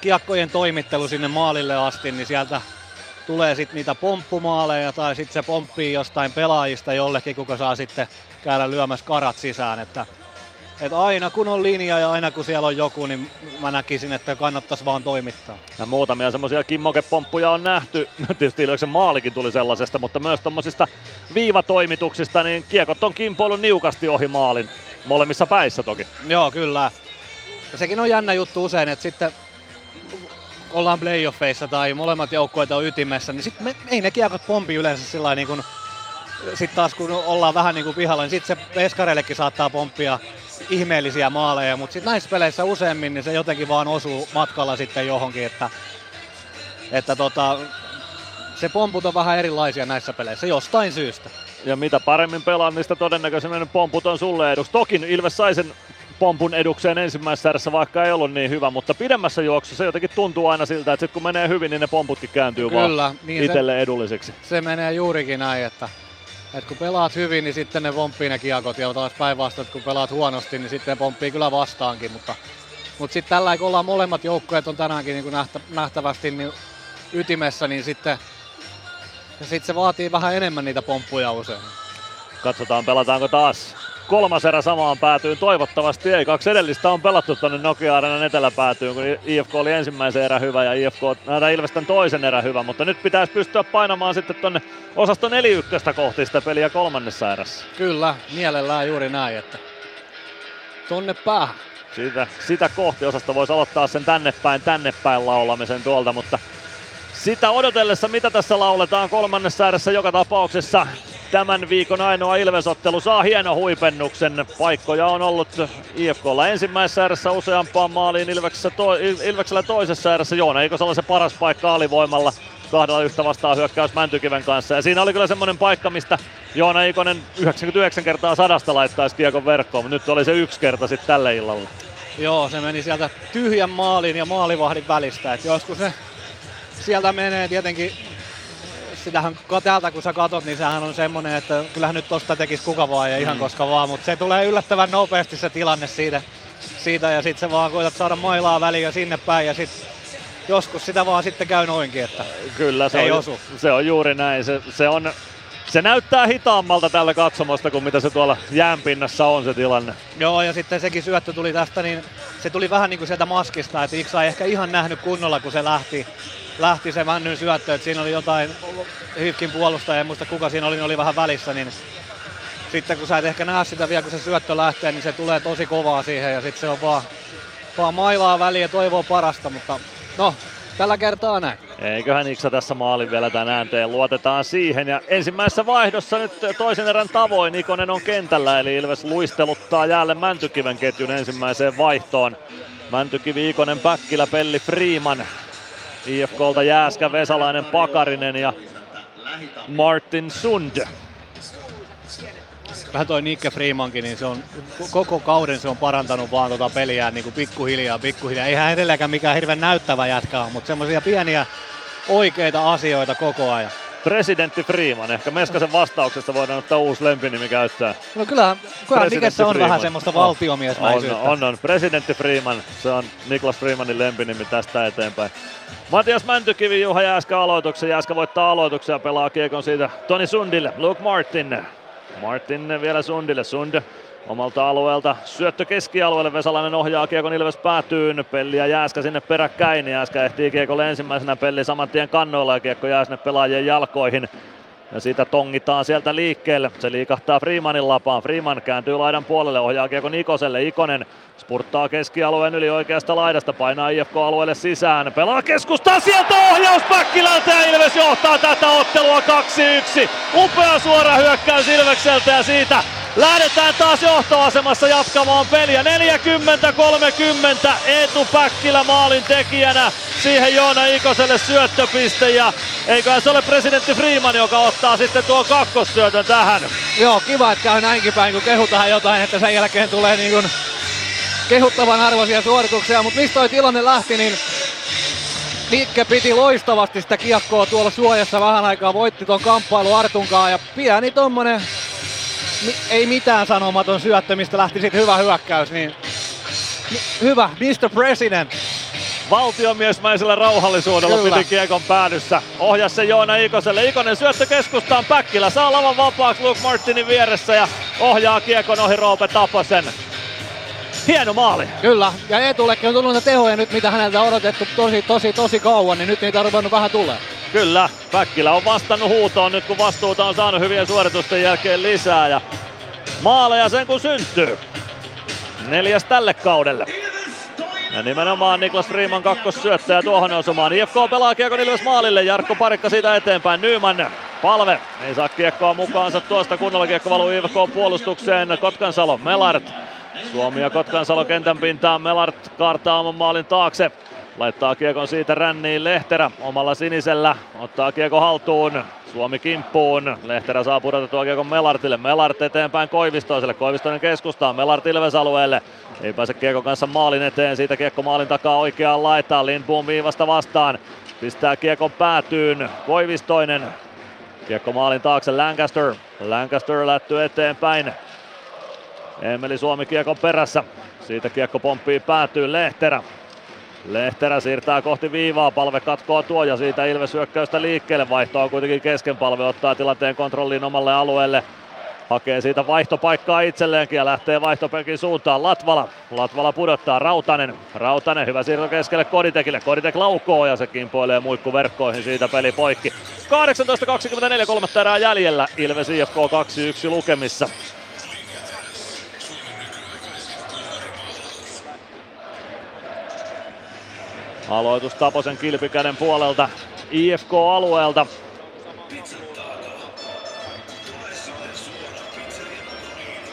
kiekkojen toimittelu sinne maalille asti, niin sieltä tulee sitten niitä pomppumaaleja tai sitten se pomppii jostain pelaajista jollekin, kuka saa sitten käydä lyömässä karat sisään. Että et aina kun on linja ja aina kun siellä on joku, niin mä näkisin, että kannattaisi vaan toimittaa. Ja muutamia semmoisia kimmokepomppuja on nähty. Tietysti Ilveksen maalikin tuli sellaisesta, mutta myös tommosista viivatoimituksista, niin kiekot on kimpoillut niukasti ohi maalin. Molemmissa päissä toki. Joo, kyllä. Ja sekin on jännä juttu usein, että sitten ollaan playoffeissa tai molemmat joukkueet on ytimessä, niin sitten ei ne kiekot pompi yleensä sillä niin kuin sitten taas kun ollaan vähän niin kuin pihalla, niin sitten se Veskareillekin saattaa pomppia ihmeellisiä maaleja, mutta sitten näissä peleissä useammin niin se jotenkin vaan osuu matkalla sitten johonkin, että, että tota, se pomput on vähän erilaisia näissä peleissä jostain syystä. Ja mitä paremmin pelaa, niin sitä todennäköisemmin pomput on sulle eduksi. Toki Ilves sai sen pompun edukseen ensimmäisessä erässä, vaikka ei ollut niin hyvä, mutta pidemmässä juoksussa se jotenkin tuntuu aina siltä, että sit kun menee hyvin, niin ne pomputkin kääntyy Kyllä, vaan niin itselle se, edulliseksi. Se menee juurikin näin, että et kun pelaat hyvin, niin sitten ne pomppii ne kiekot ja taas päinvastoin, että kun pelaat huonosti, niin sitten ne pomppii kyllä vastaankin. Mutta, mutta sitten tällä kun ollaan molemmat joukkueet on tänäänkin niin nähtä, nähtävästi niin ytimessä, niin sitten ja sit se vaatii vähän enemmän niitä pomppuja usein. Katsotaan pelataanko taas kolmas erä samaan päätyyn. Toivottavasti ei. Kaksi edellistä on pelattu tuonne Nokia Arenan eteläpäätyyn, kun IFK oli ensimmäisen erä hyvä ja IFK näitä Ilvesten toisen erä hyvä. Mutta nyt pitäisi pystyä painamaan sitten tuonne osasto 4 kohti sitä peliä kolmannessa erässä. Kyllä, mielellään juuri näin, että tonne päähän. Sitä, sitä kohti osasta voisi aloittaa sen tänne päin, tänne päin laulamisen tuolta, mutta sitä odotellessa, mitä tässä lauletaan kolmannessa ääressä joka tapauksessa tämän viikon ainoa Ilvesottelu saa hieno huipennuksen. Paikkoja on ollut IFKlla ensimmäisessä ääressä useampaan maaliin, Ilveksellä, to, Ilveksellä toisessa ääressä. Joona eikö se paras paikka alivoimalla kahdella yhtä vastaan hyökkäys Mäntykiven kanssa. Ja siinä oli kyllä semmoinen paikka, mistä Joona Ikonen 99 kertaa sadasta laittaisi kiekon verkkoon, mutta nyt oli se yksi kerta sitten tälle illalle. Joo, se meni sieltä tyhjän maalin ja maalivahdin välistä. Et joskus ne sieltä menee tietenkin sitähän täältä kun sä katot, niin sehän on semmonen, että kyllähän nyt tosta tekisi kuka vaan ja ihan mm. koska vaan, mutta se tulee yllättävän nopeasti se tilanne siitä, siitä ja sitten se vaan koetat saada mailaa väliin ja sinne päin ja sitten joskus sitä vaan sitten käy noinkin, että Kyllä, se ei on, osu. Se on juuri näin. Se, se, on, se näyttää hitaammalta tällä katsomosta kuin mitä se tuolla jäänpinnassa on se tilanne. Joo, ja sitten sekin syöttö tuli tästä, niin se tuli vähän niin kuin sieltä maskista, että Iksa ei ehkä ihan nähnyt kunnolla, kun se lähti, lähti se Männyn syöttö, että siinä oli jotain Hifkin puolustaja, en muista kuka siinä oli, niin oli vähän välissä, niin sitten kun sä et ehkä näe sitä vielä, kun se syöttö lähtee, niin se tulee tosi kovaa siihen ja sitten se on vaan, vaan mailaa väliin ja toivoo parasta, mutta no, tällä kertaa näin. Eiköhän Iksa tässä maalin vielä tänään tee, luotetaan siihen. Ja ensimmäisessä vaihdossa nyt toisen erän tavoin Ikonen on kentällä, eli Ilves luisteluttaa jälleen Mäntykiven ketjun ensimmäiseen vaihtoon. Mäntykivi, Ikonen, Päkkilä, Pelli, Freeman IFKlta Jääskä, Vesalainen, Pakarinen ja Martin Sund. Vähän toi Nikke Freemankin, niin se on koko kauden se on parantanut vaan tota peliä niin kuin pikkuhiljaa, pikkuhiljaa. Eihän edelleenkään mikään hirveän näyttävä jätkä mutta semmoisia pieniä oikeita asioita koko ajan. Presidentti Freeman, ehkä Meskasen vastauksesta voidaan ottaa uusi lempinimi käyttää. No kyllä, kyllä Nikessä on Freeman. vähän semmoista valtiomiesmäisyyttä. On, on, on, Presidentti Freeman, se on Niklas Freemanin lempinimi tästä eteenpäin. Matias Mäntykivi, Juha Jääskä aloituksen. Jääskä voittaa aloituksen ja pelaa kiekon siitä Toni Sundille. Luke Martin. Martin vielä Sundille. Sund omalta alueelta. Syöttö keskialueelle, Vesalainen ohjaa Kiekon Ilves päätyyn, Pelli ja Jääskä sinne peräkkäin. Jääskä ehtii Kiekolle ensimmäisenä, Pelli saman tien kannoilla ja Kiekko jää sinne pelaajien jalkoihin. Ja siitä tongitaan sieltä liikkeelle. Se liikahtaa Freemanin lapaan. Freeman kääntyy laidan puolelle, ohjaa Kiekon Ikoselle. Ikonen spurttaa keskialueen yli oikeasta laidasta, painaa IFK-alueelle sisään. Pelaa keskustaa sieltä ohjaus Päkkilältä ja Ilves johtaa tätä ottelua 2-1. Upea suora hyökkäys Ilvekseltä ja siitä Lähdetään taas johtoasemassa jatkamaan peliä. 40-30 Eetu Päkkilä maalin tekijänä. Siihen Joona Ikoselle syöttöpiste ja eiköhän se ole presidentti Freeman, joka ottaa sitten tuon kakkossyötön tähän. Joo, kiva, että käy näinkin päin, kun kehutaan jotain, että sen jälkeen tulee niin kuin kehuttavan arvoisia suorituksia. Mutta mistä toi tilanne lähti, niin Nikke piti loistavasti sitä kiekkoa tuolla suojassa vähän aikaa, voitti ton kamppailu Artunkaan ja pieni tommonen ei mitään sanomaton syöttö, mistä lähti sitten hyvä hyökkäys, niin hyvä, Mr. President. Valtiomiesmäisellä rauhallisuudella Kyllä. piti kiekon päädyssä. Ohjas se Joona Ikoselle. Ikonen syöttö keskustaan. Päkkilä saa lavan vapaaksi Luke Martinin vieressä ja ohjaa kiekon ohi Roope Taposen. Hieno maali. Kyllä, ja Eetullekin on tullut niitä tehoja nyt, mitä häneltä on odotettu tosi, tosi, tosi kauan, niin nyt niitä on ruvennut vähän tulee. Kyllä, Päkkilä on vastannut huutoon nyt kun vastuuta on saanut hyvien suoritusten jälkeen lisää ja maaleja sen kun syntyy. Neljäs tälle kaudelle. Ja nimenomaan Niklas Freeman kakkossyöttäjä tuohon osumaan. IFK pelaa kiekon Ilves maalille. Jarkko Parikka siitä eteenpäin. Nyman palve. Ei saa kiekkoa mukaansa tuosta. Kunnolla kiekko valuu IFK puolustukseen. Kotkansalo, Melart. Suomi ja Kotkansalo kentän pintaan. Melart kaartaa oman maalin taakse. Laittaa kiekon siitä ränniin Lehterä omalla sinisellä. Ottaa kiekko haltuun. Suomi kimppuun. Lehterä saa pudotettua kiekon Melartille. Melart eteenpäin Koivistoiselle. Koivistoinen keskustaan. Melart Ilves alueelle. Ei pääse kiekon kanssa maalin eteen. Siitä kiekko maalin takaa oikeaan laitaan. Lindboom viivasta vastaan. Pistää kiekon päätyyn. Koivistoinen. Kiekko maalin taakse Lancaster. Lancaster lätty eteenpäin. Emeli Suomi kiekon perässä. Siitä kiekko pomppii päätyy Lehterä. Lehterä siirtää kohti viivaa, palve katkoo tuo ja siitä Ilves hyökkäystä liikkeelle. Vaihto on kuitenkin kesken, palve ottaa tilanteen kontrolliin omalle alueelle. Hakee siitä vaihtopaikkaa itselleenkin ja lähtee vaihtopenkin suuntaan. Latvala. Latvala pudottaa Rautanen. Rautanen hyvä siirto keskelle Koditekille. Koditek laukoo ja se kimpoilee muikku verkkoihin siitä peli poikki. 18.24 kolmatta erää jäljellä. Ilves IFK 2-1 lukemissa. Aloitus Taposen kilpikäden puolelta IFK-alueelta.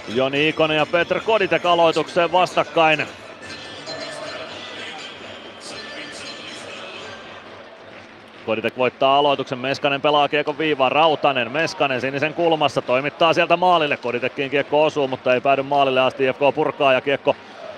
Joni Ikonen ja Petr Koditek aloitukseen vastakkain. Koditek voittaa aloituksen, Meskanen pelaa kiekon viivaan, Rautanen, Meskanen sinisen kulmassa, toimittaa sieltä maalille, Koditekin kiekko osuu, mutta ei päädy maalille asti, IFK purkaa ja kiekko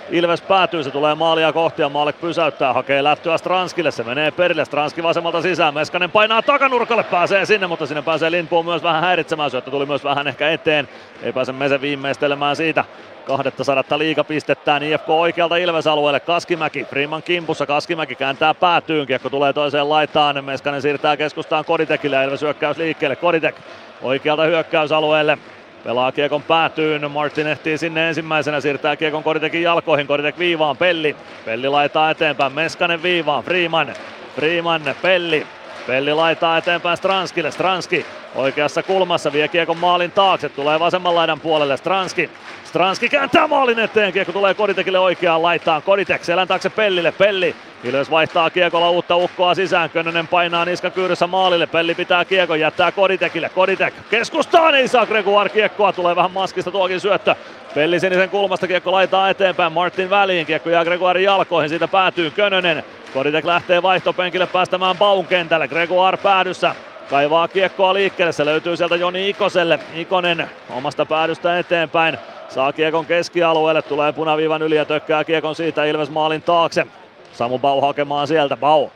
Ilves päätyy, se tulee maalia kohti ja Maalek pysäyttää, hakee lähtöä Stranskille, se menee perille, Stranski vasemmalta sisään, Meskanen painaa takanurkalle, pääsee sinne, mutta sinne pääsee Lindboom myös vähän häiritsemään, syöttö tuli myös vähän ehkä eteen, ei pääse Mese viimeistelemään siitä. 200 liikapistettään IFK oikealta Ilves-alueelle, Kaskimäki, Freeman kimpussa, Kaskimäki kääntää päätyyn, kiekko tulee toiseen laitaan, Meskanen siirtää keskustaan Koditekille Ilves hyökkäys liikkeelle, Koditek oikealta hyökkäysalueelle, Pelaa kiekon päätyyn, Martin ehtii sinne ensimmäisenä, siirtää kiekon Koditekin jalkoihin, Koditek viivaan, Pelli. Pelli laitaa eteenpäin, Meskanen viivaan, Freeman, Freeman, Pelli. Pelli laitaa eteenpäin Stranskille, Stranski oikeassa kulmassa vie kiekon maalin taakse, tulee vasemman laidan puolelle Stranski. Stranski kääntää maalin eteen, kiekko tulee Koditekille oikeaan laitaan, Koditek selän taakse Pellille, Pelli. Ilves vaihtaa kiekolla uutta ukkoa sisään, Könönen painaa niskakyyryssä maalille, Pelli pitää kiekon, jättää Koditekille, Koditek keskustaan, ei saa Gregoire kiekkoa, tulee vähän maskista tuokin syöttö. Pelli sinisen kulmasta kiekko laitaa eteenpäin, Martin väliin, kiekko jää Gregoire jalkoihin, siitä päätyy Könönen. Koditek lähtee vaihtopenkille päästämään Baun kentälle, Gregoire päädyssä, kaivaa kiekkoa liikkeelle, se löytyy sieltä Joni Ikoselle. Ikonen omasta päädystä eteenpäin, saa kiekon keskialueelle, tulee punaviivan yli ja tökkää kiekon siitä Ilves maalin taakse. Samu Bau hakemaan sieltä, Bau.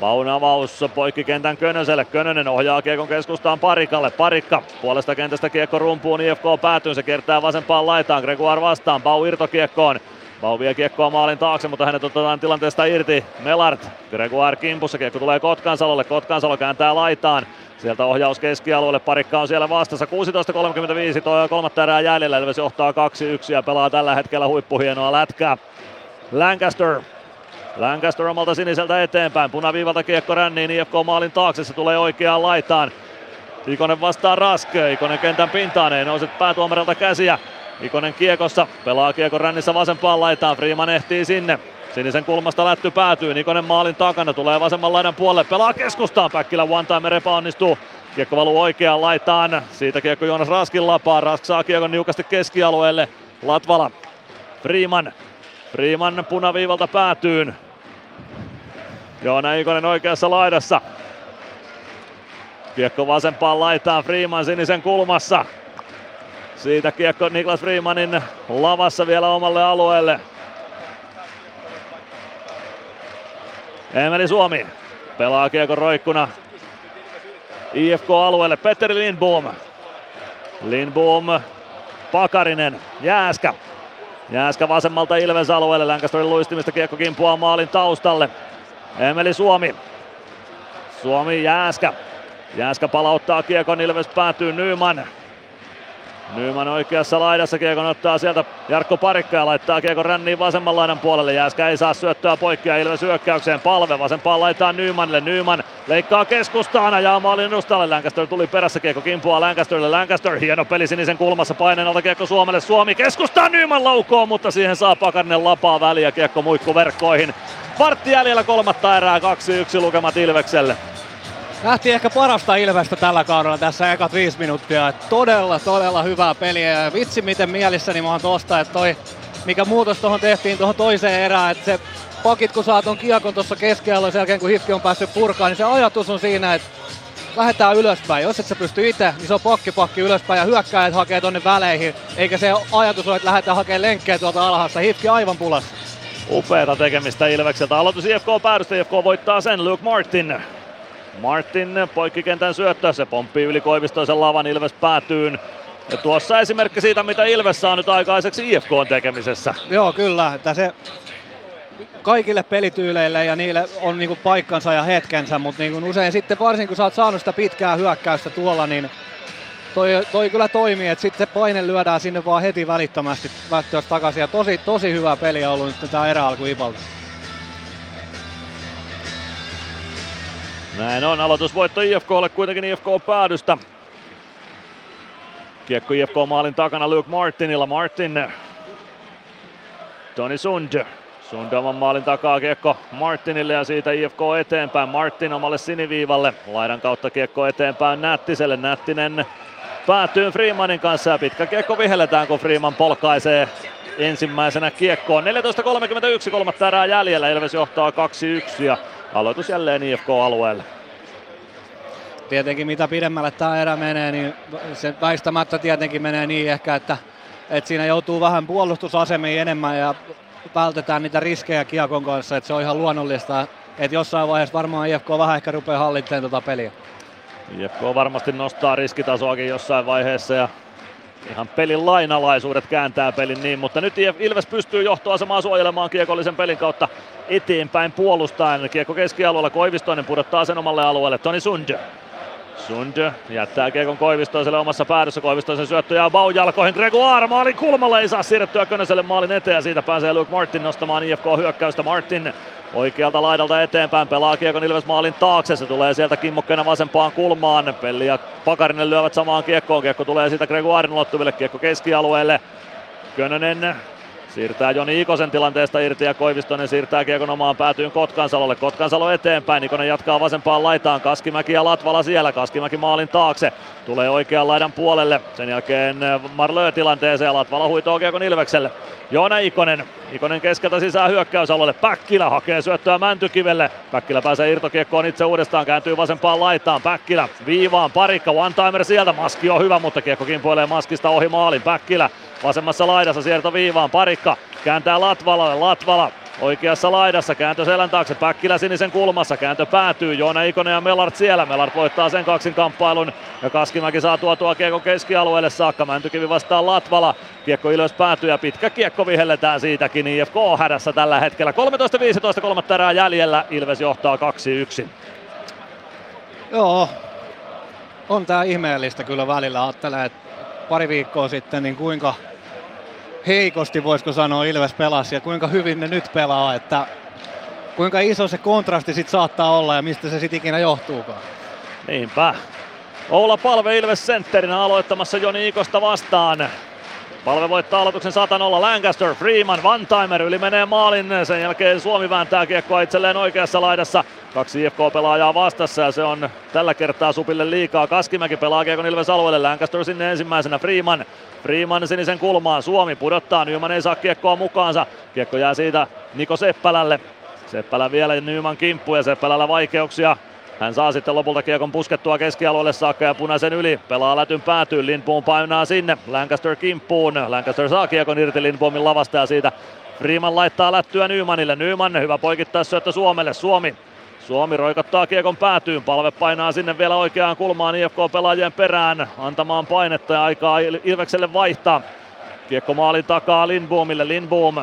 Baun avaus poikkikentän Könöselle. Könönen ohjaa kiekon keskustaan Parikalle. Parikka puolesta kentästä kiekko rumpuun. IFK päätyy. Se kiertää vasempaan laitaan. Gregoire vastaan. Bau irtokiekkoon. Bau vie kiekkoa maalin taakse, mutta hänet otetaan tilanteesta irti. Melart. Gregoire kimpussa. Kiekko tulee Kotkansalolle. Kotkansalo kääntää laitaan. Sieltä ohjaus keskialueelle, parikka on siellä vastassa. 16.35 toi kolmatta erää jäljellä, Ilves johtaa 2-1 ja pelaa tällä hetkellä huippuhienoa lätkää. Lancaster Lancaster omalta siniseltä eteenpäin. Punaviivalta kiekko ränniin IFK maalin taakse. Se tulee oikeaan laitaan. Ikonen vastaa Rask. Ikonen kentän pintaan. Ei nouse päätuomarilta käsiä. Ikonen kiekossa. Pelaa kiekon rännissä vasempaan laitaan. Freeman ehtii sinne. Sinisen kulmasta lätty päätyy. Nikonen maalin takana. Tulee vasemman laidan puolelle. Pelaa keskustaan. Päkkilä one time epäonnistuu. Kiekko valuu oikeaan laitaan. Siitä kiekko Joonas Raskin lapaa. Rask saa kiekon niukasti keskialueelle. Latvala. Freeman. Freeman punaviivalta päätyyn. Joona Ikonen oikeassa laidassa. Kiekko vasempaan laitaan Freeman sinisen kulmassa. Siitä kiekko Niklas Freemanin lavassa vielä omalle alueelle. Emeli Suomi pelaa kiekon roikkuna IFK-alueelle. Petteri Lindboom. Lindboom, Pakarinen, Jääskä. Jääskä vasemmalta Ilves alueelle. Lancasterin luistimista kiekko kimpuaa maalin taustalle. Emeli Suomi. Suomi Jääskä. Jääskä palauttaa kiekon, Ilves päätyy Nyman. Nyman oikeassa laidassa, kiekon ottaa sieltä Jarkko Parikka ja laittaa kiekon ränniin vasemman laidan puolelle. Jääskä ei saa syöttöä poikki Ilves hyökkäykseen. Palve vasempaan laittaa Nymanille. Nyman leikkaa keskustaan ja maalin edustalle. Lancaster tuli perässä, kiekko kimpuaa Lancasterille. Lancaster hieno peli sinisen kulmassa, paineen alta kiekko Suomelle. Suomi keskustaan, Nyman laukoo, mutta siihen saa Pakarinen lapaa väliä, kiekko muikku verkkoihin. Vartti jäljellä kolmatta erää, 2-1 lukemat Ilvekselle. Nähtiin ehkä parasta Ilvestä tällä kaudella tässä ekat viisi minuuttia. Et todella, todella hyvää peliä ja vitsi miten mielissäni mä oon tosta, että toi mikä muutos tuohon tehtiin tuohon toiseen erään, että se pakit kun saa ton kiekon tuossa keskialueen sen jälkeen kun Hifki on päässyt purkaan, niin se ajatus on siinä, että lähdetään ylöspäin. Jos et sä pysty itse, niin se on pakki pakki ylöspäin ja hyökkäjät hakee tonne väleihin. Eikä se ajatus ole, että lähdetään hakemaan lenkkejä tuolta alhaasta. Hifki aivan pulassa. Upeata tekemistä Ilvekseltä. Aloitus IFK päädystä, IFK voittaa sen. Luke Martin. Martin poikkikentän syöttö, se pomppii yli Koivistoisen lavan Ilves päätyyn. Ja tuossa esimerkki siitä, mitä Ilves saa nyt aikaiseksi IFK on tekemisessä. Joo, kyllä. Että se kaikille pelityyleille ja niille on niinku paikkansa ja hetkensä, mutta niinku usein sitten varsinkin kun sä oot saanut sitä pitkää hyökkäystä tuolla, niin toi, toi kyllä toimii, että sitten se paine lyödään sinne vaan heti välittömästi välttööstä takaisin. Ja tosi, tosi hyvä peli on ollut nyt tämä eräalku Ibalta. Näin on, aloitusvoitto IFKlle kuitenkin IFK päädystä. Kiekko IFK maalin takana Luke Martinilla. Martin, Toni Sund. Sund oman maalin takaa kiekko Martinille ja siitä IFK eteenpäin. Martin omalle siniviivalle. Laidan kautta kiekko eteenpäin Nättiselle. Nättinen päätyy Freemanin kanssa ja pitkä kiekko vihelletään kun Freeman polkaisee ensimmäisenä kiekkoon. 14.31 kolmatta erää jäljellä. Ilves johtaa 2-1 ja aloitus jälleen IFK-alueelle. Tietenkin mitä pidemmälle tämä erä menee, niin se väistämättä tietenkin menee niin ehkä, että, että siinä joutuu vähän puolustusasemiin enemmän ja vältetään niitä riskejä kiekon kanssa, että se on ihan luonnollista, että jossain vaiheessa varmaan IFK vähän ehkä rupeaa hallitsemaan tuota peliä. IFK varmasti nostaa riskitasoakin jossain vaiheessa ja Ihan pelin lainalaisuudet kääntää pelin niin, mutta nyt Ilves pystyy johtoasemaa suojelemaan kiekollisen pelin kautta eteenpäin puolustaen. Kiekko keskialueella, Koivistoinen pudottaa sen omalle alueelle, Toni Sund. Sund jättää Kiekon Koivistoiselle omassa päädyssä. Koivistoisen syöttö jää Bau jalkoihin. Gregoire maalin kulmalla ei saa siirrettyä Könöselle maalin eteen ja siitä pääsee Luke Martin nostamaan IFK hyökkäystä. Martin oikealta laidalta eteenpäin pelaa Kiekon Ilves maalin taakse. Se tulee sieltä kimmokkeena vasempaan kulmaan. Pelli ja Pakarinen lyövät samaan kiekkoon. Kiekko tulee siitä Gregoirin ulottuville. Kiekko keskialueelle. Könönen Siirtää Joni Ikosen tilanteesta irti ja Koivistonen siirtää kiekon omaan päätyyn Kotkansalolle. Kotkansalo eteenpäin, Ikonen jatkaa vasempaan laitaan. Kaskimäki ja Latvala siellä. Kaskimäki maalin taakse. Tulee oikean laidan puolelle. Sen jälkeen Marlö tilanteeseen. Latvala huitoo kiekon Ilvekselle. Joona Ikonen. Ikonen keskeltä sisään hyökkäysalueelle. Päkkilä hakee syöttöä Mäntykivelle. Päkkilä pääsee irtokiekkoon itse uudestaan. Kääntyy vasempaan laitaan. Päkkilä viivaan. Parikka one-timer sieltä. Maski on hyvä, mutta kiekko kimpoilee Maskista ohi maalin. Päkkilä vasemmassa laidassa sieltä viivaan. Parikka kääntää Latvalalle. Latvala Oikeassa laidassa kääntö selän taakse, Päkkilä sinisen kulmassa, kääntö päätyy, Joona Ikonen ja Mellart siellä, Mellart voittaa sen kaksin kamppailun ja Kaskimäki saa tuotua kiekko keskialueelle saakka, Mäntykivi vastaa Latvala, kiekko ylös päätyy ja pitkä kiekko vihelletään siitäkin, IFK hädässä tällä hetkellä, 13-15 kolmatta erää jäljellä, Ilves johtaa 2-1. Joo, on tää ihmeellistä kyllä välillä. Ajattelen, että pari viikkoa sitten niin kuinka heikosti voisiko sanoa Ilves pelasi ja kuinka hyvin ne nyt pelaa, että kuinka iso se kontrasti sit saattaa olla ja mistä se sitten ikinä johtuukaan. Niinpä. Oula Palve Ilves sentterinä aloittamassa Joni Ikosta vastaan. Palve voittaa aloituksen 100 Lancaster, Freeman, One-timer yli menee maalin. Sen jälkeen Suomi vääntää kiekkoa itselleen oikeassa laidassa. Kaksi IFK-pelaajaa vastassa ja se on tällä kertaa Supille liikaa. Kaskimäki pelaa kiekon Ilves alueelle. Lancaster sinne ensimmäisenä Freeman. Freeman sinisen kulmaan. Suomi pudottaa. Nyman ei saa kiekkoa mukaansa. Kiekko jää siitä Niko Seppälälle. Seppälä vielä Nyman kimppu ja Seppälällä vaikeuksia hän saa sitten lopulta kiekon puskettua keskialueelle saakka ja punaisen yli. Pelaa lätyn päätyyn, Lindboom painaa sinne. Lancaster kimppuun. Lancaster saa kiekon irti Lindboomin lavasta ja siitä Freeman laittaa lättyä Nymanille. Nyman hyvä syöttö Suomelle. Suomi Suomi roikottaa kiekon päätyyn, palve painaa sinne vielä oikeaan kulmaan IFK-pelaajien perään, antamaan painetta ja aikaa Ilvekselle vaihtaa. Kiekko maalin takaa Lindboomille, Lindboom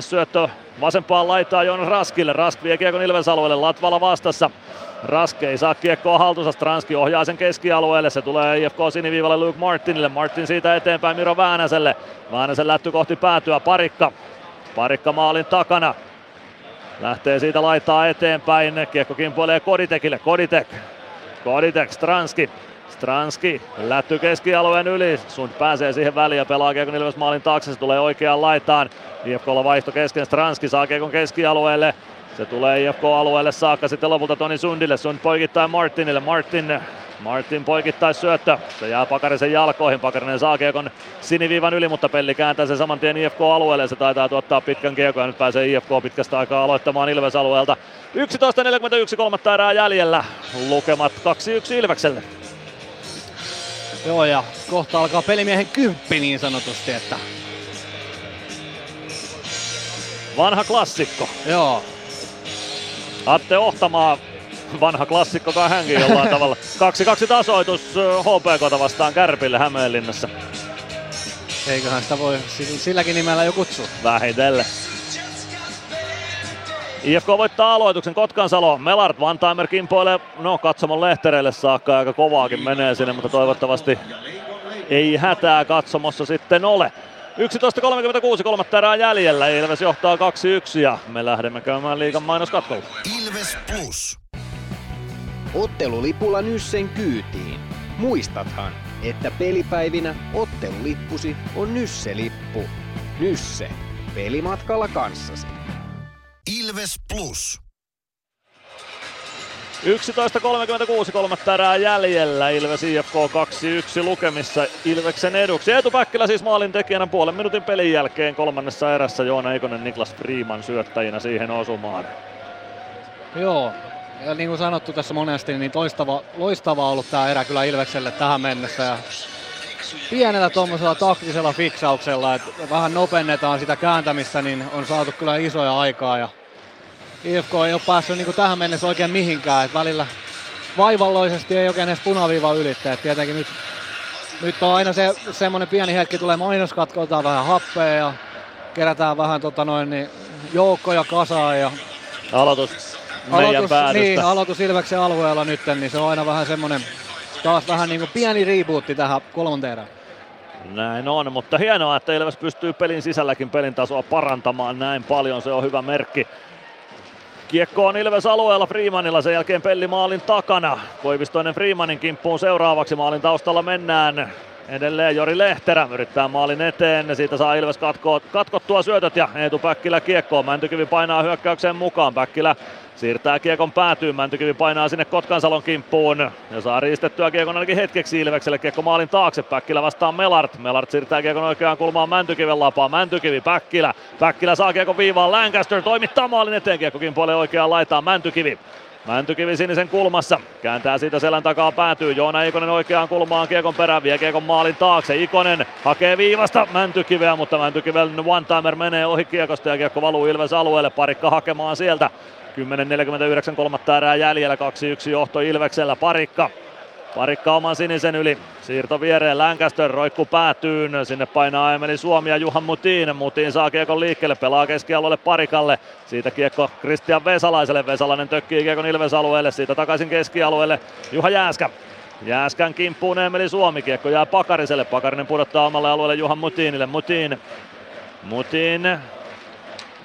syöttö vasempaan laitaa Joonas Raskille, Rask vie kiekon Ilves alueelle, Latvala vastassa. Raske ei saa kiekkoa haltuunsa, Stranski ohjaa sen keskialueelle, se tulee IFK siniviivalle Luke Martinille, Martin siitä eteenpäin Miro Väänäselle. Väänäsen lätty kohti päätyä, Parikka. Parikka maalin takana. Lähtee siitä laittaa eteenpäin, kiekko kimpoilee Koditekille, Koditek. Koditek, Stranski. Stranski lätty keskialueen yli. Sund pääsee siihen väliin ja pelaa Kiekon Ilves maalin taakse. Se tulee oikeaan laitaan. IFKlla vaihto kesken. Stranski saa Kiekon keskialueelle. Se tulee IFK-alueelle saakka sitten lopulta Toni Sundille. Sund poikittaa Martinille. Martin Martin poikittais syöttö. Se jää Pakarisen jalkoihin. Pakarinen saa kiekon siniviivan yli, mutta Pelli kääntää sen saman tien IFK-alueelle. Se taitaa tuottaa pitkän kiekon ja nyt pääsee IFK pitkästä aikaa aloittamaan Ilves-alueelta. 11.41 kolmatta erää jäljellä. Lukemat 2-1 Ilvekselle. Joo ja kohta alkaa pelimiehen kymppi niin sanotusti, että Vanha klassikko. Joo. Atte Ohtamaa, vanha klassikko kai hänkin jollain tavalla. 2-2 tasoitus HPK vastaan Kärpille Hämeenlinnassa. Eiköhän sitä voi silläkin nimellä jo kutsua. Vähitellen. IFK voittaa aloituksen Kotkansalo. Melart Timer kimpoilee, no katsomon lehtereille saakka aika kovaakin menee sinne, mutta toivottavasti ei hätää katsomossa sitten ole. 11.36 kolmatta erää jäljellä. Ilves johtaa 2-1 ja me lähdemme käymään liigan mainoskatkolla. Ilves Plus. Ottelulipulla Nyssen kyytiin. Muistathan, että pelipäivinä ottelulippusi on Nysse-lippu. Nysse. Pelimatkalla kanssasi. Ilves Plus. 11.36 kolmatta erää jäljellä. Ilves IFK 2-1 lukemissa Ilveksen eduksi. Eetu Päkkilä siis maalin tekijänä puolen minuutin pelin jälkeen kolmannessa erässä. Joona Eikonen, Niklas Freeman syöttäjinä siihen osumaan. Joo, ja niin kuin sanottu tässä monesti, niin toistava, loistava ollut tämä erä kyllä Ilvekselle tähän mennessä. Ja pienellä tuommoisella taktisella fiksauksella, että vähän nopennetaan sitä kääntämistä, niin on saatu kyllä isoja aikaa. Ja IFK ei ole päässyt niin tähän mennessä oikein mihinkään. Et välillä vaivalloisesti ei oikein edes punaviiva ylittää. Et tietenkin nyt, nyt on aina se semmoinen pieni hetki, tulee mainoskatko, otetaan vähän happea ja kerätään vähän tota noin, niin joukkoja kasaan. Ja aloitus meidän aloitus, Niin, aloitus Ilveksen alueella nyt, niin se on aina vähän semmoinen taas vähän niin kuin pieni rebootti tähän kolmanteen erään. Näin on, mutta hienoa, että Ilves pystyy pelin sisälläkin pelin tasoa parantamaan näin paljon. Se on hyvä merkki Kiekko on Ilves alueella Freemanilla, sen jälkeen Pelli maalin takana. Koivistoinen Freemanin kimppuun seuraavaksi, maalin taustalla mennään. Edelleen Jori Lehterä yrittää maalin eteen, siitä saa Ilves katko, katkottua syötöt ja Eetu Päkkilä kiekkoon. Mäntykivi painaa hyökkäykseen mukaan, Päkkilä Siirtää kiekon päätyyn, Mäntykivi painaa sinne Kotkansalon kimppuun ja saa riistettyä kiekon ainakin hetkeksi Ilvekselle. Kiekko maalin taakse, Päkkilä vastaan Melart. Melart siirtää kiekon oikeaan kulmaan Mäntykiven lapaa. Mäntykivi, Päkkilä. Päkkilä saa kiekon viivaan, Lancaster toimittaa maalin eteen, kiekko kimpoilee oikeaan laitaan Mäntykivi. Mäntykivi sinisen kulmassa. Kääntää siitä selän takaa päätyy. Joona Ikonen oikeaan kulmaan kiekon perään. Vie kiekon maalin taakse. Ikonen hakee viivasta Mäntykiveä, mutta Mäntykiven one-timer menee ohi kiekosta ja kiekko valuu Ilves alueelle. Parikka hakemaan sieltä. 10.49 kolmatta erää jäljellä, 2-1 johto Ilveksellä, Parikka. Parikka oman sinisen yli, siirto viereen, Lancaster roikku päätyyn, sinne painaa Emeli Suomi ja Juhan Mutin. Mutin saa kiekon liikkeelle, pelaa keskialueelle Parikalle, siitä kiekko Christian Vesalaiselle, Vesalainen tökkii kiekon Ilves alueelle, siitä takaisin keskialueelle Juha Jääskä. Jääskän kimppuun Emeli Suomi. Kiekko jää Pakariselle. Pakarinen pudottaa omalle alueelle Juhan Mutinille. Mutin. Mutin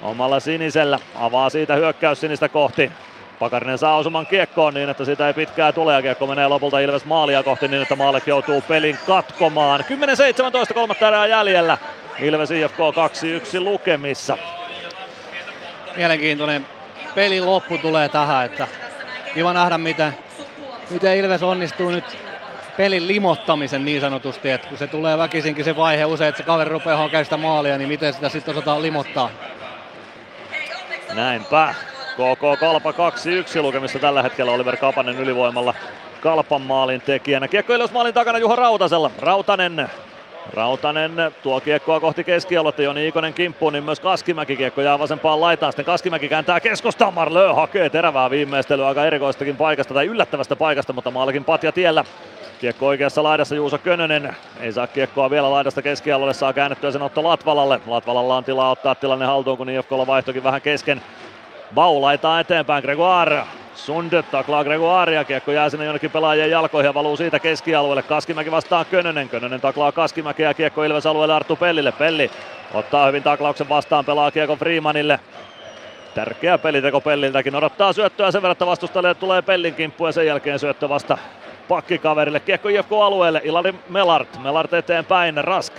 omalla sinisellä. Avaa siitä hyökkäys sinistä kohti. Pakarinen saa osuman kiekkoon niin, että sitä ei pitkää tule ja kiekko menee lopulta Ilves maalia kohti niin, että Maalek joutuu pelin katkomaan. 10-17 kolmatta erää jäljellä. Ilves IFK 2-1 lukemissa. Mielenkiintoinen pelin loppu tulee tähän, että kiva nähdä miten, miten Ilves onnistuu nyt pelin limottamisen niin sanotusti, että kun se tulee väkisinkin se vaihe usein, että se kaveri rupeaa hakemaan sitä maalia, niin miten sitä sitten osataan limottaa. Näinpä. KK Kalpa 2-1 lukemista tällä hetkellä Oliver Kapanen ylivoimalla Kalpan maalin tekijänä. Kiekko maalin takana Juha Rautasella. Rautanen Rautanen tuo kiekkoa kohti keskialuetta, Joni Ikonen kimppuun, niin myös Kaskimäki kiekko jää vasempaan laitaan. Sitten Kaskimäki kääntää keskustaan, Marlö hakee terävää viimeistelyä aika erikoistakin paikasta tai yllättävästä paikasta, mutta maalikin patja tiellä. Kiekko oikeassa laidassa Juuso Könönen. Ei saa kiekkoa vielä laidasta keskialueelle, saa käännettyä sen otto Latvalalle. Latvalalla on tilaa ottaa tilanne haltuun, kun IFKlla vaihtokin vähän kesken. Bau laitaa eteenpäin, Gregoire. Sund taklaa Gregoiria, kiekko jää sinne jonnekin pelaajien jalkoihin ja valuu siitä keskialueelle. Kaskimäki vastaa Könönen, Könönen taklaa Kaskimäkeä ja kiekko Ilves alueelle Arttu Pellille. Pelli ottaa hyvin taklauksen vastaan, pelaa kiekko Freemanille. Tärkeä peliteko Pelliltäkin, odottaa syöttöä sen verran, että vastustajalle tulee Pellin kimppu ja sen jälkeen syöttö vasta pakkikaverille. Kiekko IFK-alueelle, Ilari Melart, Melart eteenpäin, Rask.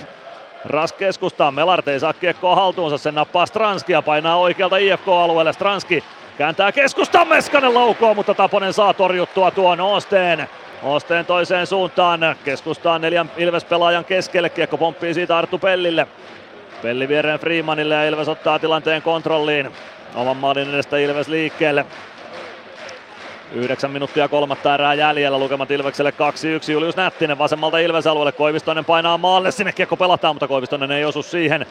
Rask keskustaa, Melart ei saa kiekkoa haltuunsa, sen nappaa Stranski ja painaa oikealta IFK-alueelle. Stranski kääntää keskustaan, Meskanen laukoo, mutta Taponen saa torjuttua tuon Osteen. Osteen toiseen suuntaan, keskustaan neljän Ilves-pelaajan keskelle, kiekko pomppii siitä Arttu Pellille. Pelli viereen Freemanille ja Ilves ottaa tilanteen kontrolliin. Oman maalin edestä Ilves liikkeelle. 9 minuuttia kolmatta erää jäljellä, lukemat Ilvekselle 2-1. Julius Nättinen vasemmalta Ilves alueelle, Koivistoinen painaa maalle, sinne kiekko pelataan, mutta Koivistoinen ei osu siihen.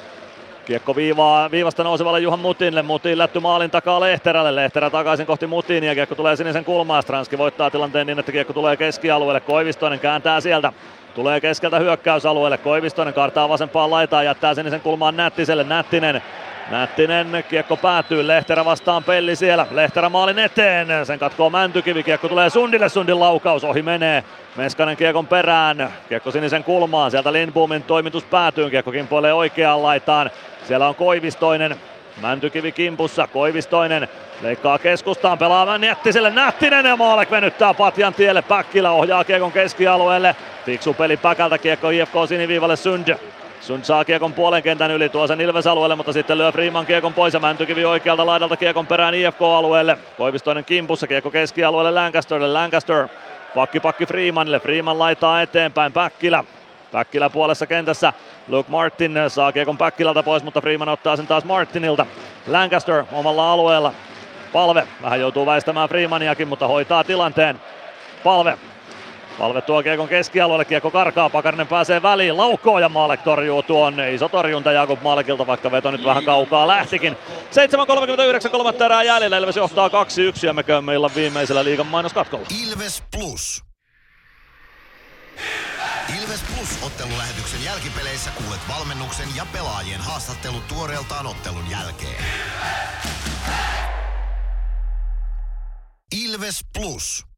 Kiekko viivaa, viivasta nousevalle Juhan Mutinille, Mutin lätty maalin takaa Lehterälle, Lehterä takaisin kohti Mutinia, kiekko tulee sinisen kulmaan, Stranski voittaa tilanteen niin, että kiekko tulee keskialueelle, Koivistoinen kääntää sieltä, tulee keskeltä hyökkäysalueelle, Koivistoinen kartaa vasempaan laitaan, jättää sinisen kulmaan Nättiselle, Nättinen Nättinen, kiekko päätyy, Lehterä vastaan Pelli siellä, Lehterä maalin eteen, sen katkoo Mäntykivi, kiekko tulee Sundille, Sundin laukaus, ohi menee, Meskanen kiekon perään, kiekko sinisen kulmaan, sieltä Lindboomin toimitus päätyy, kiekko kimpoilee oikeaan laitaan, siellä on Koivistoinen, Mäntykivi kimpussa, Koivistoinen leikkaa keskustaan, pelaa Nättiselle, Nättinen ja Maalek venyttää Patjan tielle, Päkkilä ohjaa kiekon keskialueelle, fiksu peli Päkältä, kiekko IFK siniviivalle Sund, Sund saa kiekon puolen kentän yli, tuo sen Ilves alueelle, mutta sitten lyö Freeman kiekon pois ja Mäntykivi oikealta laidalta kiekon perään IFK-alueelle. Koivistoinen kimpussa, kiekko keskialueelle Lancasterille, Lancaster pakki pakki Freemanille, Freeman laitaa eteenpäin, Päkkilä. Päkkilä puolessa kentässä, Luke Martin saa kiekon Päkkilältä pois, mutta Freeman ottaa sen taas Martinilta. Lancaster omalla alueella, Palve vähän joutuu väistämään Freemaniakin, mutta hoitaa tilanteen. Palve Palve tuo Kiekon keskialueelle, Kiekko karkaa, Pakarinen pääsee väliin, laukoo ja Maalek torjuu tuon. Iso torjunta Jakub Maalekilta, vaikka veto nyt vähän kaukaa lähtikin. 7.39 kolmatta erää jäljellä, Ilves johtaa 2-1 ja me käymme illan viimeisellä liigan mainoskatkolla. Ilves Plus. Ilves Plus ottelulähetyksen jälkipeleissä kuulet valmennuksen ja pelaajien haastattelut tuoreeltaan ottelun jälkeen. Ilves Plus.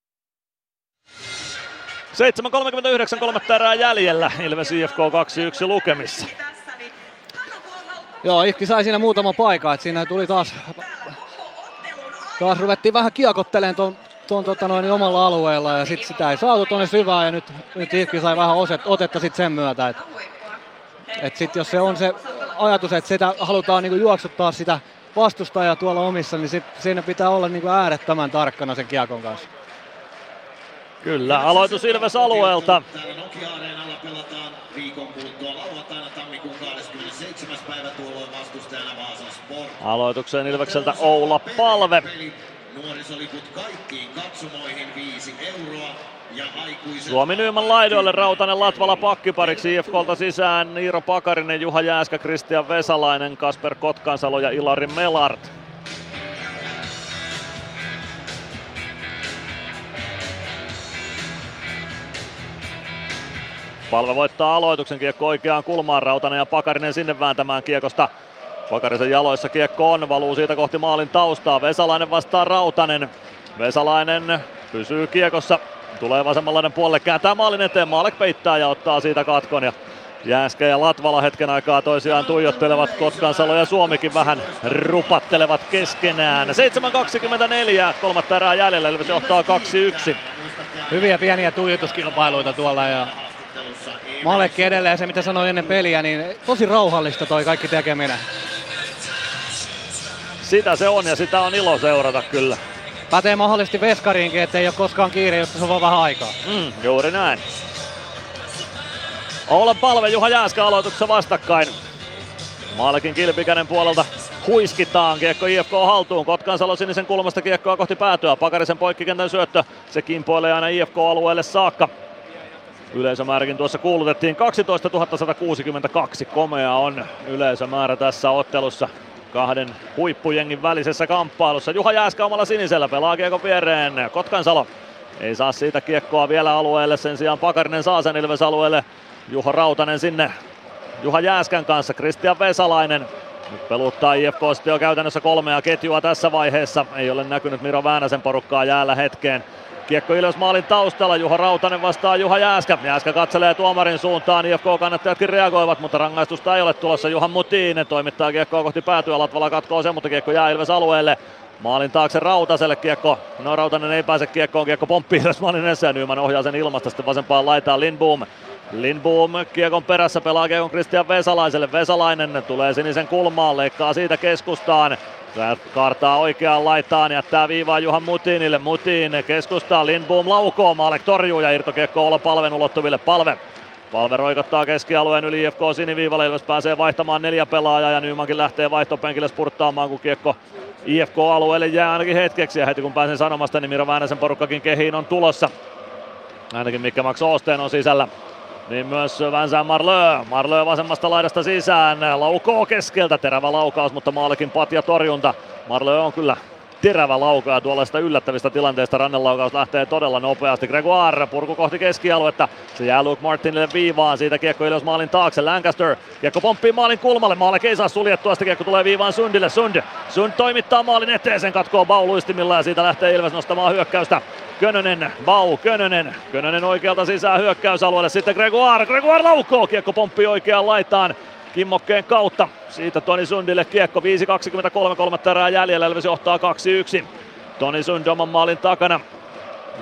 7.39 kolmatta erää jäljellä, Ilves IFK 2-1 lukemissa. Joo, Ihki sai siinä muutama paikka, että siinä tuli taas, taas ruvettiin vähän kiekottelemaan tuon tuon tota noin, omalla alueella ja sitten sitä ei saatu tuonne syvään ja nyt, nyt Ihki sai vähän oset, otetta sitten sen myötä. Että et sitten jos se on se ajatus, että sitä halutaan niinku juoksuttaa sitä vastustajaa tuolla omissa, niin sit, siinä pitää olla niinku äärettömän tarkkana sen kiekon kanssa. Kyllä, aloitus Ilves alueelta. Aloitukseen Ilvekseltä Oula Palve. Nuorisoliput kaikkiin katsomoihin 5 euroa. Suomi Nyyman laidoille, Rautanen Latvala pakkipariksi IFKlta sisään Niiro Pakarinen, Juha Jääskä, Kristian Vesalainen, Kasper Kotkansalo ja Ilari Melart. Palve voittaa aloituksen kiekko oikeaan kulmaan, Rautanen ja Pakarinen sinne vääntämään kiekosta. Pakarisen jaloissa kiekko on, valuu siitä kohti maalin taustaa. Vesalainen vastaa Rautanen. Vesalainen pysyy kiekossa. tulee vasemmanlainen puolelle, kääntää maalin eteen, Maalek peittää ja ottaa siitä katkon ja Jääskä ja Latvala hetken aikaa toisiaan tuijottelevat, Kotkansalo ja Suomikin vähän rupattelevat keskenään. 7.24, kolmatta erää jäljellä, Ilves johtaa 2-1. Hyviä pieniä tuijotuskilpailuita tuolla ja Malekki edelleen se mitä sanoin ennen peliä, niin tosi rauhallista toi kaikki tekeminen. Sitä se on ja sitä on ilo seurata kyllä. Pätee mahdollisesti Veskariinkin, ettei ole koskaan kiire, jos se on vaan vähän aikaa. Mm, juuri näin. Olla palve Juha Jääskä aloituksessa vastakkain. Maalekin kilpikäinen puolelta huiskitaan. Kiekko IFK haltuun. Kotkansalo sinisen kulmasta kiekkoa kohti päätyä. Pakarisen poikkikentän syöttö. Se kimpoilee aina IFK-alueelle saakka. Yleisömääräkin tuossa kuulutettiin 12 162. Komea on yleisömäärä tässä ottelussa kahden huippujengin välisessä kamppailussa. Juha Jääskä omalla sinisellä pelaa kiekon viereen. Kotkansalo ei saa siitä kiekkoa vielä alueelle, sen sijaan Pakarinen saa sen Ilves alueelle. Juha Rautanen sinne Juha Jääskän kanssa, Kristian Vesalainen. Nyt peluttaa IFK jo käytännössä kolmea ketjua tässä vaiheessa. Ei ole näkynyt Miro Väänäsen porukkaa jäällä hetkeen. Kiekko Ilves maalin taustalla, Juha Rautanen vastaa Juha Jääskä. Jääskä katselee tuomarin suuntaan, IFK-kannattajatkin reagoivat, mutta rangaistusta ei ole tulossa. Juhan Mutinen toimittaa kiekkoa kohti päätyä, Latvala katkoo sen, mutta kiekko jää Ilves alueelle. Maalin taakse Rautaselle kiekko. No Rautanen ei pääse kiekkoon, kiekko pomppii Ilves maalin ja Nyman ohjaa sen ilmasta sitten vasempaan laitaan Lindboom. Lindboom kiekon perässä pelaa kiekon Christian Vesalaiselle. Vesalainen tulee sinisen kulmaan, leikkaa siitä keskustaan. Kartaa oikeaan laitaan, jättää viivaa Juhan Mutinille. Mutin keskustaa, Lindboom laukoo, Maalek torjuu ja irtokiekko olla palven ulottuville. Palve Palve roikottaa keskialueen yli IFK siniviivalle, Ilves pääsee vaihtamaan neljä pelaajaa ja Nymankin lähtee vaihtopenkille spurttaamaan, kun kiekko IFK-alueelle jää ainakin hetkeksi ja heti kun pääsen sanomasta, niin Miro Väänäsen porukkakin kehiin on tulossa. Ainakin Mikke Max Osteen on sisällä niin myös Vänsään Marlö. Marlö vasemmasta laidasta sisään, laukoo keskeltä, terävä laukaus, mutta maalikin patja torjunta. Marlö on kyllä terävä lauka ja tuollaista yllättävistä tilanteista rannelaukaus lähtee todella nopeasti. Gregoire purku kohti keskialuetta. Se jää Luke Martinille viivaan. Siitä kiekko ylös maalin taakse. Lancaster. Kiekko pomppii maalin kulmalle. Maale ei saa suljettua. Sitä kiekko tulee viivaan Sundille. Sund. Sund toimittaa maalin eteen. Sen katkoo Bauluistimilla ja siitä lähtee Ilves nostamaan hyökkäystä. Könönen, Bau, Könönen. Könönen oikealta sisään hyökkäysalueelle. Sitten Gregoire. Gregoire laukoo. Kiekko pomppii oikeaan laitaan kimmokkeen kautta. Siitä Toni Sundille kiekko 5.23 kolmatta erää jäljellä, Elvis johtaa 2-1. Toni Sund oman maalin takana.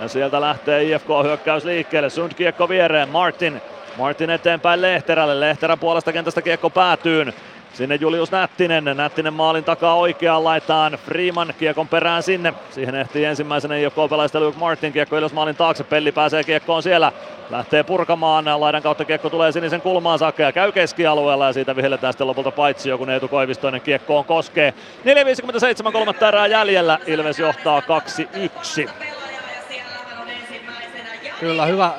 Ja sieltä lähtee IFK hyökkäys liikkeelle. Sund kiekko viereen, Martin. Martin eteenpäin Lehterälle. Lehterän puolesta kentästä kiekko päätyy. Sinne Julius Nättinen, Nättinen maalin takaa oikeaan laitaan, Freeman kiekon perään sinne. Siihen ehtii ensimmäisenä IFK pelaista Luke Martin, kiekko ylös maalin taakse, Pelli pääsee kiekkoon siellä. Lähtee purkamaan, laidan kautta kiekko tulee sinisen kulmaan saakka ja käy keskialueella ja siitä vihelletään sitten lopulta paitsi joku Eetu Koivistoinen kiekkoon koskee. 4.57 kolmatta erää jäljellä, Ilves johtaa 2-1. Kyllä, hyvä,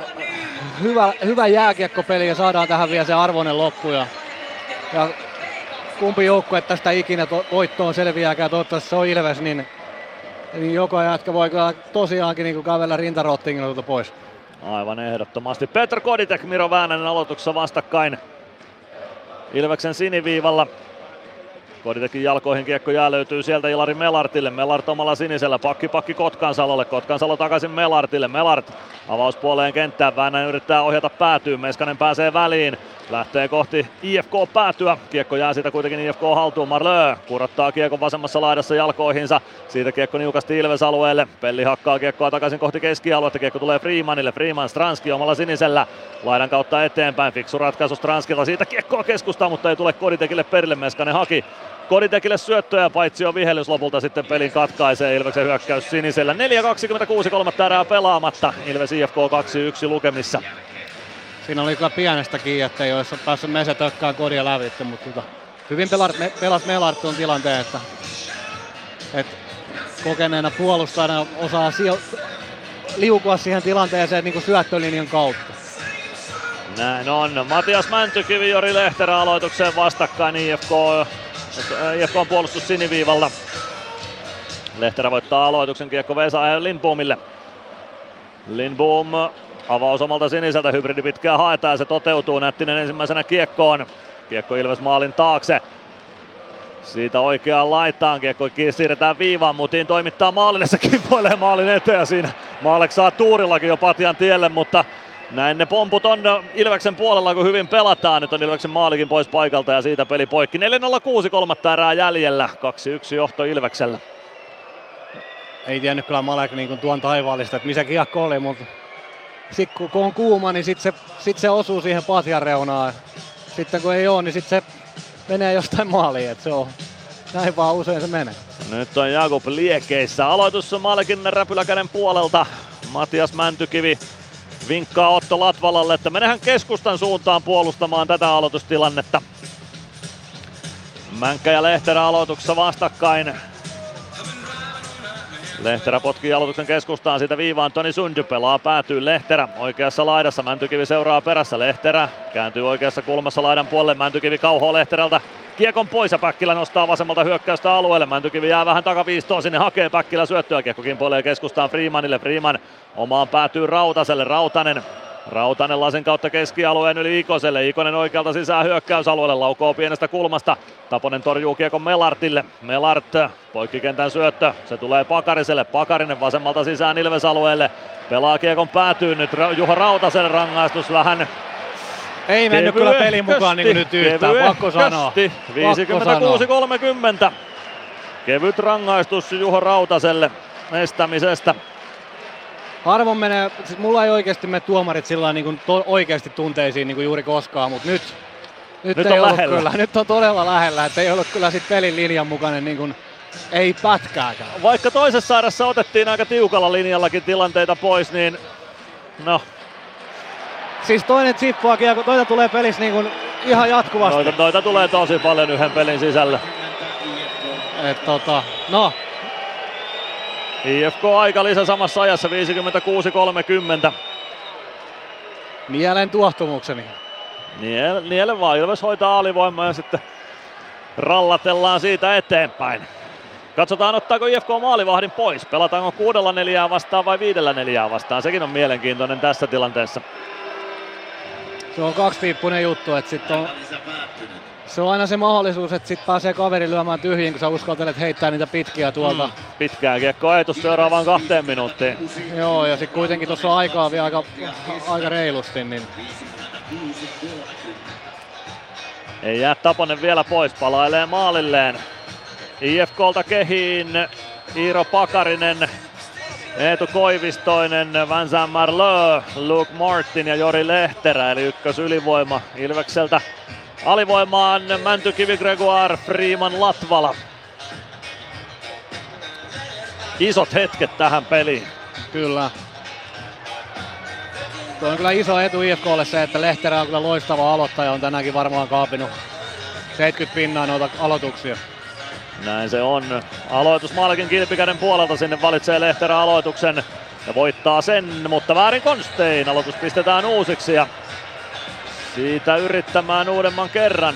hyvä, hyvä jääkiekkopeli ja saadaan tähän vielä se arvoinen loppu. Ja, ja kumpi joukkue tästä ikinä to- voittoon selviääkään, toivottavasti se on Ilves, niin, niin joka jätkä voi tosiaankin niin kävellä rintarottingilta pois. Aivan ehdottomasti. Petr Koditek, Miro Väänänen aloituksessa vastakkain Ilveksen siniviivalla. Koditekin jalkoihin kiekko jää löytyy sieltä Ilari Melartille. Melart omalla sinisellä. Pakki pakki Kotkansalolle. Kotkansalo takaisin Melartille. Melart avauspuoleen kenttään. Väänänen yrittää ohjata päätyyn. Meskanen pääsee väliin. Lähtee kohti IFK päätyä. Kiekko jää siitä kuitenkin IFK haltuun. Marlö kurottaa kiekon vasemmassa laidassa jalkoihinsa. Siitä kiekko niukasti Ilves alueelle. Pelli hakkaa kiekkoa takaisin kohti keskialuetta. Kiekko tulee Freemanille. Freeman Stranski omalla sinisellä. Laidan kautta eteenpäin. Fiksu ratkaisu Stranskilta. Siitä kiekkoa keskustaa, mutta ei tule Koditekille perille. Meskanen haki Koditekille syöttöjä, paitsi on vihellys lopulta sitten pelin katkaisee Ilveksen hyökkäys sinisellä. 4.26 kolmatta erää pelaamatta. Ilves IFK 2-1 lukemissa. Siinä oli kyllä pienestä kiinni, että ei olisi päässyt Mese tökkään kodia lävitse, mutta tota, hyvin pelas, me, pelas Melart tuon tilanteen, että, että kokeneena puolustajana osaa sijo, liukua siihen tilanteeseen niin kuin syöttölinjan kautta. Näin on. Matias Mäntykivi, Jori Lehterä aloitukseen vastakkain IFK, IFK on puolustus siniviivalla. Lehterä voittaa aloituksen kiekko Vesa Lindboomille. Lindboom avaus omalta siniseltä, hybridi pitkään haetaan se toteutuu. Nättinen ensimmäisenä kiekkoon. Kiekko Ilves maalin taakse. Siitä oikeaan laitaan kiekko siirretään viivaan, Mutiin toimittaa maalille, se kimpoilee maalin eteen ja siinä Maalek saa tuurillakin jo patjan tielle, mutta näin ne pomput on Ilveksen puolella, kun hyvin pelataan. Nyt on Ilveksen maalikin pois paikalta ja siitä peli poikki. 4-0-6 kolmatta erää jäljellä. 2-1 johto Ilveksellä. Ei tiennyt kyllä Malek niin kuin tuon taivaallista, että missä kiekko oli, mutta sitten kun on kuuma, niin sitten se, sit se osuu siihen patjan reunaan. Sitten kun ei ole, niin sitten se menee jostain maaliin. Että se on, näin vaan usein se menee. Nyt on Jakub liekeissä. Aloitus on Malekin räpyläkäden puolelta. Matias Mäntykivi vinkkaa Otto Latvalalle, että menehän keskustan suuntaan puolustamaan tätä aloitustilannetta. Mänkkä ja Lehterä aloituksessa vastakkain. Lehterä potkii aloituksen keskustaan siitä viivaan. Toni Sundy pelaa päätyy Lehterä oikeassa laidassa. Mäntykivi seuraa perässä. Lehterä kääntyy oikeassa kulmassa laidan puolelle. Mäntykivi kauhoo Lehterältä kiekon pois ja Päkkilä nostaa vasemmalta hyökkäystä alueelle. Mäntykivi jää vähän takaviistoon sinne hakee Päkkilä syöttöä. Kiekko kimpoilee keskustaan Freemanille. Freeman omaan päätyy Rautaselle. Rautanen Rautanen lasin kautta keskialueen yli Ikoselle. Ikonen oikealta sisään hyökkäysalueelle. Laukoo pienestä kulmasta. Taponen torjuu kiekon Melartille. Melart poikkikentän syöttö. Se tulee Pakariselle. Pakarinen vasemmalta sisään Ilves-alueelle. Pelaa kiekon päätyy nyt Juha Rautaselle rangaistus vähän ei mennyt kyllä pelin mukaan niin nyt yhtään, pakko sanoa. 56-30. Kevyt rangaistus Juho Rautaselle estämisestä. Harvoin menee, siis mulla ei oikeasti mene tuomarit sillä niin kuin to, oikeasti tunteisiin niin kuin juuri koskaan, mutta nyt, nyt, nyt ei on lähellä. Kyllä, nyt on todella lähellä, että ei ollut kyllä sit pelin linjan mukainen niin kuin, ei pätkääkään. Vaikka toisessa saarassa otettiin aika tiukalla linjallakin tilanteita pois, niin no Siis toinen chippua kun toita tulee pelissä niin kuin ihan jatkuvasti. Noita, noita tulee tosi paljon yhden pelin sisällä. Et tota, no. IFK aika lisä samassa ajassa 56-30. Mielen tuohtumukseni. Niele, niele vaan, Ilves hoitaa alivoimaa ja sitten rallatellaan siitä eteenpäin. Katsotaan ottaako IFK maalivahdin pois. Pelataanko kuudella neljää vastaan vai viidellä neljää vastaan. Sekin on mielenkiintoinen tässä tilanteessa se on kaksipiippunen juttu, että sit on, se on aina se mahdollisuus, että sit pääsee kaveri lyömään tyhjiin, kun sä uskaltelet heittää niitä pitkiä tuolta. Mm, pitkää kiekko ajatus seuraavaan kahteen minuuttiin. Joo, ja sitten kuitenkin tuossa on aikaa vielä aika, aika reilusti, niin ei jää Taponen vielä pois, palailee maalilleen. IFKlta kehiin Iiro Pakarinen Eetu Koivistoinen, Vincent Marleux, Luke Martin ja Jori Lehterä, eli ykkös ylivoima Ilvekseltä. Alivoimaan Mäntykivi Gregoire, Freeman Latvala. Isot hetket tähän peliin. Kyllä. Tuo on kyllä iso etu IFKlle se, että Lehterä on kyllä loistava aloittaja, on tänäänkin varmaan kaapinut 70 pinnaa noita aloituksia. Näin se on. Aloitus Malkin kilpikäden puolelta sinne valitsee Lehterä aloituksen ja voittaa sen, mutta väärin konstein. Aloitus pistetään uusiksi ja siitä yrittämään uudemman kerran.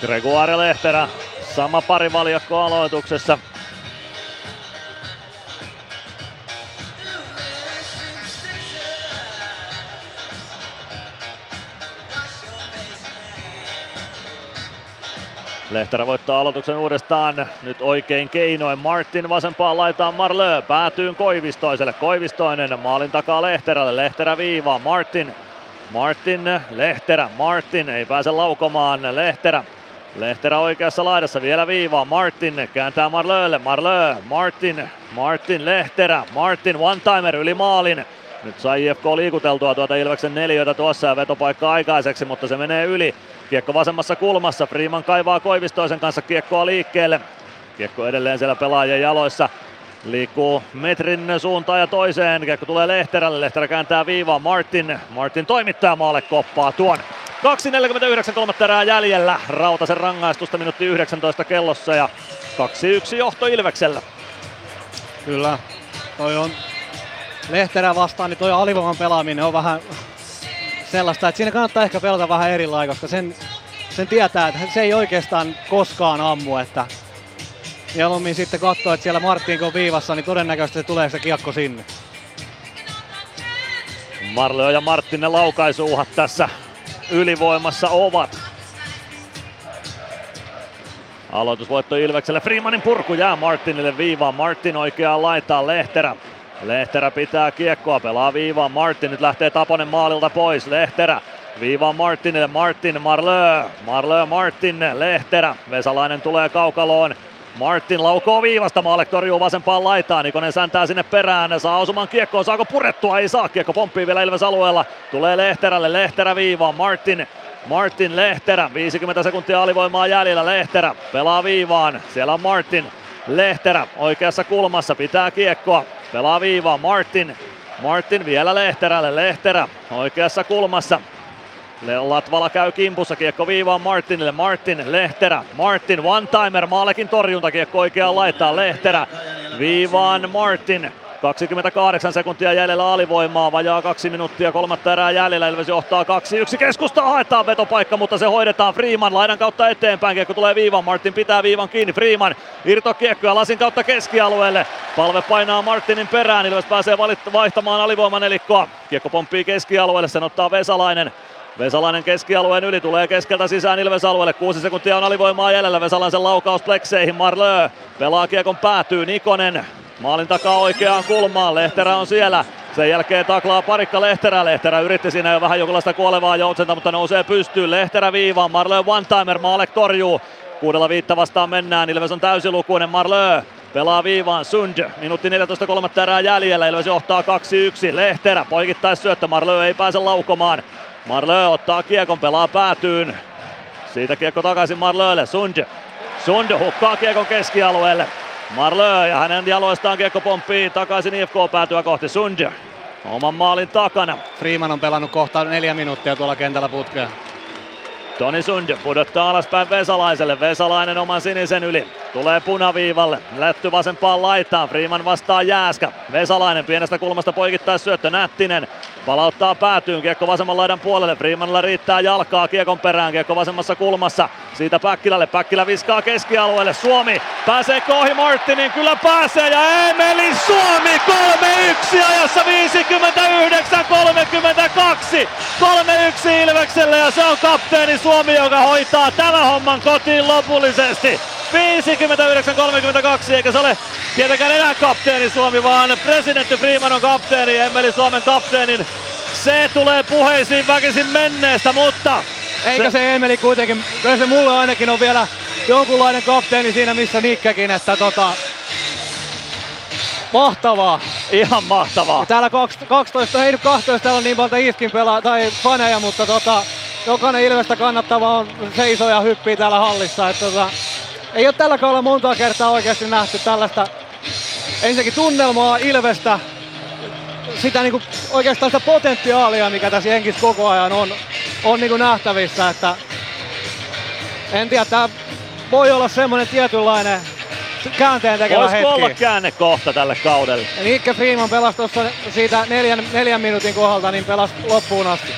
Gregoire Lehterä, sama pari aloituksessa. Lehterä voittaa aloituksen uudestaan. Nyt oikein keinoin Martin vasempaan laitaan Marlö. Päätyy Koivistoiselle. Koivistoinen maalin takaa Lehterälle. Lehterä viivaa. Martin. Martin, Lehterä. Martin ei pääse laukomaan. Lehterä. Lehterä oikeassa laidassa vielä viivaa. Martin kääntää Marlölle. Marlö. Martin. Martin Lehterä. Martin one-timer yli maalin. Nyt sai IFK liikuteltua tuota Ilveksen neljöitä tuossa ja vetopaikka aikaiseksi, mutta se menee yli. Kiekko vasemmassa kulmassa, Freeman kaivaa Koivistoisen kanssa kiekkoa liikkeelle. Kiekko edelleen siellä pelaajien jaloissa. Liikkuu metrin suuntaan ja toiseen. Kiekko tulee Lehterälle. Lehterä kääntää viivaa. Martin. Martin toimittaa maalle koppaa tuon. 2.49 kolmatta erää jäljellä. Rautasen rangaistusta minuutti 19 kellossa ja 2-1 johto Ilveksellä. Kyllä. Toi on Lehterä vastaan, niin toi alivoiman pelaaminen on vähän sellaista, että siinä kannattaa ehkä pelata vähän eri lailla, koska sen, sen tietää, että se ei oikeastaan koskaan ammu, että mieluummin sitten katsoa, että siellä Martin on viivassa, niin todennäköisesti se tulee se kiekko sinne. Marleo ja ne laukaisuuhat tässä ylivoimassa ovat. Aloitusvoitto Ilvekselle. Freemanin purku jää Martinille viivaan. Martin oikeaan laitaan Lehterä. Lehterä pitää kiekkoa, pelaa viivaan. Martin nyt lähtee Taponen maalilta pois. Lehterä viivaan Martinille. Martin, Marlö. Marlö, Martin, Lehterä. Vesalainen tulee kaukaloon. Martin laukoo viivasta, Maalek torjuu vasempaan laitaan, Nikonen säntää sinne perään, saa osuman kiekkoon, saako purettua, ei saa, kiekko pomppii vielä Ilves alueella, tulee Lehterälle, Lehterä viivaan, Martin Martin Lehterä, 50 sekuntia alivoimaa jäljellä, Lehterä pelaa viivaan, siellä on Martin, Lehterä oikeassa kulmassa, pitää kiekkoa, pelaa viivaan, Martin, Martin vielä Lehterälle, Lehterä oikeassa kulmassa, Latvala käy kimpussa, kiekko viivaan Martinille, Martin, Lehterä, Martin, one-timer, Maalekin torjunta, kiekko oikeaan laittaa, Lehterä, viivaan Martin, 28 sekuntia jäljellä alivoimaa, vajaa kaksi minuuttia, kolmatta erää jäljellä, Ilves johtaa 2-1, keskusta haetaan vetopaikka, mutta se hoidetaan Freeman laidan kautta eteenpäin, kiekko tulee viivan, Martin pitää viivan kiinni, Freeman irtokiekko ja lasin kautta keskialueelle, palve painaa Martinin perään, Ilves pääsee vaihtamaan alivoiman elikkoa, kiekko pomppii keskialueelle, sen ottaa Vesalainen, Vesalainen keskialueen yli tulee keskeltä sisään Ilves alueelle. Kuusi sekuntia on alivoimaa jäljellä. Vesalaisen laukaus plekseihin. Marlö pelaa kiekon päätyy. Nikonen maalin takaa oikeaan kulmaan. Lehterä on siellä. Sen jälkeen taklaa parikka Lehterä. Lehterä yritti siinä jo vähän jonkinlaista kuolevaa joutsenta, mutta nousee pystyyn. Lehterä viivaan. Marlö one-timer. Maalek torjuu. Kuudella viitta vastaan mennään. Ilves on täysilukuinen. Marlö pelaa viivaan Sund. Minuutti 14 kolmatta erää jäljellä. Ilves johtaa 2-1. Lehterä poikittais syöttö. Marlö ei pääse laukomaan. Marlö ottaa kiekon, pelaa päätyyn. Siitä kiekko takaisin Marlölle. Sund. Sund hukkaa kiekon keskialueelle. Marlö ja hänen jaloistaan kiekko pomppii takaisin IFK päätyä kohti Sund. Oman maalin takana. Freeman on pelannut kohta neljä minuuttia tuolla kentällä putkea. Toni Sund pudottaa alaspäin Vesalaiselle. Vesalainen oman sinisen yli. Tulee punaviivalle. Lätty vasempaan laitaan. Freeman vastaa Jääskä. Vesalainen pienestä kulmasta poikittais syöttö. Nättinen palauttaa päätyyn. Kiekko vasemman laidan puolelle. Freemanilla riittää jalkaa kiekon perään. Kiekko vasemmassa kulmassa. Siitä Päkkilälle. Päkkilä viskaa keskialueelle. Suomi pääsee ohi Martinin. Kyllä pääsee. Ja Emeli Suomi 3-1 ajassa 59-32. 3-1 Ilvekselle ja se on kapteeni Suomi, joka hoitaa tämän homman kotiin lopullisesti. 59-32, eikä se ole tietenkään enää kapteeni Suomi, vaan presidentti Freeman on kapteeni ja Emeli Suomen kapteenin. Se tulee puheisiin väkisin menneestä, mutta... Eikä se, se Emeli kuitenkin, kyllä se mulle ainakin on vielä jonkunlainen kapteeni siinä missä Nikkäkin, että tota, Mahtavaa. Ihan mahtavaa. Ja täällä 12, ei nyt 12, täällä on niin monta Iskin pelaa, tai faneja, mutta tota, jokainen Ilvestä kannattava on seisoo ja hyppii täällä hallissa. Että tota, ei ole tällä kaudella montaa kertaa oikeasti nähty tällaista ensinnäkin tunnelmaa Ilvestä, sitä niinku, oikeastaan sitä potentiaalia, mikä tässä jenkissä koko ajan on, on niinku nähtävissä. Että en tiedä, tämä voi olla semmoinen tietynlainen käänteen tekevä Voisiko hetki. olla käännekohta tälle kaudelle? Nikke Freeman pelasi tuossa siitä neljän, neljän minuutin kohdalta, niin pelasi loppuun asti.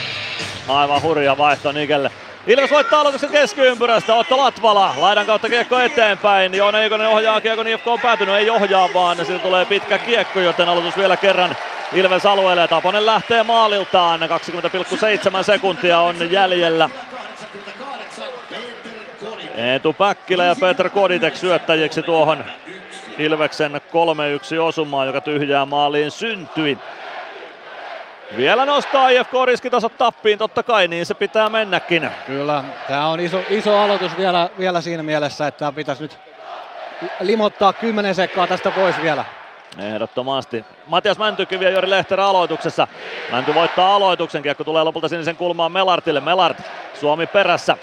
Aivan hurja vaihto Nikelle. Ilves voittaa aloituksen keskiympyrästä, Otto Latvala, laidan kautta kiekko eteenpäin. Joona Ikonen ohjaa kiekko, IFK on päätynyt, ei ohjaa vaan, siitä tulee pitkä kiekko, joten aloitus vielä kerran Ilves alueelle. Taponen lähtee maaliltaan, 20,7 sekuntia on jäljellä. Eetu Päkkilä ja Petr Koditek syöttäjiksi tuohon Ilveksen 3-1 osumaan, joka tyhjää maaliin syntyi. Vielä nostaa IFK riskitasot tappiin, totta kai niin se pitää mennäkin. Kyllä, tämä on iso, iso aloitus vielä, vielä siinä mielessä, että pitäisi nyt limottaa 10 sekkaa tästä pois vielä. Ehdottomasti. Matias Mäntykivi ja Jori Lehterä aloituksessa. Mänty voittaa aloituksen, kiekko tulee lopulta sinisen kulmaan Melartille. Melart Suomi perässä.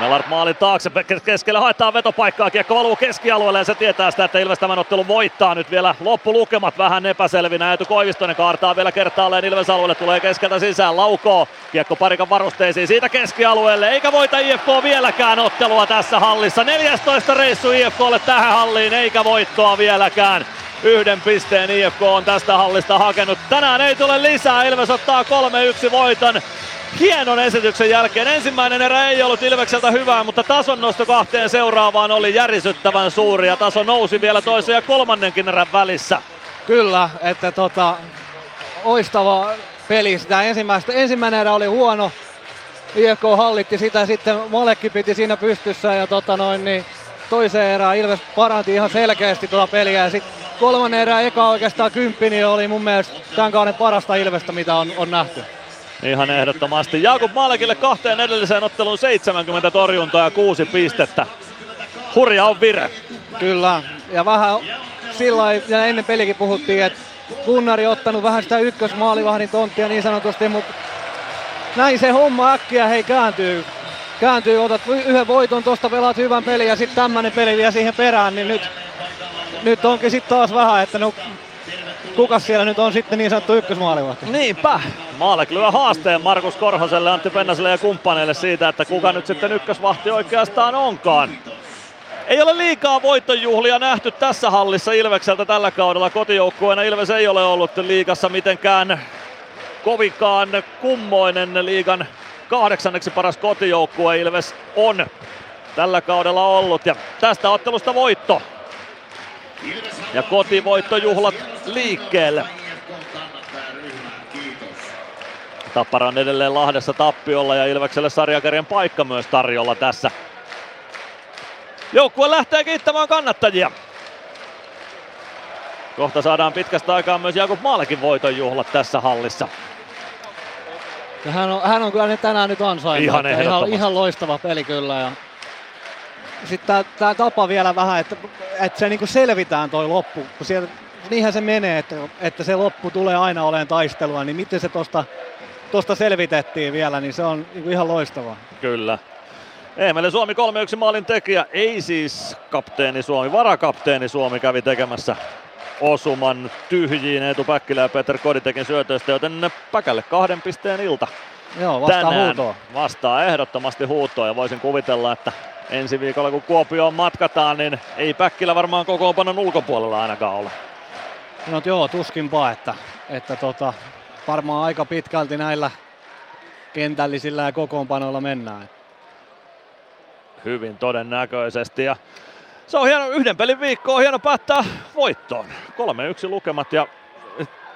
Melart maalin taakse, keskellä haetaan vetopaikkaa, kiekko valuu keskialueelle ja se tietää sitä, että Ilves tämän ottelun voittaa. Nyt vielä loppulukemat vähän epäselvinä. Eetu Koivistonen kaartaa vielä kertaalleen Ilves alueelle, tulee keskeltä sisään, laukoo. Kiekko parikan varusteisiin siitä keskialueelle, eikä voita IFK vieläkään ottelua tässä hallissa. 14 reissu IFKlle tähän halliin, eikä voittoa vieläkään. Yhden pisteen IFK on tästä hallista hakenut. Tänään ei tule lisää, Ilves ottaa 3-1 voiton hienon esityksen jälkeen. Ensimmäinen erä ei ollut Ilvekseltä hyvää, mutta tason nosto kahteen seuraavaan oli järisyttävän suuri ja taso nousi vielä toisen ja kolmannenkin erän välissä. Kyllä, että tota, oistava peli. Sitä ensimmäistä, ensimmäinen erä oli huono, IFK hallitti sitä, sitten Malekki piti siinä pystyssä ja tota noin, niin toiseen erään Ilves paranti ihan selkeästi tuota peliä ja sitten kolmannen erään eka oikeastaan kymppi, niin oli mun mielestä tämän kauden parasta Ilvestä, mitä on, on nähty. Ihan ehdottomasti. Jakub Malekille kahteen edelliseen otteluun 70 torjuntaa ja kuusi pistettä. Hurja on vire. Kyllä, ja vähän lailla- ja ennen pelikin puhuttiin, että Gunnari ottanut vähän sitä ykkösmaalivahdin tonttia niin sanotusti, mutta näin se homma äkkiä hei kääntyy. Kääntyy, otat yhden voiton, tosta pelaat hyvän pelin ja sitten tämmönen peli vielä siihen perään, niin nyt, nyt onkin sitten taas vähän, että no, kuka siellä nyt on sitten niin sanottu ykkösmaalivahti. Niinpä. Maalek lyö haasteen Markus Korhoselle, Antti Pennaselle ja kumppaneille siitä, että kuka nyt sitten ykkösvahti oikeastaan onkaan. Ei ole liikaa voittojuhlia nähty tässä hallissa Ilvekseltä tällä kaudella. Kotijoukkueena Ilves ei ole ollut liigassa mitenkään kovinkaan kummoinen liigan kahdeksanneksi paras kotijoukkue Ilves on tällä kaudella ollut. Ja tästä ottelusta voitto. Ja kotivoittojuhlat liikkeelle. Tappara on edelleen Lahdessa tappiolla ja Ilvekselle sarjakärjen paikka myös tarjolla tässä. Joukkue lähtee kiittämään kannattajia. Kohta saadaan pitkästä aikaa myös Jakub Maalekin voiton juhlat tässä hallissa. Ja hän, on, hän on kyllä tänään nyt ansainnut. Ihan ihan, ihan loistava peli kyllä. Ja sitten tämä tapa vielä vähän, että, että se niinku selvitään toi loppu. Kun siellä, niinhän se menee, että, että se loppu tulee aina olemaan taistelua, niin miten se tosta, tosta selvitettiin vielä, niin se on niinku ihan loistavaa. Kyllä. Eemeli Suomi 3-1 maalin tekijä, ei siis kapteeni Suomi, varakapteeni Suomi kävi tekemässä osuman tyhjiin Eetu Päkkilä ja Peter Koditekin syötöistä, joten Päkälle kahden pisteen ilta. Joo, vastaa tänään. huutoa. Vastaa ehdottomasti huutoa ja voisin kuvitella, että ensi viikolla kun Kuopioon matkataan, niin ei Päkkilä varmaan kokoonpanon ulkopuolella ainakaan ole. No joo, tuskinpa, että, että tota, varmaan aika pitkälti näillä kentällisillä ja kokoonpanoilla mennään. Hyvin todennäköisesti ja se on hieno, yhden pelin viikko on hieno päättää voittoon. 3-1 lukemat ja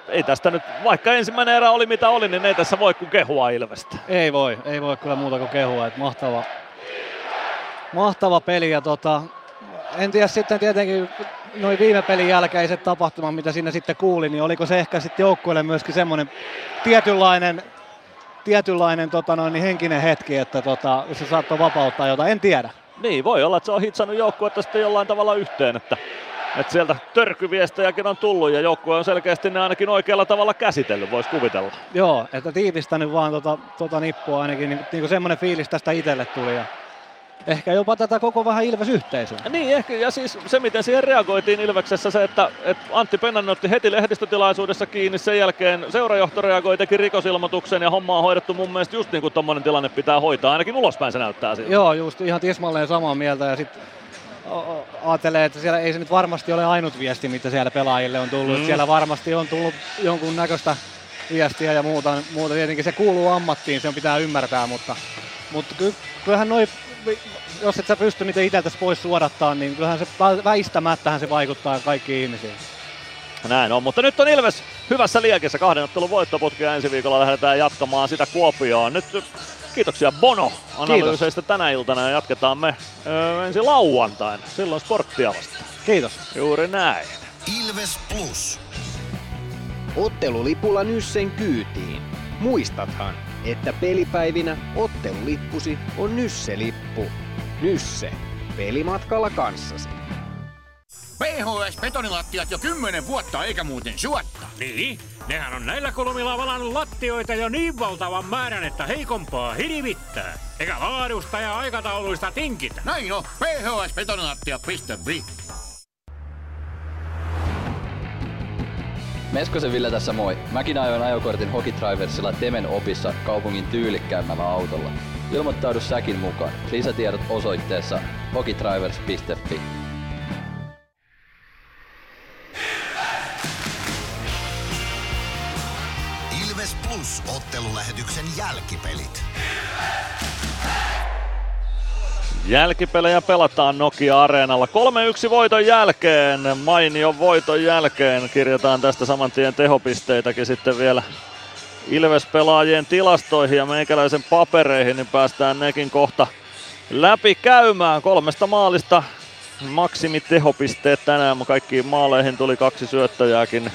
ei tästä nyt, vaikka ensimmäinen erä oli mitä oli, niin ei tässä voi kuin kehua Ilvestä. Ei voi, ei voi kyllä muuta kuin kehua, että mahtava, mahtava peli ja tota, en tiedä sitten tietenkin noin viime pelin jälkeiset tapahtumat, mitä siinä sitten kuuli, niin oliko se ehkä sitten joukkueelle myöskin semmoinen tietynlainen, tietynlainen tota noin, niin henkinen hetki, että tota, se saattoi vapauttaa jotain, en tiedä. Niin, voi olla, että se on hitsannut joukkuetta sitten jollain tavalla yhteen, että, että sieltä törkyviestejäkin on tullut ja joukkue on selkeästi ne ainakin oikealla tavalla käsitellyt, voisi kuvitella. Joo, että tiivistänyt vaan tota, tota nippua ainakin, niin, niin kuin semmoinen fiilis tästä itselle tuli ja ehkä jopa tätä koko vähän Ilves-yhteisöä. Niin, ehkä, ja siis se miten siihen reagoitiin Ilveksessä se, että, että Antti Pennanen otti heti lehdistötilaisuudessa kiinni, sen jälkeen seurajohto reagoi, teki rikosilmoituksen ja homma on hoidettu mun mielestä just niin kuin tommonen tilanne pitää hoitaa, ainakin ulospäin se näyttää siltä. Joo, just ihan tismalleen samaa mieltä ja sitten ajattelee, että siellä ei se nyt varmasti ole ainut viesti, mitä siellä pelaajille on tullut. Mm. Siellä varmasti on tullut jonkun näköistä viestiä ja muuta, muuta. Tietenkin se kuuluu ammattiin, se pitää ymmärtää, mutta, mutta ky, kyllähän noi, jos et sä pysty niitä itseltäsi pois suodattaa, niin kyllähän se vä- väistämättähän se vaikuttaa kaikkiin ihmisiin. Näin on, mutta nyt on Ilves hyvässä liekissä. Kahden ottelun voittoputki ja ensi viikolla lähdetään jatkamaan sitä Kuopioon. Nyt kiitoksia Bono analyyseistä tänä iltana ja jatketaan me ö, ensi lauantaina. Silloin sporttia vastaan. Kiitos. Juuri näin. Ilves Plus. Ottelulipulla Nyssen kyytiin. Muistathan, että pelipäivinä ottelulippusi on Nysse-lippu. Nysse. Pelimatkalla kanssasi. PHS betonilattiat jo kymmenen vuotta eikä muuten suotta. Niin, nehän on näillä kolmilla valannut lattioita jo niin valtavan määrän, että heikompaa hirvittää. Eikä laadusta ja aikatauluista tinkitä. Näin on, phsbetonilattia.fi. Meskosen Ville tässä moi. Mäkin ajoin ajokortin Hokitriversilla Temen opissa kaupungin tyylikkäämmällä autolla. Ilmoittaudu säkin mukaan. Lisätiedot osoitteessa hokitrivers.fi. Ilves Plus ottelulähetyksen jälkipelit. Jälkipelejä pelataan Nokia-areenalla. 3-1 voiton jälkeen, mainion voiton jälkeen kirjataan tästä saman tien tehopisteitäkin sitten vielä Ilves-pelaajien tilastoihin ja meikäläisen papereihin, niin päästään nekin kohta läpi käymään. Kolmesta maalista maksimitehopisteet tänään. Kaikkiin maaleihin tuli kaksi syöttäjääkin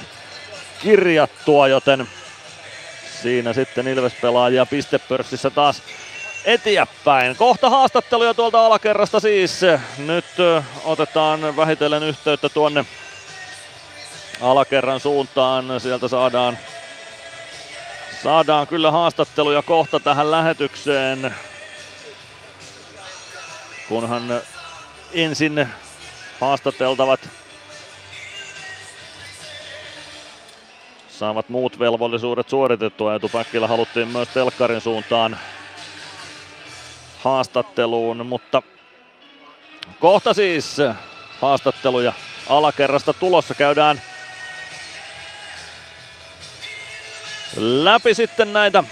kirjattua, joten siinä sitten Ilves-pelaajia pistepörssissä taas eteenpäin. Kohta haastatteluja tuolta alakerrasta siis. Nyt otetaan vähitellen yhteyttä tuonne alakerran suuntaan. Sieltä saadaan, saadaan kyllä haastatteluja kohta tähän lähetykseen. Kunhan ensin haastateltavat saavat muut velvollisuudet suoritettua. Etupäkkillä haluttiin myös telkkarin suuntaan haastatteluun, mutta kohta siis haastatteluja alakerrasta tulossa. Käydään läpi sitten näitä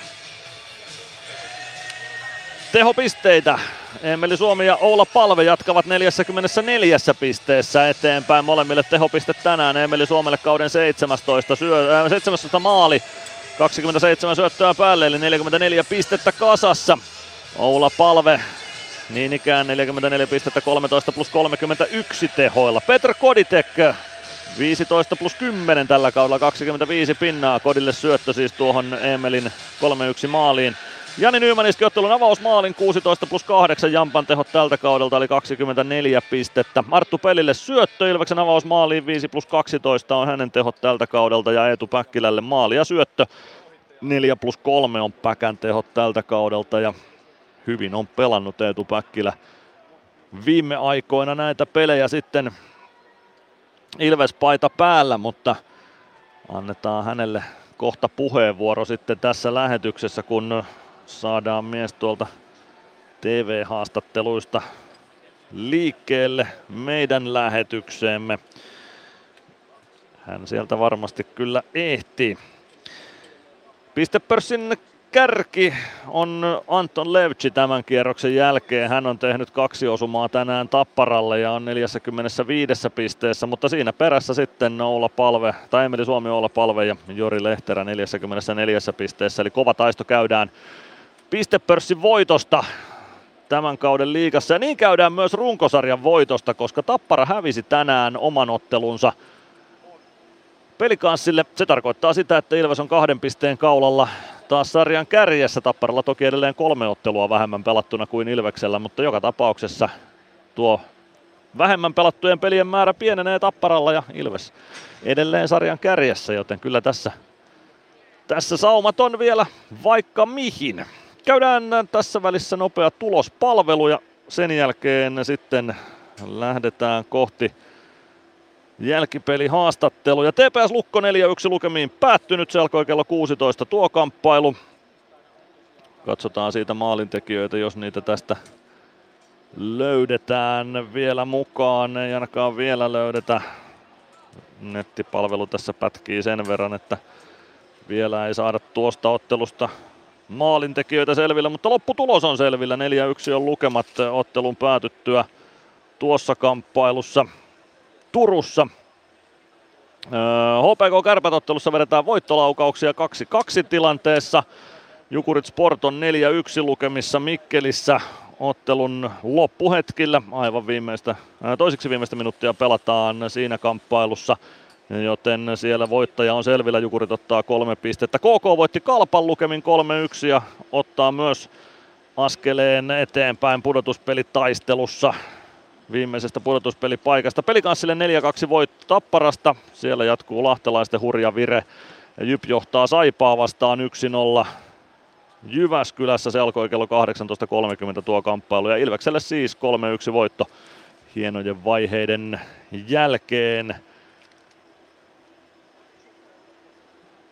tehopisteitä. Emeli Suomi ja Oula Palve jatkavat 44 pisteessä eteenpäin. Molemmille tehopiste tänään. Emeli Suomelle kauden 17, syö, äh, 17 maali. 27 syöttöä päälle, eli 44 pistettä kasassa. Oula Palve niin ikään 44 pistettä 13 plus 31 tehoilla. Petr Koditek 15 plus 10 tällä kaudella 25 pinnaa. Kodille syöttö siis tuohon Emelin 3-1 maaliin. Jani Nyman iski ottelun avausmaalin 16 plus 8 Jampan tehot tältä kaudelta eli 24 pistettä. Marttu Pelille syöttö Ilveksen avausmaaliin 5 plus 12 on hänen tehot tältä kaudelta ja Eetu Päkkilälle maali ja syöttö 4 plus 3 on Päkän tehot tältä kaudelta ja hyvin on pelannut Eetu Päkkilä viime aikoina näitä pelejä sitten Ilves-paita päällä, mutta annetaan hänelle kohta puheenvuoro sitten tässä lähetyksessä, kun saadaan mies tuolta TV-haastatteluista liikkeelle meidän lähetykseemme. Hän sieltä varmasti kyllä ehtii. Pistepörssin kärki on Anton Levci tämän kierroksen jälkeen. Hän on tehnyt kaksi osumaa tänään Tapparalle ja on 45 pisteessä, mutta siinä perässä sitten Oula Palve, tai Emeli Suomi Oula Palve ja Jori Lehterä 44 pisteessä. Eli kova taisto käydään pistepörssin voitosta tämän kauden liigassa. Ja niin käydään myös runkosarjan voitosta, koska Tappara hävisi tänään oman ottelunsa pelikanssille. Se tarkoittaa sitä, että Ilves on kahden pisteen kaulalla taas sarjan kärjessä. Tapparalla toki edelleen kolme ottelua vähemmän pelattuna kuin Ilveksellä, mutta joka tapauksessa tuo vähemmän pelattujen pelien määrä pienenee Tapparalla ja Ilves edelleen sarjan kärjessä, joten kyllä tässä, tässä saumat on vielä vaikka mihin. Käydään tässä välissä nopea tulospalvelu ja sen jälkeen sitten lähdetään kohti jälkipeli haastattelu. Ja TPS Lukko 4-1 lukemiin päättynyt. Se alkoi kello 16 tuo kamppailu. Katsotaan siitä maalintekijöitä, jos niitä tästä löydetään vielä mukaan. Ei ainakaan vielä löydetä. Nettipalvelu tässä pätkii sen verran, että vielä ei saada tuosta ottelusta maalintekijöitä selville, mutta lopputulos on selvillä. 4-1 on lukemat ottelun päätyttyä tuossa kamppailussa. Turussa. HPK Kärpätottelussa vedetään voittolaukauksia 2-2 tilanteessa. Jukurit Sport on 4-1 lukemissa Mikkelissä ottelun loppuhetkillä. Aivan viimeistä, toiseksi viimeistä minuuttia pelataan siinä kamppailussa. Joten siellä voittaja on selvillä, Jukurit ottaa kolme pistettä. KK voitti Kalpan lukemin 3-1 ja ottaa myös askeleen eteenpäin pudotuspelitaistelussa viimeisestä pudotuspelipaikasta. Pelikanssille 4-2 voitto Tapparasta. Siellä jatkuu lahtelaisten hurja vire. Jyp johtaa Saipaa vastaan 1-0. Jyväskylässä se alkoi kello 18.30 tuo kamppailu. Ja Ilvekselle siis 3-1 voitto hienojen vaiheiden jälkeen.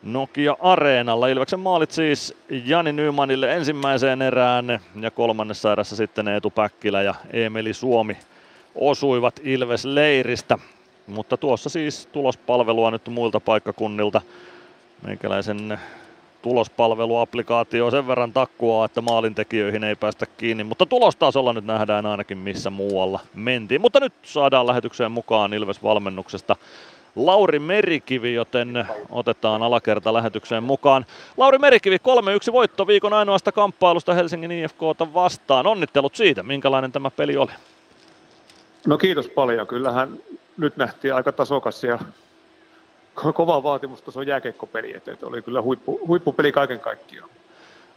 Nokia Areenalla. Ilveksen maalit siis Jani Nymanille ensimmäiseen erään ja kolmannessa erässä sitten Eetu Päkkilä ja Emeli Suomi osuivat Ilves leiristä. Mutta tuossa siis tulospalvelua nyt muilta paikkakunnilta. Meikäläisen tulospalveluaplikaatio sen verran takkuaa, että maalintekijöihin ei päästä kiinni, mutta tulostasolla nyt nähdään ainakin missä muualla mentiin. Mutta nyt saadaan lähetykseen mukaan Ilves-valmennuksesta Lauri Merikivi, joten otetaan alakerta lähetykseen mukaan. Lauri Merikivi, 3-1 voitto viikon ainoasta kamppailusta Helsingin IFKta vastaan. Onnittelut siitä, minkälainen tämä peli oli? No kiitos paljon. Kyllähän nyt nähtiin aika tasokas ja kova vaatimustason jääkeikkopeli, että oli kyllä huippu, huippupeli kaiken kaikkiaan.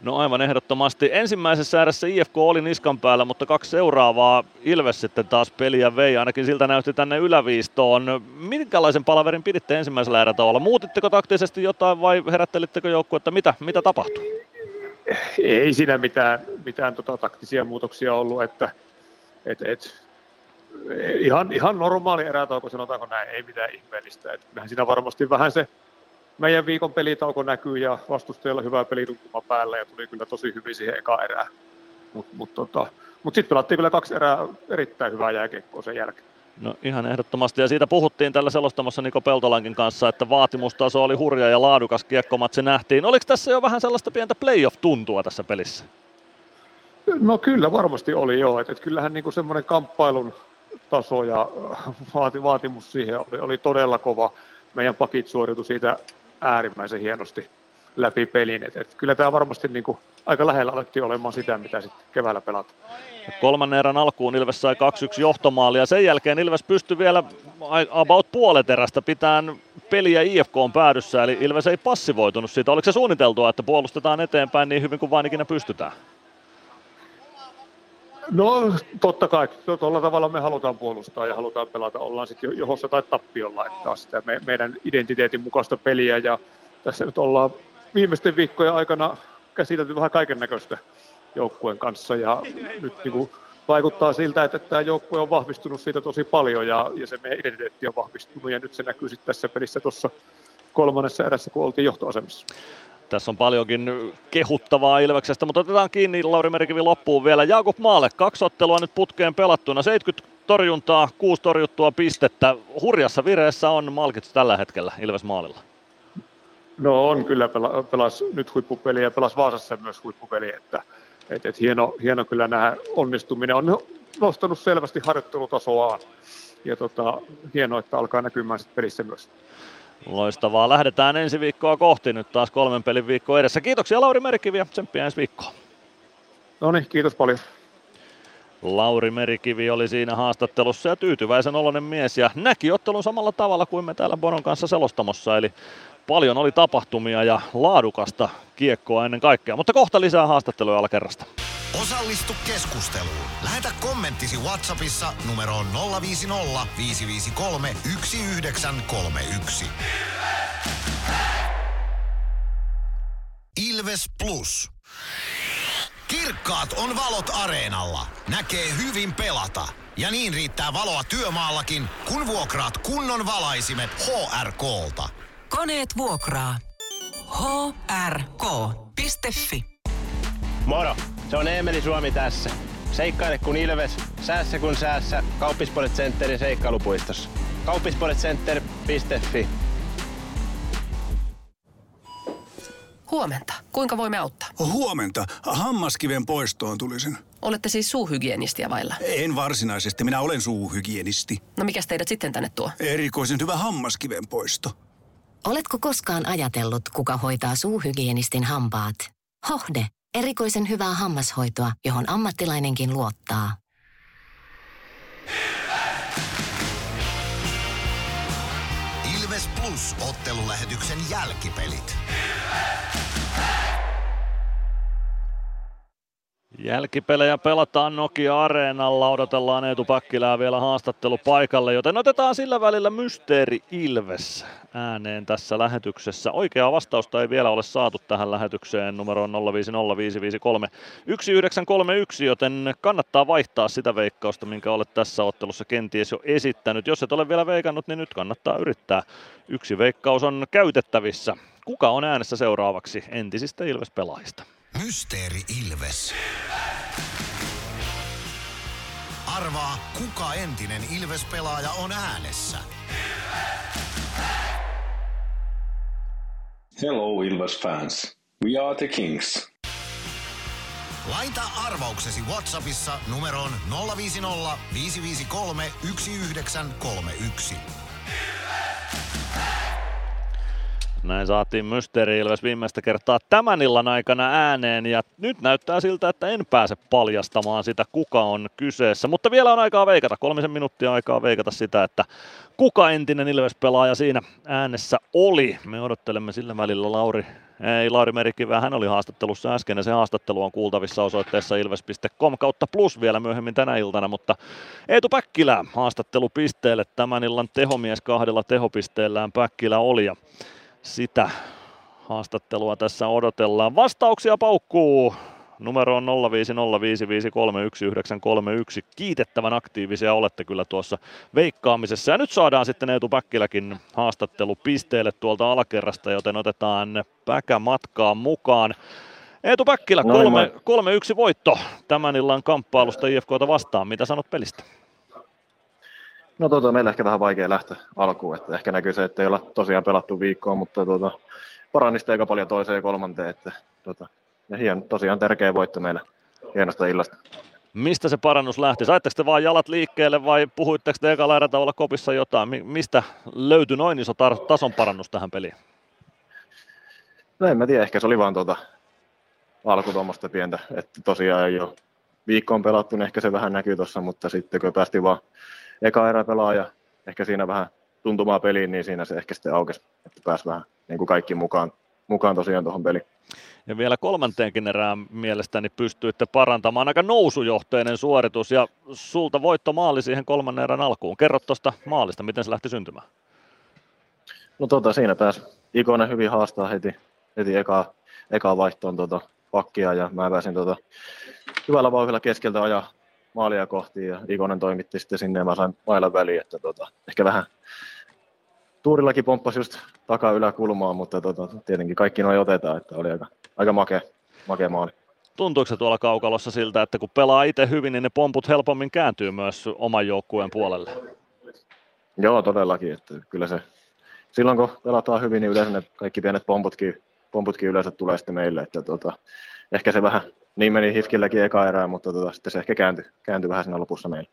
No aivan ehdottomasti. Ensimmäisessä erässä IFK oli niskan päällä, mutta kaksi seuraavaa Ilves sitten taas peliä vei. Ainakin siltä näytti tänne yläviistoon. Minkälaisen palaverin piditte ensimmäisellä erätauolla? Muutitteko taktisesti jotain vai herättelittekö joukkuetta? Mitä, mitä tapahtui? Ei siinä mitään, mitään tota, taktisia muutoksia ollut, että et, et, ihan, ihan normaali erätauko, sanotaanko näin, ei mitään ihmeellistä. Et kyllähän siinä varmasti vähän se meidän viikon pelitauko näkyy ja vastustajalla hyvä pelituntuma päällä ja tuli kyllä tosi hyvin siihen eka erään. Mutta mut, tota, mut sitten pelattiin kyllä kaksi erää erittäin hyvää jääkiekkoa sen jälkeen. No ihan ehdottomasti, ja siitä puhuttiin tällä selostamassa Niko Peltolankin kanssa, että vaatimustaso oli hurja ja laadukas kiekkomatsi nähtiin. Oliko tässä jo vähän sellaista pientä playoff-tuntua tässä pelissä? No kyllä varmasti oli joo, että et kyllähän niinku semmoinen kamppailun taso ja vaati, vaatimus siihen oli, oli todella kova. Meidän pakit suoriutui siitä äärimmäisen hienosti läpi pelin. Et, et kyllä tämä varmasti niin kuin aika lähellä alettiin olemaan sitä, mitä sitten keväällä pelata. Kolmannen erän alkuun Ilves sai 2-1 johtomaalia. Sen jälkeen Ilves pystyi vielä about puolet erästä pitämään peliä IFK on päädyssä, eli Ilves ei passivoitunut siitä. Oliko se suunniteltua, että puolustetaan eteenpäin niin hyvin kuin vain ikinä pystytään? No totta kai, tuolla tavalla me halutaan puolustaa ja halutaan pelata, ollaan sitten johossa tai tappiolla, että sitä me, meidän identiteetin mukaista peliä. Ja tässä nyt ollaan viimeisten viikkojen aikana käsitelty vähän kaiken näköistä joukkueen kanssa. Ja nyt niin kuin vaikuttaa siltä, että tämä joukkue on vahvistunut siitä tosi paljon ja, ja se meidän identiteetti on vahvistunut. Ja nyt se näkyy sitten tässä pelissä tuossa kolmannessa erässä, kun oltiin johtoasemassa. Tässä on paljonkin kehuttavaa Ilveksestä, mutta otetaan kiinni Lauri Merikivi loppuun vielä. Jakub Maalle, kaksi ottelua nyt putkeen pelattuna, 70 torjuntaa, kuusi torjuttua pistettä. Hurjassa vireessä on Malkits tällä hetkellä Ilves Maalilla. No on kyllä, pela, pelas nyt huippupeliä ja pelas Vaasassa myös huippupeli, että et, et hieno, hieno kyllä nämä onnistuminen. On nostanut selvästi harjoittelutasoaan ja tota, hienoa, että alkaa näkymään sitten pelissä myös. Loistavaa. Lähdetään ensi viikkoa kohti. Nyt taas kolmen pelin viikko edessä. Kiitoksia Lauri Merikivi ja tsemppiä ensi viikkoon. No niin, kiitos paljon. Lauri Merikivi oli siinä haastattelussa ja tyytyväisen oloinen mies ja näki ottelun samalla tavalla kuin me täällä Bonon kanssa selostamossa. Eli paljon oli tapahtumia ja laadukasta kiekkoa ennen kaikkea, mutta kohta lisää haastatteluja alakerrasta. Osallistu keskusteluun. Lähetä kommenttisi Whatsappissa numeroon 050 553 1931. Ilves Plus. Kirkkaat on valot areenalla. Näkee hyvin pelata. Ja niin riittää valoa työmaallakin, kun vuokraat kunnon valaisimet HRKlta. Koneet vuokraa. hrk.fi Moro! Se on Eemeli Suomi tässä. Seikkaile kun ilves, säässä kun säässä. Kauppispoilet Centerin seikkailupuistossa. Kauppispoiletcenter.fi Huomenta. Kuinka voimme auttaa? Huomenta. Hammaskiven poistoon tulisin. Olette siis suuhygienistia vailla? En varsinaisesti. Minä olen suuhygienisti. No mikä teidät sitten tänne tuo? Erikoisen hyvä hammaskiven poisto. Oletko koskaan ajatellut, kuka hoitaa suuhygienistin hampaat? Hohde. Erikoisen hyvää hammashoitoa, johon ammattilainenkin luottaa. Ilves Plus ottelulähetyksen jälkipelit. Jälkipelejä pelataan Nokia Areenalla, odotellaan Eetu Päkkilää vielä haastattelu paikalle, joten otetaan sillä välillä Mysteeri Ilves ääneen tässä lähetyksessä. Oikeaa vastausta ei vielä ole saatu tähän lähetykseen numeroon 05055531931, joten kannattaa vaihtaa sitä veikkausta, minkä olet tässä ottelussa kenties jo esittänyt. Jos et ole vielä veikannut, niin nyt kannattaa yrittää. Yksi veikkaus on käytettävissä. Kuka on äänessä seuraavaksi entisistä Ilves-pelaajista? Mysteeri Ilves. Arvaa, kuka entinen Ilves-pelaaja on äänessä. Hello Ilves fans. We are the Kings. Laita arvauksesi Whatsappissa numeroon 050 553 1931. Näin saatiin Mysteeri Ilves viimeistä kertaa tämän illan aikana ääneen ja nyt näyttää siltä, että en pääse paljastamaan sitä, kuka on kyseessä. Mutta vielä on aikaa veikata, kolmisen minuuttia aikaa veikata sitä, että kuka entinen Ilves-pelaaja siinä äänessä oli. Me odottelemme sillä välillä Lauri ei, Lauri Merikivä, hän oli haastattelussa äsken ja se haastattelu on kuultavissa osoitteessa ilves.com kautta plus vielä myöhemmin tänä iltana, mutta Eetu Päkkilä haastattelupisteelle tämän illan tehomies kahdella tehopisteellään Päkkilä oli ja sitä haastattelua tässä odotellaan. Vastauksia paukkuu Numero on 0505531931. Kiitettävän aktiivisia olette kyllä tuossa veikkaamisessa. Ja nyt saadaan sitten Eetu Päkkiläkin haastattelu pisteelle tuolta alakerrasta, joten otetaan Päkä matkaan mukaan. Eetu Päkkilä, 3-1 kolme, voitto tämän illan kamppailusta IFKta vastaan. Mitä sanot pelistä? No tuota, meillä ehkä vähän vaikea lähteä alkuun, että ehkä näkyy se, että ei olla tosiaan pelattu viikkoa, mutta tuota, parannista aika paljon toiseen ja kolmanteen, että tuota, ja hien, tosiaan tärkeä voitto meille hienosta illasta. Mistä se parannus lähti? Saitteko te vaan jalat liikkeelle vai puhuitteko te ekalla erätavalla kopissa jotain? Mistä löytyi noin iso tar- tason parannus tähän peliin? No en mä tiedä, ehkä se oli vaan tuota alku tuommoista pientä, että tosiaan ei ole viikkoon pelattu, niin ehkä se vähän näkyy tuossa, mutta sitten kun päästiin vaan eka erä pelaa ja ehkä siinä vähän tuntumaa peliin, niin siinä se ehkä sitten aukesi, että pääsi vähän niin kuin kaikki mukaan, mukaan tosiaan tuohon peliin. Ja vielä kolmanteenkin erään mielestäni pystyitte parantamaan. Aika nousujohteinen suoritus ja sulta voitto maali siihen kolmannen erän alkuun. Kerro tuosta maalista, miten se lähti syntymään? No tota, siinä pääsi Ikonen hyvin haastaa heti, heti eka, eka vaihtoon tota, pakkia ja mä pääsin tota, hyvällä vauhdilla keskeltä ajaa maalia kohti ja Ikonen toimitti sitten sinne ja mä sain mailan väliin, että tota, ehkä vähän tuurillakin pomppasi just takaa yläkulmaan, mutta tota, tietenkin kaikki noin otetaan, että oli aika, aika makea, makea maali. Tuntuuko se tuolla kaukalossa siltä, että kun pelaa itse hyvin, niin ne pomput helpommin kääntyy myös oman joukkueen puolelle? Joo, todellakin. Että kyllä se, silloin kun pelataan hyvin, niin yleensä ne kaikki pienet pomputkin, pomputkin yleensä tulee sitten meille. Että tota, ehkä se vähän niin meni Hifkilläkin eka erää, mutta tota, sitten se ehkä kääntyi, kääntyi vähän siinä lopussa meille.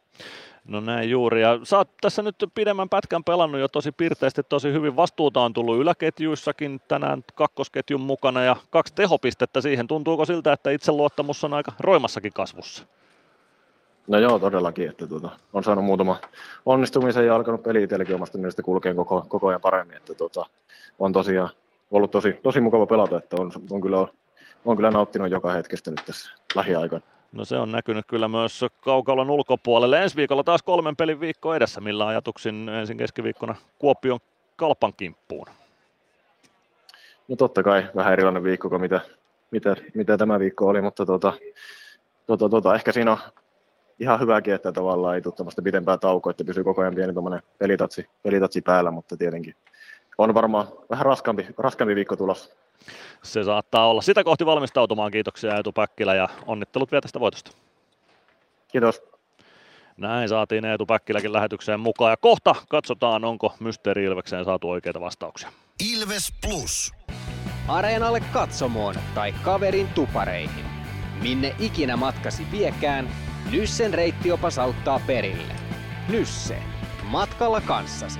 No näin juuri. Ja sä oot tässä nyt pidemmän pätkän pelannut jo tosi pirteästi, tosi hyvin. Vastuuta on tullut yläketjuissakin tänään kakkosketjun mukana ja kaksi tehopistettä siihen. Tuntuuko siltä, että itseluottamus on aika roimassakin kasvussa? No joo, todellakin. Että tuota, on saanut muutama onnistumisen ja alkanut peli itselläkin omasta mielestä kulkee koko, koko ajan paremmin. Että tuota, on tosiaan ollut tosi, tosi mukava pelata, että on, on, kyllä, on kyllä nauttinut joka hetkestä nyt tässä lähiaikoina. No se on näkynyt kyllä myös kaukalon ulkopuolelle. Ensi viikolla taas kolmen pelin viikko edessä, millä ajatuksin ensin keskiviikkona Kuopion kalpan kimppuun. No totta kai vähän erilainen viikko kuin mitä, mitä, mitä tämä viikko oli, mutta tota, tota, tota, ehkä siinä on ihan hyväkin, että tavallaan ei tule tämmöistä pitempää taukoa, että pysyy koko ajan pieni pelitatsi, pelitatsi päällä, mutta tietenkin on varmaan vähän raskampi, raskampi viikko tulossa. Se saattaa olla. Sitä kohti valmistautumaan. Kiitoksia Eetu Päkkilä ja onnittelut vielä tästä voitosta. Kiitos. Näin saatiin Eetu Päkkiläkin lähetykseen mukaan. Ja kohta katsotaan, onko Mysteeri Ilvekseen saatu oikeita vastauksia. Ilves Plus. Areenalle katsomoon tai kaverin tupareihin. Minne ikinä matkasi viekään, Nyssen reittiopas auttaa perille. Nysse. Matkalla kanssasi.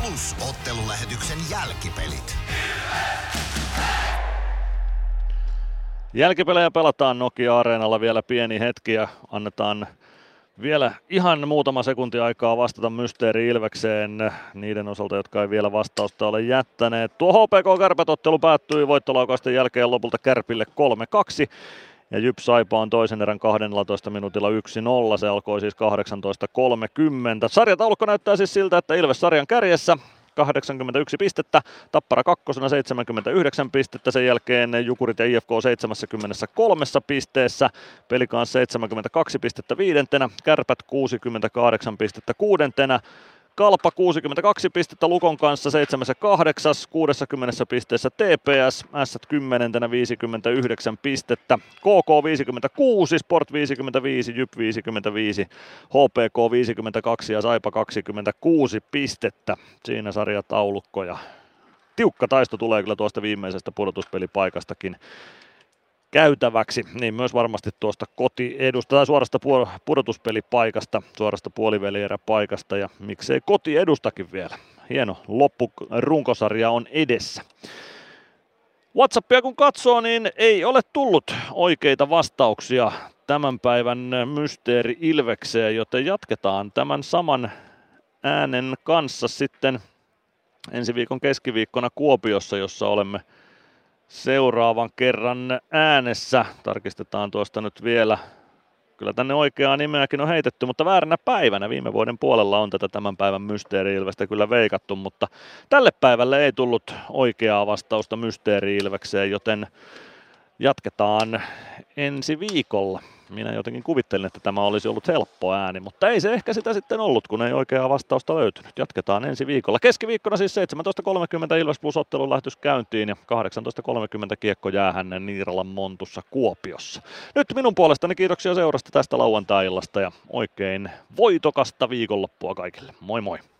Plus ottelulähetyksen jälkipelit. Jälkipelejä pelataan Nokia-areenalla vielä pieni hetki ja annetaan vielä ihan muutama sekunti aikaa vastata Mysteeri Ilvekseen niiden osalta, jotka ei vielä vastausta ole jättäneet. Tuo HPK Kärpätottelu päättyi voittolaukausten jälkeen lopulta Kärpille 3-2. Ja Jyp Saipa on toisen erän 12 minuutilla 1-0. Se alkoi siis 18.30. Sarjataulukko näyttää siis siltä, että Ilves sarjan kärjessä 81 pistettä, Tappara kakkosena 79 pistettä, sen jälkeen Jukurit ja IFK 73 pisteessä, Pelikans 72 pistettä viidentenä, Kärpät 68 pistettä kuudentena, Kalpa 62 pistettä Lukon kanssa 7 8, 60 pisteessä TPS, S 10 59 pistettä, KK 56, Sport 55, Jyp 55, HPK 52 ja Saipa 26 pistettä. Siinä sarjataulukkoja. Tiukka taisto tulee kyllä tuosta viimeisestä pudotuspelipaikastakin käytäväksi, niin myös varmasti tuosta kotiedusta tai suorasta pudotuspelipaikasta, suorasta puolivälieräpaikasta ja miksei kotiedustakin vielä. Hieno loppurunkosarja on edessä. Whatsappia kun katsoo, niin ei ole tullut oikeita vastauksia tämän päivän mysteeri Ilvekseen, joten jatketaan tämän saman äänen kanssa sitten ensi viikon keskiviikkona Kuopiossa, jossa olemme seuraavan kerran äänessä. Tarkistetaan tuosta nyt vielä. Kyllä tänne oikeaa nimeäkin on heitetty, mutta vääränä päivänä viime vuoden puolella on tätä tämän päivän mysteeri-ilvestä kyllä veikattu, mutta tälle päivälle ei tullut oikeaa vastausta mysteeri-ilvekseen, joten jatketaan ensi viikolla minä jotenkin kuvittelin, että tämä olisi ollut helppo ääni, mutta ei se ehkä sitä sitten ollut, kun ei oikeaa vastausta löytynyt. Jatketaan ensi viikolla. Keskiviikkona siis 17.30 Ilves Plus ottelun lähetys käyntiin ja 18.30 kiekko jää hänen Niiralan Montussa Kuopiossa. Nyt minun puolestani kiitoksia seurasta tästä lauantai-illasta ja oikein voitokasta viikonloppua kaikille. Moi moi!